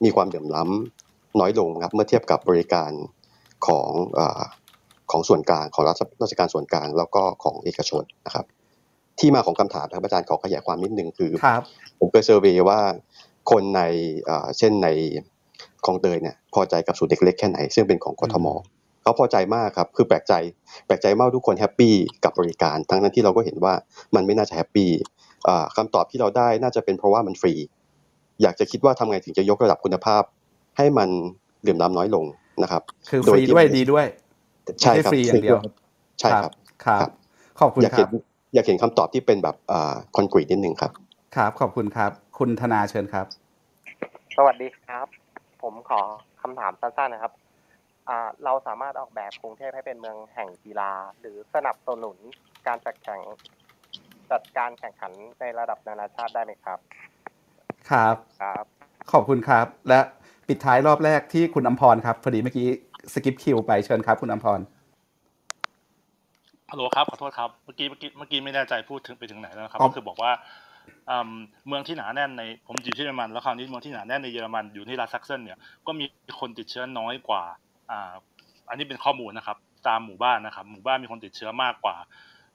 มีความเหลื่อมล้ำน้อยลงครับเมื่อเทียบกับบริการของเอ่อของส่วนกลางของรัฐราชการส่วนกลางแล้วก็ของเอกชนนะครับ ที่มาของคำถามนะครับอาจารย์ขอขยายความนิดนึงคือ
ครับ
ผมเคย survey ว่าคนในเอ่อเช่นในคลองเตยเนี่ยพอใจกับศูนย์เด็กเล็กแค่ไหน ซึ่งเป็นของกทม เขาพอใจมากครับ คือแปลกใจ แปลกใจมากทุกคน happy กับบริการ ทั้งนั้นที่เราก็เห็นว่ามันไม่น่าจะ happyอ่าคำตอบที่เราได้น่าจะเป็นเพราะว่ามันฟรี อยากจะคิดว่าทำไงถึงจะยกระดับคุณภาพ ให้มันเหลื่อมล้ำน้อยลงนะครับ
คือฟรีด้วยดีด้วย
ใช่
ไม่
ครับ
ฟรีอย่างเดียว
ใช่ครับ
ครับ ขอบคุณ
อยาก
ค
เห็
รั
น
บ
อยากเห็นคำตอบที่เป็นแบบอ่าคอนกรีตนิดนึงครับ
ครับ ขอบคุณครับ คุณธนาเชิญครับ
สวัสดีครับ ผมขอคำถามสั้นๆนะครับอ่า เราสามารถออกแบบกรุงเทพให้เป็นเมืองแห่งกีฬา หรือสนับสนุนการจัดแข่งจัดการแข่งขันในระดับนานาชาติได้ไหมครับ
ครับ
ครับ
ขอบคุณครับ และปิดท้ายรอบแรกที่คุณอมพรครับพอดีเมื่อกี้สกิปคิวไปเชิญครับ คุณอมพร
ฮัลโหลครับขอโทษครับเมื่อกี้เมื่อกี้เมื่อกี้ไม่แน่ใจพูดถึงไปถึงไหนแล้วนะครับ
อ๋อ
ก็คือบอกว่าอืมเมืองที่หนาแน่นในผมอยู่ที่เยอรมันแล้วคราวนี้เมืองที่หนาแน่นในเยอรมันอยู่ที่รัฐซักเซนเนี่ยก็มีคนติดเชื้อน้อยกว่า อ่าอันนี้เป็นข้อมูลนะครับ ตามหมู่บ้านนะครับ หมู่บ้านมีคนติดเชื้อมากกว่า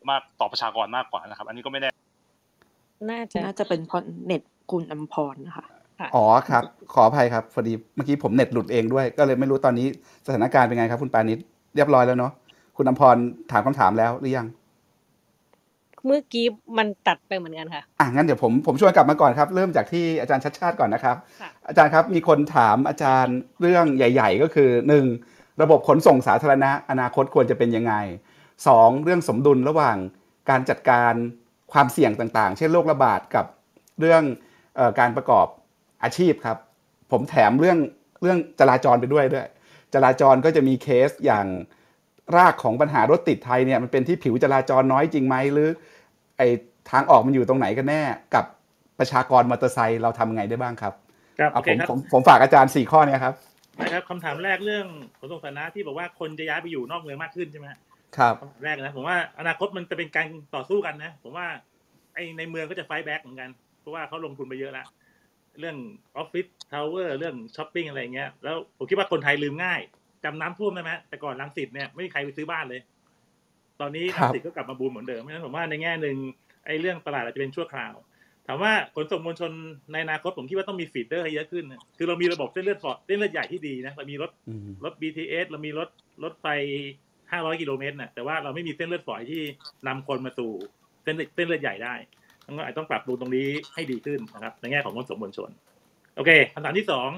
มากต่อประชากรมากกว่านะครับ อันนี้ก็ไม่แน่
น่าจะ
น่าจะเป็นเพราะเน็ตคุณอมพรนะคะ
อ๋อครับ ขออภัยครับพอดีเมื่อกี้ผมเน็ตหลุดเองด้วย ก็เลยไม่รู้ตอนนี้สถานการณ์เป็นไงครับ คุณปานิชเรียบร้อยแล้วเนาะคุณอมพรถามคำถามแล้วหรือยัง
เมื่อกี้มันตัดไปเหมือนกันค่ะ
อะงั้นเดี๋ยวผมผมชวนกลับมาก่อนครับ เริ่มจากที่อาจารย์ชัดชาติก่อนนะครับ
ค่ะ
อาจารย์ครับมีคนถามอาจารย์เรื่องใหญ่ ๆ ก็คือหนึ่งระบบขนส่งสาธารณะ อนาคตควรจะเป็นยังไงสองเรื่องสมดุลระหว่างการจัดการความเสี่ยงต่างๆ เช่นโรคระบาดกับเรื่องเออการประกอบอาชีพครับ ผมแถมเรื่องเรื่องจราจรไปด้วยด้วย จราจรก็จะมีเคสอย่างรากของปัญหารถติดไทยเนี่ยมันเป็นที่ผิวจราจรน้อยจริงไหมหรือ ไอทางออกมันอยู่ตรงไหนกันแน่กับประชากรมอเตอร์ไซค์เราทำไงได้บ้างครับ
ครับ
เอา
โอเค
ผม
ครับ
ผมผมฝากอาจารย์สี่ข้อเนี้ครับ
นะครับคำถามแรกเรื่องขนส่งสาธารณะที่บอกว่าคนจะย้ายไปอยู่นอกเมืองมากขึ้นใช่ไหมฮะ
ครับ
คำถามแรกนะผมว่าอนาคตมันจะเป็นการต่อสู้กันนะผมว่าไอในเมืองก็จะ fight back เหมือนกันเพราะว่าเขาลงทุนไปเยอะแล้วเรื่อง office tower เรื่องช้อปปิ้งอะไรเงี้ยแล้วผมคิดว่าคนไทยลืมง่ายจำน้ำท่วมได้ไหมแต่ก่อนรังสิตเนี่ยไม่มีใครไปซื้อบ้านเลย ตอนนี้
ครั
ลังสิตก็กลับมาบูมเหมือนเดิมเพราะฉะนั้นผมว่าในแง่หนึ่งไอ้เรื่องตลาดอาจจะเป็นชั่วคราว ถามว่าขนส่งมวลชนในอนาคตผมคิดว่าต้องมีฟีดเดอร์ให้เยอะขึ้นนะคือเรามีระบบเส้นเลือดฝอยเส้นเลือดใหญ่ที่ดีนะเรามีรถ
อืม
รถ BTS เรามีรถรถไฟ500กิโลเมตรน่ะแต่ว่าเราไม่มีเส้นเลือดฝอยที่นำคนมาสู่เส้นเลือดเส้นเลือดใหญ่ได้ดังนั้นอาจต้องปรับปรุงตรงนี้ให้ดีขึ้นนะครับ ในแง่ของขนส่งมวลชน โอเคคำถามที่สอง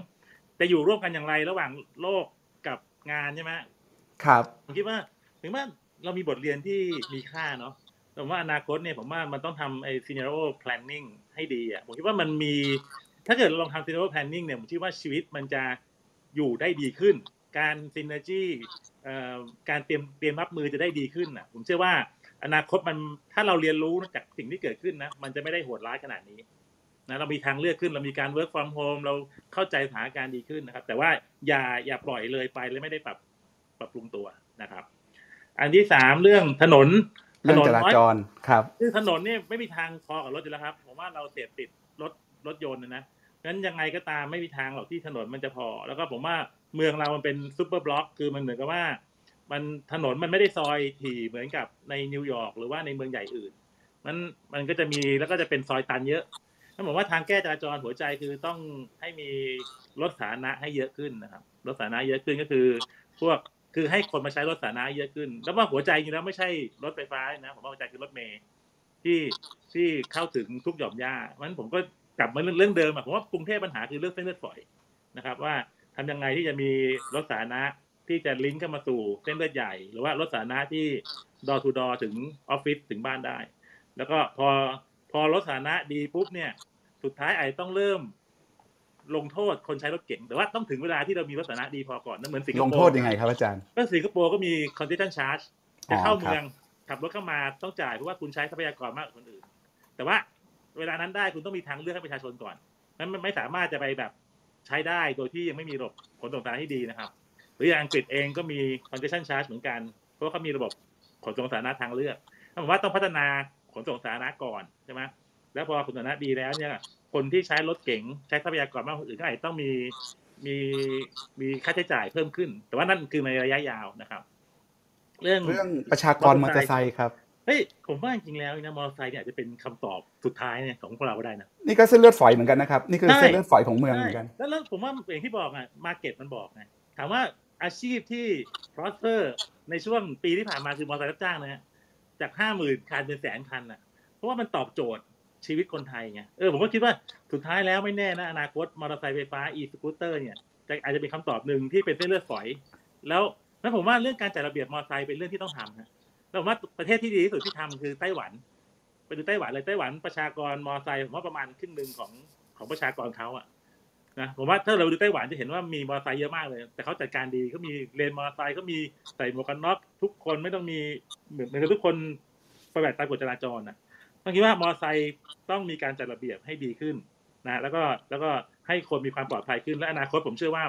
จะอยู่ร่วมกันอย่างไรระหว่างโลกกับงานใช่ไหม
ครับ
ผมคิดว่าถึงว่า เรามีบทเรียนที่มีค่าเนาะแต่ว่าอนาคตเนี่ยผมว่ามันต้องทำไอ้ scenario planning ให้ดีอะผมคิดว่ามันมี ถ้าเกิดเราลองทำ scenario planning เนี่ยผมคิดว่าชีวิตมันจะอยู่ได้ดีขึ้น การ synergy เอ่อการเตรียมเตรียมรับมือจะได้ดีขึ้นอะ ผมเชื่อว่าอนาคตมันถ้าเราเรียนรู้จากสิ่งที่เกิดขึ้นนะมันจะไม่ได้โหดร้ายขนาดนี้นะเรามีทางเลือกขึ้นเรามีการ work from home เราเข้าใจสถานการณ์ดีขึ้นนะครับ แต่ว่าอย่าอย่าปล่อยเลยไปเลยไม่ได้ปรับปรับปรุงตัวนะครับ อันที่สามเรื่องถนน
เรื่องจราจรครับ
คือถนนเนี่ยไม่มีทางพอกับรถอยู่แล้วครับผมว่าเราเสพติดรถรถยนต์นะนะงั้นยังไงก็ตามไม่มีทางหรอกที่ถนนมันจะพอ แล้วก็ผมว่าเมืองเรามันเป็น superblock คือมันเหมือนกับว่า มันถนนมันไม่ได้ซอยถี่เหมือนกับในนิวยอร์กหรือว่าในเมืองใหญ่อื่น มันมันก็จะมีแล้วก็จะเป็นซอยตันเยอะถ้าผมว่าทางแก้จราจรหัวใจคือต้องให้มีรถสาธารณะให้เยอะขึ้นนะครับรถสาธารณะเยอะขึ้นก็คือ พวก คือให้คนมาใช้รถสาธารณะเยอะขึ้น แล้วว่าหัวใจจริงแล้วไม่ใช่รถไฟฟ้านะผมว่าหัวใจคือรถเมล์ที่ที่เข้าถึงทุกหย่อมหญ้าเพราะฉะนั้นผมก็กลับมาเรื่องเรื่องเดิมอะผมว่ากรุงเทพปัญหาคือเรื่องเส้นเลือดฝอยนะครับ ว่าทำยังไงที่จะมีรถสาธารณะที่จะลิงก์เข้ามาสู่เส้นเลือดใหญ่ หรือว่ารถสาธารณะที่ดอทูดอถึงออฟฟิศถึงบ้านได้ แล้วก็พอพอรถสาธารณะดีปุ๊บเนี่ย สุดท้ายไอต้องเริ่ม ลงโทษคนใช้รถเก๋งแต่ว่าต้องถึงเวลาที่เรามีรถสาธารณะดีพอก่อนนั่นเหมือนสิงคโป
ล
ร์
งโทษยังไงครับอาจารย์
ก็สิงคโปร์ก็มี congestion charge จะเข้า
อ๋อครับ
เมืองขับรถเข้ามาต้องจ่ายเพราะว่าคุณใช้ทรัพยากรมากกว่าคนอื่น แต่ว่าเวลานั้นได้คุณต้องมีทางเลือกให้ประชาชนก่อนนั้นมันไม่สามารถจะไปแบบใช้ได้โดยที่ยังไม่มีระบบขนส่งสาธารณะที่ดีนะครับ หรืออย่างอังกฤษเองก็มี congestion charge เหมือนกัน เพราะว่าเขามีระบบขนส่งสาธารณะทางเลือกผมว่าต้องพัฒนาขนส่งสาธารณะก่อนใช่ไหม แล้วพอขนส่งสาธารณะดีแล้วเนี่ย คนที่ใช้รถเก๋งใช้ทรัพยากรมากกว่าคนอื่นก็อาจจะต้องมีมีมีค่าใช้จ่ายเพิ่มขึ้น แต่ว่านั่นคือในระยะยาวนะครับ เรื่อง
เรื่องประชากรมอเตอร์ไซค์ครับ
เฮ้ยผมว่าจริงๆแล้วนะมอเตอร์ไซค์เนี่ยอาจจะเป็นคำตอบสุดท้ายเนี่ยของพวกเราก็ได้นะ
นี่ก็เส้นเลือดฝอยเหมือนกันนะครับนี่คือ
ใช่
เส้นเลือดฝอยของเมืองเหมือนกัน
ใช่แล้วแล้วผมว่าอย่างที่บอกอะ market มันบอกไงถามว่าอาชีพที่ prosper ในช่วงปีที่ผ่านมาคือมอเตอร์ไซค์รับจ้างนะฮะจากห้าหมื่นคันเป็นแสนคันอะ เพราะว่ามันตอบโจทย์ ชีวิตคนไทยไงเออผมก็คิดว่าสุดท้ายแล้วไม่แน่นะอนาคตมอเตอร์ไซค์ไฟฟ้า e สกูตเตอร์เนี่ยจะอาจจะเป็นคำตอบหนึ่งที่เป็นเส้นเลือดฝอย แล้วแล้วผมว่าเรื่องการจัดระเบียบมอเตอร์ไซค์เป็นเรื่องที่ต้องทำฮะแล้วผมว่าประเทศที่ดีที่สุดที่ทำคือไต้หวันไปดูไต้หวันเลยไต้หวันประชากรมอเตอร์ไซค์ผมว่าประมาณครึ่งหนึ่งของของประชากรเขาอะนะผมว่าถ้าเราดูไต้หวันจะเห็นว่ามีมอเตอร์ไซค์เยอะมากเลย แต่เขาจัดการดีเขามีเลนมอเตอร์ไซค์เขามีใส่หมวกกันน็อกทุกคนไม่ต้องมีเหมือนกับทุกคนปฏิบัติตามกฎจราจรนะ ต้องคิดว่ามอเตอร์ไซค์ต้องมีการจัดระเบียบให้ดีขึ้นนะแล้วก็แล้วก็ให้คนมีความปลอดภัยขึ้น และอนาคตผมเชื่อว่า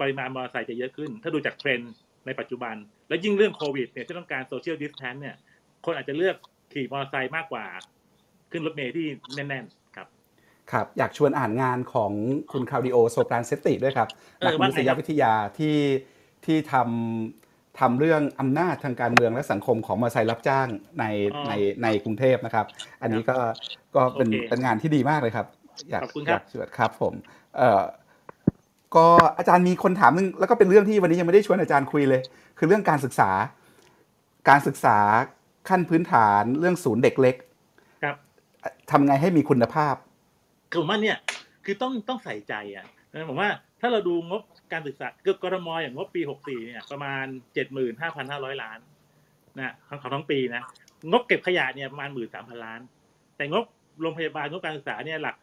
ปริมาณมอเตอร์ไซค์จะเยอะขึ้น ถ้าดูจากเทรนด์ในปัจจุบัน และยิ่งเรื่องโควิดเนี่ยที่ต้องการ social distance เนี่ย คนอาจจะเลือกขี่มอเตอร์ไซค์มากกว่า ขึ้นรถเมล์ที่แน่นๆครับ
ครับ อยากชวนอ่านงานของคุณ Claudio Sopranzetti ด้วยครับเออกมว่าไงครับนั
ก
มานุษยวิทยาที่ที่ทำ ทำเรื่องอำนาจทางการเมืองและสังคมของมอเตอร์ไซค์รับจ้างใน
อ๋อ
ในในกรุงเทพนะครับ อันนี้ก็ก็เป็น
โอเค
เป็นงานที่ดีมากเลยครับ อยาก
ขอบคุณครั
ยา
บ
กชวนครับผมเอ่อก็อาจารย์มีคนถามนึงแล้วก็เป็นเรื่องที่วันนี้ยังไม่ได้ชวนอาจารย์คุยเลย คือเรื่องการศึกษา การศึกษาขั้นพื้นฐานเรื่องศูนย์เด็กเล็ก
ครับ
ทำไงให้มีคุณภาพ
คือผมว่าเนี่ยคือต้องต้องใส่ใจอะนะผมว่าถ้าเราดูงบ การศึกษาคือกรมอย่างงบปี 64 เนี่ยประมาณ 75,500 ล้านนะของของทั้งปีนะงบเก็บขยะเนี่ยประมาณ 13,000 ล้าน แต่งบโรงพยาบาลงบการศึกษาเนี่ยหลัก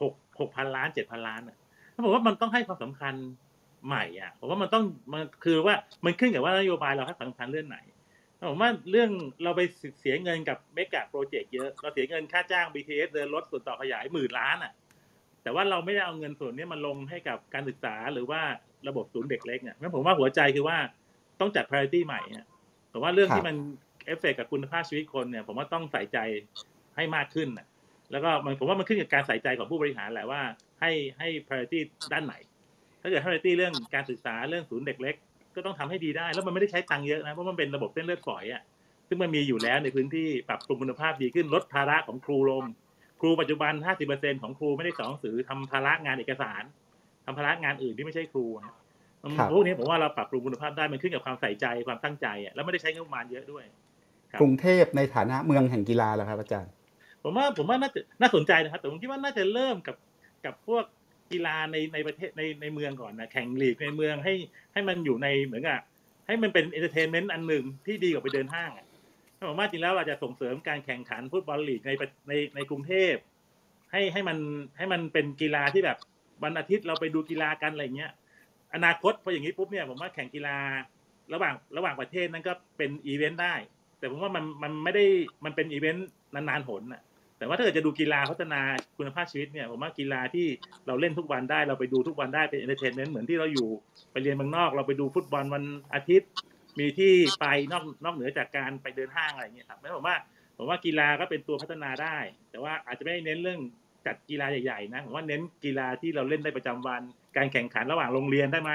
6 6,000 ล้าน 7,000 ล้านอะผมว่ามันต้องให้ความสำคัญใหม่อะผมว่ามันต้องมันคือว่ามันขึ้นกับว่านโยบายเราให้ความสำคัญเรื่องไหนผมว่าเรื่องเราไปเสียเงินกับเมกะโปรเจกต์เยอะ เราเสียเงินค่าจ้าง BTS เดินรถส่วนต่อขยายหมื่นล้านอะ แต่ว่าเราไม่ได้เอาเงินส่วนนี้มาลงให้กับการศึกษาหรือว่า ระบบศูนย์เด็กเล็กเนี่ยงั้นผมว่าหัวใจคือว่าต้องจัด priority ใหม่เนี่ยผมว่าเรื่อง
ครับ
ที่มันเอฟเฟกกับคุณภาพชีวิตคนเนี่ย ผมว่าต้องใส่ใจให้มากขึ้นน่ะแล้วก็มันผมว่ามันขึ้นกับการใส่ใจของผู้บริหารแหละว่าให้ให้ priority ด้านไหน ถ้าเกิด priority เรื่องการศึกษาเรื่องศูนย์เด็กเล็ก ก็ต้องทำให้ดีได้ แล้วมันไม่ได้ใช้ตังค์เยอะนะเพราะมันเป็นระบบเส้นเลือดฝอยอะซึ่งมันมีอยู่แล้วในพื้นที่ปรับปรุงคุณภาพดีขึ้นลดภาระของครูลงครูปัจจุบัน 50%ของครูไม่ได้สอนหนังสือทำภาระงานเอกสาร ทำภาระงานอื่นที่ไม่ใช่ครูฮะ
ครับ
พวกนี้ผมว่าเราปรับปรุงคุณภาพได้มันขึ้นกับความใส่ใจความตั้งใจอะแล้วไม่ได้ใช้งบประมาณเยอะด้วยครับ
กรุงเทพในฐานะเมืองแห่งกีฬาแล้วครับอาจารย์
ผมว่าผมว่าน่าจะน่าสนใจนะครับ แต่ผมคิดว่าน่าจะเริ่มกับกับพวกกีฬาในในประเทศในในเมืองก่อนนะแข่งลีกในเมืองให้ให้มันอยู่ในเหมือนกับให้มันเป็น entertainment อันหนึ่งที่ดีกว่าไปเดินห้างอะผมว่าจริงแล้วเราจะส่งเสริมการแข่งขันฟุตบอลลีกในประในในกรุงเทพให้ให้มันให้มันเป็นกีฬาที่แบบ วันอาทิตย์เราไปดูกีฬากันอะไรเงี้ย อนาคตพออย่างนี้ปุ๊บเนี่ยผมว่าแข่งกีฬาระหว่างระหว่างประเทศนั้นก็เป็นอีเวนต์ได้ แต่ผมว่ามันมันไม่ได้มันเป็นอีเวนต์นานๆหนน่ะแต่ว่าถ้าเกิดจะดูกีฬาพัฒนาคุณภาพชีวิตเนี่ยผมว่ากีฬาที่เราเล่นทุกวันได้เราไปดูทุกวันได้เป็น entertainment เหมือนที่เราอยู่ไปเรียนเมืองนอก เราไปดูฟุตบอลวันอาทิตย์ มีที่ไปนอกนอกเหนือจากการไปเดินห้างอะไรเงี้ยครับแล้วผมว่าผมว่ากีฬาก็เป็นตัวพัฒนาได้ แต่ว่าอาจจะไม่เน้นเรื่อง จัดกีฬาใหญ่ๆนะผมว่าเน้นกีฬาที่เราเล่นได้ประจำวัน การแข่งขันระหว่างโรงเรียนได้ไหม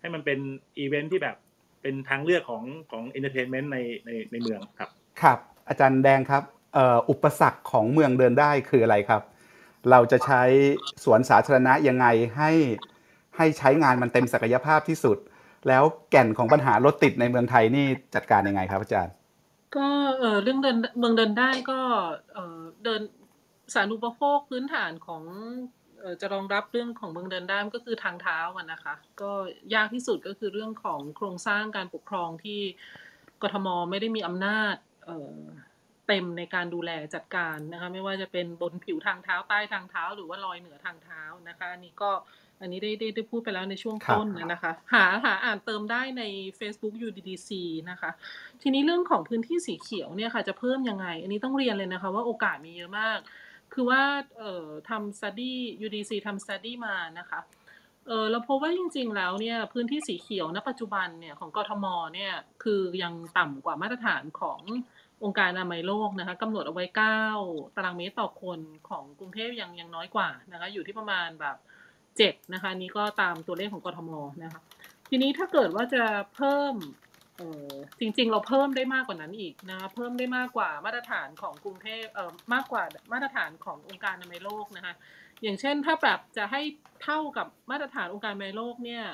ให้มันเป็นอีเวนท์ที่แบบเป็นทางเลือกของของ entertainment ในในในเมืองครับ
ครับ อาจารย์แดงครับเอ่ออุปสรรคของเมืองเดินได้คืออะไรครับ เราจะใช้สวนสาธารณะยังไงให้ให้ใช้งานมันเต็มศักยภาพที่สุด แล้วแก่นของปัญหารถติดในเมืองไทยนี่จัดการยังไงครับอาจารย์
ก็เออเรื่องเดินเมืองเดินได้ก็เออเดิน สาธารณูปโภคพื้นฐานของเออจะรองรับเรื่องของเมืองเดินได้มันก็คือทางเท้าอะนะคะ ก็ยากที่สุดก็คือเรื่องของโครงสร้างการปกครองที่กทมไม่ได้มีอำนาจเออเต็มในการดูแลจัดการนะคะไม่ว่าจะเป็นบนผิวทางเท้าใต้ทางเท้า หรือว่าลอยเหนือทางเท้านะคะอันนี้ก็อันนี้ได้ได้ได้พูดไปแล้วในช่วง
ครับ
ต้นนะคะ หาหาอ่านเติมได้ใน Facebook UDDC นะคะ ทีนี้เรื่องของพื้นที่สีเขียวเนี่ยค่ะจะเพิ่มยังไง อันนี้ต้องเรียนเลยนะคะว่าโอกาสมีเยอะมาก คือว่าเอ่อทำ study UDC ทำ study มานะคะเออเราพบว่าจริง ๆ แล้วเนี่ยพื้นที่สีเขียวณปัจจุบันเนี่ยของกทมเนี่ยคือยังต่ำกว่ามาตรฐานขององค์การอนามัยโลกนะคะกำหนดเอาไว้ 9 ตารางเมตรต่อคนของกรุงเทพยังยังน้อยกว่านะคะอยู่ที่ประมาณแบบ7นะคะนี้ก็ตามตัวเลขของกทมนะคะทีนี้ถ้าเกิดว่าจะเพิ่ม จริง ๆ เราเพิ่มได้มากกว่านั้นอีกนะเพิ่มได้มากกว่ามาตรฐานของกรุงเทพเอ่อมากกว่ามาตรฐานขององค์การอนามัยโลกนะคะอย่างเช่นถ้าปรับจะให้เท่ากับมาตรฐานองค์การอนามัยโลกเนี่ย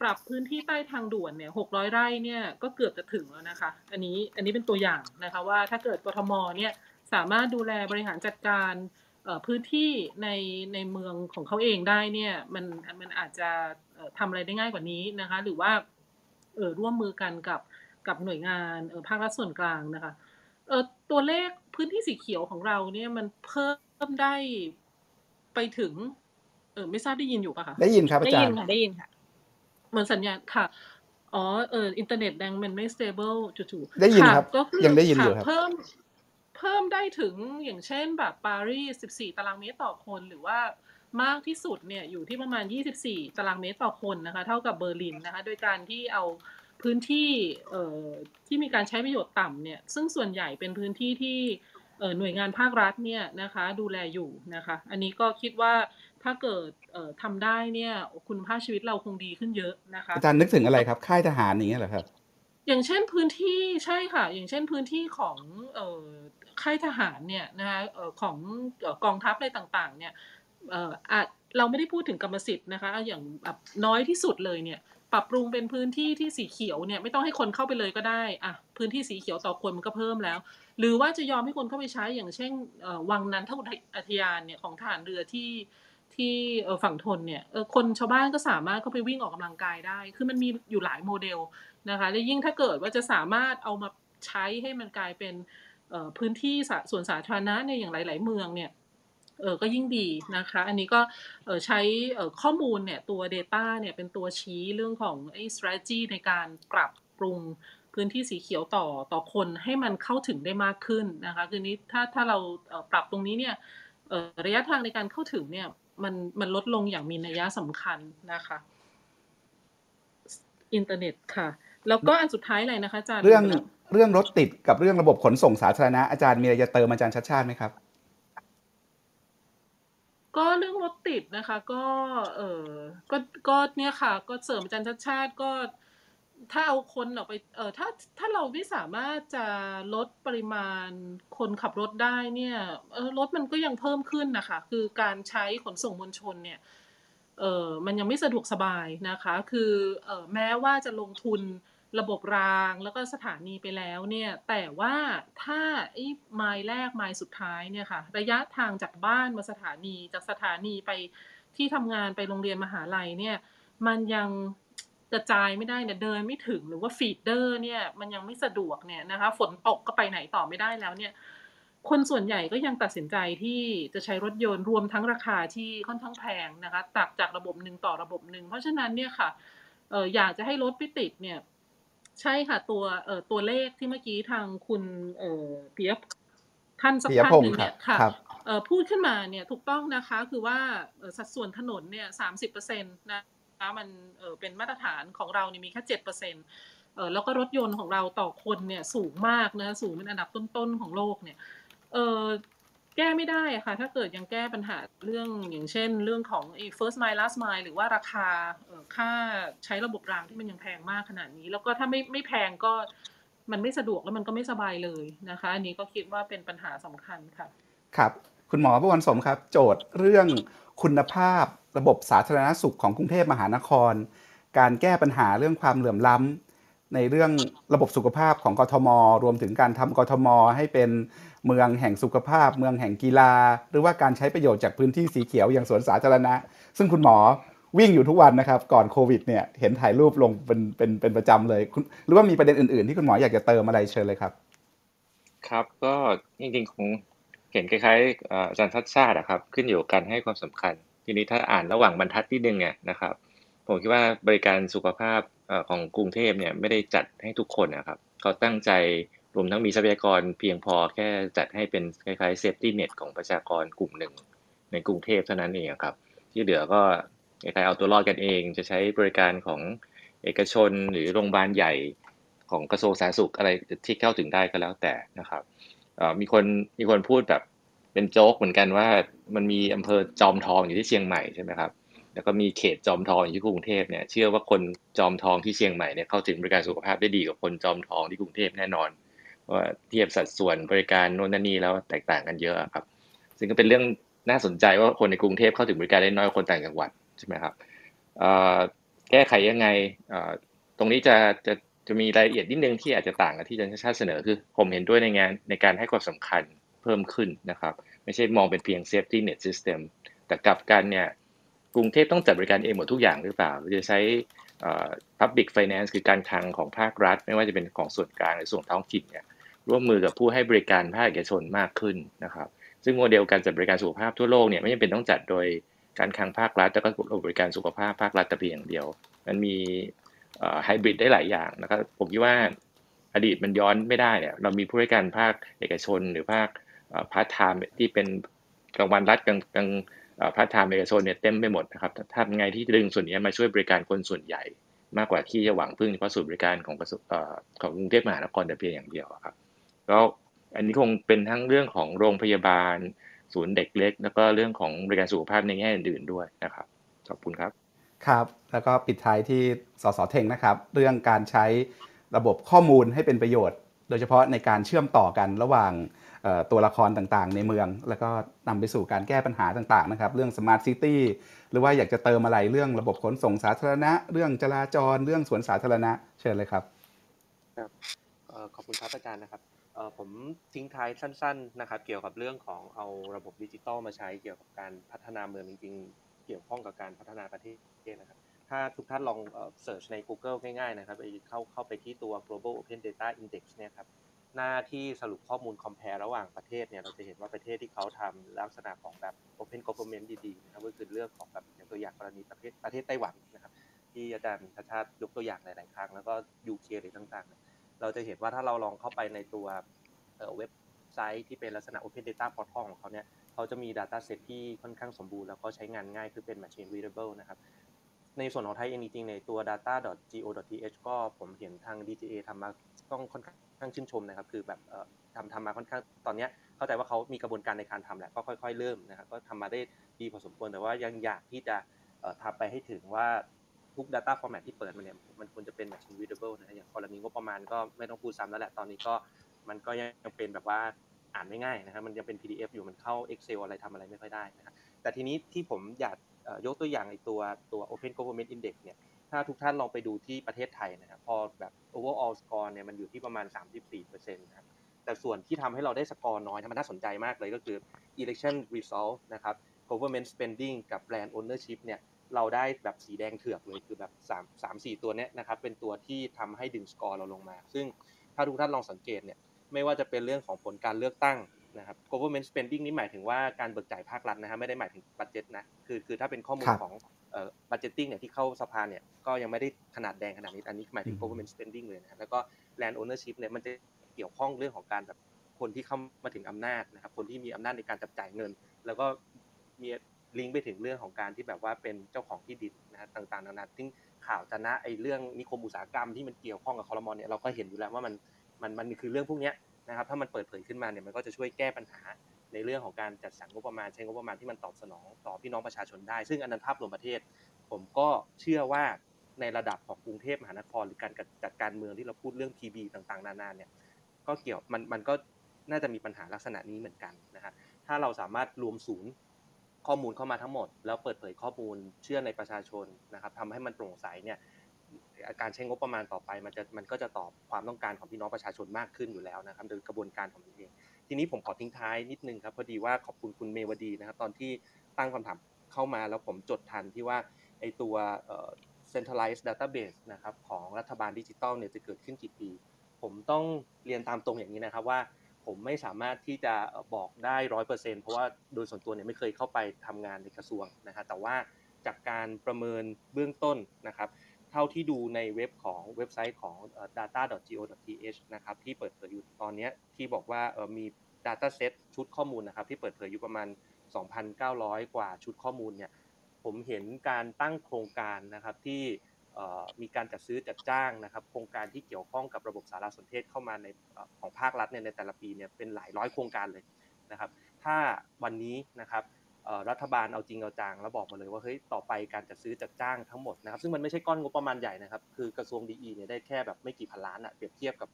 ปรับพื้นที่ใต้ทางด่วนเนี่ย600ไร่เนี่ยก็เกือบจะถึงแล้วนะคะ อันนี้อันนี้เป็นตัวอย่างนะคะว่าถ้าเกิดกทมเนี่ยสามารถดูแลบริหารจัดการพื้นที่ในในเมืองของเขาเองได้เนี่ยมันมันอาจจะเอ่อทำอะไรได้ง่ายกว่านี้นะคะ หรือว่า ออร่วมมือกันกับกับหน่วยงานเออภาครัฐส่วนกลางนะคะเออตัวเลขพื้นที่สีเขียวของเราเนี่ยมันเพิ่มได้ไปถึง เออไม่ทราบได้ยินอยู่ปะคะ
ได้ยินครับอาจาร
ย์ได้
ยิน
ค่ะได้ยินค่ะ
เหมือนสัญญาณค่ะอ๋อเอออินเทอร์เน็ตแดงมันไม่ stable จู่ๆ
ได้ยิน
ค่ะ
ครับ
ก็คือ
ยังได้ยินอยู่
ค่ะ
ครับ
เพิ่มเพิ่มได้ถึงอย่างเช่นแบบปารีส14ตารางเมตรต่อคนหรือว่า มากที่สุดเนี่ยอยู่ที่ประมาณ 24 ตารางเมตรต่อคนนะคะ เท่ากับเบอร์ลินนะคะ โดยการที่เอาพื้นที่เอ่อที่มีการใช้ประโยชน์ต่ำเนี่ย ซึ่งส่วนใหญ่เป็นพื้นที่ที่เอ่อหน่วยงานภาครัฐเนี่ยนะคะดูแลอยู่นะคะ อันนี้ก็คิดว่าถ้าเกิดเอ่อทำได้เนี่ยคุณภาพชีวิตเราคงดีขึ้นเยอะนะคะ
อาจารย์นึกถึงอะไรครับ ค่ายทหารอย่างเงี้ยเหรอครับ
อย่างเช่นพื้นที่ใช่ค่ะ อย่างเช่นพื้นที่ของเอ่อค่ายทหารเนี่ยนะคะเอ่อของเอ่อกองทัพอะไรต่างๆเนี่ยเอ่ออาจเราไม่ได้พูดถึงกรรมสิทธิ์นะคะเอาอย่างแบบน้อยที่สุดเลยเนี่ยปรับปรุงเป็นพื้นที่ที่สีเขียวเนี่ยไม่ต้องให้คนเข้าไปเลยก็ได้อะพื้นที่สีเขียวต่อคนมันก็เพิ่มแล้ว หรือว่าจะยอมให้คนเข้าไปใช้อย่างเช่นวังนันทอุทยานเนี่ยของทหารเรือที่ที่ฝั่งทนเนี่ยคนชาวบ้านก็สามารถเข้าไปวิ่งออกกำลังกายได้ คือมันมีอยู่หลายโมเดลนะคะและยิ่งถ้าเกิดว่าจะสามารถเอามาใช้ให้มันกลายเป็นพื้นที่ส่วนสาธารณะในอย่างหลาย ๆ เมืองเนี่ย เออก็ยิ่งดีนะคะ อันนี้ก็เออใช้เออข้อมูลเนี่ยตัว Data เนี่ยเป็นตัวชี้เรื่องของไอ้ strategy ในการปรับปรุงพื้นที่สีเขียวต่อต่อคนให้มันเข้าถึงได้มากขึ้นนะคะคือนี้ถ้าถ้าเราปรับตรงนี้เนี่ยระยะทางในการเข้าถึงเนี่ยมันมันลดลงอย่างมีนัยสำคัญนะคะอินเทอร์เน็ตค่ะ แล้วก็อันสุดท้ายเลยนะคะอาจารย์
เรื่องเรื่องรถติดกับเรื่องระบบขนส่งสาธารณะอาจารย์มีอะไรจะเติมอาจารย์ชัดชาติไหมครับ
ก็เรื่องรถติดนะคะ ก็เออก็ก็เนี่ยค่ะ ก็เสริมอาจารย์ชัดชาติก็ถ้าเอาคนออกไปเออถ้าถ้าเราไม่สามารถจะลดปริมาณคนขับรถได้เนี่ยเออรถมันก็ยังเพิ่มขึ้นนะคะ คือการใช้ขนส่งมวลชนเนี่ยเออมันยังไม่สะดวกสบายนะคะ คือเออแม้ว่าจะลงทุน ระบบรางแล้วก็สถานีไปแล้วเนี่ยแต่ว่าถ้าไอ้ไมล์แรกไมล์สุดท้ายเนี่ยค่ะ ระยะทางจากบ้านมาสถานีจากสถานีไปที่ทำงานไปโรงเรียนมหาลัยเนี่ยมันยังกระจายไม่ได้เนี่ยเดินไม่ถึงหรือว่าฟีดเดอร์เนี่ยมันยังไม่สะดวกเนี่ยนะคะฝนตกก็ไปไหนต่อไม่ได้แล้วเนี่ยคนส่วนใหญ่ก็ยังตัดสินใจที่จะใช้รถยนต์รวมทั้งราคาที่ค่อนข้างแพงนะคะตักจากระบบหนึ่งต่อระบบหนึ่งเพราะฉะนั้นเนี่ยค่ะอออยากจะให้รถไม่ติดเนี่ย ใช่ค่ะตัวเอ่อตัวเลขที่เมื่อกี้ทางคุณเอ่อเปียบท่านสัก
ปิย
ท่าน
พง
ห
ศ์
นึ่งเนี่ย
ครับ
ค่ะ
ครับ
เอ่อพูดขึ้นมาเนี่ยถูกต้องนะคะคือว่าเอ่อสัดส่วนถนนเนี่ยสามสิบเปอร์เซ็นต์นะคะมันเอ่อเป็นมาตรฐานของเราเนี่ยมีแค่เจ็ดเปอร์เซ็นต์เอ่อแล้วก็รถยนต์ของเราต่อคนเนี่ยสูงมากนะสูงเป็นอันดับต้นๆของโลกเนี่ยเอ่อ แก้ไม่ได้ค่ะ ถ้าเกิดยังแก้ปัญหาเรื่องอย่างเช่น เรื่องของ first mile last mile หรือว่าราคาค่าใช้ระบบรางที่มันยังแพงมากขนาดนี้ แล้วก็ถ้าไม่ไม่แพงก็มันไม่สะดวกแล้วมันก็ไม่สบายเลยนะคะ อันนี้ก็คิดว่าเป็นปัญหาสำคัญค่ะ
ครับ คุณหมอประวันสมครับ โจทย์เรื่องคุณภาพระบบสาธารณสุขของกรุงเทพมหานคร การแก้ปัญหาเรื่องความเหลื่อมล้ำ ในเรื่องระบบสุขภาพของกทม รวมถึงการทำกทม ให้เป็นเมืองแห่งสุขภาพ เมืองแห่งกีฬา หรือว่าการใช้ประโยชน์จากพื้นที่สีเขียวอย่างสวนสาธารณะ ซึ่งคุณหมอวิ่งอยู่ทุกวันนะครับ ก่อนโควิดเนี่ยเห็นถ่ายรูปลงเป็นเป็นเป็นประจำเลย หรือว่ามีประเด็นอื่นๆ ที่คุณหมออยากจะเติมอะไรเชิญเลยครับ
ครับก็จริงๆคงเห็นคล้ายๆอาจารย์ชัชชาติอะครับขึ้นอยู่กับการให้ความสำคัญ ทีนี้ถ้าอ่านระหว่างบรรทัดที่หนึ่งเนี่ยนะครับ ผมคิดว่าบริการสุขภาพ ของกรุงเทพเนี่ยไม่ได้จัดให้ทุกคนนะครับ เขาตั้งใจรวมทั้งมีทรัพยากรเพียงพอแค่จัดให้เป็นคล้ายๆ safety net ของประชากรกลุ่มหนึ่ง ในกรุงเทพเท่านั้นเองครับ ที่เหลือก็คล้ายๆเอาตัวรอดกันเอง จะใช้บริการของเอกชนหรือโรงพยาบาลใหญ่ของกระทรวงสาธารณสุขอะไรที่เข้าถึงได้ก็แล้วแต่นะครับมีคนมีคนพูดแบบเป็นโจ๊กเหมือนกันว่ามันมีอำเภอจอมทองอยู่ที่เชียงใหม่ใช่ไหมครับ แล้วก็มีเขตจอมทองอยู่ที่กรุงเทพเนี่ยเชื่อว่าคนจอมทองที่เชียงใหม่เนี่ยเข้าถึงบริการสุขภาพได้ดีกว่าคนจอมทองที่กรุงเทพแน่นอนว่าเทียบสัดส่วนบริการโน่นนั่นนี่แล้วแตกต่างกันเยอะครับ ซึ่งก็เป็นเรื่องน่าสนใจว่าคนในกรุงเทพเข้าถึงบริการได้น้อยกว่าคนต่างจังหวัดใช่ไหมครับแก้ไขยังไงตรงนี้จะจะจะมีรายละเอียดนิดนึงที่อาจจะต่างกับที่อาจารย์ชาติเสนอคือ ผมเห็นด้วยในงานในการให้ความสำคัญเพิ่มขึ้นนะครับ ไม่ใช่มองเป็นเพียง safety net system แต่กลับกันเนี่ย กรุงเทพต้องจัดบริการเองหมดทุกอย่างหรือเปล่าหรือจะใช้ public finance คือการคลังของภาครัฐ ไม่ว่าจะเป็นของส่วนกลางหรือส่วนท้องถิ่นเนี่ยร่วมมือกับผู้ให้บริการภาคเอกชนมากขึ้นนะครับ ซึ่งโมเดลการจัดบริการสุขภาพทั่วโลกเนี่ยไม่จำเป็นต้องจัดโดยการคลังภาครัฐแล้วก็ระบบบริการสุขภาพภาครัฐแต่เพียงอย่างเดียว มันมีไฮบริดได้หลายอย่างนะครับผมคิดว่าอดีตมันย้อนไม่ได้เนี่ยเรามีผู้บริการภาคเอกชนหรือภาคพาร์ทไทม์ที่เป็นกลางวันรัฐกลางกลาง พาร์ทไทม์เอกชนเนี่ยเต็มไปหมดนะครับทำไงที่ดึงส่วนนี้มาช่วยบริการคนส่วนใหญ่ มากกว่าที่จะหวังพึ่งเฉพาะศูนย์บริการของประสบเอ่อของกรุงเทพมหานครแต่เพียงอย่างเดียวครับก็อันนี้คงเป็นทั้งเรื่องของโรงพยาบาล ศูนย์เด็กเล็ก แล้วก็เรื่องของบริการสุขภาพในแง่อื่นๆด้วยนะครับขอบคุณครับ
ครับ แล้วก็ปิดท้ายที่สสเทงนะครับ เรื่องการใช้ระบบข้อมูลให้เป็นประโยชน์ โดยเฉพาะในการเชื่อมต่อกันระหว่าง ตัวละครต่างๆ ในเมือง แล้วก็นำไปสู่การแก้ปัญหาต่างๆนะครับเรื่อง smart cityหรือว่าอยากจะเติมอะไรเรื่องระบบขนส่งสาธารณะ เรื่องจราจรเรื่องสวนสาธารณะเชิญเลยครับ
ครับขอบคุณครับอาจารย์นะครับผมทิ้งท้ายสั้น ๆนะครับ เกี่ยวกับเรื่องของเอาระบบดิจิตอลมาใช้เกี่ยวกับการพัฒนาเมืองจริง ๆ เกี่ยวข้องกับการพัฒนาประเทศนะครับถ้าทุกท่านลอง search ใน Google ง่ายๆนะครับไปเข้าเข้าไปที่ตัว global open data index เนี่ยครับ หน้าที่สรุปข้อมูล compare ระหว่างประเทศเนี่ยเราจะเห็นว่าประเทศที่เขาทำลักษณะของแบบ open government ดีๆนะครับก็คือเรื่องของแบบอย่างตัวอย่างกรณีประเทศประเทศไต้หวันนะครับ ที่อาจารย์ชาชาติยกตัวอย่างหลายๆครั้งแล้วก็ UK หรือต่างๆ เราจะเห็นว่าถ้าเราลองเข้าไปในตัวเอ่อเว็บไซต์ที่เป็นลักษณะ Open Data Portal ของเขาเนี่ยเขาจะมี Data Set ที่ค่อนข้างสมบูรณ์แล้วก็ใช้งานง่ายคือเป็น Machine Readable นะครับ ในส่วนของไทยเองจริงๆในตัว data.go.th ก็ผมเห็นทาง DGA ทำมาต้องค่อนข้างชื่นชมนะครับ คือแบบเอ่อทำทำมาค่อนข้างตอนเนี้ยเข้าใจว่าเขามีกระบวนการในการทำแหละก็ค่อย ๆ เริ่มนะครับก็ทำมาได้ดีพอสมควรแต่ว่ายังอยากที่จะเอ่อทำไปให้ถึงว่าทุก data format ที่เปิดมาเนี่ยมันควรจะเป็น machine readable นะอย่างกรณีงบประมาณก็ไม่ต้องพูดซ้ำแล้วแหละตอนนี้ก็มันก็ยังเป็นแบบว่าอ่านไม่ง่ายนะครับมันยังเป็น PDF อยู่มันเข้า Excel อะไรทำอะไรไม่ค่อยได้นะครับแต่ทีนี้ที่ผมอยาก ยกตัวอย่างไอตัวตัว Open Government Index เนี่ยถ้าทุกท่านลองไปดูที่ประเทศไทยนะครับพอแบบ overall score เนี่ยมันอยู่ที่ประมาณ 34%นะครับแต่ส่วนที่ทำให้เราได้สกอร์น้อยนะมันน่าสนใจมากเลยก็คือ election result นะครับ government spending กับ brand ownership เนี่ยเราได้แบบสีแดงเถือกเลยคือแบบ3 3 4 ตัวเนี้ยนะครับเป็นตัวที่ทำให้ดึงสกอร์เราลงมา ซึ่งถ้าทุกท่านลองสังเกตเนี่ยไม่ว่าจะเป็นเรื่องของผลการเลือกตั้ง นะครับ government spending นี่หมายถึงว่าการเบิกจ่ายภาครัฐนะฮะไม่ได้หมายถึงบัตเจ็ตนะคือคือถ้าเป็นข้อมูล
ครับ
ของเอ่อ budgeting เนี่ยที่เข้าสภาเนี่ยก็ยังไม่ได้ขนาดแดงขนาดนี้อันนี้หมายถึง government spending เลยนะแล้วก็ land ownership เนี่ยมันจะเกี่ยวข้องเรื่องของการแบบคนที่เข้ามาถึงอำนาจนะครับคนที่มีอำนาจในการจับจ่ายเงิน แล้วก็มีลิงก์ไปถึงเรื่องของการที่แบบว่าเป็นเจ้าของที่ดินนะฮะต่างๆนานาซึ่งข่าวจะนะไอ้เรื่องนิคมอุตสาหกรรมที่มันเกี่ยวข้องกับคอรมอเนี่ยเราก็เห็นอยู่แล้วว่ามันมันมันคือเรื่องพวกเนี้ย นะครับถ้ามันเปิดเผยขึ้นมาเนี่ยมันก็จะช่วยแก้ปัญหาในเรื่องของการจัดสรรงบประมาณใช้งบประมาณที่มันตอบสนองต่อพี่น้องประชาชนได้ ซึ่งอันนั้นภาพรวมประเทศ ผมก็เชื่อว่าในระดับของกรุงเทพมหานคร หรือการจัดการเมืองที่เราพูดเรื่อง PB ต่างๆ นานาเนี่ยก็เกี่ยวมันมันก็น่าจะมีปัญหาลักษณะนี้เหมือนกันนะฮะถ้าเราสามารถรวมศูนย์ข้อมูลเข้ามาทั้งหมด แล้วเปิดเผยข้อมูลเชื่อในประชาชนนะครับทำให้มันโปร่งใสเนี่ย การใช้งบประมาณต่อไป มันจะมันก็จะตอบความต้องการของพี่น้องประชาชนมากขึ้นอยู่แล้วนะครับ โดยกระบวนการของมันเอง ทีนี้ผมขอทิ้งท้ายนิดนึงครับ พอดีว่าขอบคุณคุณเมวดีนะครับ ตอนที่ตั้งคำถามเข้ามาแล้วผมจดทันที่ว่าไอตัวเอ่อ centralized database นะครับของรัฐบาลดิจิทัลเนี่ยจะเกิดขึ้นกี่ปี ผมต้องเรียนตามตรงอย่างนี้นะครับว่าผมไม่สามารถที่จะบอกได้ร้อยเปอร์เซ็นเพราะว่าโดยส่วนตัวเนี่ยไม่เคยเข้าไปทำงานในกระทรวงนะฮะแต่ว่าจากการประเมินเบื้องต้นนะครับ เท่าที่ดูในเว็บของเว็บไซต์ของ data.go.th นะครับที่เปิดเผยอยู่ตอนนี้ที่บอกว่ามี data set ชุดข้อมูลนะครับที่เปิดเผยอยู่ประมาณ 2,900 กว่าชุดข้อมูลเนี่ยผมเห็นการตั้งโครงการนะครับที่มีการจัดซื้อจัดจ้างนะครับ โครงการที่เกี่ยวข้องกับระบบสารสนเทศเข้ามาในของภาครัฐเนี่ยในแต่ละปีเนี่ยเป็นหลายร้อยโครงการเลยนะครับ ถ้าวันนี้นะครับ รัฐบาลเอาจริงเอาจังแล้วบอกมาเลยว่าเฮ้ยต่อไปการจัดซื้อจัดจ้างทั้งหมดนะครับซึ่งมันไม่ใช่ก้อนงบประมาณใหญ่นะครับคือกระทรวงดีเนี่ยได้แค่แบบไม่กี่พันล้านอะเปรียบเทียบกับ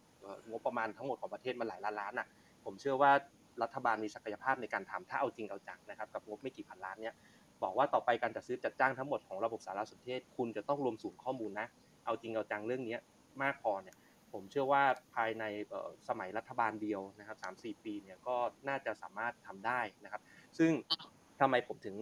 งบประมาณทั้งหมดของประเทศมันหลายล้านล้านอะผมเชื่อว่ารัฐบาลมีศักยภาพในการทำถ้าเอาจริงเอาจังนะครับกับงบไม่กี่พันล้านเนี่ยบอกว่าต่อไปการจัดซื้อจัดจ้างทั้งหมดของระบบสารสนเทศ คุณจะต้องรวมศูนย์ข้อมูลนะเอาจริงเอาจังเรื่องนี้มากพอเนี่ยผมเชื่อว่าภายในสมัยรัฐบาลเดียวนะครับสามสี่ปีเนี่ยก็น่าจะสามารถทำได้นะครับ ซึ่ง ทำไมผมถึง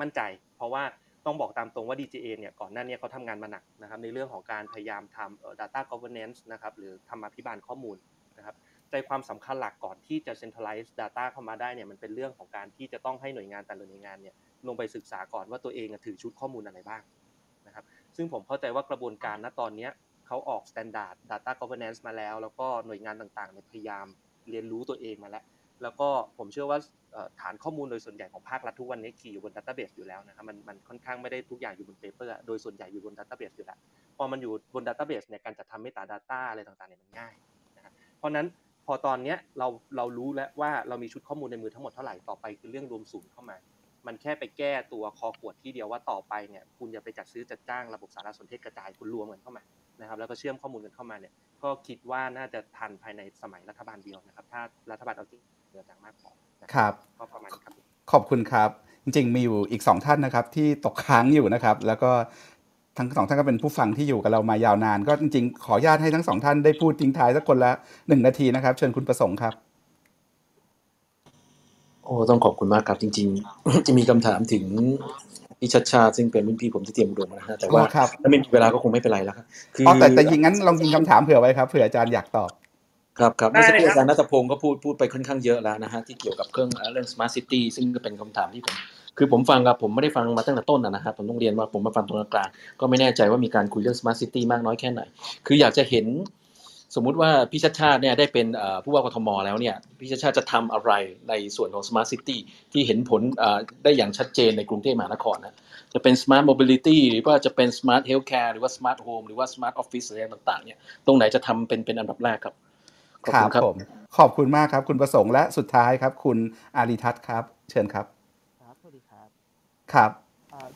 มั่นใจ เพราะว่าต้องบอกตามตรงว่า DGA เนี่ยก่อนหน้านี้เขาทำงานมาหนักนะครับในเรื่องของการพยายามทำ data governance นะครับหรือธรรมาภิบาลข้อมูลนะครับใจความสำคัญหลักก่อนที่จะ centralize data เข้ามาได้เนี่ยมันเป็นเรื่องของการที่จะต้องให้หน่วยงานแต่ละหน่วยงานเนี่ยลงไปศึกษาก่อนว่าตัวเองถือชุดข้อมูลอะไรบ้างนะครับซึ่งผมเข้าใจว่ากระบวนการณตอนนี้เขาออก standard data governance มาแล้ว แล้วก็หน่วยงานต่างๆเนี่ยพยายามเรียนรู้ตัวเองมาแล้ว แล้วก็ผมเชื่อว่าฐานข้อมูลโดยส่วนใหญ่ของภาครัฐทุกวันนี้ขี่อยู่บน database อยู่แล้วนะครับมันมันค่อนข้างไม่ได้ทุกอย่างอยู่บน paper อะโดยส่วนใหญ่อยู่บน database อยู่แล้วพอมันอยู่บน database เนี่ยการจัดทำ meta data อะไรต่างๆเนี่ยมันง่ายนะครับเพราะฉะนั้นพอตอนเนี้ยเราเรารู้แล้วว่าเรามีชุดข้อมูลในมือทั้งหมดเท่าไหร่ต่อไปคือเรื่องรวมศูนย์เข้ามา มันแค่ไปแก้ตัวคอขวดที่เดียวว่าต่อไปเนี่ยคุณอย่าไปจัดซื้อจัดจ้างระบบสารสนเทศกระจายคุณรวมกันเข้ามา นะครับแล้วก็เชื่อมข้อมูลกันเข้ามาเนี่ยก็คิดว่าน่าจะทันภายในสมัยรัฐบาลเดียวนะครับ ถ้ารัฐบาลเอาจริงเอาจังมากพอนะครับก็ประมาณนี้ครับ
ขอบคุณครับ จริงๆมีอยู่อีกสองท่านนะครับ ที่ตกค้างอยู่นะครับ แล้วก็ทั้งสองท่านก็เป็นผู้ฟังที่อยู่กับเรามายาวนาน ก็จริงๆ ขออนุญาตให้ทั้งสองท่านได้พูดทิ้งท้ายสักคนละหนึ่งนาทีนะครับ เชิญคุณประสงค์ครับ
โอ้ต้องขอบคุณมากครับจริง ๆ จะมีคำถามถึง พี่ชัดชาติซึ่งเป็นรุ่นพี่ผมที่เตรียมอุดมนะฮะแต่ว่า
อ๋อครับ
ถ้าไม่มีเวลาก็คงไม่เป็นไรแล้วครับคือ
อ๋
อ
อแต่แต่ยิงงั้นลองยิงคำถามเผื่อไว้ครับเผื่ออาจารย์อยากตอบ
ครับครับ
ได้
เมื่อสักครู่
เลยครับ
อาจารย์นัทพงศ์ก็พูดพูดไปค่อนข้างเยอะแล้วนะฮะที่เกี่ยวกับเครื่องเอ่อเรื่อง smart city ซึ่งก็เป็นคำถามที่ผม คือผมฟังครับผมไม่ได้ฟังมาตั้งแต่ต้นนะนะฮะผมต้องเรียนว่าผมมาฟังตรงกลางๆก็ไม่แน่ใจว่ามีการคุยเรื่อง smart city มากน้อยแค่ไหน คืออยากจะเห็น สมมุติว่าพี่ชัดชาติเนี่ยได้เป็นเอ่อผู้ว่ากทมแล้วเนี่ยพี่ชัดชาติจะทำอะไรในส่วนของ smart city ที่เห็นผลเอ่อได้อย่างชัดเจนในกรุงเทพมหานครนะจะเป็น smart mobility หรือว่าจะเป็น smart healthcare หรือว่า smart home หรือว่า smart office อะไรต่างๆเนี่ยตรงไหนจะทำเป็นเป็นอันดับแรกครับขอบ
ครั
คุ
บ
ณครับ
ผมขอบคุณมากครับ คุณประสงค์และสุดท้ายครับ คุณอารีทัศน์ครับ เชิญครับ
ครับสวัสดีครับ
ครับ
เอ่อ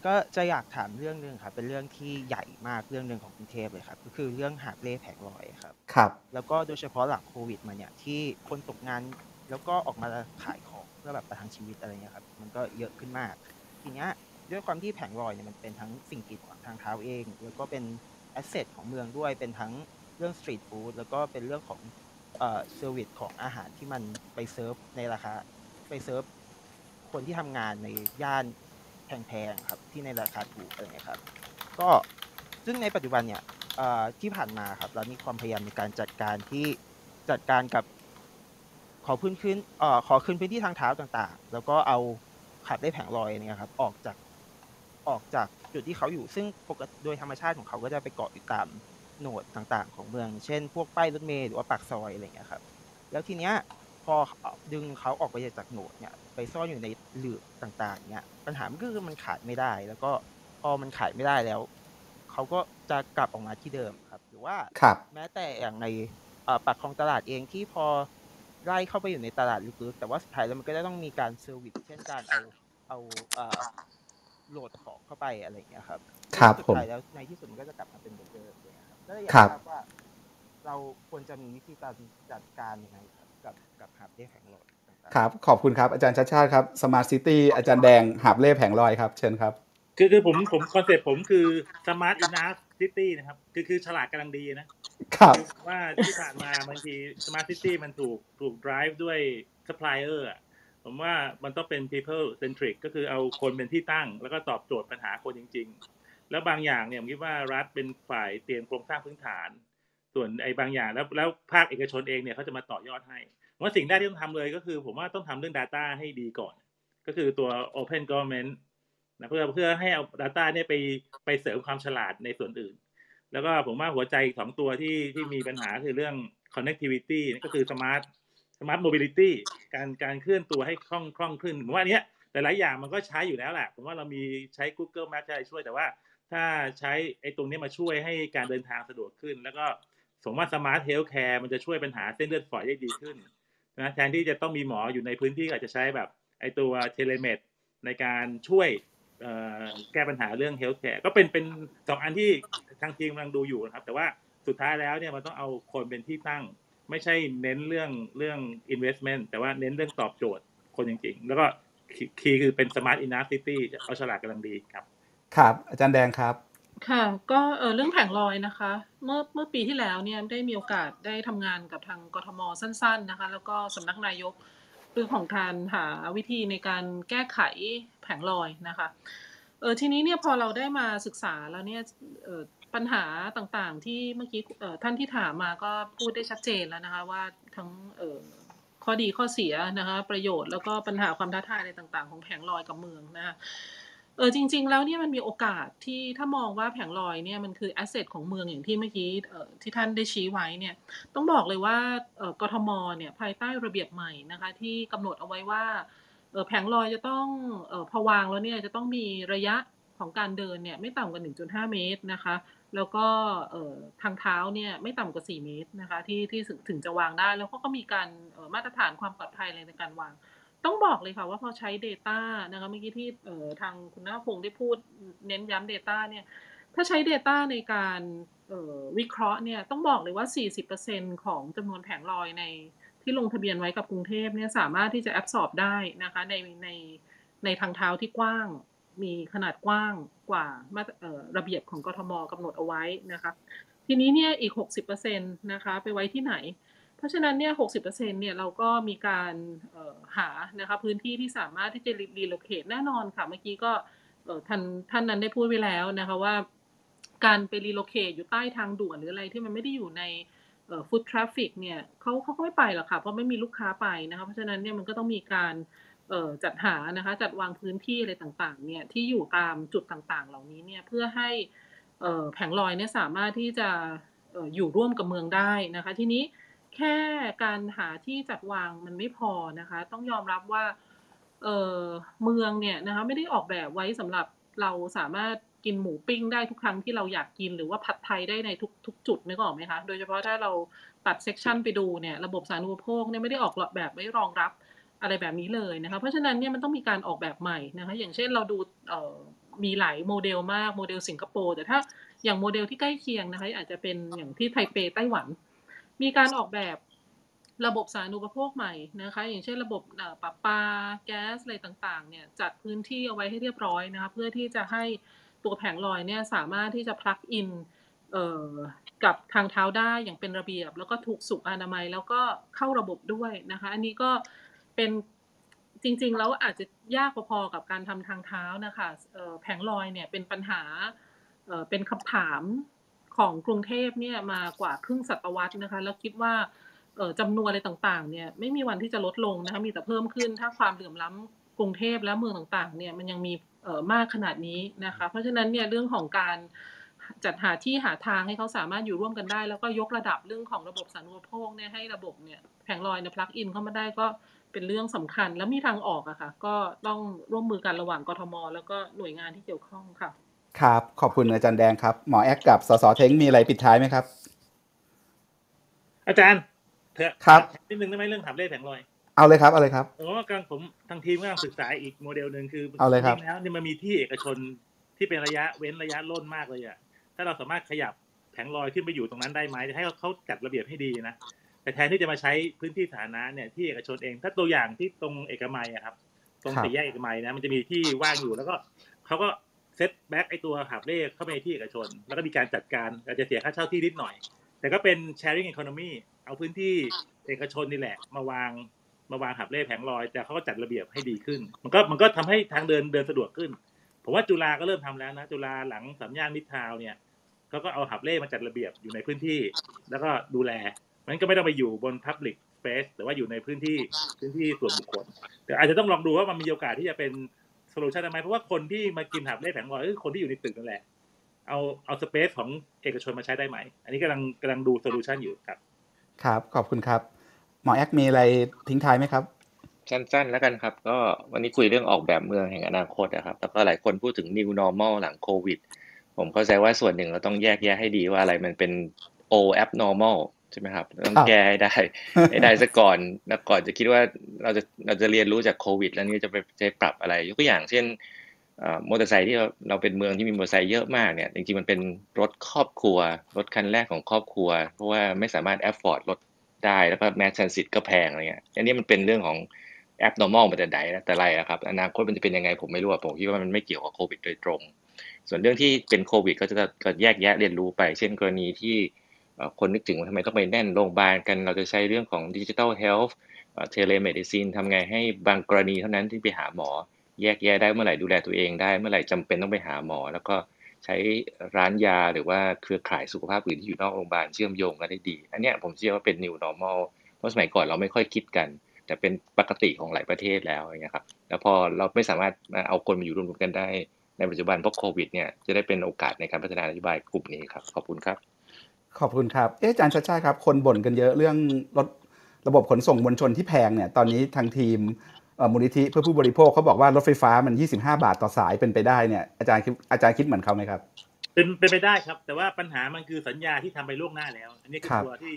ก็จะอยากถามเรื่องหนึ่งครับเป็นเรื่องที่ใหญ่มากเรื่องหนึ่งของกรุงเทพเลยครับก็คือเรื่องหาบเล่แผงลอยครับ
ครับ
แล้วก็โดยเฉพาะหลังโควิดมาเนี่ยที่คนตกงานแล้วก็ออกมาขายของเพื่อแบบประทังชีวิตอะไรเงี้ยครับมันก็เยอะขึ้นมาก ทีเนี้ยด้วยความที่แผงลอยเนี่ยมันเป็นทั้งสิ่งกีดขวางทางเท้าเอง แล้วก็เป็นแอสเซทของเมืองด้วยเป็นทั้งเรื่อง street food แล้วก็เป็นเรื่องของเอ่อ service ของอาหารที่มันไปเซิร์ฟในราคาไปเซิร์ฟคนที่ทำงานในย่าน แพงๆครับที่ในราคาถูกอะไรเงี้ยครับก็ซึ่งในปัจจุบันเนี่ยที่ผ่านมาครับเรามีความพยายามในการจัดการที่จัดการกับขอพื้นขึ้นเอ่อขอคืนพื้นที่ทางเท้าต่างๆ แล้วก็เอาหาบเร่แผงลอยเนี่ยครับออกจากออกจากจุดที่เขาอยู่ซึ่งปกติโดยธรรมชาติของเขาก็จะไปเกาะอยู่ตาม node ต่างๆ ของเมือง เช่น พวกป้ายรถเมล์หรือว่าปากซอยอะไรเงี้ยครับแล้วทีเนี้ย พอดึงเขาออกไปจาก node เนี่ย ไปซ่อนอยู่ในหลืบต่างๆ เนี่ย ปัญหามันก็คือมันขายไม่ได้ แล้วก็พอมันขายไม่ได้แล้ว เขาก็จะกลับออกมาที่เดิมครับ หรือว่า
ครับ
แม้แต่อย่างในเอ่อปากคลองตลาดเองที่พอไล่เข้าไปอยู่ในตลาดลึกๆแต่ว่าสุดท้ายแล้วมันก็จะต้องมีการ service เช่นการเอาเอาเอ่อ load ของเข้าไปอะไรอย่างเงี้ยครับ
ครับ
ซึ่ง
ผม
สุดท้ายแล้วในที่สุดมันก็จะกลับมาเป็นเหมือนเดิมเลยครับก็เลยอยาก
ครับ
ทราบว่า เราควรจะมีวิธีการจัดการยังไงครับ กับกับหาบเร่แผงลอยต่างๆ
ครับขอบคุณครับอาจารย์ชัชชาติครับ Smart City อาจารย์แดงหาบเร่แผงลอยครับ เชิญครับ
คือคือผมผม concept ผมคือ smart enough city นะครับ คือคือฉลาดกำลังดีนะครับว่าที่ผ่านมาบางที smart city มันถูกถูก drive ด้วย supplier อะผมว่ามันต้องเป็น people centric ก็คือเอาคนเป็นที่ตั้ง แล้วก็ตอบโจทย์ปัญหาคนจริง ๆ แล้วบางอย่างเนี่ยผมคิดว่ารัฐเป็นฝ่ายเตรียมโครงสร้างพื้นฐาน ส่วนไอ้บางอย่างแล้วแล้วภาคเอกชนเองเนี่ยเขาจะมาต่อยอดให้ว่าสิ่งแรกที่ต้องทำเลยก็คือ ผมว่าต้องทำเรื่อง Data ให้ดีก่อน ก็คือตัว Open Government นะเพื่อเพื่อให้เอา Data เนี่ยไปไปเสริมความฉลาดในส่วนอื่น แล้วก็ผมว่าหัวใจอีกสองตัวที่ที่มีปัญหาคือเรื่อง connectivity ก็คือ smart smart mobility การการเคลื่อนตัวให้คล่องคล่องขึ้นผมว่าอันเนี้ยหลายๆอย่างมันก็ใช้อยู่แล้วแหละผมว่าเรามีใช้ Google Map ใช้อะไรช่วยแต่ว่า ถ้าใช้ไอ้ตรงนี้มาช่วยให้การเดินทางสะดวกขึ้น แล้วก็ ผมว่า smart healthcare มันจะช่วยปัญหาเส้นเลือดฝอยได้ดีขึ้นนะแทนที่จะต้องมีหมออยู่ในพื้นที่อาจจะใช้แบบไอตัวเทเลเมดในการช่วยแก้ปัญหาเรื่อง healthcare ก็เป็นเป็นสองอันที่ทางทีมกำลังดูอยู่นะครับ แต่ว่าสุดท้ายแล้วเนี่ยมันต้องเอาคนเป็นที่ตั้ง ไม่ใช่เน้นเรื่องเรื่อง investment แต่ว่าเน้นเรื่องตอบโจทย์คนจริง ๆ แล้วก็คีย์คือเป็น smart enough city เอาฉลาดกำลังดีครับ
ครับ อาจารย์แดงครับ
ค่ะ ก็ เออเรื่องแผงลอยนะคะ เมื่อ เมื่อปีที่แล้วเนี่ยได้มีโอกาสได้ทำงานกับทางกทมสั้น ๆ นะคะ แล้วก็สำนักนายก เรื่องของการหาวิธีในการแก้ไขแผงลอยนะคะ เออทีนี้เนี่ยพอเราได้มาศึกษาแล้วเนี่ย เออปัญหาต่างๆ ที่เมื่อกี้ เออท่านที่ถามมาก็พูดได้ชัดเจนแล้วนะคะว่าทั้ง เออข้อดีข้อเสียนะคะ ประโยชน์แล้วก็ปัญหาความท้าทายอะไรต่าง ๆ ของแผงลอยกับเมืองนะคะ เออจริง ๆ แล้วเนี่ยมันมีโอกาสที่ถ้ามองว่าแผงลอยเนี่ยมันคือแอสเซทของเมืองอย่างที่เมื่อกี้เออที่ท่านได้ชี้ไว้เนี่ยต้องบอกเลยว่าเออกทมเนี่ยภายใต้ระเบียบใหม่นะคะที่กำหนดเอาไว้ว่าเออแผงลอยจะต้องเออพอวางแล้วเนี่ยจะต้องมีระยะของการเดินเนี่ยไม่ต่ำกว่า 1.5 เมตรนะคะ แล้วก็เออทางเท้าเนี่ยไม่ต่ำกว่า 4 เมตรนะคะที่ที่ถึงจะวางได้ แล้วเขาก็มีการออมาตรฐานความปลอดภัยอะไรในการวาง ต้องบอกเลยค่ะว่าพอใช้ Data นะคะเมื่อกี้ที่เอ่อทางคุณน้าพงศ์ได้พูดเน้นย้ำ Data เนี่ยถ้าใช้ Data ในการออวิเคราะห์เนี่ยต้องบอกเลยว่า 40%ของจำนวนแผงลอยในที่ลงทะเบียนไว้กับกรุงเทพเนี่ยสามารถที่จะแอบสอบได้นะคะในในในทางเท้าที่กว้าง มีขนาดกว้างกว่ามาตรเอ่อระเบียบของกทมกำหนดเอาไว้นะคะ ทีนี้เนี่ยอีก 60%นะคะไปไว้ที่ไหน เพราะฉะนั้นเนี่ย60%เนี่ยเราก็มีการหานะคะพื้นที่ที่สามารถที่จะรีโลเคทแน่นอนค่ะ เมื่อกี้ก็ท่านท่านนั้นได้พูดไว้แล้วนะคะว่า การไป relocate อยู่ใต้ทางด่วนหรืออะไรที่มันไม่ได้อยู่ใน foot traffic เนี่ยเขาเขาก็ไม่ไปหรอกค่ะเพราะไม่มีลูกค้าไปนะคะเพราะฉะนั้นเนี่ยมันก็ต้องมีการจัดหานะคะจัดวางพื้นที่อะไรต่างๆเนี่ยที่อยู่ตามจุดต่างๆ เหล่านี้เนี่ยเพื่อให้แผงลอยเนี่ยสามารถที่จะเอ่ออ่ออยู่ร่วมกับเมืองได้นะคะ ทีนี้ แค่การหาที่จัดวางมันไม่พอนะคะ ต้องยอมรับว่าเออเมืองเนี่ยนะคะไม่ได้ออกแบบไว้สำหรับเราสามารถกินหมูปิ้งได้ทุกครั้งที่เราอยากกินหรือว่าผัดไทยได้ในทุกทุกจุดนึกออกไหมคะ โดยเฉพาะถ้าเราตัด section ไปดูเนี่ยระบบสาธารณูปโภคเนี่ยไม่ได้ออกแบบไว้รองรับอะไรแบบนี้เลยนะคะเพราะฉะนั้นเนี่ยมันต้องมีการออกแบบใหม่นะคะอย่างเช่นเราดูเอ่อมีหลายโมเดลมากโมเดลสิงคโปร์แต่ถ้าอย่างโมเดลที่ใกล้เคียงนะคะอาจจะเป็นอย่างที่ไทเปไต้หวัน มีการออกแบบระบบสาธารณูปโภคใหม่นะคะ อย่างเช่นระบบเอ่อปะปาแก๊สอะไรต่างๆเนี่ยจัดพื้นที่เอาไว้ให้เรียบร้อยนะคะเพื่อที่จะให้ตัวแผงลอยเนี่ยสามารถที่จะ plug in เอ่อกับทางเท้าได้อย่างเป็นระเบียบ แล้วก็ถูกสุขอนามัยแล้วก็เข้าระบบด้วยนะคะ อันนี้ก็เป็นจริงๆแล้วอาจจะยากพอๆกับการทำทางเท้านะคะแผงลอยเนี่ยเป็นปัญหาเอ่อเป็นคำถาม ของกรุงเทพเนี่ยมากว่าครึ่งศตวรรษนะคะ แล้วคิดว่าจำนวนอะไรต่างๆเนี่ยไม่มีวันที่จะลดลงนะคะมีแต่เพิ่มขึ้น ถ้าความเหลื่อมล้ำกรุงเทพและเมืองต่างๆเนี่ยมันยังมีมากขนาดนี้นะคะ เพราะฉะนั้นเนี่ยเรื่องของการจัดหาที่หาทางให้เขาสามารถอยู่ร่วมกันได้ แล้วก็ยกระดับเรื่องของระบบสาธารณูปโภคเนี่ยให้ระบบเนี่ยแผงลอยเนี่ย plug in เข้ามาได้ก็เป็นเรื่องสำคัญแล้วมีทางออกอะค่ะ ก็ต้องร่วมมือกันระหว่างกทม แล้วก็หน่วยงานที่เกี่ยวข้องค่ะ
ครับ ขอบคุณอาจารย์แดงครับ หมอแอคกับสสเท้งมีอะไรปิดท้ายไหมครับ
อาจารย์เถอะ
ครับ
นิดนึงได้ไหมเรื่องหาบเร่แผงลอย
เอาเลยครับเอาเลยครับ
เพราะว่ากำลังผมทางทีมกำลังศึกษาอีกโมเดลหนึ่งคือ
เอาเลยครับ
จริงๆแล้วเนี่ยมันมีที่เอกชนที่เป็นระยะเว้นระยะร่นมากเลยอะถ้าเราสามารถขยับแผงลอยขึ้นไปอยู่ตรงนั้นได้ไหมจะให้เขาจัดระเบียบให้ดีนะแต่แทนที่จะมาใช้พื้นที่สาธารณะเนี่ยที่เอกชนเอง ถ้าตัวอย่างที่ตรงเอกมัยอะครับ ตรง
ครับ
สี่แยกเอกมัยนะมันจะมีที่ว่างอยู่แล้วก็เขาก็ เซตแบ็กไอตัวหาบเล่เข้าไปในที่เอกชน แล้วก็มีการจัดการอาจจะเสียค่าเช่าที่นิดหน่อย แต่ก็เป็น sharing economy เอาพื้นที่เอกชนนี่แหละ มาวางมาวางหับเล่แผงลอย แต่เขาก็จัดระเบียบให้ดีขึ้น มันก็มันก็ทำให้ทางเดินเดินสะดวกขึ้น ผมว่าจุฬาก็เริ่มทำแล้วนะ จุฬาหลังสามย่านมิตรทาวเนี่ยเขาก็เอาหับเล่มาจัดระเบียบอยู่ในพื้นที่ แล้วก็ดูแลมันก็ไม่ต้องไปอยู่บน public space แต่ว่าอยู่ในพื้นที่พื้นที่ส่วนบุคคล แต่อาจจะต้องลองดูว่ามันมีโอกาสที่จะเป็น solution ได้ไหมเพราะว่าคนที่มากินหาบเร่แผงลอยคือคนที่อยู่ในตึกนั่นแหละ เอาเอา space ของเอกชนมาใช้ได้ไหม อันนี้กำลังกำลังดู solution อยู่ครับ
ครับ ขอบคุณครับ หมอแอคมีอะไรทิ้งท้ายไหมครับ
สั้นๆแล้วกันครับ ก็วันนี้คุยเรื่องออกแบบเมืองแห่งอนาคตนะครับ แล้วก็หลายคนพูดถึง new normal หลังโควิด ผมเข้าใจว่าส่วนหนึ่งเราต้องแยกแยะให้ดีว่าอะไรมันเป็น old abnormal ใช่ไหมครับ ต้อง
ครับ
แก้ให้ได้ให้ได้ซะก่อนแล้วก่อนจะคิดว่าเราจะเราจะเรียนรู้จากโควิด แล้วนี่จะไปจะปรับอะไร ยกตัวอย่างเช่นเอ่อมอเตอร์ไซค์ที่เราเราเป็นเมืองที่มีมอเตอร์ไซค์เยอะมากเนี่ยจริงๆมันเป็นรถครอบครัว รถคันแรกของครอบครัว เพราะว่าไม่สามารถ afford รถได้แล้วก็แมส transit ก็แพงอะไรเงี้ยอันนี้มันเป็นเรื่องของ abnormal มาแต่ไหนนะแต่ไรอะครับอนาคตมันจะเป็นยังไงผมไม่รู้อะผมคิดว่ามันไม่เกี่ยวกับโควิดโดยตรง ส่วนเรื่องที่เป็นโควิด ก็จะก็แยกแยะเรียนรู้ไป เช่นกรณีที่เอ่อ คนนึกถึงว่าทำไมต้องไปแน่นโรงพยาบาลกัน เราจะใช้เรื่องของ digital health telemedicine ทำไงให้บางกรณีเท่านั้นที่ไปหาหมอ แยกแยะได้เมื่อไหร่ดูแลตัวเองได้เมื่อไหร่จำเป็นต้องไปหาหมอ แล้วก็ใช้ร้านยาหรือว่าเครือข่ายสุขภาพอื่นที่อยู่นอกโรงพยาบาลเชื่อมโยงกันได้ดี อันนี้ผมเชื่อว่าเป็น new normal เพราะสมัยก่อนเราไม่ค่อยคิดกัน แต่เป็นปกติของหลายประเทศแล้วอย่างเงี้ยครับแล้วพอเราไม่สามารถเอาคนมาอยู่รวมกันได้ในปัจจุบันเพราะโควิดเนี่ยจะได้เป็นโอกาสในการพัฒนานโยบายกลุ่มนี้ครับขอบคุณครับ
ขอบคุณครับเอ๊ะอาจารย์ชาติชาติครับ คนบ่นกันเยอะเรื่องรถระบบขนส่งมวลชนที่แพงเนี่ยตอนนี้ทางทีมเอ่อมูลนิธิเพื่อผู้บริโภคเขาบอกว่ารถไฟฟ้ามัน 25 บาทต่อสายเป็นไปได้เนี่ยอาจารย์คิดอาจารย์คิดเหมือนเขาไหมครับ
เป็นเป็นไปได้ครับ แต่ว่าปัญหามันคือสัญญาที่ทำไปล่วงหน้าแล้ว อันนี้คือ
ครับ
ตัวที่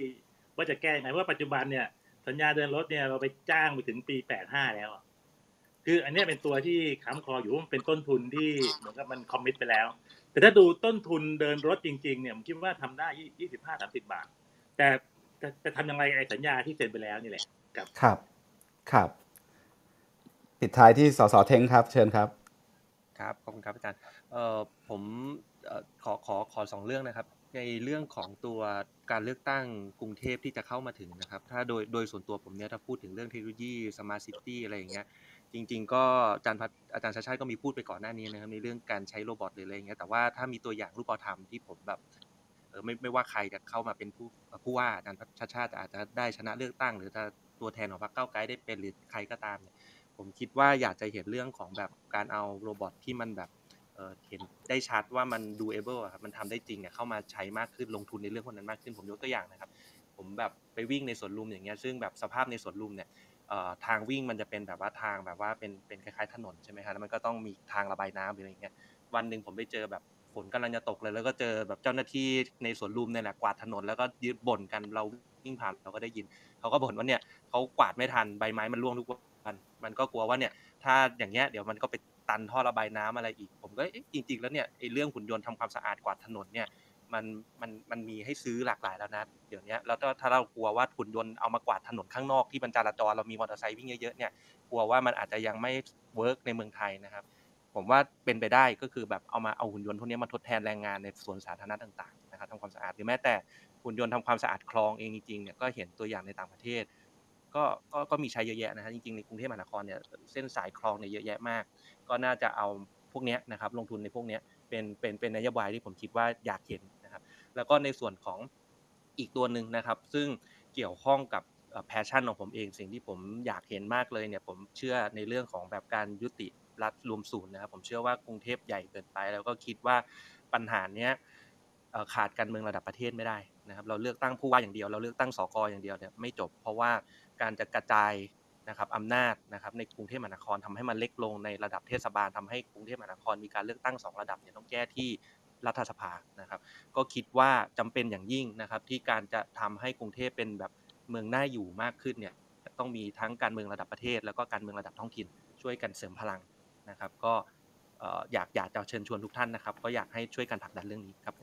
ว่าจะแก้ยังไงเพราะว่าปัจจุบันเนี่ย สัญญาเดินรถเนี่ยเราไปจ้างไปถึงปีแปดห้าแล้วอะคืออันเนี้ยเป็นตัวที่ค้ำคออยู่ว่ามันเป็นต้นทุนที่เหมือนกับมัน commit ไปแล้ว แต่ถ้าดูต้นทุนเดินรถจริงๆเนี่ยผมคิดว่าทำได้ยี่สิบห้าสามสิบบาท แต่จะจะทำยังไงไอ้สัญญาที่เซ็นไปแล้วนี่แหละครับ
ครับครับ ปิดท้ายที่สสเท้งครับ เชิญครับ
ครับขอบคุณครับอาจารย์เอ่อผมเอ่อขอขอขอสองเรื่องนะครับ ในเรื่องของตัวการเลือกตั้งกรุงเทพที่จะเข้ามาถึงนะครับ ถ้าโดยโดยส่วนตัวผมเนี่ยถ้าพูดถึงเรื่องเทคโนโลยี smart city อะไรอย่างเงี้ย จริง ๆ ก็อาจารย์พัฒอาจารย์ชัชชาติก็มีพูดไปก่อนหน้านี้นะครับในเรื่องการใช้ robot หรืออะไรอย่างเงี้ยแต่ว่าถ้ามีตัวอย่างรูปธรรมที่ผมแบบเออไม่ไม่ว่าใครจะเข้ามาเป็นผู้ผู้ว่าอาจารย์ชัชชาติอาจจะได้ชนะเลือกตั้ง หรือถ้าตัวแทนของพรรคก้าไกลได้เป็นหรือใครก็ตามเนี่ยผมคิดว่าอยากจะเห็นเรื่องของแบบการเอา robot ที่มันแบบเออเห็นได้ชัดว่ามัน doable อะครับมันทำได้จริงอะเข้ามาใช้มากขึ้นลงทุนในเรื่องพวกนั้นมากขึ้นผมยกตัวอย่างนะครับ ผมแบบไปวิ่งในสวนลุมอย่างเงี้ยซึ่งแบบสภาพในสวนลุมเนี่ย ทางวิ่งมันจะเป็นแบบว่าทางแบบว่าเป็นเป็นคล้ายๆถนนใช่ไหมครับแล้วมันก็ต้องมีทางระบายน้ำหรืออะไรอย่างเงี้ยวันหนึ่งผมไปเจอแบบฝนกำลังจะตกเลย แล้วก็เจอแบบเจ้าหน้าที่ในสวนลุมเนี่ยแหละกวาดถนนแล้วก็ยืนบ่นกันเราวิ่งผ่านเราก็ได้ยินเขาก็บ่นว่าเนี่ยเขากวาดไม่ทันใบไม้มันร่วงทุกวันมันก็กลัวว่าเนี่ยถ้าอย่างเงี้ยเดี๋ยวมันก็ไปตันท่อระบายน้ำอะไรอีก ผมก็จริง ๆ แล้วเนี่ยไอ้เรื่องหุ่นยนต์ทำความสะอาดกวาดถนนเนี่ย มันมันมันมีให้ซื้อหลากหลายแล้วนะเดี๋ยวนี้แล้วถ้าเรากลัวว่าหุ่นยนต์เอามากวาดถนนข้างนอกที่บนจราจรเรามีมอเตอร์ไซค์วิ่งเยอะๆเนี่ยกลัวว่ามันอาจจะยังไม่ work ในเมืองไทยนะครับ ผมว่าเป็นไปได้ก็คือแบบเอามาเอาหุ่นยนต์พวกนี้มาทดแทนแรงงานในสวนสาธารณะต่างๆนะครับทำความสะอาดหรือแม้แต่หุ่นยนต์ทำความสะอาดคลองเองจริงๆเนี่ยก็เห็นตัวอย่างในต่างประเทศก็ก็ก็มีใช้เยอะแยะนะฮะจริงๆในกรุงเทพมหานครเนี่ยเส้นสายคลองเนี่ยเยอะแยะมาก ก็น่าจะเอาพวกเนี้ยนะครับลงทุนในพวกเนี้ยเป็นเป็นเป็นนโยบายที่ผมคิดว่าอยากเห็น แล้วก็ในส่วนของอีกตัวหนึ่งนะครับ ซึ่งเกี่ยวข้องกับ passion ของผมเองสิ่งที่ผมอยากเห็นมากเลยเนี่ยผมเชื่อในเรื่องของแบบการยุติรัฐรวมศูนย์นะครับผมเชื่อว่ากรุงเทพใหญ่เกินไป แล้วก็คิดว่าปัญหาเนี้ยขาดการเมืองระดับประเทศไม่ได้นะครับ เราเลือกตั้งผู้ว่าอย่างเดียว เราเลือกตั้งสกอย่างเดียวเนี่ยไม่จบ เพราะว่าการจะกระจายนะครับอำนาจนะครับในกรุงเทพมหานครทำให้มันเล็กลงในระดับเทศบาลทำให้กรุงเทพมหานครมีการเลือกตั้งสองระดับเนี่ยต้องแก้ที่ รัฐสภานะครับ ก็คิดว่าจำเป็นอย่างยิ่งนะครับที่การจะทำให้กรุงเทพเป็นแบบเมืองน่าอยู่มากขึ้นเนี่ยต้องมีทั้งการเมืองระดับประเทศ แล้วก็การเมืองระดับท้องถิ่นช่วยกันเสริมพลังนะครับ ก็อยากอยากจะเชิญชวนทุกท่านนะครับ ก็อยากให้ช่วยกันผลักดันเรื่องนี้ครับ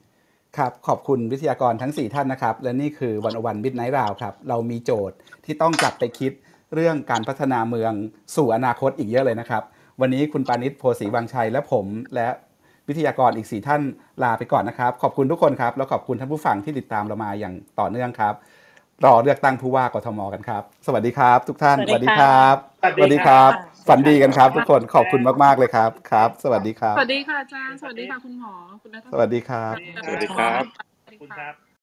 ครับ ขอบคุณวิทยากรทั้ง 4 ท่านนะครับ และนี่คือวันอวันบิดไนท์ราวครับ เรามีโจทย์ที่ต้องกลับไปคิดเรื่องการพัฒนาเมืองสู่อนาคตอีกเยอะเลยนะครับ วันนี้คุณปานิชโพสีวังชัยและผมและ วิทยากรอีก 4 ท่านลาไปก่อนนะครับ ขอบคุณทุกคนครับ แล้วขอบคุณท่านผู้ฟังที่ติดตามเรามาอย่างต่อเนื่องครับ รอเลือกตั้งผู้ว่ากทมกันครับ สวัสดีครับ ทุกท่าน
สวัสดีครับ
สวัสดีครับ ฝันดีกันครับ ทุกคน ขอบคุณมากๆเลยครับ ครับ สวัสดีครับ
สวัสดีค่ะอาจารย์ สวัสดีค่ะคุณหมอ คุณนัท
สวัสดีครับ
สวัสดีครับ
ขอบคุณครับ